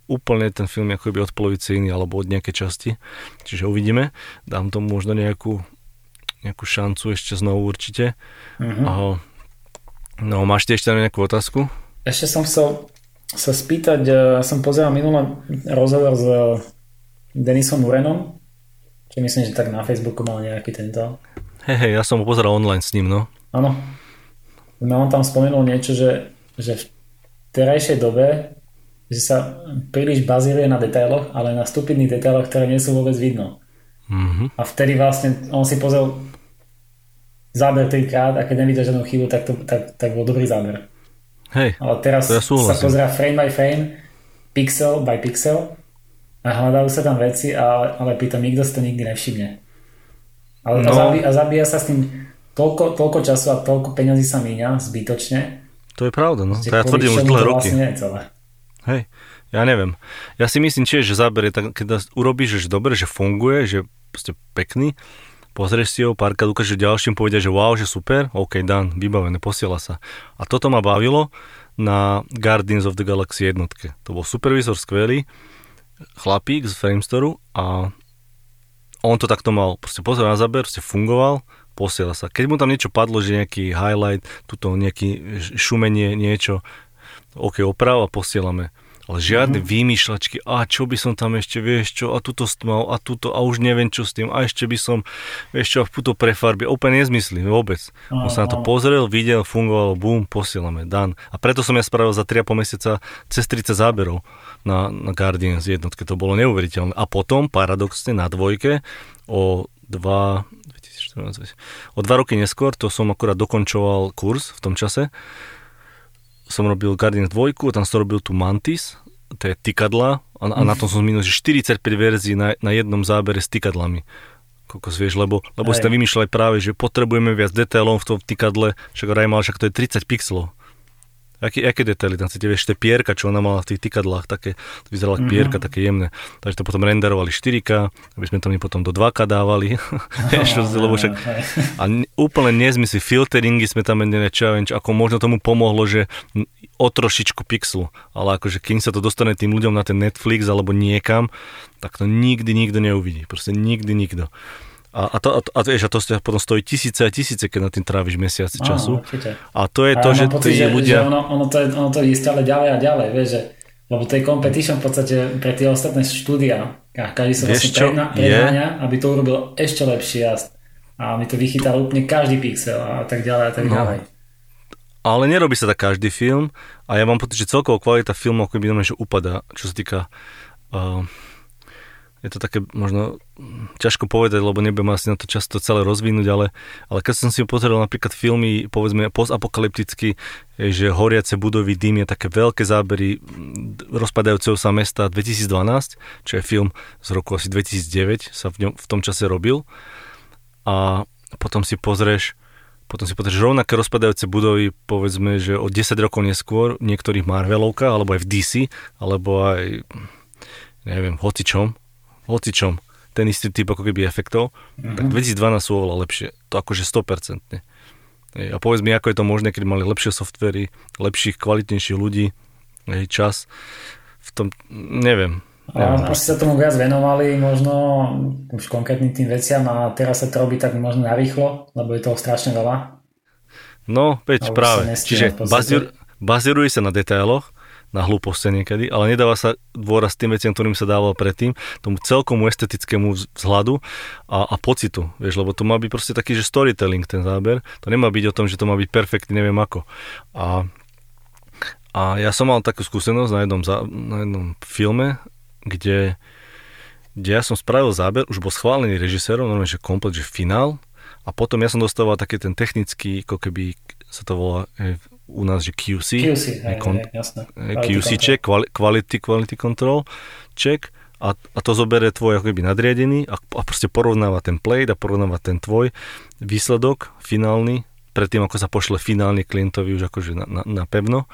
[SPEAKER 1] úplne ten film ako od polovice iný alebo od nejakej časti. Čiže uvidíme. Dám tomu možno nejakú, nejakú šancu ešte znovu určite. Uh-huh. A, no, máš ešte nejakú otázku?
[SPEAKER 2] Ešte som chcel sa spýtať, e, ja som pozeral minulý rozhovor s Denisom Urenom, čo myslím, že tak na Facebooku mal nejaký tento
[SPEAKER 1] Hej, hej, ja som ho pozeral online s ním, no.
[SPEAKER 2] Áno. No on tam spomenul niečo, že, že v terajšej dobe že sa príliš bazíruje na detailoch, ale na stupidných detailoch, ktoré nie sú vôbec vidno. Mm-hmm. A vtedy vlastne on si pozrel záber trikrát a keď nevidel žiadnu chybu, tak, to, tak, tak bol dobrý záber.
[SPEAKER 1] Hej,
[SPEAKER 2] ale teraz
[SPEAKER 1] ja
[SPEAKER 2] sa pozerá frame by frame, pixel by pixel a hľadajú sa tam veci, ale, ale pritom nikto si to nikdy nevšimne. Ale no. a, zabí, a zabíja sa s tým toľko, toľko času a toľko peňazí sa míňa zbytočne.
[SPEAKER 1] To je pravda, no. To ja tvrdím už dlhé roky. Vlastne celé. Hej, ja neviem. Ja si myslím tiež, že záber je tak, keď urobíš, že dobre, že funguje, že proste pekný, pozrieš si ho, párkrát ukážeš ďalším, povedia, že wow, že super, OK, dan, vybavené, posiela sa. A toto ma bavilo na Guardians of the Galaxy jednotke. To bol supervisor skvelý, chlapík z Framestoru a on to takto mal, proste pozrel na záber, proste fungoval, posiela sa. Keď mu tam niečo padlo, že nejaký highlight, tuto nejaký šumenie, niečo, OK, oprav a posielame. Ale žiadne mm-hmm. výmyšľačky, a čo by som tam ešte, vieš čo, a tuto stmal, a tuto, a už neviem čo s tým, a ešte by som, vieš čo, a tuto prefarbie, úplne nezmyslí, vôbec. On sa na to pozrel, videl, fungovalo, bum, posielame, dan. A preto som ja spravil za 3,5 mesiaca cez 30 záberov na, na Guardians jednotke, to bolo neuveriteľné. A potom, paradoxne, na dvojke, o dva, 2014, o dva roky neskôr, to som akurát dokončoval kurz v tom čase, som robil Guardians 2, tam som robil tu Mantis, to je tykadla a, a na tom som minul, že 45 verzií na, na jednom zábere s tykadlami. Kokos, vieš, lebo, lebo si tam vymýšľali práve, že potrebujeme viac detailov v tom tykadle, však Raj mal, však to je 30 pixelov. Aké, aké detaily tam chcete, vieš, tie pierka, čo ona mala v tých tykadlách, také, to vyzeralo mm-hmm. pierka, také jemné. Takže to potom renderovali 4K, aby sme to my potom do 2K dávali. vieš, lebo však, a úplne nezmysly, filteringy sme tam menili, challenge, ako možno tomu pomohlo, že o trošičku pixelu, ale akože kým sa to dostane tým ľuďom na ten Netflix alebo niekam, tak to nikdy nikto neuvidí. Proste nikdy nikto. A, a, to, a, to, a, vieš, a to potom stojí tisíce a tisíce, keď na tým tráviš mesiaci času. A to je a to, že pocit, tí že, ľudia...
[SPEAKER 2] Že ono, ono, to, ono to ide stále ďalej a ďalej, vieš, že, lebo to je competition v podstate pre tie ostatné štúdia. A každý sa vlastne predná, prednáňa, aby to urobil ešte lepšie a, a mi to vychytal úplne každý pixel a tak ďalej a tak no. ďalej.
[SPEAKER 1] Ale nerobí sa tak každý film a ja mám pocit, že celkovo kvalita filmov ako by že upadá, čo sa týka uh, je to také možno ťažko povedať, lebo nebudem asi na to často celé rozvinúť, ale, ale keď som si pozrel napríklad filmy, povedzme postapokalypticky, že horiace budovy, dým je také veľké zábery rozpadajúceho sa mesta 2012, čo je film z roku asi 2009, sa v, ňom, v tom čase robil. A potom si pozrieš potom si pozrieš rovnaké rozpadajúce budovy, povedzme, že o 10 rokov neskôr v niektorých Marvelovkách, alebo aj v DC, alebo aj neviem, hocičom, hocičom ten istý typ ako keby efektov, mm-hmm. tak 2012 sú oveľa lepšie. To akože 100%. A povedz mi, ako je to možné, keď mali lepšie softvery, lepších, kvalitnejších ľudí, čas. V tom, neviem.
[SPEAKER 2] A asi sa tomu viac venovali možno už konkrétnym tým veciam a teraz sa to robí tak možno narýchlo, lebo je toho strašne veľa.
[SPEAKER 1] No, veď práve. Čiže bazíruje sa na detailoch na hlúposti niekedy, ale nedáva sa dôraz tým veciam, ktorým sa dával predtým, tomu celkomu estetickému vzhľadu a, a pocitu, vieš, lebo to má byť proste taký, že storytelling ten záber, to nemá byť o tom, že to má byť perfektný, neviem ako. A, a ja som mal takú skúsenosť na jednom, na jednom filme, kde, kde ja som spravil záber, už bol schválený režisérom, normálne, že komplet, že finál, a potom ja som dostával taký ten technický, ako keby sa to volá u nás, že QC.
[SPEAKER 2] QC, hej, kon, hej, jasné.
[SPEAKER 1] QC check, quality, quality control check a, a to zoberie tvoj ako keby nadriadený a, a proste porovnáva ten play a porovnáva ten tvoj výsledok finálny predtým, ako sa pošle finálne klientovi už akože na, na, na pevno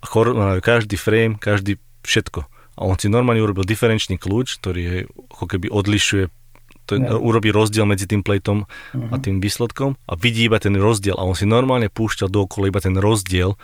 [SPEAKER 1] a porovnávajú každý frame, každý všetko. A on si normálne urobil diferenčný kľúč, ktorý je, ako keby odlišuje to no. urobí rozdiel medzi tým plejtom uh-huh. a mhm. tým výsledkom a vidí iba ten rozdiel a on si normálne púšťal dookola iba ten rozdiel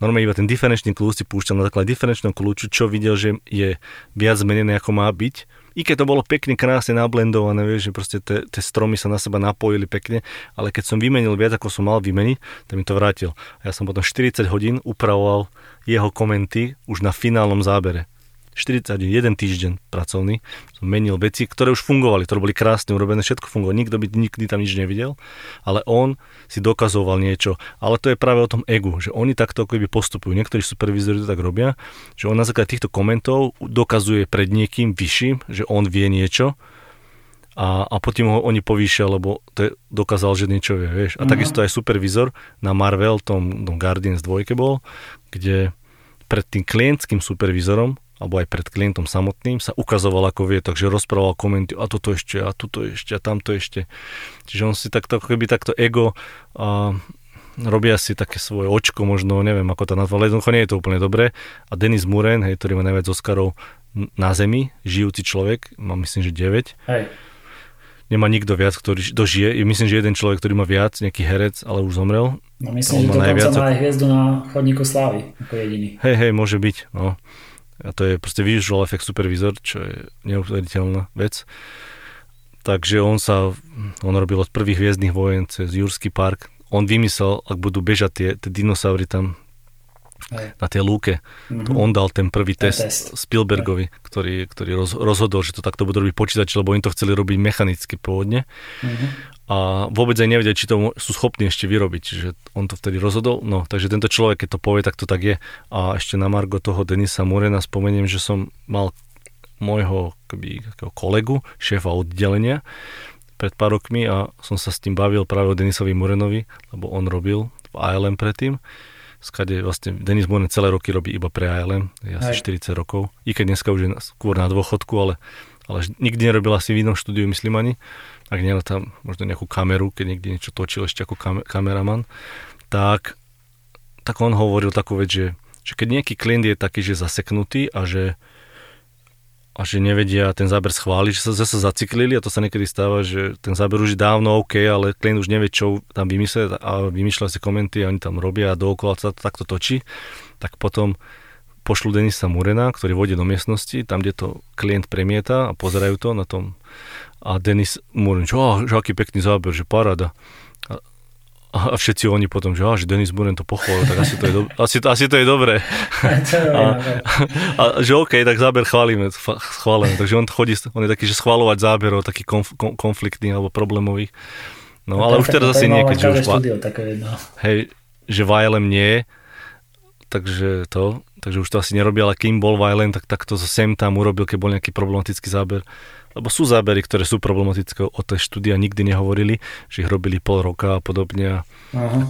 [SPEAKER 1] normálne iba ten diferenčný kľúč si púšťal na základe diferenčného kľúču, čo videl, že je viac zmenené ako má byť. I keď to bolo pekne, krásne nablendované, vieš, že proste tie stromy sa na seba napojili pekne, ale keď som vymenil viac, ako som mal vymeniť, tak mi to vrátil. A ja som potom 40 hodín upravoval jeho komenty už na finálnom zábere 41 týždeň pracovný, som menil veci, ktoré už fungovali, ktoré boli krásne urobené, všetko fungovalo, nikto by nikdy tam nič nevidel, ale on si dokazoval niečo. Ale to je práve o tom egu, že oni takto ako postupujú. Niektorí supervizori to tak robia, že on na základe týchto komentov dokazuje pred niekým vyšším, že on vie niečo a, a potom ho oni povýšia, lebo to je, dokázal, že niečo vie, vieš. A uh-huh. takisto aj supervizor na Marvel, tom, tom Guardians 2 bol, kde pred tým klientským supervizorom alebo aj pred klientom samotným, sa ukazoval ako vie, takže rozprával komenty a toto ešte, a toto ešte, a tamto ešte. Čiže on si takto, keby takto ego a robia si také svoje očko, možno, neviem ako to nazval, jednoducho nie je to úplne dobré. A Denis Muren, hej, ktorý má najviac Oscarov na zemi, žijúci človek, má myslím, že 9. Hej. Nemá nikto viac, ktorý dožije. Myslím, že jeden človek, ktorý má viac, nejaký herec, ale už zomrel.
[SPEAKER 2] No myslím, že dokonca má aj hviezdu na chodníku slávy, ako jediný.
[SPEAKER 1] Hej, hej, môže byť, no. A to je proste visual effect supervisor, čo je neuveriteľná vec. Takže on sa, on robil od prvých hviezdnych vojen cez Jurský park. On vymyslel, ak budú bežať tie, tie dinosaury tam Hej. na tej lúke. Mm-hmm. To on dal ten prvý ten test, test Spielbergovi, Hej. ktorý, ktorý roz, rozhodol, že to takto budú robiť počítači, lebo oni to chceli robiť mechanicky pôvodne. Mm-hmm. A vôbec aj nevedia, či to sú schopní ešte vyrobiť. Čiže on to vtedy rozhodol. No, takže tento človek, keď to povie, tak to tak je. A ešte na Margo toho Denisa Morena spomeniem, že som mal môjho keby, kolegu, šéfa oddelenia pred pár rokmi a som sa s tým bavil práve o Denisovi Morenovi, lebo on robil v ALM predtým skade vlastne Denis Moren celé roky robí iba pre ALM, je asi Aj. 40 rokov, i keď dneska už je skôr na dôchodku, ale, ale nikdy nerobil asi v inom štúdiu, myslím ani, ak nie tam možno nejakú kameru, keď niekde niečo točil ešte ako kam, kameraman, tak, tak on hovoril takú vec, že, že keď nejaký klient je taký, že zaseknutý a že a že nevedia ten záber schváliť, že sa zase zaciklili a to sa niekedy stáva, že ten záber už je dávno OK, ale klient už nevie, čo tam vymyslieť a vymýšľa si komenty a oni tam robia a dookola sa to takto točí, tak potom pošlu Denisa Murena, ktorý vodí do miestnosti, tam, kde to klient premieta a pozerajú to na tom a Denis Muren, čo, že aký pekný záber, že paráda a všetci oni potom, že, á, že Denis Buren to pochválil, tak asi to je, do, asi, to, asi to je dobré. a, a, že OK, tak záber chválime, chválime. Takže on chodí, on je taký, že schváľovať záberov, taký konf, konfliktných alebo problémových. No, no ale už teraz asi nie, keďže už... Štúdio, no. Hej, že Vajlem nie, takže to, takže už to asi nerobí, ale kým bol Vajlem, tak, tak to sem tam urobil, keď bol nejaký problematický záber lebo sú zábery, ktoré sú problematické, o tej štúdia nikdy nehovorili, že ich robili pol roka a podobne a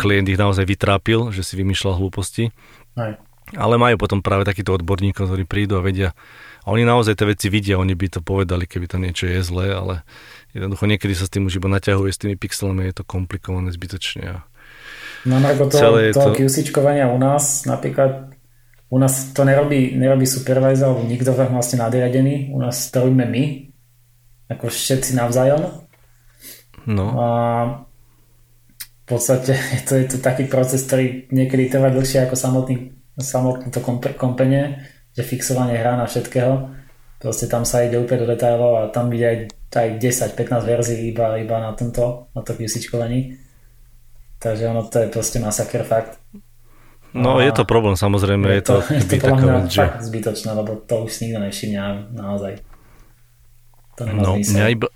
[SPEAKER 1] klient ich naozaj vytrápil, že si vymýšľal hlúposti. Aj. Ale majú potom práve takýto odborníkov, ktorí prídu a vedia, a oni naozaj tie veci vidia, oni by to povedali, keby to niečo je zlé, ale jednoducho niekedy sa s tým už iba naťahuje s tými pixelami, je to komplikované zbytočne.
[SPEAKER 2] No Marko, to, toho to... QCčkovania u nás napríklad u nás to nerobí, nerobí supervisor alebo nikto vlastne nadriadený, u nás to robíme my, ako všetci navzájom. No. A v podstate je to, je to taký proces, ktorý niekedy trvá dlhšie ako samotný, samotný to kompenie, že fixovanie hra na všetkého. Proste tam sa ide úplne do detailov a tam ide aj, aj 10-15 verzií iba, iba na tomto, na to QCčkovaní. Takže ono to je proste masaker fakt.
[SPEAKER 1] No a je to problém, samozrejme. Je, je to,
[SPEAKER 2] je to mňa že... fakt zbytočné, lebo to už nikto nevšimne naozaj.
[SPEAKER 1] To nemá no, zmysel. Mňa iba,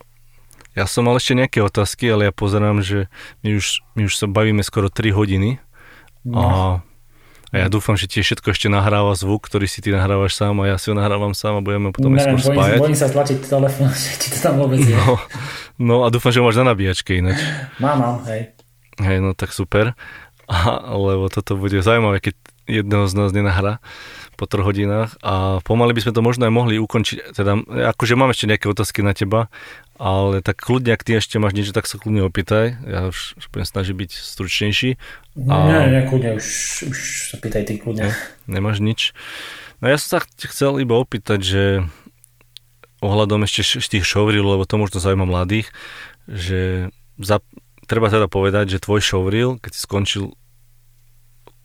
[SPEAKER 1] ja som mal ešte nejaké otázky, ale ja pozerám, že my už, my už sa bavíme skoro 3 hodiny no. a, a ja dúfam, že ti všetko ešte nahráva zvuk, ktorý si ty nahrávaš sám a ja si ho nahrávam sám a budeme potom Neviem, skôr spájať.
[SPEAKER 2] Bojím sa tlačiť telefón, že ti to tam vôbec je.
[SPEAKER 1] No, no a dúfam, že ho máš na nabíjačke ináč.
[SPEAKER 2] Mám, mám, hej.
[SPEAKER 1] Hej, no tak super. A, lebo toto bude zaujímavé, keď jedného z nás nenahrá po troch hodinách a pomaly by sme to možno aj mohli ukončiť. Teda, akože mám ešte nejaké otázky na teba, ale tak kľudne, ak ty ešte máš niečo, tak sa kľudne opýtaj. Ja už, už budem snažiť byť stručnejší.
[SPEAKER 2] A... Nie, nie, kľudne, už, už sa pýtaj ty kľudne. Ne,
[SPEAKER 1] nemáš nič. No ja som sa chcel iba opýtať, že ohľadom ešte tých showreel, lebo to možno zaujíma mladých, že za, treba teda povedať, že tvoj showreel, keď si skončil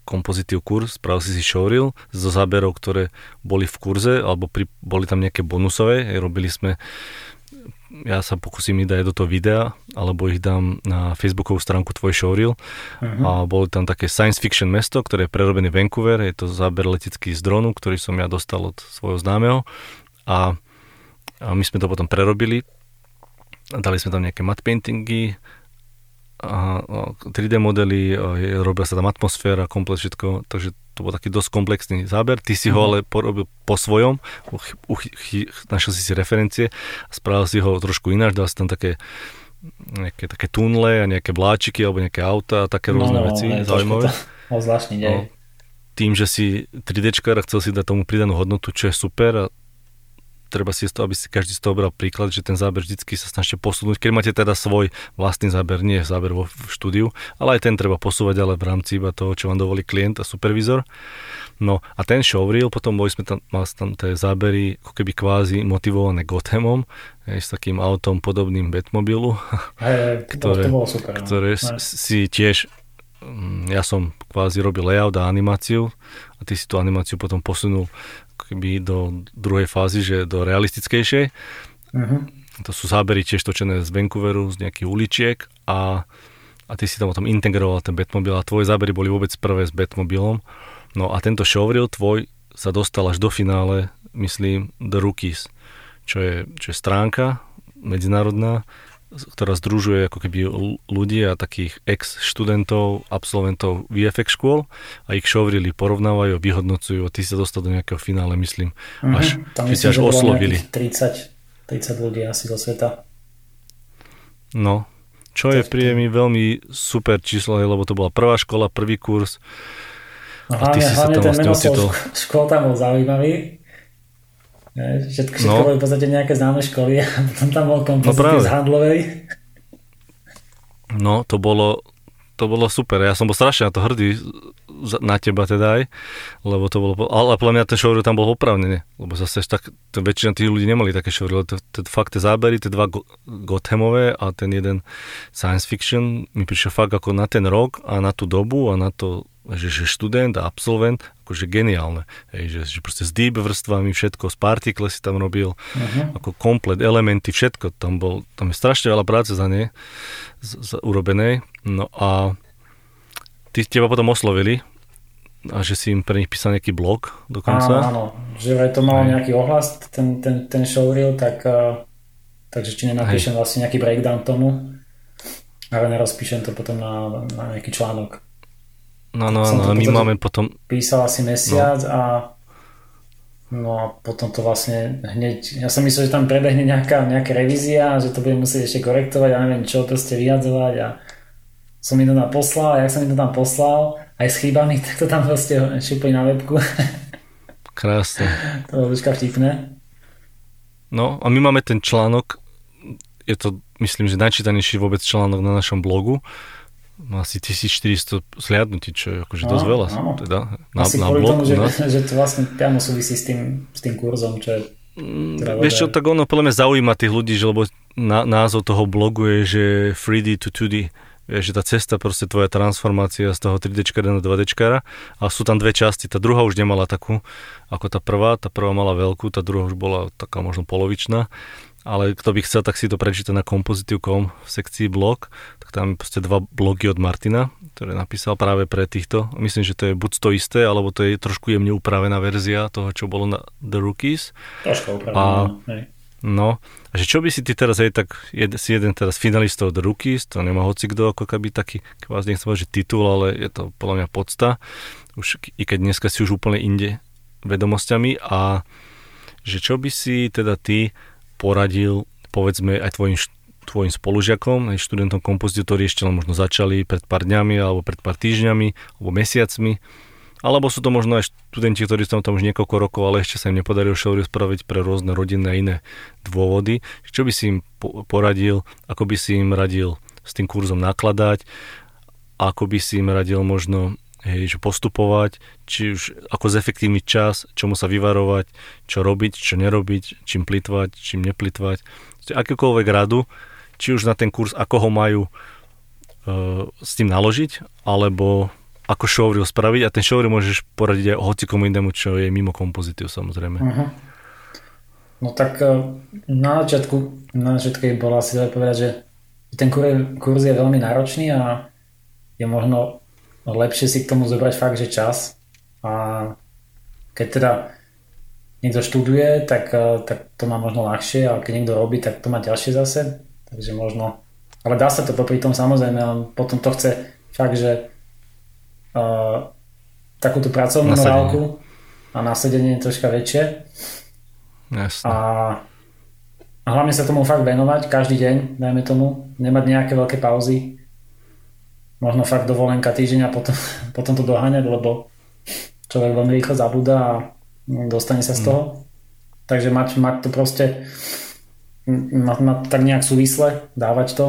[SPEAKER 1] kompozitív kurz, spravil si si showreel zo záberov, ktoré boli v kurze, alebo pri, boli tam nejaké bonusové, robili sme ja sa pokúsim ich dať do toho videa, alebo ich dám na facebookovú stránku Tvoj showreel. Uh-huh. A bolo tam také science fiction mesto, ktoré je prerobené Vancouver, je to záber letecký z dronu, ktorý som ja dostal od svojho známeho. A, a my sme to potom prerobili. Dali sme tam nejaké matte paintingy, a 3D modely, robila sa tam atmosféra, komplet všetko, takže to bol taký dosť komplexný záber. Ty si ho mhm. ale porobil po svojom, našiel si si referencie spravil si ho trošku ináč, dal si tam také nejaké také tunle a nejaké vláčiky alebo nejaké auta a také rôzne no, no, veci zaujímavé.
[SPEAKER 2] To, zvláštny no,
[SPEAKER 1] tým, že si 3D chcel si dať tomu pridanú hodnotu, čo je super a treba si z toho, aby si každý z toho bral príklad, že ten záber vždycky sa snažte posunúť. Keď máte teda svoj vlastný záber, nie záber vo v štúdiu, ale aj ten treba posúvať, ale v rámci iba toho, čo vám dovolí klient a supervizor. No a ten showreel, potom boli sme tam, mal tam tie zábery ako keby kvázi motivované Gothamom, s takým autom podobným Batmobilu,
[SPEAKER 2] hey, ktoré, to bolo super, no.
[SPEAKER 1] ktoré si tiež ja som kvázi robil layout a animáciu a ty si tú animáciu potom posunul keby do druhej fázy, že do realistickejšej. Uh-huh. To sú zábery tiež točené z Vancouveru, z nejakých uličiek a, a ty si tam potom integroval ten Batmobil a tvoje zábery boli vôbec prvé s Batmobilom. No a tento showreel tvoj sa dostal až do finále, myslím, The Rookies, čo je, čo je stránka medzinárodná, ktorá združuje ako keby ľudí a takých ex-študentov, absolventov VFX škôl a ich showreely porovnávajú, vyhodnocujú a ty sa dostal do nejakého finále, myslím, mm-hmm. až,
[SPEAKER 2] Tam myslím, až oslovili. 30, 30 ľudí asi zo sveta.
[SPEAKER 1] No, čo je príjemný veľmi super číslo, lebo to bola prvá škola, prvý kurz.
[SPEAKER 2] A, a ty hlavne, si sa tam vlastne ocitol. Škôl tam bol zaujímavý, Všetko, všetko no. boli v podstate nejaké známe školy a potom tam bol kompozitív no z handlovej.
[SPEAKER 1] No, to bolo, to bolo super. Ja som bol strašne na to hrdý, na teba teda aj, lebo to bolo, ale podľa mňa ten showreel tam bol opravnený, lebo zase tak, to väčšina tých ľudí nemali také showreel, to, to, fakt tie zábery, tie dva Gothamové a ten jeden science fiction mi prišiel fakt ako na ten rok a na tú dobu a na to že, že študent a absolvent, akože geniálne. Hej, že, že proste s deep vrstvami všetko, z partikle si tam robil, uh-huh. ako komplet, elementy, všetko tam bol, tam je strašne veľa práce za ne z, z, urobenej. No a ty teba potom oslovili a že si im pre nich písal nejaký blog dokonca.
[SPEAKER 2] Áno, áno, že aj to malo nejaký ohlas, ten, ten, ten showreel, tak, uh, takže či nenapíšem Hej. vlastne nejaký breakdown tomu, ale nerozpíšem to potom na, na nejaký článok.
[SPEAKER 1] No, no, no, my máme potom...
[SPEAKER 2] Písal asi mesiac no. a no a potom to vlastne hneď, ja som myslel, že tam prebehne nejaká, nejaká revízia, že to budem musieť ešte korektovať a neviem čo, proste vyjadzovať a som mi to tam poslal a jak som mi to tam poslal, aj s chybami, tak to tam proste šupli na webku.
[SPEAKER 1] Krásne.
[SPEAKER 2] to bolo troška vtipné.
[SPEAKER 1] No a my máme ten článok, je to myslím, že najčítanejší vôbec článok na našom blogu, má asi 1400 sliadnutí, čo je akože dosť veľa. Áno. Teda,
[SPEAKER 2] na, asi na blog, tomu, že, že to vlastne priamo súvisí s tým, s tým kurzom, čo je
[SPEAKER 1] mm, teda Vieš čo, tak ono podľa mňa zaujíma tých ľudí, že lebo na, názov toho blogu je, že 3D to 2D. Vieš, že tá cesta, proste tvoja transformácia z toho 3D na 2D a sú tam dve časti. Tá druhá už nemala takú ako tá prvá. Tá prvá mala veľkú, tá druhá už bola taká možno polovičná ale kto by chcel, tak si to prečíta na kompozitív.com v sekcii blog, tak tam proste dva blogy od Martina, ktoré napísal práve pre týchto. Myslím, že to je buď to isté, alebo to je trošku jemne upravená verzia toho, čo bolo na The Rookies.
[SPEAKER 2] Trošku upravená,
[SPEAKER 1] a, No, a že čo by si ty teraz aj tak, jed, si jeden teraz finalistov The Rookies, to nemá hoci kto ako keby taký, vás nechcem povedať, že titul, ale je to podľa mňa podsta, už, i keď dneska si už úplne inde vedomosťami. A že čo by si teda ty poradil povedzme aj tvojim, tvojim spolužiakom, aj študentom kompozitov, ktorí ešte len možno začali pred pár dňami alebo pred pár týždňami alebo mesiacmi, alebo sú to možno aj študenti, ktorí sú tam už niekoľko rokov, ale ešte sa im nepodarilo showreel spraviť pre rôzne rodinné a iné dôvody. Čo by si im poradil, ako by si im radil s tým kurzom nakladať, ako by si im radil možno hej, že postupovať, či už ako zefektívniť čas, čomu sa vyvarovať, čo robiť, čo nerobiť, čím plitvať, čím neplitvať. Akékoľvek radu, či už na ten kurz, ako ho majú e, s tým naložiť, alebo ako showreel spraviť a ten showreel môžeš poradiť aj hocikomu inému, čo je mimo kompozitív samozrejme. Uh-huh.
[SPEAKER 2] No tak e, na začiatku, na začiatku bolo asi dobre povedať, že ten kurz je veľmi náročný a je možno lepšie si k tomu zobrať fakt, že čas. A keď teda niekto študuje, tak, e, tak to má možno ľahšie a keď niekto robí, tak to má ťažšie zase, takže možno, ale dá sa to popri tom samozrejme, ale potom to chce fakt, že uh, takúto pracovnú morálku a nasadenie je troška väčšie.
[SPEAKER 1] Jasne.
[SPEAKER 2] a, a hlavne sa tomu fakt venovať každý deň, dajme tomu, nemať nejaké veľké pauzy, možno fakt dovolenka týždeň a potom, potom to doháňať, lebo človek veľmi rýchlo zabúda a dostane sa z toho. Mm. Takže mať, mať to proste mať, mať tak nejak súvisle, dávať to,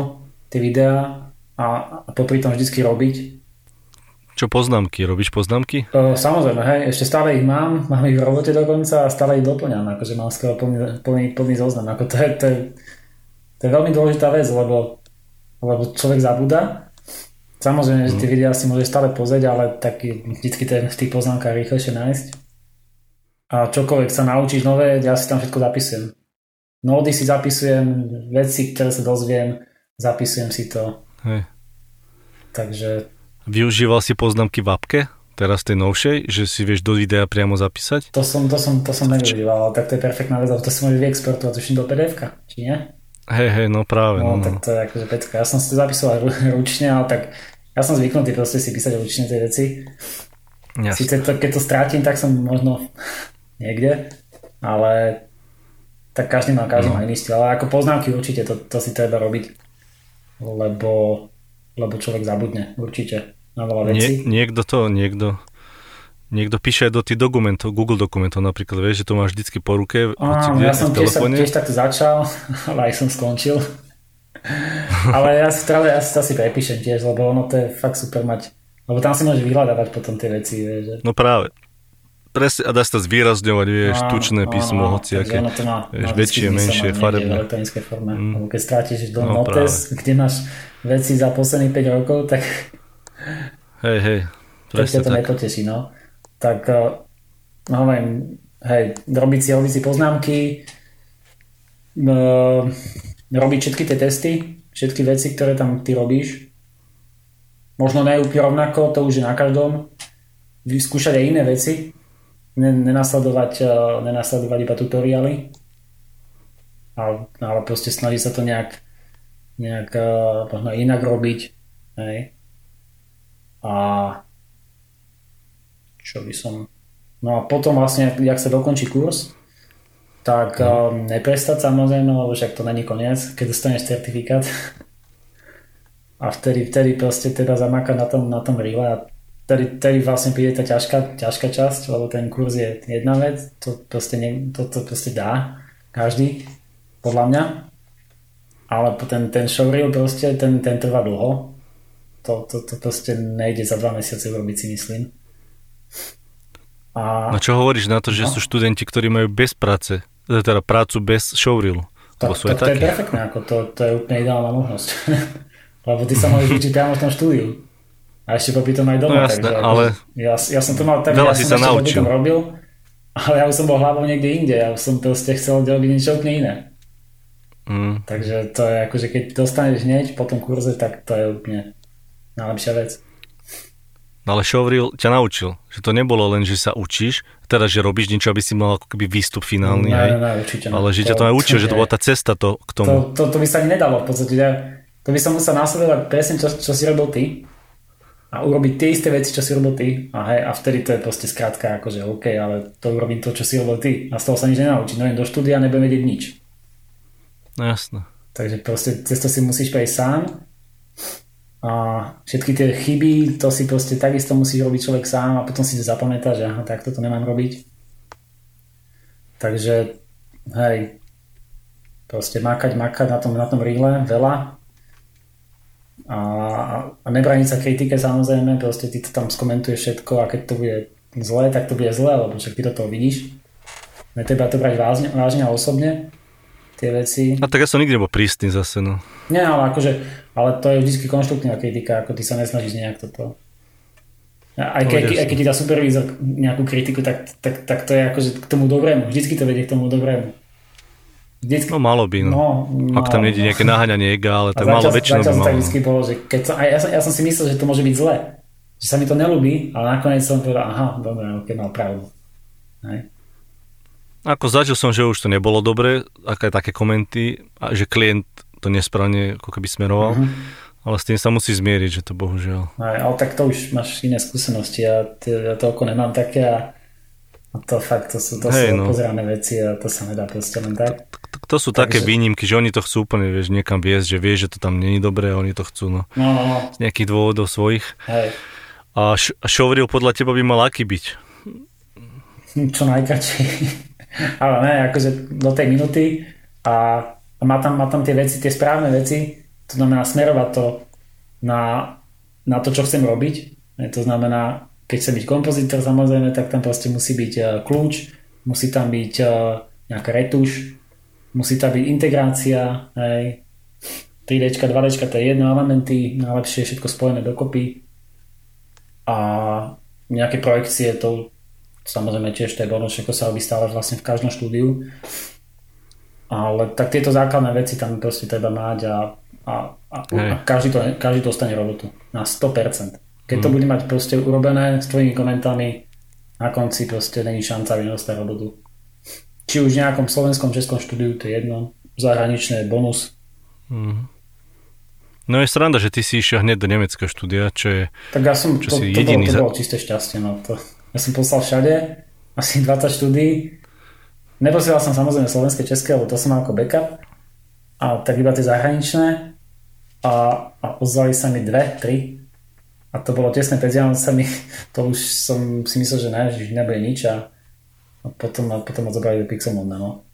[SPEAKER 2] tie videá a, a popri tom vždycky robiť
[SPEAKER 1] čo poznámky? Robíš poznámky?
[SPEAKER 2] Uh, samozrejme, hej, ešte stále ich mám, mám ich v robote dokonca a stále ich doplňam, akože mám skoro plný, plný, plný zoznam. Ako to, je, to, je, to je veľmi dôležitá vec, lebo, lebo človek zabúda. Samozrejme, že tie mhm. videá si môže stále pozrieť, ale tak vždycky je v tých poznámkach rýchlejšie nájsť. A čokoľvek sa naučíš nové, ja si tam všetko zapisujem. Nódy si zapisujem, veci, ktoré sa dozviem, zapisujem si to. Hej. Takže
[SPEAKER 1] Využíval si poznámky v apke? Teraz tej novšej, že si vieš do videa priamo zapísať?
[SPEAKER 2] To som, to som, to som nevyužíval, ale tak to je perfektná vec, to si môžeš vyexportovať už do pdf či nie?
[SPEAKER 1] Hej, hej, no práve.
[SPEAKER 2] No,
[SPEAKER 1] no,
[SPEAKER 2] tak
[SPEAKER 1] no.
[SPEAKER 2] to je akože pecka. Ja som si to zapisoval ručne, ale tak ja som zvyknutý proste si písať ručne tie veci. Sice to, keď to strátim, tak som možno niekde, ale tak každý má, každý no. má iný styl. Ale ako poznámky určite to, to si treba robiť, lebo, lebo človek zabudne, určite na veľa vecí.
[SPEAKER 1] Nie, niekto to, niekto, niekto píše do tých dokumentov, Google dokumentov napríklad, vieš, že to máš vždycky po ruke.
[SPEAKER 2] Áno, ja som tiež, sa, tiež takto začal, ale aj som skončil. ale ja si, teda, ja si to asi prepíšem tiež, lebo ono to je fakt super mať, lebo tam si môžeš vyhľadávať potom tie veci, vieš. Že...
[SPEAKER 1] No práve. Presne, a dá sa zvýrazňovať, vieš, áno, tučné písmo, áno, hociaké,
[SPEAKER 2] ono to má,
[SPEAKER 1] vieš, väčšie, menšie, farebné.
[SPEAKER 2] V elektronickej forme, mm. lebo keď strátiš do no, notes, práve. kde máš veci za posledných 5 rokov, tak
[SPEAKER 1] Hej, hej.
[SPEAKER 2] Presne to nepoteší, no. Tak, no len, hej, robiť si, robiť si poznámky, uh, robiť všetky tie testy, všetky veci, ktoré tam ty robíš. Možno ne rovnako, to už je na každom. Vyskúšať aj iné veci, nenasledovať, uh, nenasledovať iba tutoriály, ale, ale proste snažiť sa to nejak, nejak uh, možno inak robiť. Hej a čo by som... No a potom vlastne, jak sa dokončí kurz, tak um, neprestať samozrejme, lebo však to není koniec, keď dostaneš certifikát. a vtedy, vtedy proste teda zamakať na tom, na tom rile a vtedy, vtedy vlastne príde tá ťažká, ťažká časť, lebo ten kurz je jedna vec, to proste, ne, to, to proste dá každý, podľa mňa. Ale ten, ten showreel proste, ten, ten trvá dlho to, to, to proste nejde za dva mesiace urobiť si myslím.
[SPEAKER 1] A... No čo hovoríš na to, že no. sú študenti, ktorí majú bez práce, teda prácu bez showreelu?
[SPEAKER 2] Tak, tak to je perfektné, ako to, to je úplne ideálna možnosť. Lebo ty sa môžeš učiť priamo v tom štúdiu. A ešte popri tom aj doma.
[SPEAKER 1] No jasné, takže, ale...
[SPEAKER 2] Ja, ja som to mal tak,
[SPEAKER 1] veľa
[SPEAKER 2] ja
[SPEAKER 1] si
[SPEAKER 2] som
[SPEAKER 1] sa naučil.
[SPEAKER 2] robil, ale ja už som bol hlavou niekde inde. Ja som proste chcel robiť niečo úplne iné. Mm. Takže to je akože keď dostaneš hneď po tom kurze, tak to je úplne najlepšia vec.
[SPEAKER 1] No ale showreel ťa naučil, že to nebolo len, že sa učíš, teda, že robíš niečo, aby si mal ako keby výstup finálny,
[SPEAKER 2] ne, ne, ne, určite
[SPEAKER 1] ale že ťa to aj učil, že to bola tá cesta to, k tomu.
[SPEAKER 2] To, to, to by sa ani nedalo v podstate, ja, to by som musel následovať presne, čo, čo si robil ty a urobiť tie isté veci, čo si robil ty a, hej, a vtedy to je proste skrátka, akože OK, ale to urobím to, čo si robil ty a z toho sa nič nenaučiť, no do štúdia nebudem vedieť nič.
[SPEAKER 1] No jasno.
[SPEAKER 2] Takže proste cez to si musíš prejsť sám a všetky tie chyby, to si proste takisto musí robiť človek sám a potom si to zapamätá, že aha, tak toto nemám robiť. Takže, hej, proste makať, makať na tom, na tom rile veľa a, a nebraniť sa kritike samozrejme, proste ty to tam skomentuješ všetko a keď to bude zlé, tak to bude zlé, lebo však ty do toho vidíš. Netreba to brať vážne, vážne a osobne, tie veci.
[SPEAKER 1] A tak ja som nikdy nebol prísny zase, no.
[SPEAKER 2] Nie, ale akože, ale to je vždy konštruktívna kritika, ako ty sa nesnažíš nejak toto. Aj, ke, aj keď ti dá supervízor nejakú kritiku, tak, tak, tak to je akože k tomu dobrému. Vždycky to vedie k tomu dobrému. Vždycky,
[SPEAKER 1] No malo by, no.
[SPEAKER 2] no, no
[SPEAKER 1] Ak tam nejde nejaké naháňanie ega, ale tak malo väčšinou by
[SPEAKER 2] to tak
[SPEAKER 1] malo.
[SPEAKER 2] vždycky bolo, že keď som, ja, som, ja som si myslel, že to môže byť zle. Že sa mi to nelúbi, ale nakoniec som povedal, aha, dobre, ok, mal pravdu. Hej.
[SPEAKER 1] Ako zažil som, že už to nebolo dobre, aké také komenty, a že klient to nesprávne ako keby smeroval,
[SPEAKER 2] Mhm.
[SPEAKER 1] ale s tým sa musí zmieriť, že to bohužiaľ.
[SPEAKER 2] Aj, ale tak to už máš iné skúsenosti a t- ja to oko nemám také a, to fakt, to sú, to
[SPEAKER 1] Hej,
[SPEAKER 2] sú
[SPEAKER 1] no.
[SPEAKER 2] pozerané veci a to sa nedá proste len tak.
[SPEAKER 1] T- To sú také
[SPEAKER 2] Takže-
[SPEAKER 1] výnimky, že oni to chcú úplne, vieš, niekam viesť, že vieš, že to tam není dobré a oni to chcú, no.
[SPEAKER 2] No, no, no,
[SPEAKER 1] Z nejakých dôvodov svojich.
[SPEAKER 2] hej,
[SPEAKER 1] A, š- showreel podľa teba by mal aký byť?
[SPEAKER 2] čo najkračšie. ale ne, akože do tej minuty a, a má, tam, má tam tie veci, tie správne veci, to znamená smerovať to na, na to, čo chcem robiť. To znamená, keď chcem byť kompozitor, samozrejme, tak tam proste musí byť eh, kľúč, musí tam byť eh, nejaká retuš, musí tam byť integrácia, hej, 3D, 2D, to je jedno elementy, najlepšie je všetko spojené dokopy. A nejaké projekcie, to samozrejme tiež to je bonus, ako sa robí stále vlastne v každom štúdiu. Ale tak tieto základné veci tam proste treba mať a, a, a, a každý, to, každý dostane robotu na 100%. Keď to bude mať proste urobené s tvojimi komentami, na konci proste není šanca, aby nedostal robotu. Či už v nejakom slovenskom, českom štúdiu, to je jedno. Zahraničné je bonus.
[SPEAKER 1] No je sranda, že ty si išiel hneď do nemeckého štúdia, čo je...
[SPEAKER 2] Tak ja som,
[SPEAKER 1] Čo
[SPEAKER 2] to,
[SPEAKER 1] si
[SPEAKER 2] to,
[SPEAKER 1] jediný
[SPEAKER 2] bolo, to bolo čisté šťastie. No. To, ja som poslal všade, asi 20 štúdií. Neposielal som samozrejme slovenské, české, lebo to som mal ako backup. A tak iba tie zahraničné. A, a ozvali sa mi dve, tri. A to bolo tesné pred Vianocami. To už som si myslel, že ne, že nebude nič. A, a potom, a potom ma zobrali do Pixelmonda, no.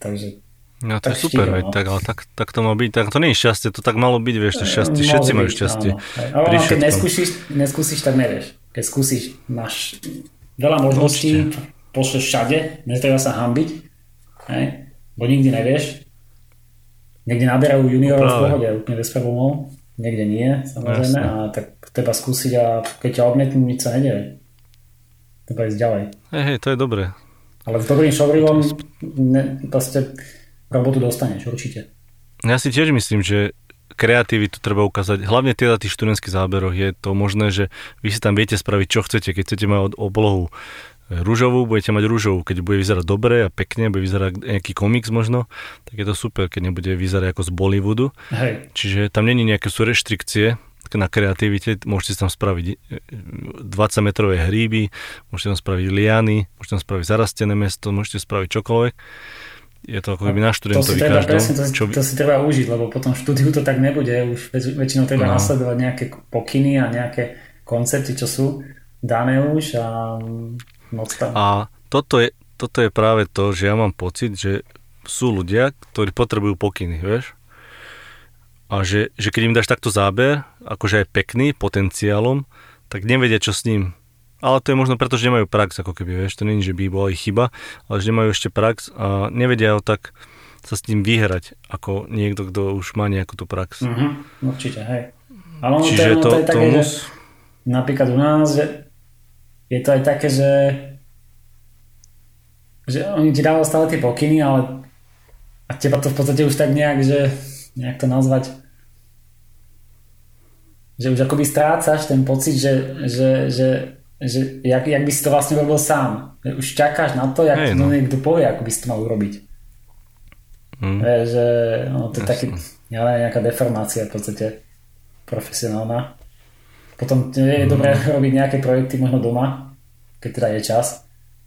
[SPEAKER 2] Takže
[SPEAKER 1] No to
[SPEAKER 2] Tak
[SPEAKER 1] je super,
[SPEAKER 2] štíhlo,
[SPEAKER 1] veď,
[SPEAKER 2] no.
[SPEAKER 1] tak, ale tak, tak to má byť. Tak to nie je šťastie, to tak malo byť, vieš, to šťastie,
[SPEAKER 2] Môže
[SPEAKER 1] všetci majú šťastie.
[SPEAKER 2] áno. Ale keď neskúsiš, neskúsiš, tak nevieš. Keď skúsiš, máš veľa možností, pošleš všade, netreba sa hambiť, hej? bo nikdy nevieš. Niekde naberajú juniorov v
[SPEAKER 1] Práve.
[SPEAKER 2] pohode, úplne bez problémov, niekde nie, samozrejme,
[SPEAKER 1] Jasné.
[SPEAKER 2] a tak treba skúsiť a keď ťa odmietnú, nič sa nedeje. Treba ísť ďalej.
[SPEAKER 1] Hej, hej, to je dobré.
[SPEAKER 2] Ale s dobrým showreelom ne, proste robotu dostaneš, určite.
[SPEAKER 1] Ja si tiež myslím, že kreativitu treba ukázať, hlavne teda tých študentských záberoch je to možné, že vy si tam viete spraviť, čo chcete. Keď chcete mať oblohu rúžovú, budete mať rúžovú. Keď bude vyzerať dobre a pekne, bude vyzerať nejaký komiks možno, tak je to super, keď nebude vyzerať ako z Bollywoodu.
[SPEAKER 2] Hej,
[SPEAKER 1] Čiže tam není nejaké sú reštrikcie na kreativite, môžete tam spraviť e, 20 metrové hríby, môžete tam spraviť liany, môžete tam spraviť zarastené mesto, môžete spraviť čokoľvek. Je to ako keby na
[SPEAKER 2] to si
[SPEAKER 1] študentovi
[SPEAKER 2] treba,
[SPEAKER 1] každom.
[SPEAKER 2] presne, to, si-
[SPEAKER 1] čo by-
[SPEAKER 2] to si treba užiť, lebo potom v štúdiu to tak nebude, už väč, väčšinou treba
[SPEAKER 1] No.
[SPEAKER 2] nasledovať nejaké pokyny a nejaké koncepty, čo sú dané už a moc tam.
[SPEAKER 1] A toto je, toto je práve to, že ja mám pocit, že sú ľudia, ktorí potrebujú pokyny, vieš? A že, že keď im dáš takto záber, akože aj pekný, potenciálom, tak nevedia, čo s ním. Ale to je možno preto, že nemajú prax, ako keby, vieš, to není, že by bola ich chyba, ale že nemajú ešte prax a nevedia ho tak sa s ním vyhrať, ako niekto, kto už má nejakú tú prax.
[SPEAKER 2] Mhm, určite, hej. Ale ono
[SPEAKER 1] Čiže
[SPEAKER 2] to,
[SPEAKER 1] to,
[SPEAKER 2] to je
[SPEAKER 1] to
[SPEAKER 2] také,
[SPEAKER 1] mus...
[SPEAKER 2] že napríklad u nás, je to aj také, že že oni ti dávajú stále tie pokyny, ale a teba to v podstate už tak nejak, že nejak to nazvať že už akoby strácaš ten pocit, že, že, že, že jak, jak by si to vlastne robil sám. Už čakáš na to, jak
[SPEAKER 1] Hej,
[SPEAKER 2] ti to
[SPEAKER 1] no.
[SPEAKER 2] niekto povie, ako by si to mal urobiť. Je, že no, to je taký, ja neviem, nejaká deformácia v podstate profesionálna. Potom je
[SPEAKER 1] Mhm.
[SPEAKER 2] dobré robiť nejaké projekty možno doma, keď teda je čas.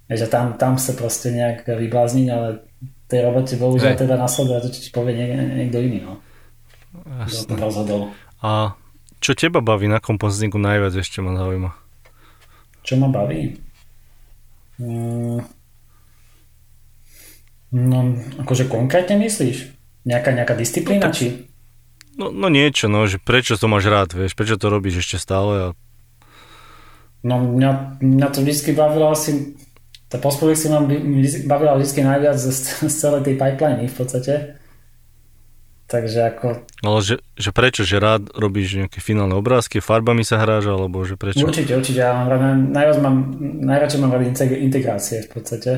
[SPEAKER 2] Je, že tam, tam sa proste nejak vyblázniť, ale tej robote bohužiaľ
[SPEAKER 1] Hej.
[SPEAKER 2] treba nasledovať to, čo ti povie niek- niekto iný. No. Kto
[SPEAKER 1] Jasné.
[SPEAKER 2] to rozhodol.
[SPEAKER 1] A čo teba baví na kompozitinku najviac ešte ma zaujíma?
[SPEAKER 2] Čo ma baví? Mm, no, akože konkrétne myslíš? Nejaká, nejaká disciplína, či?
[SPEAKER 1] No, no niečo, no, že prečo to máš rád, vieš, prečo to robíš ešte stále a
[SPEAKER 2] No mňa, mňa to vždy bavilo asi, tá postprodukcia ma vždy- bavila vždy najviac z, z celej tej pipeline v podstate. Takže ako,
[SPEAKER 1] Ale že, že prečo, že rád robíš nejaké finálne obrázky, farbami sa hráš, alebo že prečo?
[SPEAKER 2] určite, určite, ja mám rád, najviac mám, najradšej mám rád integ- integrácie v podstate.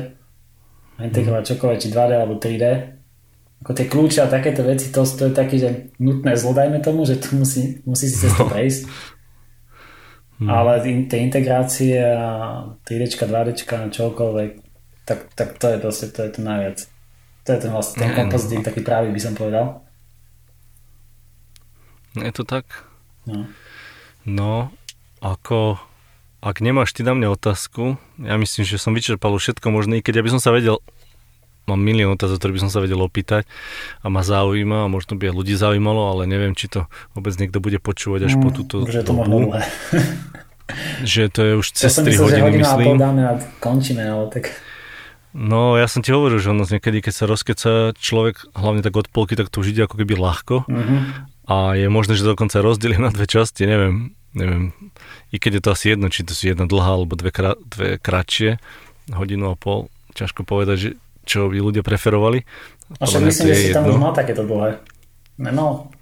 [SPEAKER 2] A Integrovať čokoľvek, či 2D alebo 3D. ako tie kľúče a takéto veci, to, to je taký, že nutné zlo, dajme tomu, že to musí, musí si cez to prejsť. Hmm. Ale tie integrácie a 3D, 2D, čokoľvek, tak, tak to je proste, to je to najviac. To je ten vlastne ten kompozit, taký právý by som povedal.
[SPEAKER 1] Je to tak?
[SPEAKER 2] No.
[SPEAKER 1] No, ako ak nemáš ty na mňa otázku, ja myslím, že som vyčerpal všetko možné, keď ja by som sa vedel, mám milión otázok, ktoré by som sa vedel opýtať a ma zaujíma a možno by aj ľudí zaujímalo, ale neviem, či to vôbec niekto bude počúvať až mm, po túto
[SPEAKER 2] že to dobu.
[SPEAKER 1] že to je už cez ja 3 myslel, hodiny, myslím.
[SPEAKER 2] Dáme a končíme, ale tak...
[SPEAKER 1] No, ja som ti hovoril, že ono niekedy, keď sa rozkeca človek, hlavne tak od polky, tak to už ide ako keby ľahko. Mm-hmm. A je možné, že dokonca rozdelia na dve časti, neviem neviem, i keď je to asi jedno, či to sú jedna dlhá alebo dve, krá, dve kratšie, hodinu a pol, ťažko povedať, že čo by ľudia preferovali.
[SPEAKER 2] A však myslím, že si tam už mal takéto dlhé. Nemal?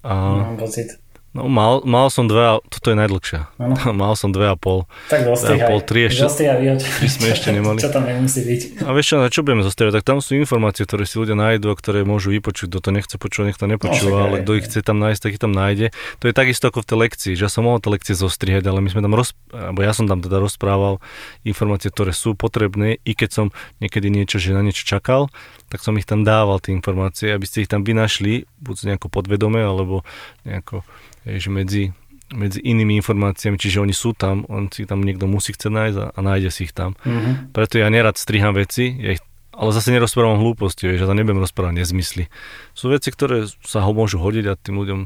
[SPEAKER 2] A... Mám pocit.
[SPEAKER 1] No mal, mal som dve toto je najdlhšia. Ano. Mal som dve a pol.
[SPEAKER 2] Tak dostrihaj.
[SPEAKER 1] Pol, tri ešte,
[SPEAKER 2] tri
[SPEAKER 1] sme ešte nemali.
[SPEAKER 2] čo tam nemusí byť.
[SPEAKER 1] A vieš čo, na čo budeme zostrievať? Tak tam sú informácie, ktoré si ľudia nájdú a ktoré môžu vypočuť. Kto to nechce počuť, nech to nepočúva, no, ale kto ich chce tam nájsť, tak ich tam nájde. To je takisto ako v tej lekcii, že ja som mohol tie lekcie zostrihať, ale my sme tam roz, alebo ja som tam teda rozprával informácie, ktoré sú potrebné, i keď som niekedy niečo, že na niečo čakal, tak som ich tam dával, tie informácie, aby ste ich tam vynašli, buď nejako podvedome, alebo nejako že medzi medzi inými informáciami, čiže oni sú tam, on si tam niekto musí chceť nájsť a, a nájde si ich tam. Mm-hmm. Preto ja nerad striham veci, ja ich, ale zase nerozprávam hlúposti, vieš, ja to nebudem rozprávať nezmysly. Sú veci, ktoré sa ho môžu hodiť a tým ľuďom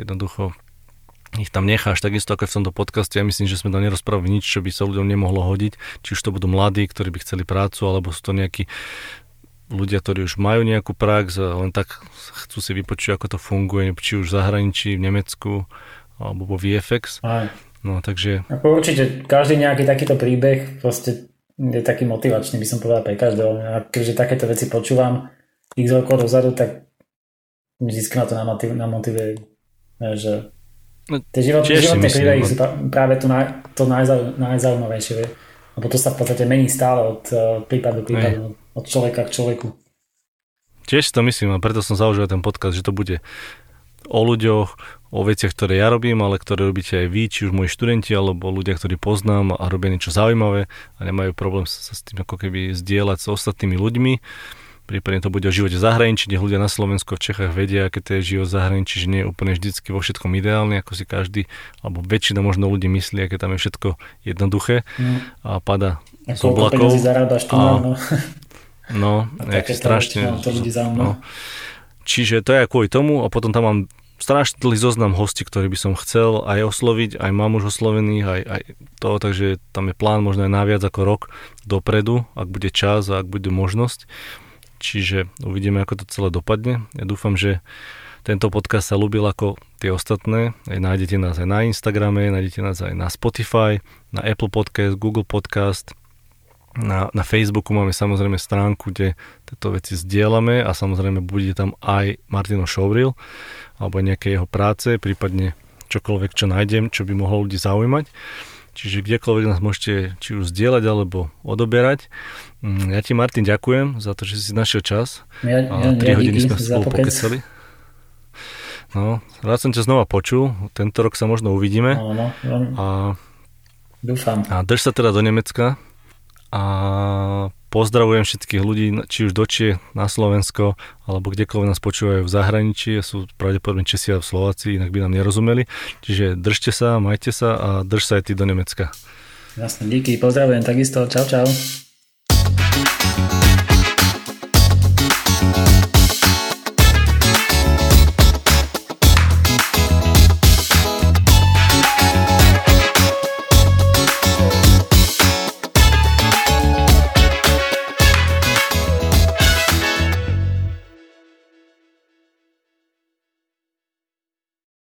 [SPEAKER 1] jednoducho ich tam necháš, takisto ako v tomto podcaste, ja myslím, že sme tam nerozprávali nič, čo by sa ľuďom nemohlo hodiť, či už to budú mladí, ktorí by chceli prácu, alebo sú to nejakí ľudia, ktorí už majú nejakú prax a len tak chcú si vypočuť, ako to funguje, či už v zahraničí, v Nemecku, alebo vo VFX. Aj. No, takže...
[SPEAKER 2] Ako určite, každý nejaký takýto príbeh proste je taký motivačný, by som povedal pre každého. A keďže takéto veci počúvam x rokov dozadu, tak vždy ma to namotivuje, že no, tie život, životné príbehy no. sú práve to, naj, to najzau, najzaujímavejšie. Lebo to sa v podstate mení stále od uh, prípadu k prípadu, od človeka k človeku.
[SPEAKER 1] Tiež to myslím a preto som založil ten podcast, že to bude o ľuďoch, o veciach, ktoré ja robím, ale ktoré robíte aj vy, či už moji študenti, alebo ľudia, ktorí poznám a robia niečo zaujímavé a nemajú problém sa s tým ako keby zdieľať s ostatnými ľuďmi. Prípadne to bude o živote zahraničí, kde ľudia na Slovensku a v Čechách vedia, aké to je život zahraničí, že nie je úplne vždycky vo všetkom ideálne, ako si každý, alebo väčšina možno ľudí myslí, aké tam je všetko jednoduché mm. a pada
[SPEAKER 2] z oblakov. a, no.
[SPEAKER 1] No, jak strašne. To no. Čiže to je kvôli tomu a potom tam mám strašne dlhý zoznam hostí, ktorý by som chcel aj osloviť, aj mám už oslovených, aj, aj to, takže tam je plán možno aj naviac ako rok dopredu, ak bude čas a ak bude možnosť. Čiže uvidíme, ako to celé dopadne. Ja dúfam, že tento podcast sa ľúbil ako tie ostatné. Aj nájdete nás aj na Instagrame, nájdete nás aj na Spotify, na Apple Podcast, Google Podcast, na, na Facebooku máme samozrejme stránku, kde tieto veci zdieľame a samozrejme bude tam aj Martino Šovril alebo nejaké jeho práce, prípadne čokoľvek, čo nájdem, čo by mohlo ľudí zaujímať. Čiže kdekoľvek nás môžete či už zdieľať alebo odoberať. Mm, ja ti Martin ďakujem za to, že si našiel čas.
[SPEAKER 2] Ja, ja, 3
[SPEAKER 1] ja, hodiny sme spolu pokecali. No, rád som ťa znova počul. Tento rok sa možno uvidíme.
[SPEAKER 2] No, no, no. A, Dúfam.
[SPEAKER 1] A drž sa teda do Nemecka a pozdravujem všetkých ľudí, či už do Čie, na Slovensko, alebo kdekoľvek nás počúvajú v zahraničí, sú pravdepodobne Česi a Slováci, inak by nám nerozumeli. Čiže držte sa, majte sa a drž sa aj ty do Nemecka.
[SPEAKER 2] Jasne, díky, pozdravujem takisto, čau čau.